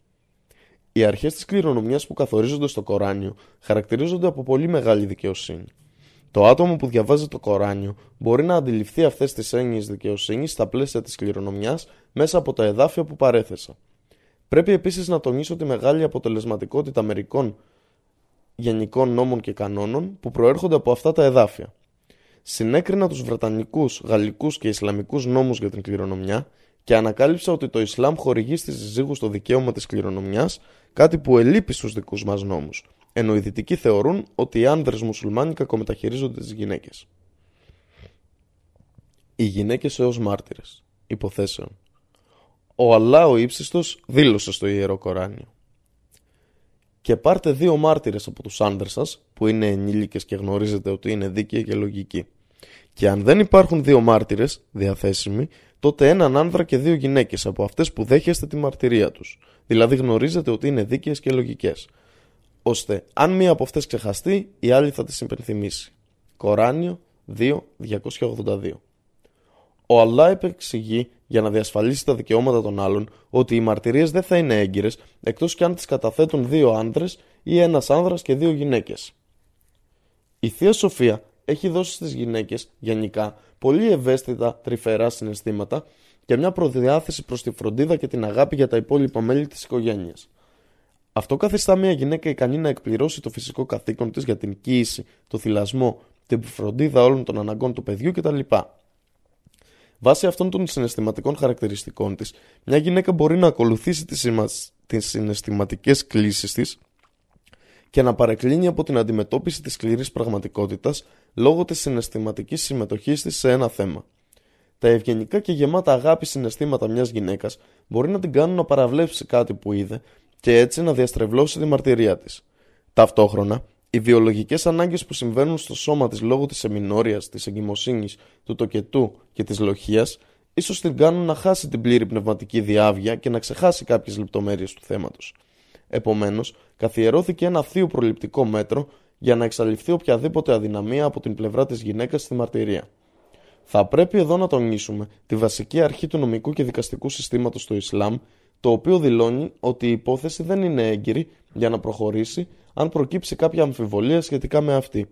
A: Οι αρχές της κληρονομιάς που καθορίζονται στο Κοράνιο χαρακτηρίζονται από πολύ μεγάλη δικαιοσύνη. Το άτομο που διαβάζει το Κοράνιο μπορεί να αντιληφθεί αυτές τις έννοιες δικαιοσύνης στα πλαίσια της κληρονομιάς μέσα από τα εδάφια που παρέθεσα. Πρέπει επίσης να τονίσω τη μεγάλη αποτελεσματικότητα μερικών γενικών νόμων και κανόνων που προέρχονται από αυτά τα εδάφια. Συνέκρινα τους Βρετανικούς, Γαλλικούς και Ισλαμικούς νόμους για την κληρονομιά και ανακάλυψα ότι το Ισλάμ χορηγεί στις συζύγους το δικαίωμα της κληρονομιάς, κάτι που ελείπει στους δικούς μας νόμους, ενώ οι δυτικοί θεωρούν ότι οι άνδρες μουσουλμάνοι κακομεταχειρίζονται τις γυναίκες. Οι γυναίκες έως μάρτυρες. Υποθέσεων. Ο Αλλά ο ύψιστος δήλωσε στο Ιερό Κοράνιο και πάρτε δύο μάρτυρες από τους άντρε σας, που είναι ενήλικες και γνωρίζετε ότι είναι δίκαιοι και λογικοί. Και αν δεν υπάρχουν δύο μάρτυρες διαθέσιμοι, τότε έναν άνδρα και δύο γυναίκες από αυτές που δέχεστε τη μαρτυρία τους. Δηλαδή γνωρίζετε ότι είναι δίκαιες και λογικές. Ώστε αν μία από αυτές ξεχαστεί, η άλλη θα τις υπενθυμίσει. Κοράνιο 2.282 Ο Αλλά επεξηγεί για να διασφαλίσει τα δικαιώματα των άλλων ότι οι μαρτυρίες δεν θα είναι έγκυρες εκτός κι αν τις καταθέτουν δύο άντρε ή ένας άνδρας και δύο γυναίκες. Η θεία Σοφία έχει δώσει στις γυναίκες, γενικά, πολύ ευαίσθητα τρυφερά συναισθήματα και μια προδιάθεση προς τη φροντίδα και την αγάπη για τα υπόλοιπα μέλη της οικογένειας. Αυτό καθιστά μια γυναίκα ικανή να εκπληρώσει το φυσικό καθήκον της για την κοίηση, το θυλασμό, την φροντίδα όλων των αναγκών του παιδιού κτλ. Βάσει αυτών των συναισθηματικών χαρακτηριστικών της, μια γυναίκα μπορεί να ακολουθήσει τις, σημας... τις συναισθηματικές κλήσεις της και να παρεκκλίνει από την αντιμετώπιση της σκληρής πραγματικότητας λόγω της συναισθηματικής συμμετοχής της σε ένα θέμα. Τα ευγενικά και γεμάτα αγάπη συναισθήματα μιας γυναίκας μπορεί να την κάνουν να παραβλέψει κάτι που είδε και έτσι να διαστρεβλώσει τη μαρτυρία της. Ταυτόχρονα, οι βιολογικές ανάγκες που συμβαίνουν στο σώμα της λόγω της εμινόριας, της εγκυμοσύνης, του τοκετού και της λοχίας ίσως την κάνουν να χάσει την πλήρη πνευματική διάβια και να ξεχάσει κάποιες λεπτομέρειες του θέματος. Επομένως, καθιερώθηκε ένα θείο προληπτικό μέτρο για να εξαλειφθεί οποιαδήποτε αδυναμία από την πλευρά της γυναίκας στη μαρτυρία. Θα πρέπει εδώ να τονίσουμε τη βασική αρχή του νομικού και δικαστικού συστήματος του Ισλάμ, το οποίο δηλώνει ότι η υπόθεση δεν είναι έγκυρη για να προχωρήσει αν προκύψει κάποια αμφιβολία σχετικά με αυτή.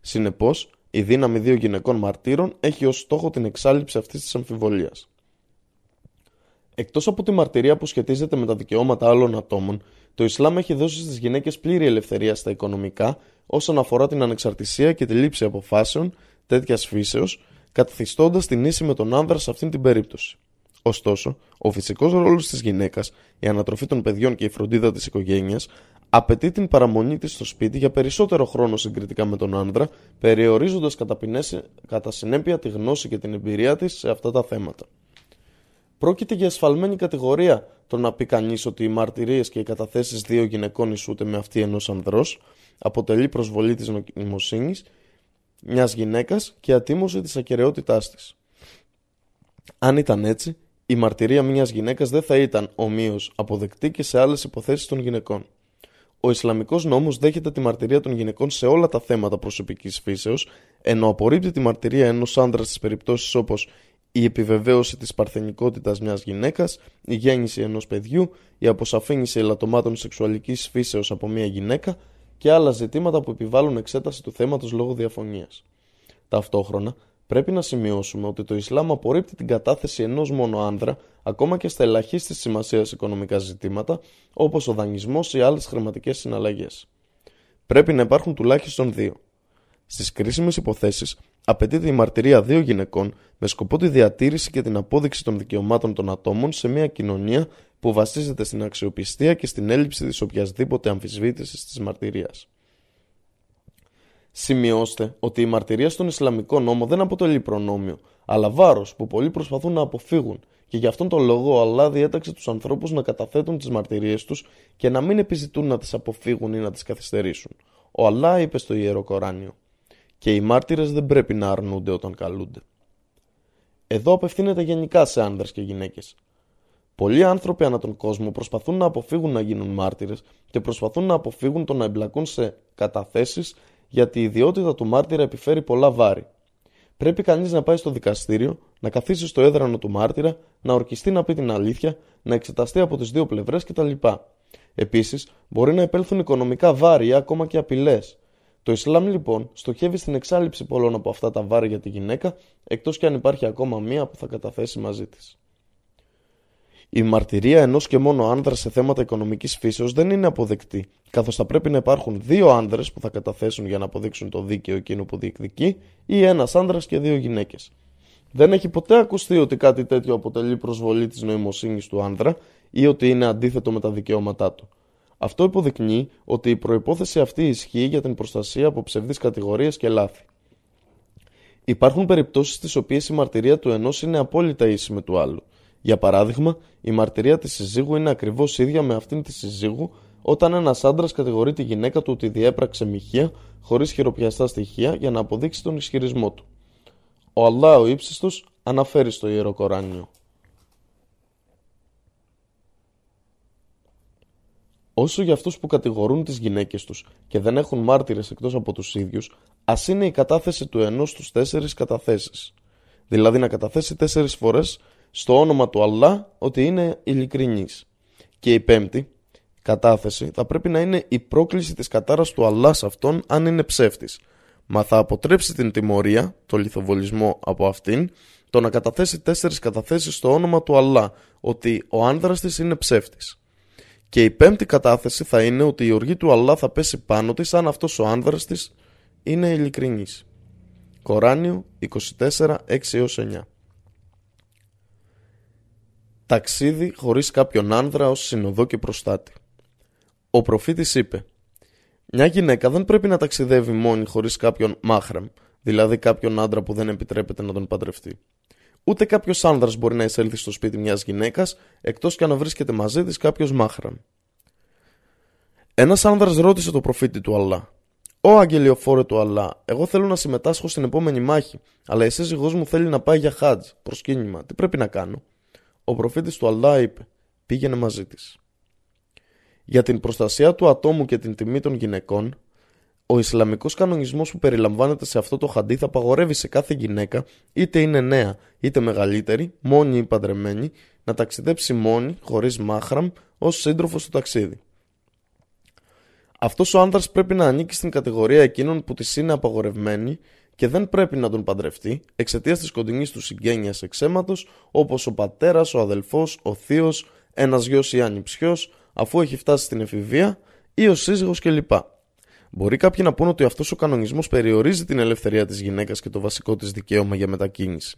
A: Συνεπώς, η δύναμη δύο γυναικών μαρτύρων έχει ως στόχο την εξάλληψη αυτής της αμφιβολίας. Εκτός από τη μαρτυρία που σχετίζεται με τα δικαιώματα άλλων ατόμων, το Ισλάμ έχει δώσει στις γυναίκες πλήρη ελευθερία στα οικονομικά όσον αφορά την ανεξαρτησία και τη λήψη αποφάσεων τέτοιας φύσεως, καθιστώντας την ίση με τον άνδρα σε αυτήν την περίπτωση. Ωστόσο, ο φυσικός ρόλος της γυναίκας, η ανατροφή των παιδιών και η φροντίδα της οικογένειας απαιτεί την παραμονή της στο σπίτι για περισσότερο χρόνο συγκριτικά με τον άνδρα, περιορίζοντας κατά, κατά συνέπεια τη γνώση και την εμπειρία της σε αυτά τα θέματα. Πρόκειται για ασφαλμένη κατηγορία το να πει κανείς ότι οι μαρτυρίες και οι καταθέσεις δύο γυναικών ισούται με αυτή ενός ανδρός, αποτελεί προσβολή της νοημοσύνης μιας γυναίκας και ατίμωση της ακαιρεότητάς της. Αν ήταν έτσι, η μαρτυρία μιας γυναίκας δεν θα ήταν ομοίως αποδεκτή και σε άλλες υποθέσεις των γυναικών. Ο Ισλαμικός νόμος δέχεται τη μαρτυρία των γυναικών σε όλα τα θέματα προσωπικής φύσεως, ενώ απορρίπτει τη μαρτυρία ενός άντρα στις περιπτώσεις όπως η επιβεβαίωση της παρθενικότητας μιας γυναίκας, η γέννηση ενός παιδιού, η αποσαφήνιση ελαττωμάτων σεξουαλικής φύσεως από μια γυναίκα και άλλα ζητήματα που επιβάλλουν εξέταση του θέματος λόγω διαφωνίας. Ταυτόχρονα, Πρέπει να σημειώσουμε ότι το Ισλάμ απορρίπτει την κατάθεση ενός μόνο άνδρα ακόμα και στα ελαχίστη σημασίας οικονομικά ζητήματα όπως ο δανεισμός ή άλλες χρηματικές συναλλαγές. Πρέπει να υπάρχουν τουλάχιστον δύο. Στις κρίσιμες υποθέσεις απαιτείται η μαρτυρία δύο γυναικών με σκοπό τη διατήρηση και την απόδειξη των δικαιωμάτων των ατόμων σε μια κοινωνία που βασίζεται στην αξιοπιστία και στην έλλειψη της οποιασδήποτε αμφισβήτησης της μαρτυρίας. Σημειώστε ότι η μαρτυρία στον Ισλαμικό νόμο δεν αποτελεί προνόμιο, αλλά βάρος που πολλοί προσπαθούν να αποφύγουν και γι' αυτόν τον λόγο ο Αλλά διέταξε τους ανθρώπους να καταθέτουν τις μαρτυρίες τους και να μην επιζητούν να τις αποφύγουν ή να τις καθυστερήσουν. Ο Αλλά είπε στο ιερό Κοράνιο: Και οι μάρτυρες δεν πρέπει να αρνούνται όταν καλούνται. Εδώ απευθύνεται γενικά σε άνδρες και γυναίκες. Πολλοί άνθρωποι ανά τον κόσμο προσπαθούν να αποφύγουν να γίνουν μάρτυρες και προσπαθούν να αποφύγουν το να εμπλακούν σε καταθέσεις γιατί η ιδιότητα του μάρτυρα επιφέρει πολλά βάρη. Πρέπει κανείς να πάει στο δικαστήριο, να καθίσει στο έδρανο του μάρτυρα, να ορκιστεί να πει την αλήθεια, να εξεταστεί από τις δύο πλευρές κτλ. Επίσης, μπορεί να επέλθουν οικονομικά βάρη ή ακόμα και απειλές. Το Ισλάμ λοιπόν στοχεύει στην εξάλληψη πολλών από αυτά τα βάρη για τη γυναίκα, εκτός και αν υπάρχει ακόμα μία που θα καταθέσει μαζί της. Η μαρτυρία ενός και μόνο άνδρας σε θέματα οικονομικής φύσεως δεν είναι αποδεκτή, καθώς θα πρέπει να υπάρχουν δύο άνδρες που θα καταθέσουν για να αποδείξουν το δίκαιο εκείνο που διεκδικεί, ή ένας άνδρας και δύο γυναίκες. Δεν έχει ποτέ ακουστεί ότι κάτι τέτοιο αποτελεί προσβολή της νοημοσύνης του άνδρα ή ότι είναι αντίθετο με τα δικαιώματά του. Αυτό υποδεικνύει ότι η προπόθεση αυτή ισχύει για την προστασία από ψευδείς κατηγορίες και λάθη. Υπάρχουν περιπτώσεις στις οποίες η μαρτυρία του ενός είναι απόλυτα ίση με του άλλου. Για παράδειγμα, η μαρτυρία της συζύγου είναι ακριβώς ίδια με αυτήν της συζύγου όταν ένας άντρας κατηγορεί τη γυναίκα του ότι διέπραξε μοιχεία χωρίς χειροπιαστά στοιχεία για να αποδείξει τον ισχυρισμό του. Ο Αλλά ο ύψιστο αναφέρει στο ιερό Κοράνιο. Όσο για αυτούς που κατηγορούν τις γυναίκες τους και δεν έχουν μάρτυρες εκτός από τους ίδιους, ας είναι η κατάθεση του ενός στους τέσσερις καταθέσεις. Δηλαδή να καταθέσει τέσσερις φορές στο όνομα του Αλλά ότι είναι ειλικρινής. Και η πέμπτη κατάθεση θα πρέπει να είναι η πρόκληση της κατάρας του Αλλά σε αυτόν αν είναι ψεύτης. μα θα αποτρέψει την τιμωρία, το λιθοβολισμό από αυτήν, το να καταθέσει τέσσερις καταθέσεις στο όνομα του Αλλά, ότι ο άνδρας της είναι ψεύτης. Και η πέμπτη κατάθεση θα είναι ότι η οργή του Αλλά θα πέσει πάνω της αν αυτός ο άνδρας της είναι ειλικρινής. Κοράνιο 24, 6-9 Ταξίδι χωρίς κάποιον άνδρα ως συνοδό και προστάτη Ο προφήτης είπε μια γυναίκα δεν πρέπει να ταξιδεύει μόνη χωρίς κάποιον μάχραμ, δηλαδή κάποιον άντρα που δεν επιτρέπεται να τον παντρευτεί. Ούτε κάποιος άνδρας μπορεί να εισέλθει στο σπίτι μιας γυναίκας, εκτός και αν βρίσκεται μαζί της κάποιος μάχραμ. Ένας άνδρας ρώτησε το προφήτη του Αλλά. Ω αγγελιοφόρε του Αλλά, εγώ θέλω να συμμετάσχω στην επόμενη μάχη, αλλά η σύζυγό μου θέλει να πάει για χάτζ, προσκύνημα. Τι πρέπει να κάνω; Ο προφήτης του Αλλά είπε: Πήγαινε μαζί της. Για την προστασία του ατόμου και την τιμή των γυναικών, ο Ισλαμικός κανονισμός που περιλαμβάνεται σε αυτό το χαντίθ απαγορεύει σε κάθε γυναίκα, είτε είναι νέα είτε μεγαλύτερη, μόνη ή παντρεμένη, να ταξιδέψει μόνη, χωρίς μάχραμ, ως σύντροφος στο ταξίδι. Αυτός ο άνδρας πρέπει να ανήκει στην κατηγορία εκείνων που της είναι απαγορευμένη και δεν πρέπει να τον παντρευτεί εξαιτίας της κοντινής του συγγένειας εξαίματο, όπως ο πατέρας, ο αδελφός, ο θείος, ένας γιος ή ανιψιό, αφού έχει φτάσει στην εφηβεία ή ο σύζυγος κλπ. Μπορεί κάποιοι να πούνε ότι αυτός ο κανονισμός περιορίζει την ελευθερία της γυναίκας και το βασικό της δικαίωμα για μετακίνηση.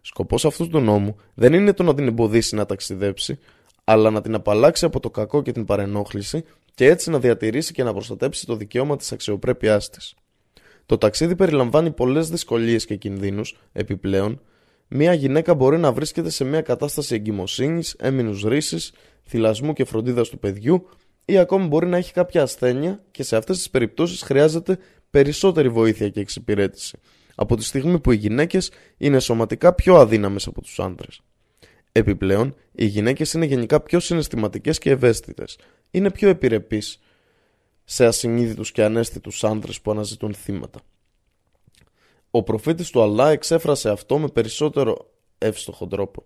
A: Σκοπός αυτού του νόμου δεν είναι το να την εμποδίσει να ταξιδέψει, αλλά να την απαλλάξει από το κακό και την παρενόχληση και έτσι να διατηρήσει και να προστατέψει το δικαίωμα της αξιοπρέπειάς της. Το ταξίδι περιλαμβάνει πολλές δυσκολίες και κινδύνους, επιπλέον, μια γυναίκα μπορεί να βρίσκεται σε μια κατάσταση εγκυμοσύνης, έμεινους ρίσης, θυλασμού και φροντίδας του παιδιού ή ακόμη μπορεί να έχει κάποια ασθένεια και σε αυτές τις περιπτώσεις χρειάζεται περισσότερη βοήθεια και εξυπηρέτηση από τη στιγμή που οι γυναίκες είναι σωματικά πιο αδύναμες από τους άντρες. Επιπλέον, οι γυναίκες είναι γενικά πιο συναισθηματικές και ευαίσθητες. Είναι πιο επιρρεπείς σε ασυνείδητους και ανέστητους άντρες που αναζητούν θύματα. Ο προφήτης του Αλλά εξέφρασε αυτό με περισσότερο εύστοχο τρόπο.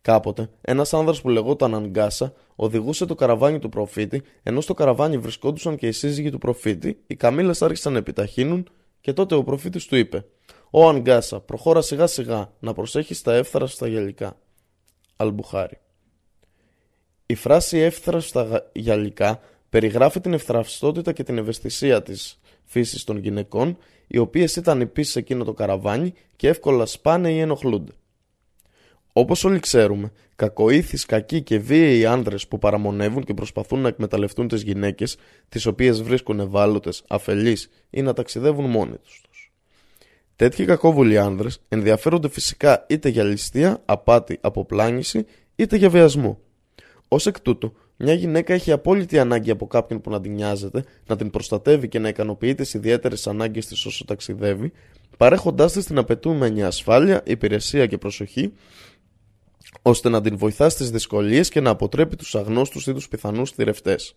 A: Κάποτε, ένας άνδρας που λεγόταν Ανγκάσα οδηγούσε το καραβάνι του προφήτη, ενώ στο καραβάνι βρισκόντουσαν και οι σύζυγοι του προφήτη, οι καμίλε άρχισαν να επιταχύνουν και τότε ο προφήτης του είπε: Ω Ανγκάσα, προχώρα σιγά σιγά να προσέχεις τα εύθρα στα γυαλικά. Αλμπουχάρι. Η φράση εύθρα στα γυαλικά περιγράφει την ευθραυστότητα και την ευαισθησία της φύσης των γυναικών, οι οποίες ήταν επίσης σε εκείνο το καραβάνι και εύκολα σπάνε ή ενοχλούνται. Όπως όλοι ξέρουμε, κακοήθεις, κακοί και βίαιοι άνδρες που παραμονεύουν και προσπαθούν να εκμεταλλευτούν τις γυναίκες, τις οποίες βρίσκουν ευάλωτες, αφελείς ή να ταξιδεύουν μόνοι τους. Τέτοιοι κακόβουλοι άνδρες ενδιαφέρονται φυσικά είτε για ληστεία, απάτη, αποπλάνηση, είτε για βιασμό. Ω εκ τούτου, μια γυναίκα έχει απόλυτη ανάγκη από κάποιον που να την νοιάζεται, να την προστατεύει και να ικανοποιεί τις ιδιαίτερες ανάγκες της όσο ταξιδεύει, παρέχοντάς της την απαιτούμενη ασφάλεια, υπηρεσία και προσοχή, ώστε να την βοηθά στις δυσκολίες και να αποτρέπει τους αγνώστους ή τους πιθανούς θηρευτές.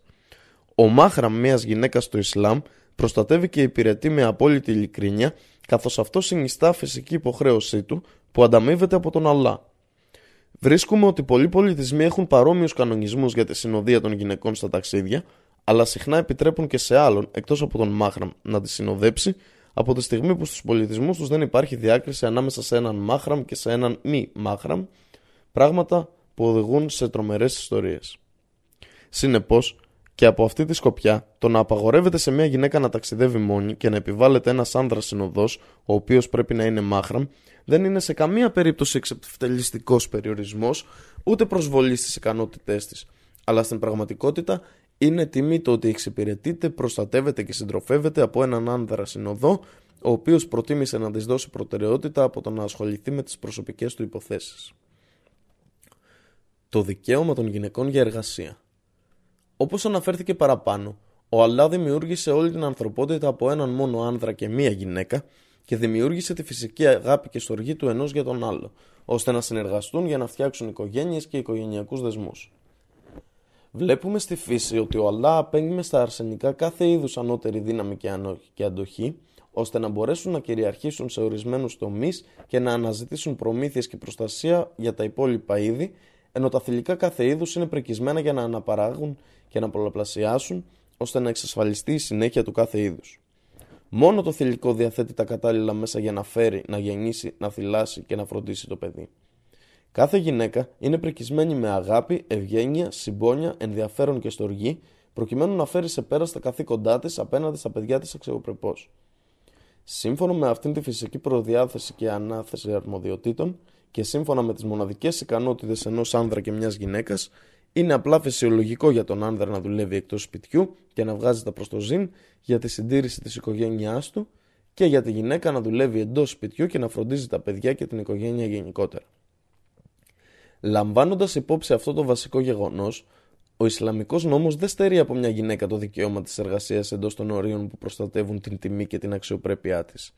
A: Ο μάχραμ μιας γυναίκας στο Ισλάμ προστατεύει και υπηρετεί με απόλυτη ειλικρίνεια, καθώς αυτό συνιστά φυσική υποχρέωσή του που ανταμείβεται από τον Αλλά. Βρίσκουμε ότι πολλοί πολιτισμοί έχουν παρόμοιους κανονισμούς για τη συνοδεία των γυναικών στα ταξίδια, αλλά συχνά επιτρέπουν και σε άλλον, εκτός από τον μάχραμ, να τη συνοδέψει, από τη στιγμή που στους πολιτισμούς τους δεν υπάρχει διάκριση ανάμεσα σε έναν μάχραμ και σε έναν μη μάχραμ, Πράγματα που οδηγούν σε τρομερές ιστορίες. Συνεπώς, και από αυτή τη σκοπιά, το να απαγορεύεται σε μια γυναίκα να ταξιδεύει μόνη και να επιβάλλεται ένας άνδρας συνοδός, ο οποίος πρέπει να είναι μάχραμ, δεν είναι σε καμία περίπτωση εξευτελιστικός περιορισμός, ούτε προσβολής στις ικανότητές της. Αλλά στην πραγματικότητα είναι τιμή το ότι εξυπηρετείται, προστατεύεται και συντροφεύεται από έναν άνδρα συνοδό, ο οποίος προτίμησε να της δώσει προτεραιότητα από το να ασχοληθεί με τις προσωπικές του υποθέσεις το δικαίωμα των γυναικών για εργασία. Όπως αναφέρθηκε παραπάνω, ο Αλλά δημιούργησε όλη την ανθρωπότητα από έναν μόνο άνδρα και μία γυναίκα και δημιούργησε τη φυσική αγάπη και στοργή του ενός για τον άλλο, ώστε να συνεργαστούν για να φτιάξουν οικογένειες και οικογενειακούς δεσμούς. Βλέπουμε στη φύση ότι ο Αλλά απέγγιμε στα αρσενικά κάθε είδους ανώτερη δύναμη και αντοχή, ώστε να μπορέσουν να κυριαρχήσουν σε ορισμένους τομείς και να αναζητήσουν προμήθειες και προστασία για τα υπόλοιπα είδη, ενώ τα θηλυκά κάθε είδους είναι πρικισμένα για να αναπαράγουν και να πολλαπλασιάσουν ώστε να εξασφαλιστεί η συνέχεια του κάθε είδους. Μόνο το θηλυκό διαθέτει τα κατάλληλα μέσα για να φέρει, να γεννήσει, να θυλάσει και να φροντίσει το παιδί. Κάθε γυναίκα είναι πρικισμένη με αγάπη, ευγένεια, συμπόνια, ενδιαφέρον και στοργή, προκειμένου να φέρει σε πέρα στα καθήκοντά της απέναντι στα παιδιά της αξιοπρεπώς. Σύμφωνα με αυτήν τη φυσική προδιάθεση και ανάθεση αρμοδιοτήτων και σύμφωνα με τις μοναδικές ικανότητες ενός άνδρα και μιας γυναίκας, είναι απλά φυσιολογικό για τον άνδρα να δουλεύει εκτός σπιτιού και να βγάζει τα προς το ζήν για τη συντήρηση της οικογένειάς του και για τη γυναίκα να δουλεύει εντός σπιτιού και να φροντίζει τα παιδιά και την οικογένεια γενικότερα. Λαμβάνοντας υπόψη αυτό το βασικό γεγονός, ο Ισλαμικός νόμος δεν στερεί από μια γυναίκα το δικαίωμα της εργασίας εντός των ορίων που προστατεύουν την τιμή και την αξιοπρέπειά της.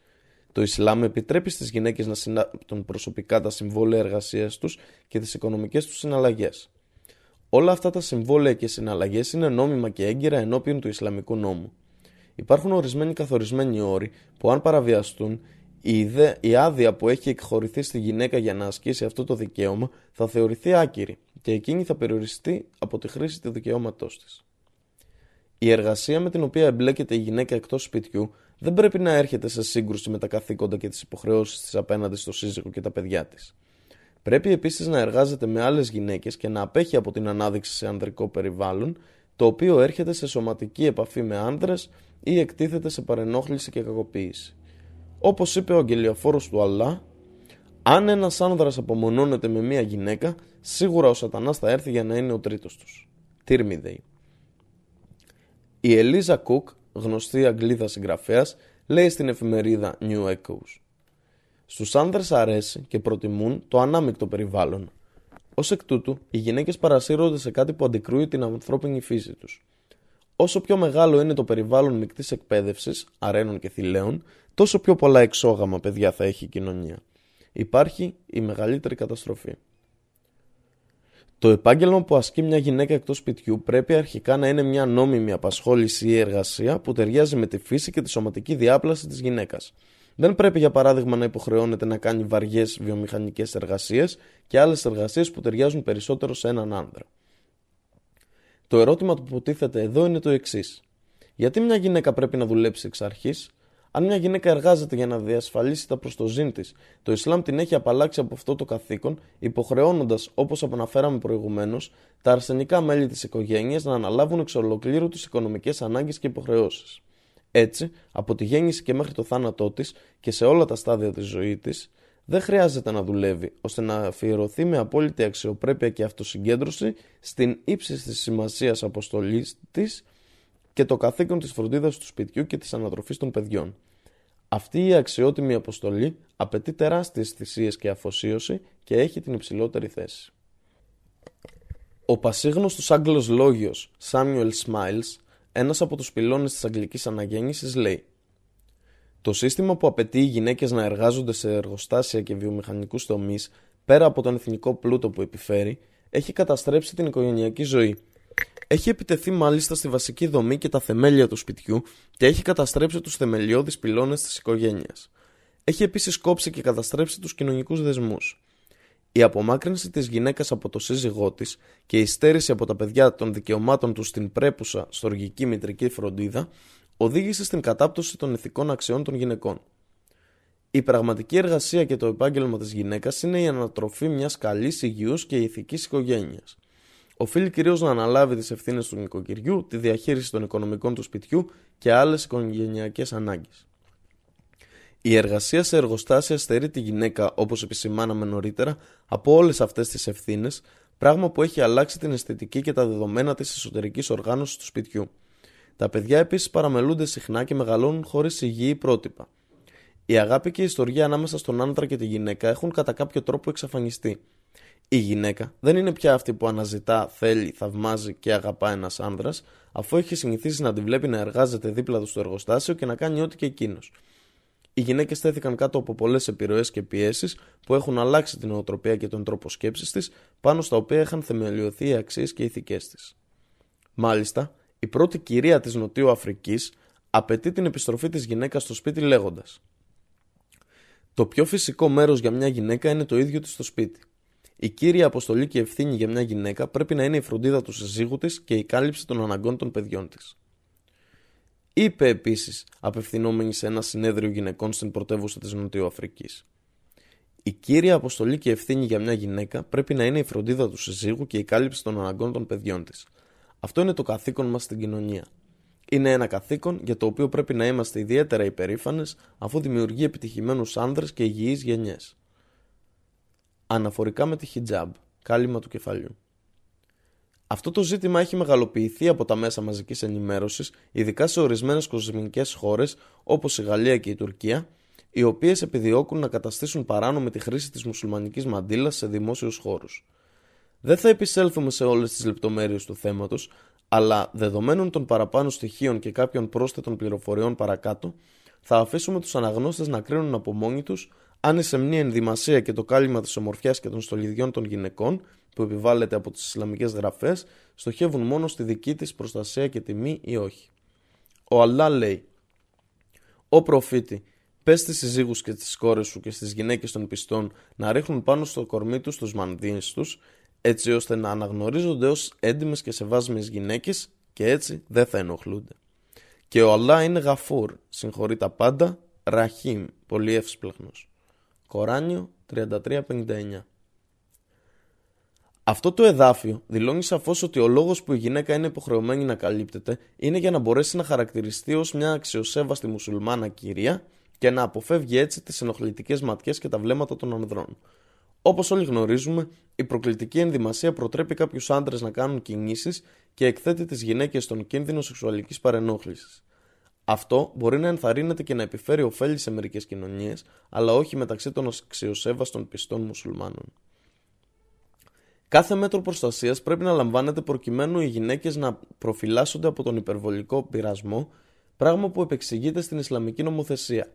A: Το Ισλάμ επιτρέπει στις γυναίκες να συνάπτουν προσωπικά τα συμβόλαια εργασίας τους και τις οικονομικές τους συναλλαγές. Όλα αυτά τα συμβόλαια και συναλλαγές είναι νόμιμα και έγκυρα ενώπιον του Ισλαμικού νόμου. Υπάρχουν ορισμένοι καθορισμένοι όροι που, αν παραβιαστούν, η, ιδέα, η άδεια που έχει εκχωρηθεί στη γυναίκα για να ασκήσει αυτό το δικαίωμα θα θεωρηθεί άκυρη και εκείνη θα περιοριστεί από τη χρήση του δικαιώματός της. Η εργασία με την οποία εμπλέκεται η γυναίκα εκτός σπιτιού δεν πρέπει να έρχεται σε σύγκρουση με τα καθήκοντα και τις υποχρεώσεις της απέναντι στο σύζυγο και τα παιδιά της. Πρέπει επίσης να εργάζεται με άλλες γυναίκες και να απέχει από την ανάδειξη σε ανδρικό περιβάλλον, το οποίο έρχεται σε σωματική επαφή με άνδρες ή εκτίθεται σε παρενόχληση και κακοποίηση. Όπως είπε ο αγγελιοφόρο του Αλλά, αν ένας άνδρας απομονώνεται με μία γυναίκα, σίγουρα ο σατανάς θα έρθει για να είναι ο τρίτος τους. Τύρμιδεϊ. Η Ελίζα Κουκ, γνωστή Αγγλίδα συγγραφέας, λέει στην εφημερίδα New Echoes. Στους άνδρες αρέσει και προτιμούν το ανάμεικτο περιβάλλον. Ω εκ τούτου, οι γυναίκες παρασύρονται σε κάτι που αντικρούει την ανθρώπινη φύση τους. Όσο πιο μεγάλο είναι το περιβάλλον μεικτής εκπαίδευσης, αρένων και θηλαίων, τόσο πιο πολλά εξόγαμα παιδιά θα έχει η κοινωνία. Υπάρχει η μεγαλύτερη καταστροφή. Το επάγγελμα που ασκεί μια γυναίκα εκτός σπιτιού πρέπει αρχικά να είναι μια νόμιμη απασχόληση ή εργασία που ταιριάζει με τη φύση και τη σωματική διάπλαση της γυναίκας. Δεν πρέπει, για παράδειγμα, να υποχρεώνεται να κάνει βαριές βιομηχανικές εργασίες και άλλες εργασίες που ταιριάζουν περισσότερο σε έναν άνδρα. Το ερώτημα που τίθεται εδώ είναι το εξής. Γιατί μια γυναίκα πρέπει να δουλέψει εξ αρχής, αν μια γυναίκα εργάζεται για να διασφαλίσει τα προ το ζήν της, το Ισλάμ την έχει απαλλάξει από αυτό το καθήκον, υποχρεώνοντας, όπως αναφέραμε προηγουμένως, τα αρσενικά μέλη της οικογένειας να αναλάβουν εξ ολοκλήρου τις οικονομικές ανάγκες και υποχρεώσεις. Έτσι, από τη γέννηση και μέχρι το θάνατό της και σε όλα τα στάδια της ζωής της, δεν χρειάζεται να δουλεύει ώστε να αφιερωθεί με απόλυτη αξιοπρέπεια και αυτοσυγκέντρωση στην ύψη της σημασίας αποστολής της και το καθήκον της φροντίδας του σπιτιού και της ανατροφής των παιδιών. Αυτή η αξιότιμη αποστολή απαιτεί τεράστιες θυσίες και αφοσίωση και έχει την υψηλότερη θέση. Ο πασίγνωστος Άγγλος λόγιος Samuel Smiles, ένας από τους πυλώνες της αγγλικής αναγέννησης, λέει «Το σύστημα που απαιτεί οι γυναίκες να εργάζονται σε εργοστάσια και βιομηχανικούς τομείς, πέρα από τον εθνικό πλούτο που επιφέρει, έχει καταστρέψει την οικογενειακή ζωή έχει επιτεθεί μάλιστα στη βασική δομή και τα θεμέλια του σπιτιού και έχει καταστρέψει τους θεμελιώδεις πυλώνες της οικογένειας. Έχει επίσης κόψει και καταστρέψει τους κοινωνικούς δεσμούς. Η απομάκρυνση της γυναίκας από το σύζυγό της και η στέρηση από τα παιδιά των δικαιωμάτων τους στην πρέπουσα στοργική μητρική φροντίδα οδήγησε στην κατάπτωση των ηθικών αξιών των γυναικών. Η πραγματική εργασία και το επάγγελμα της γυναίκας είναι η ανατροφή μιας καλής, υγιούς και ηθικής οικογένειας οφείλει κυρίως να αναλάβει τις ευθύνες του νοικοκυριού, τη διαχείριση των οικονομικών του σπιτιού και άλλες οικογενειακές ανάγκες. Η εργασία σε εργοστάσια στερεί τη γυναίκα, όπως επισημάναμε νωρίτερα, από όλες αυτές τις ευθύνες, πράγμα που έχει αλλάξει την αισθητική και τα δεδομένα της εσωτερικής οργάνωσης του σπιτιού. Τα παιδιά επίσης παραμελούνται συχνά και μεγαλώνουν χωρίς υγιή πρότυπα. Η αγάπη και η ιστορία ανάμεσα στον άντρα και τη γυναίκα έχουν κατά κάποιο τρόπο εξαφανιστεί. Η γυναίκα δεν είναι πια αυτή που αναζητά, θέλει, θαυμάζει και αγαπά ένας άνδρας, αφού έχει συνηθίσει να τη βλέπει να εργάζεται δίπλα του στο εργοστάσιο και να κάνει ό,τι και εκείνος. Οι γυναίκες στέθηκαν κάτω από πολλές επιρροές και πιέσεις που έχουν αλλάξει την οτροπία και τον τρόπο σκέψης της, πάνω στα οποία είχαν θεμελιωθεί οι αξίες και οι ηθικές της. Μάλιστα, η πρώτη κυρία της Νοτιού Αφρικής απαιτεί την επιστροφή της γυναίκας στο σπίτι λέγοντας: Το πιο φυσικό μέρος για μια γυναίκα είναι το ίδιο της στο σπίτι. Η κύρια αποστολή και ευθύνη για μια γυναίκα πρέπει να είναι η φροντίδα του συζύγου της και η κάλυψη των αναγκών των παιδιών της. Είπε επίσης, απευθυνόμενη σε ένα συνέδριο γυναικών στην πρωτεύουσα της Νοτιοαφρική. Η κύρια αποστολή και ευθύνη για μια γυναίκα πρέπει να είναι η φροντίδα του συζύγου και η κάλυψη των αναγκών των παιδιών της. Αυτό είναι το καθήκον μας στην κοινωνία. Είναι ένα καθήκον για το οποίο πρέπει να είμαστε ιδιαίτερα υπερήφανες αφού δημιουργεί επιτυχημένους άνδρες και υγιείς γενιές. Αναφορικά με τη χιτζάμπ, κάλυμα του κεφαλιού. Αυτό το ζήτημα έχει μεγαλοποιηθεί από τα μέσα μαζικής ενημέρωσης, ειδικά σε ορισμένες κοσμικές χώρες όπως η Γαλλία και η Τουρκία, οι οποίες επιδιώκουν να καταστήσουν παράνομη τη χρήση της μουσουλμανικής μαντήλας σε δημόσιους χώρους. Δεν θα επισέλθουμε σε όλες τις λεπτομέρειες του θέματος, αλλά δεδομένων των παραπάνω στοιχείων και κάποιων πρόσθετων πληροφοριών παρακάτω, θα αφήσουμε τους αναγνώστες να κρίνουν από μόνοι τους αν η σεμνή ενδυμασία και το κάλυμα της ομορφιάς και των στολιδιών των γυναικών που επιβάλλεται από τις Ισλαμικές γραφές στοχεύουν μόνο στη δική της προστασία και τιμή ή όχι. Ο Αλλά λέει: Ο προφήτη, πες στις συζύγους και στι κόρες σου και στις γυναίκες των πιστών να ρίχνουν πάνω στο κορμί τους τους μανδύες τους, έτσι ώστε να αναγνωρίζονται ως έντιμες και σεβάσιμε γυναίκες και έτσι δεν θα ενοχλούνται. Και ο Αλλά είναι γαφούρ, συγχωρεί τα πάντα, ραχίμ, πολύ εύσπλαχνος. Κοράνιο 3359 αυτό το εδάφιο δηλώνει σαφώς ότι ο λόγος που η γυναίκα είναι υποχρεωμένη να καλύπτεται είναι για να μπορέσει να χαρακτηριστεί ως μια αξιοσέβαστη μουσουλμάνα κυρία και να αποφεύγει έτσι τις ενοχλητικές ματιές και τα βλέμματα των ανδρών. Όπως όλοι γνωρίζουμε, η προκλητική ενδυμασία προτρέπει κάποιους άντρες να κάνουν κινήσεις και εκθέτει τις γυναίκες στον κίνδυνο σεξουαλικής παρενόχλησης. Αυτό μπορεί να ενθαρρύνεται και να επιφέρει ωφέλη σε μερικές κοινωνίες, αλλά όχι μεταξύ των αξιοσέβαστων πιστών μουσουλμάνων. Κάθε μέτρο προστασίας πρέπει να λαμβάνεται προκειμένου οι γυναίκες να προφυλάσσονται από τον υπερβολικό πειρασμό, πράγμα που επεξηγείται στην Ισλαμική νομοθεσία.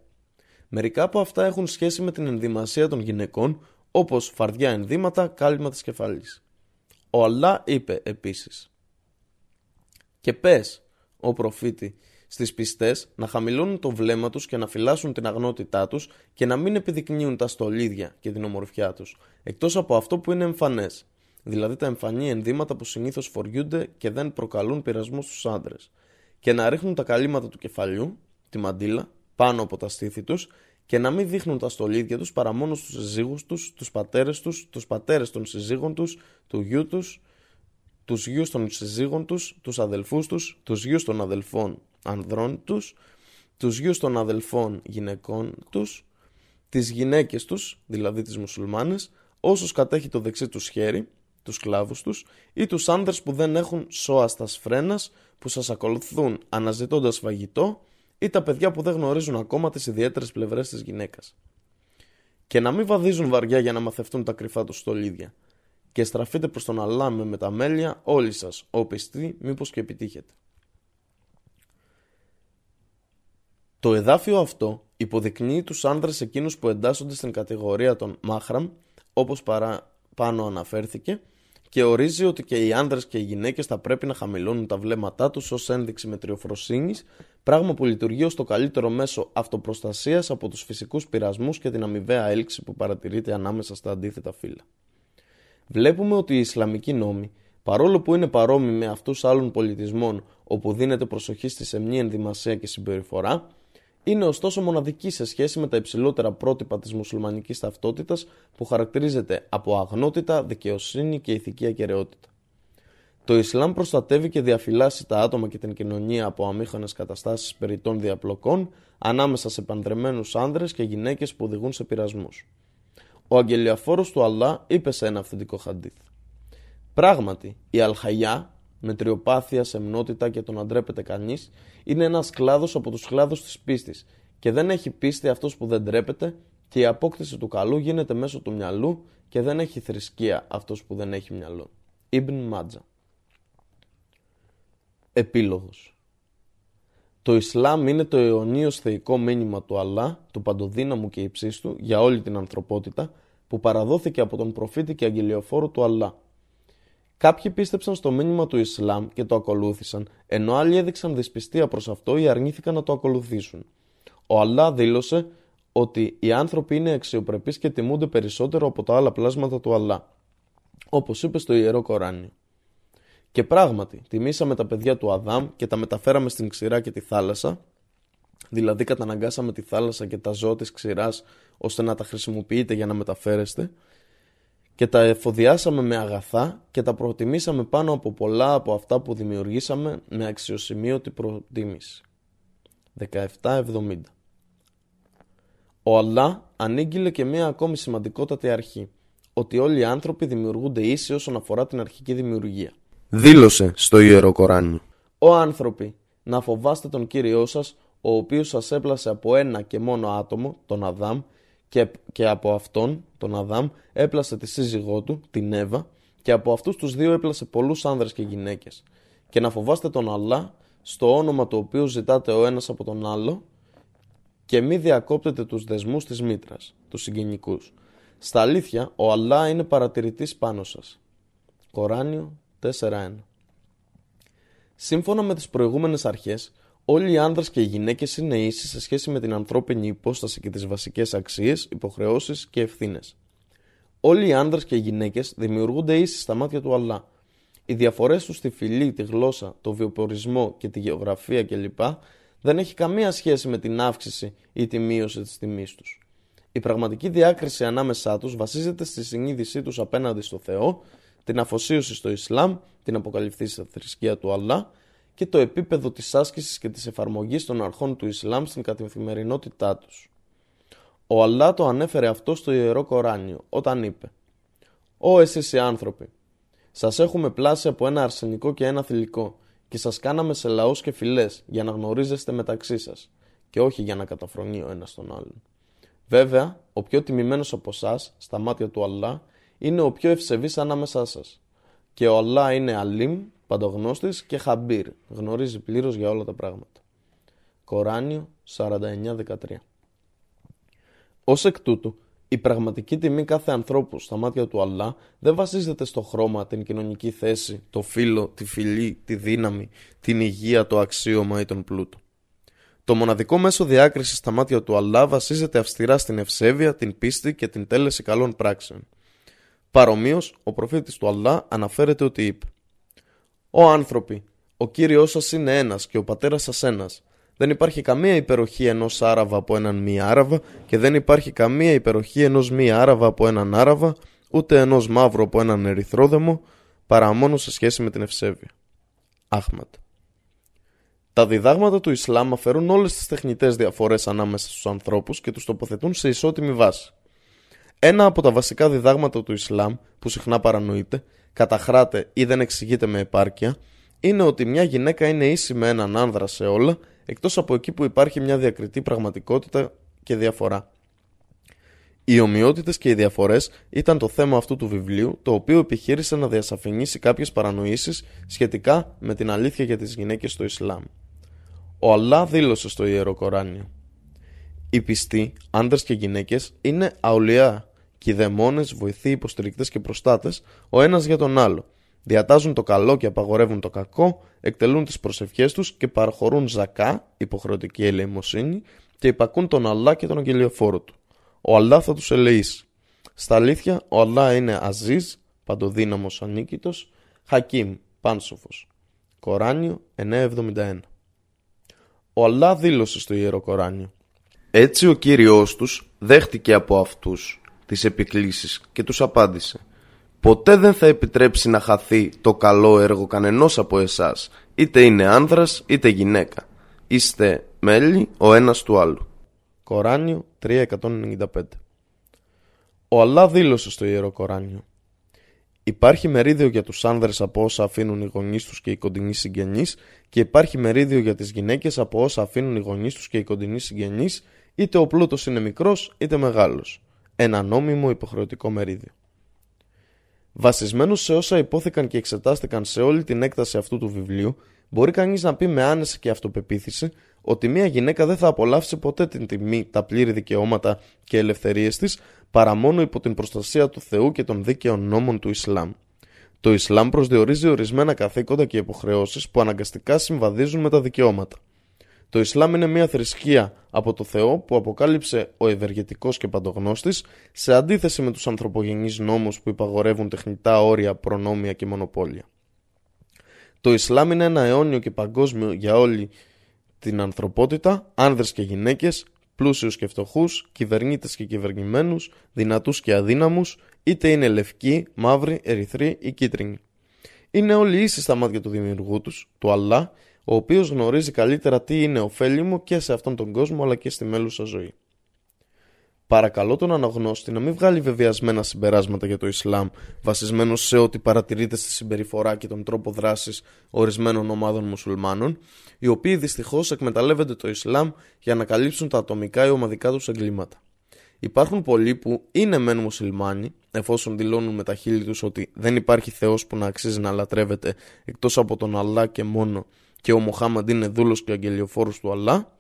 A: Μερικά από αυτά έχουν σχέση με την ενδυμασία των γυναικών, όπως φαρδιά ενδύματα, κάλυμα της κεφαλή. Ο Αλλά είπε επίσης. Και πες, ο προφήτη, στις πιστές να χαμηλώνουν το βλέμμα τους και να φυλάσσουν την αγνότητά τους και να μην επιδεικνύουν τα στολίδια και την ομορφιά τους, εκτός από αυτό που είναι εμφανές, δηλαδή τα εμφανή ενδύματα που συνήθως φοριούνται και δεν προκαλούν πειρασμό στους άντρες, και να ρίχνουν τα καλύματα του κεφαλιού, τη μαντήλα, πάνω από τα στήθη τους και να μην δείχνουν τα στολίδια τους παρά μόνο στους συζύγους τους, τους πατέρες τους, τους πατέρες των συζύγων τους, του γιού τους, τους γιους των συζύγων τους, τους αδελφούς τους, τους γιους των αδελφών ανδρών τους, τους γιους των αδελφών γυναικών τους, τις γυναίκες τους, δηλαδή τις μουσουλμάνες, όσους κατέχει το δεξί τους χέρι τους σκλάβους τους ή τους άνδρες που δεν έχουν σώαστα φρένας που σας ακολουθούν αναζητώντας φαγητό ή τα παιδιά που δεν γνωρίζουν ακόμα τις ιδιαίτερες πλευρές της γυναίκας. Και να μην βαδίζουν βαριά για να μαθευτούν τα κρυφά τους στολίδια. Και στραφείτε προς τον Αλλά με μεταμέλεια όλοι σας, ο πιστοί μήπως και επιτύχετε. Το εδάφιο αυτό υποδεικνύει τους άνδρες εκείνους που εντάσσονται στην κατηγορία των μάχραμ, όπως παραπάνω αναφέρθηκε, και ορίζει ότι και οι άνδρες και οι γυναίκες θα πρέπει να χαμηλώνουν τα βλέμματά τους ως ένδειξη μετριοφροσύνης, πράγμα που λειτουργεί ως το καλύτερο μέσο αυτοπροστασίας από τους φυσικούς πειρασμούς και την αμοιβαία έλξη που παρατηρείται ανάμεσα στα αντίθετα φύλλα. Βλέπουμε ότι οι Ισλαμικοί νόμοι, παρόλο που είναι παρόμοιοι με αυτούς άλλων πολιτισμών όπου δίνεται προσοχή στη σεμνή ενδυμασία και συμπεριφορά, είναι ωστόσο μοναδική σε σχέση με τα υψηλότερα πρότυπα της μουσουλμανικής ταυτότητας που χαρακτηρίζεται από αγνότητα, δικαιοσύνη και ηθική ακαιρεότητα. Το Ισλάμ προστατεύει και διαφυλάσσει τα άτομα και την κοινωνία από αμήχανες καταστάσεις περιττών διαπλοκών ανάμεσα σε πανδρεμένους άνδρες και γυναίκες που οδηγούν σε πειρασμούς. Ο αγγελιαφόρος του Αλλά είπε σε ένα αυθεντικό χαντίθ. Πράγματι, η Αλχαγιά, με τριοπάθεια, σεμνότητα και τον αντρέπεται κανείς, είναι ένας κλάδος από τους κλάδους της πίστης και δεν έχει πίστη αυτός που δεν τρέπεται και η απόκτηση του καλού γίνεται μέσω του μυαλού και δεν έχει θρησκεία αυτός που δεν έχει μυαλό. Ibn Μάτζα. Επίλογος Το Ισλάμ είναι το αιωνίως θεϊκό μήνυμα του Αλλά, του παντοδύναμου και υψίστου για όλη την ανθρωπότητα, που παραδόθηκε από τον προφήτη και αγγελιοφόρο του Αλλά, Κάποιοι πίστεψαν στο μήνυμα του Ισλάμ και το ακολούθησαν, ενώ άλλοι έδειξαν δυσπιστία προς αυτό ή αρνήθηκαν να το ακολουθήσουν. Ο Αλλά δήλωσε ότι οι άνθρωποι είναι αξιοπρεπείς και τιμούνται περισσότερο από τα άλλα πλάσματα του Αλλά, όπως είπε στο Ιερό Κοράνιο. Και πράγματι, τιμήσαμε τα παιδιά του Αδάμ και τα μεταφέραμε στην ξηρά και τη θάλασσα, δηλαδή καταναγκάσαμε τη θάλασσα και τα ζώα της ξηράς ώστε να τα χρησιμοποιείτε για να μεταφέρεστε και τα εφοδιάσαμε με αγαθά και τα προτιμήσαμε πάνω από πολλά από αυτά που δημιουργήσαμε με αξιοσημείωτη προτίμηση. 1770 Ο Αλλά ανήγγειλε και μία ακόμη σημαντικότατη αρχή, ότι όλοι οι άνθρωποι δημιουργούνται ίσοι όσον αφορά την αρχική δημιουργία.
B: Δήλωσε στο Ιερό Κοράνιο.
A: «Ο άνθρωποι, να φοβάστε τον Κύριό σας, ο οποίος σας έπλασε από ένα και μόνο άτομο, τον Αδάμ, και, και από αυτόν, τον Αδάμ, έπλασε τη σύζυγό του, την Εύα, και από αυτούς τους δύο έπλασε πολλούς άνδρες και γυναίκες. Και να φοβάστε τον Αλλά, στο όνομα του οποίου ζητάτε ο ένας από τον άλλο, και μη διακόπτετε τους δεσμούς της μήτρας, τους συγγενικούς. Στα αλήθεια, ο Αλλά είναι παρατηρητής πάνω σας. Κοράνιο 4.1 Σύμφωνα με τις προηγούμενες αρχές, όλοι οι άνδρες και οι γυναίκες είναι ίσοι σε σχέση με την ανθρώπινη υπόσταση και τις βασικές αξίες, υποχρεώσεις και ευθύνες. Όλοι οι άνδρες και οι γυναίκες δημιουργούνται ίσοι στα μάτια του Αλλά. Οι διαφορές τους στη φυλή, τη γλώσσα, το βιοπορισμό και τη γεωγραφία κλπ. δεν έχει καμία σχέση με την αύξηση ή τη μείωση της τιμής τους. Η πραγματική διάκριση ανάμεσά τους βασίζεται στη συνείδησή τους απέναντι στο Θεό, την αφοσίωση στο Ισλάμ, την αποκαλυφθή στη θρησκεία του Αλλά και το επίπεδο της άσκησης και της εφαρμογής των αρχών του Ισλάμ στην καθημερινότητά τους. Ο Αλλά το ανέφερε αυτό στο Ιερό Κοράνιο όταν είπε «Ω εσείς οι άνθρωποι, σας έχουμε πλάσει από ένα αρσενικό και ένα θηλυκό και σας κάναμε σε λαούς και φυλές για να γνωρίζεστε μεταξύ σας και όχι για να καταφρονεί ο ένας τον άλλον. Βέβαια, ο πιο τιμημένος από εσάς, στα μάτια του Αλλά, είναι ο πιο ευσεβής ανάμεσά σας. Και ο Αλλά είναι Αλίμ, παντογνώστης και Χαμπίρ, γνωρίζει πλήρως για όλα τα πράγματα. Κοράνιο 49-13 Ως εκ τούτου, η πραγματική τιμή κάθε ανθρώπου στα μάτια του Αλλά δεν βασίζεται στο χρώμα, την κοινωνική θέση, το φύλλο, τη φυλή, τη δύναμη, την υγεία, το αξίωμα ή τον πλούτο. Το μοναδικό μέσο διάκρισης στα μάτια του Αλλά βασίζεται αυστηρά στην ευσέβεια, την πίστη και την τέλεση καλών πράξεων. Παρομοίως, ο προφήτης του Αλλά αναφέρεται ότι είπε: Ω άνθρωποι, ο κύριος σας είναι ένας και ο πατέρας σας ένας. Δεν υπάρχει καμία υπεροχή ενός Άραβα από έναν μη Άραβα και δεν υπάρχει καμία υπεροχή ενός μη Άραβα από έναν Άραβα, ούτε ενός μαύρου από έναν ερυθρόδεμο, παρά μόνο σε σχέση με την ευσέβεια. Άχματ. Τα διδάγματα του Ισλάμ αφαιρούν όλες τις τεχνητές διαφορές ανάμεσα στους ανθρώπους και τους τοποθετούν σε ισότιμη βάση. Ένα από τα βασικά διδάγματα του Ισλάμ, που συχνά παρανοείται, καταχράται ή δεν εξηγείται με επάρκεια, είναι ότι μια γυναίκα είναι ίση με έναν άνδρα σε όλα, εκτός από εκεί που υπάρχει μια διακριτή πραγματικότητα και διαφορά. Οι ομοιότητες και οι διαφορές ήταν το θέμα αυτού του βιβλίου, το οποίο επιχείρησε να διασαφηνίσει κάποιες παρανοήσεις σχετικά με την αλήθεια για τις γυναίκες στο Ισλάμ. Ο Αλλά δήλωσε στο Ιερό Κοράνιο. Οι πιστοί, άντρες και γυναίκες, είναι αουλιά και οι δαιμόνες, βοηθοί, υποστηρικτές και προστάτες, ο ένας για τον άλλο. Διατάζουν το καλό και απαγορεύουν το κακό, εκτελούν τις προσευχές τους και παραχωρούν ζακά, υποχρεωτική ελεημοσύνη, και υπακούν τον Αλλά και τον αγγελιοφόρο του. Ο Αλλά θα τους ελεήσει. Στα αλήθεια, ο Αλλά είναι Αζίζ, παντοδύναμος ανίκητος, Χακίμ, πάνσοφος. Κοράνιο 971. Ο Αλλά δήλωσε στο Ιερό Κοράνιο.
B: Έτσι ο Κύριος τους δέχτηκε από αυτούς τις επικλήσεις και τους απάντησε «Ποτέ δεν θα επιτρέψει να χαθεί το καλό έργο κανενός από εσάς, είτε είναι άνδρας είτε γυναίκα. Είστε μέλη ο ένας του άλλου».
A: Κοράνιο 395 Ο Αλλά δήλωσε στο Ιερό Κοράνιο Υπάρχει μερίδιο για τους άνδρες από όσα αφήνουν οι γονείς τους και οι κοντινοί συγγενείς και υπάρχει μερίδιο για τις γυναίκες από όσα αφήνουν οι γονείς τους και οι κοντινοί συγγενείς είτε ο πλούτος είναι μικρός είτε μεγάλος. Ένα νόμιμο υποχρεωτικό μερίδιο. Βασισμένος σε όσα υπόθηκαν και εξετάστηκαν σε όλη την έκταση αυτού του βιβλίου, μπορεί κανείς να πει με άνεση και αυτοπεποίθηση ότι μια γυναίκα δεν θα απολαύσει ποτέ την τιμή, τα πλήρη δικαιώματα και ελευθερίες της παρά μόνο υπό την προστασία του Θεού και των δίκαιων νόμων του Ισλάμ. Το Ισλάμ προσδιορίζει ορισμένα καθήκοντα και υποχρεώσεις που αναγκαστικά συμβαδίζουν με τα δικαιώματα. Το Ισλάμ είναι μια θρησκεία από το Θεό που αποκάλυψε ο ευεργετικός και παντογνώστης, σε αντίθεση με τους ανθρωπογενείς νόμους που υπαγορεύουν τεχνητά όρια, προνόμια και μονοπόλια. Το Ισλάμ είναι ένα αιώνιο και παγκόσμιο για όλη την ανθρωπότητα, άνδρες και γυναίκες, πλούσιους και φτωχούς, κυβερνήτες και κυβερνημένους, δυνατούς και αδύναμους, είτε είναι λευκοί, μαύροι, ερυθροί ή κίτρινοι. Είναι όλοι ίσοι στα μάτια του δημιουργού τους, του Αλλά, ο οποίος γνωρίζει καλύτερα τι είναι ωφέλιμο και σε αυτόν τον κόσμο αλλά και στη μέλουσα ζωή. Παρακαλώ τον αναγνώστη να μην βγάλει βεβαιασμένα συμπεράσματα για το Ισλάμ βασισμένο σε ό,τι παρατηρείται στη συμπεριφορά και τον τρόπο δράσης ορισμένων ομάδων μουσουλμάνων, οι οποίοι δυστυχώς εκμεταλλεύονται το Ισλάμ για να καλύψουν τα ατομικά ή ομαδικά τους εγκλήματα. Υπάρχουν πολλοί που είναι μεν μουσουλμάνοι, εφόσον δηλώνουν με τα χείλη τους ότι δεν υπάρχει Θεός που να αξίζει να λατρεύεται εκτός από τον Αλλά και μόνο και ο Μοχάμαντ είναι δούλος και αγγελιοφόρος του Αλλά,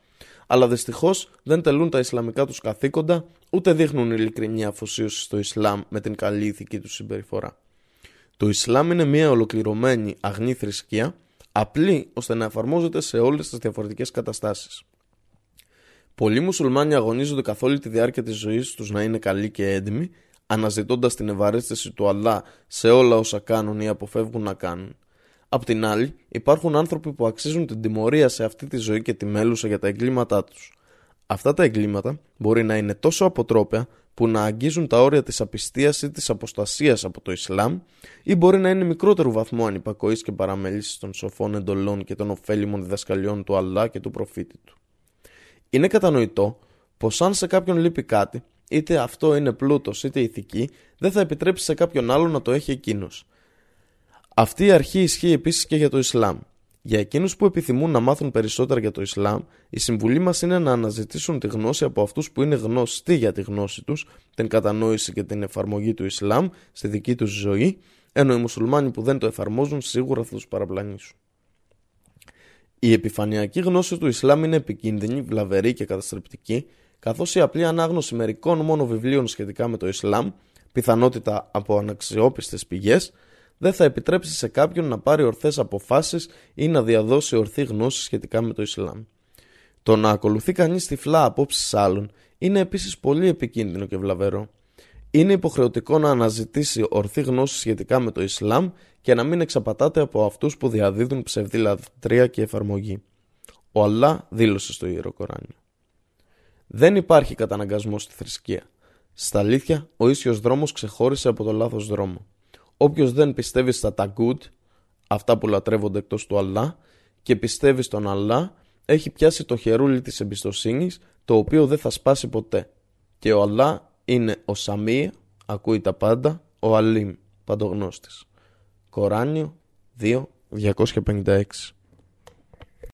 A: αλλά δυστυχώς δεν τελούν τα Ισλαμικά τους καθήκοντα ούτε δείχνουν ειλικρινή αφοσίωση στο Ισλάμ με την καλή ηθική τους συμπεριφορά. Το Ισλάμ είναι μια ολοκληρωμένη αγνή θρησκεία, απλή ώστε να εφαρμόζεται σε όλες τις διαφορετικές καταστάσεις. Πολλοί μουσουλμάνοι αγωνίζονται καθ' όλη τη διάρκεια της ζωής τους να είναι καλοί και έντιμοι, αναζητώντας την ευαρέστηση του Αλλά σε όλα όσα κάνουν ή αποφεύγουν να κάνουν. Απ' την άλλη, υπάρχουν άνθρωποι που αξίζουν την τιμωρία σε αυτή τη ζωή και τη μέλουσα για τα εγκλήματά τους. Αυτά τα εγκλήματα μπορεί να είναι τόσο αποτρόπαια που να αγγίζουν τα όρια της απιστίας ή της αποστασίας από το Ισλάμ, ή μπορεί να είναι μικρότερου βαθμού ανυπακοής και παραμέλησης των σοφών εντολών και των ωφέλιμων διδασκαλιών του Αλλά και του προφήτη του. Είναι κατανοητό πως αν σε κάποιον λείπει κάτι, είτε αυτό είναι πλούτος είτε ηθική, δεν θα επιτρέψει σε κάποιον άλλο να το έχει εκείνος. Αυτή η αρχή ισχύει επίσης και για το Ισλάμ. Για εκείνους που επιθυμούν να μάθουν περισσότερα για το Ισλάμ, η συμβουλή μας είναι να αναζητήσουν τη γνώση από αυτούς που είναι γνωστοί για τη γνώση τους, την κατανόηση και την εφαρμογή του Ισλάμ στη δική τους ζωή, ενώ οι μουσουλμάνοι που δεν το εφαρμόζουν σίγουρα θα τους παραπλανήσουν. Η επιφανειακή γνώση του Ισλάμ είναι επικίνδυνη, βλαβερή και καταστρεπτική, καθώς η απλή ανάγνωση μερικών μόνο βιβλίων σχετικά με το Ισλάμ, πιθανότητα από αναξιόπιστες πηγές, δεν θα επιτρέψει σε κάποιον να πάρει ορθές αποφάσεις ή να διαδώσει ορθή γνώση σχετικά με το Ισλάμ. Το να ακολουθεί κανείς τυφλά απόψεις άλλων είναι επίσης πολύ επικίνδυνο και βλαβερό. Είναι υποχρεωτικό να αναζητήσει ορθή γνώση σχετικά με το Ισλάμ και να μην εξαπατάται από αυτούς που διαδίδουν ψευδή λατρεία και εφαρμογή. Ο Αλλά δήλωσε στο ιερό Κοράνιο. Δεν υπάρχει καταναγκασμός στη θρησκεία. Στα αλήθεια, ο ίσιος δρόμος ξεχώρισε από το λάθος δρόμο. Όποιος δεν πιστεύει στα good, αυτά που λατρεύονται εκτός του Αλλά, και πιστεύει στον Αλλά, έχει πιάσει το χερούλι της εμπιστοσύνης, το οποίο δεν θα σπάσει ποτέ. Και ο Αλλά είναι ο Σαμί, ακούει τα πάντα, ο Αλίμ, παντογνώστης. Κοράνιο 2, 256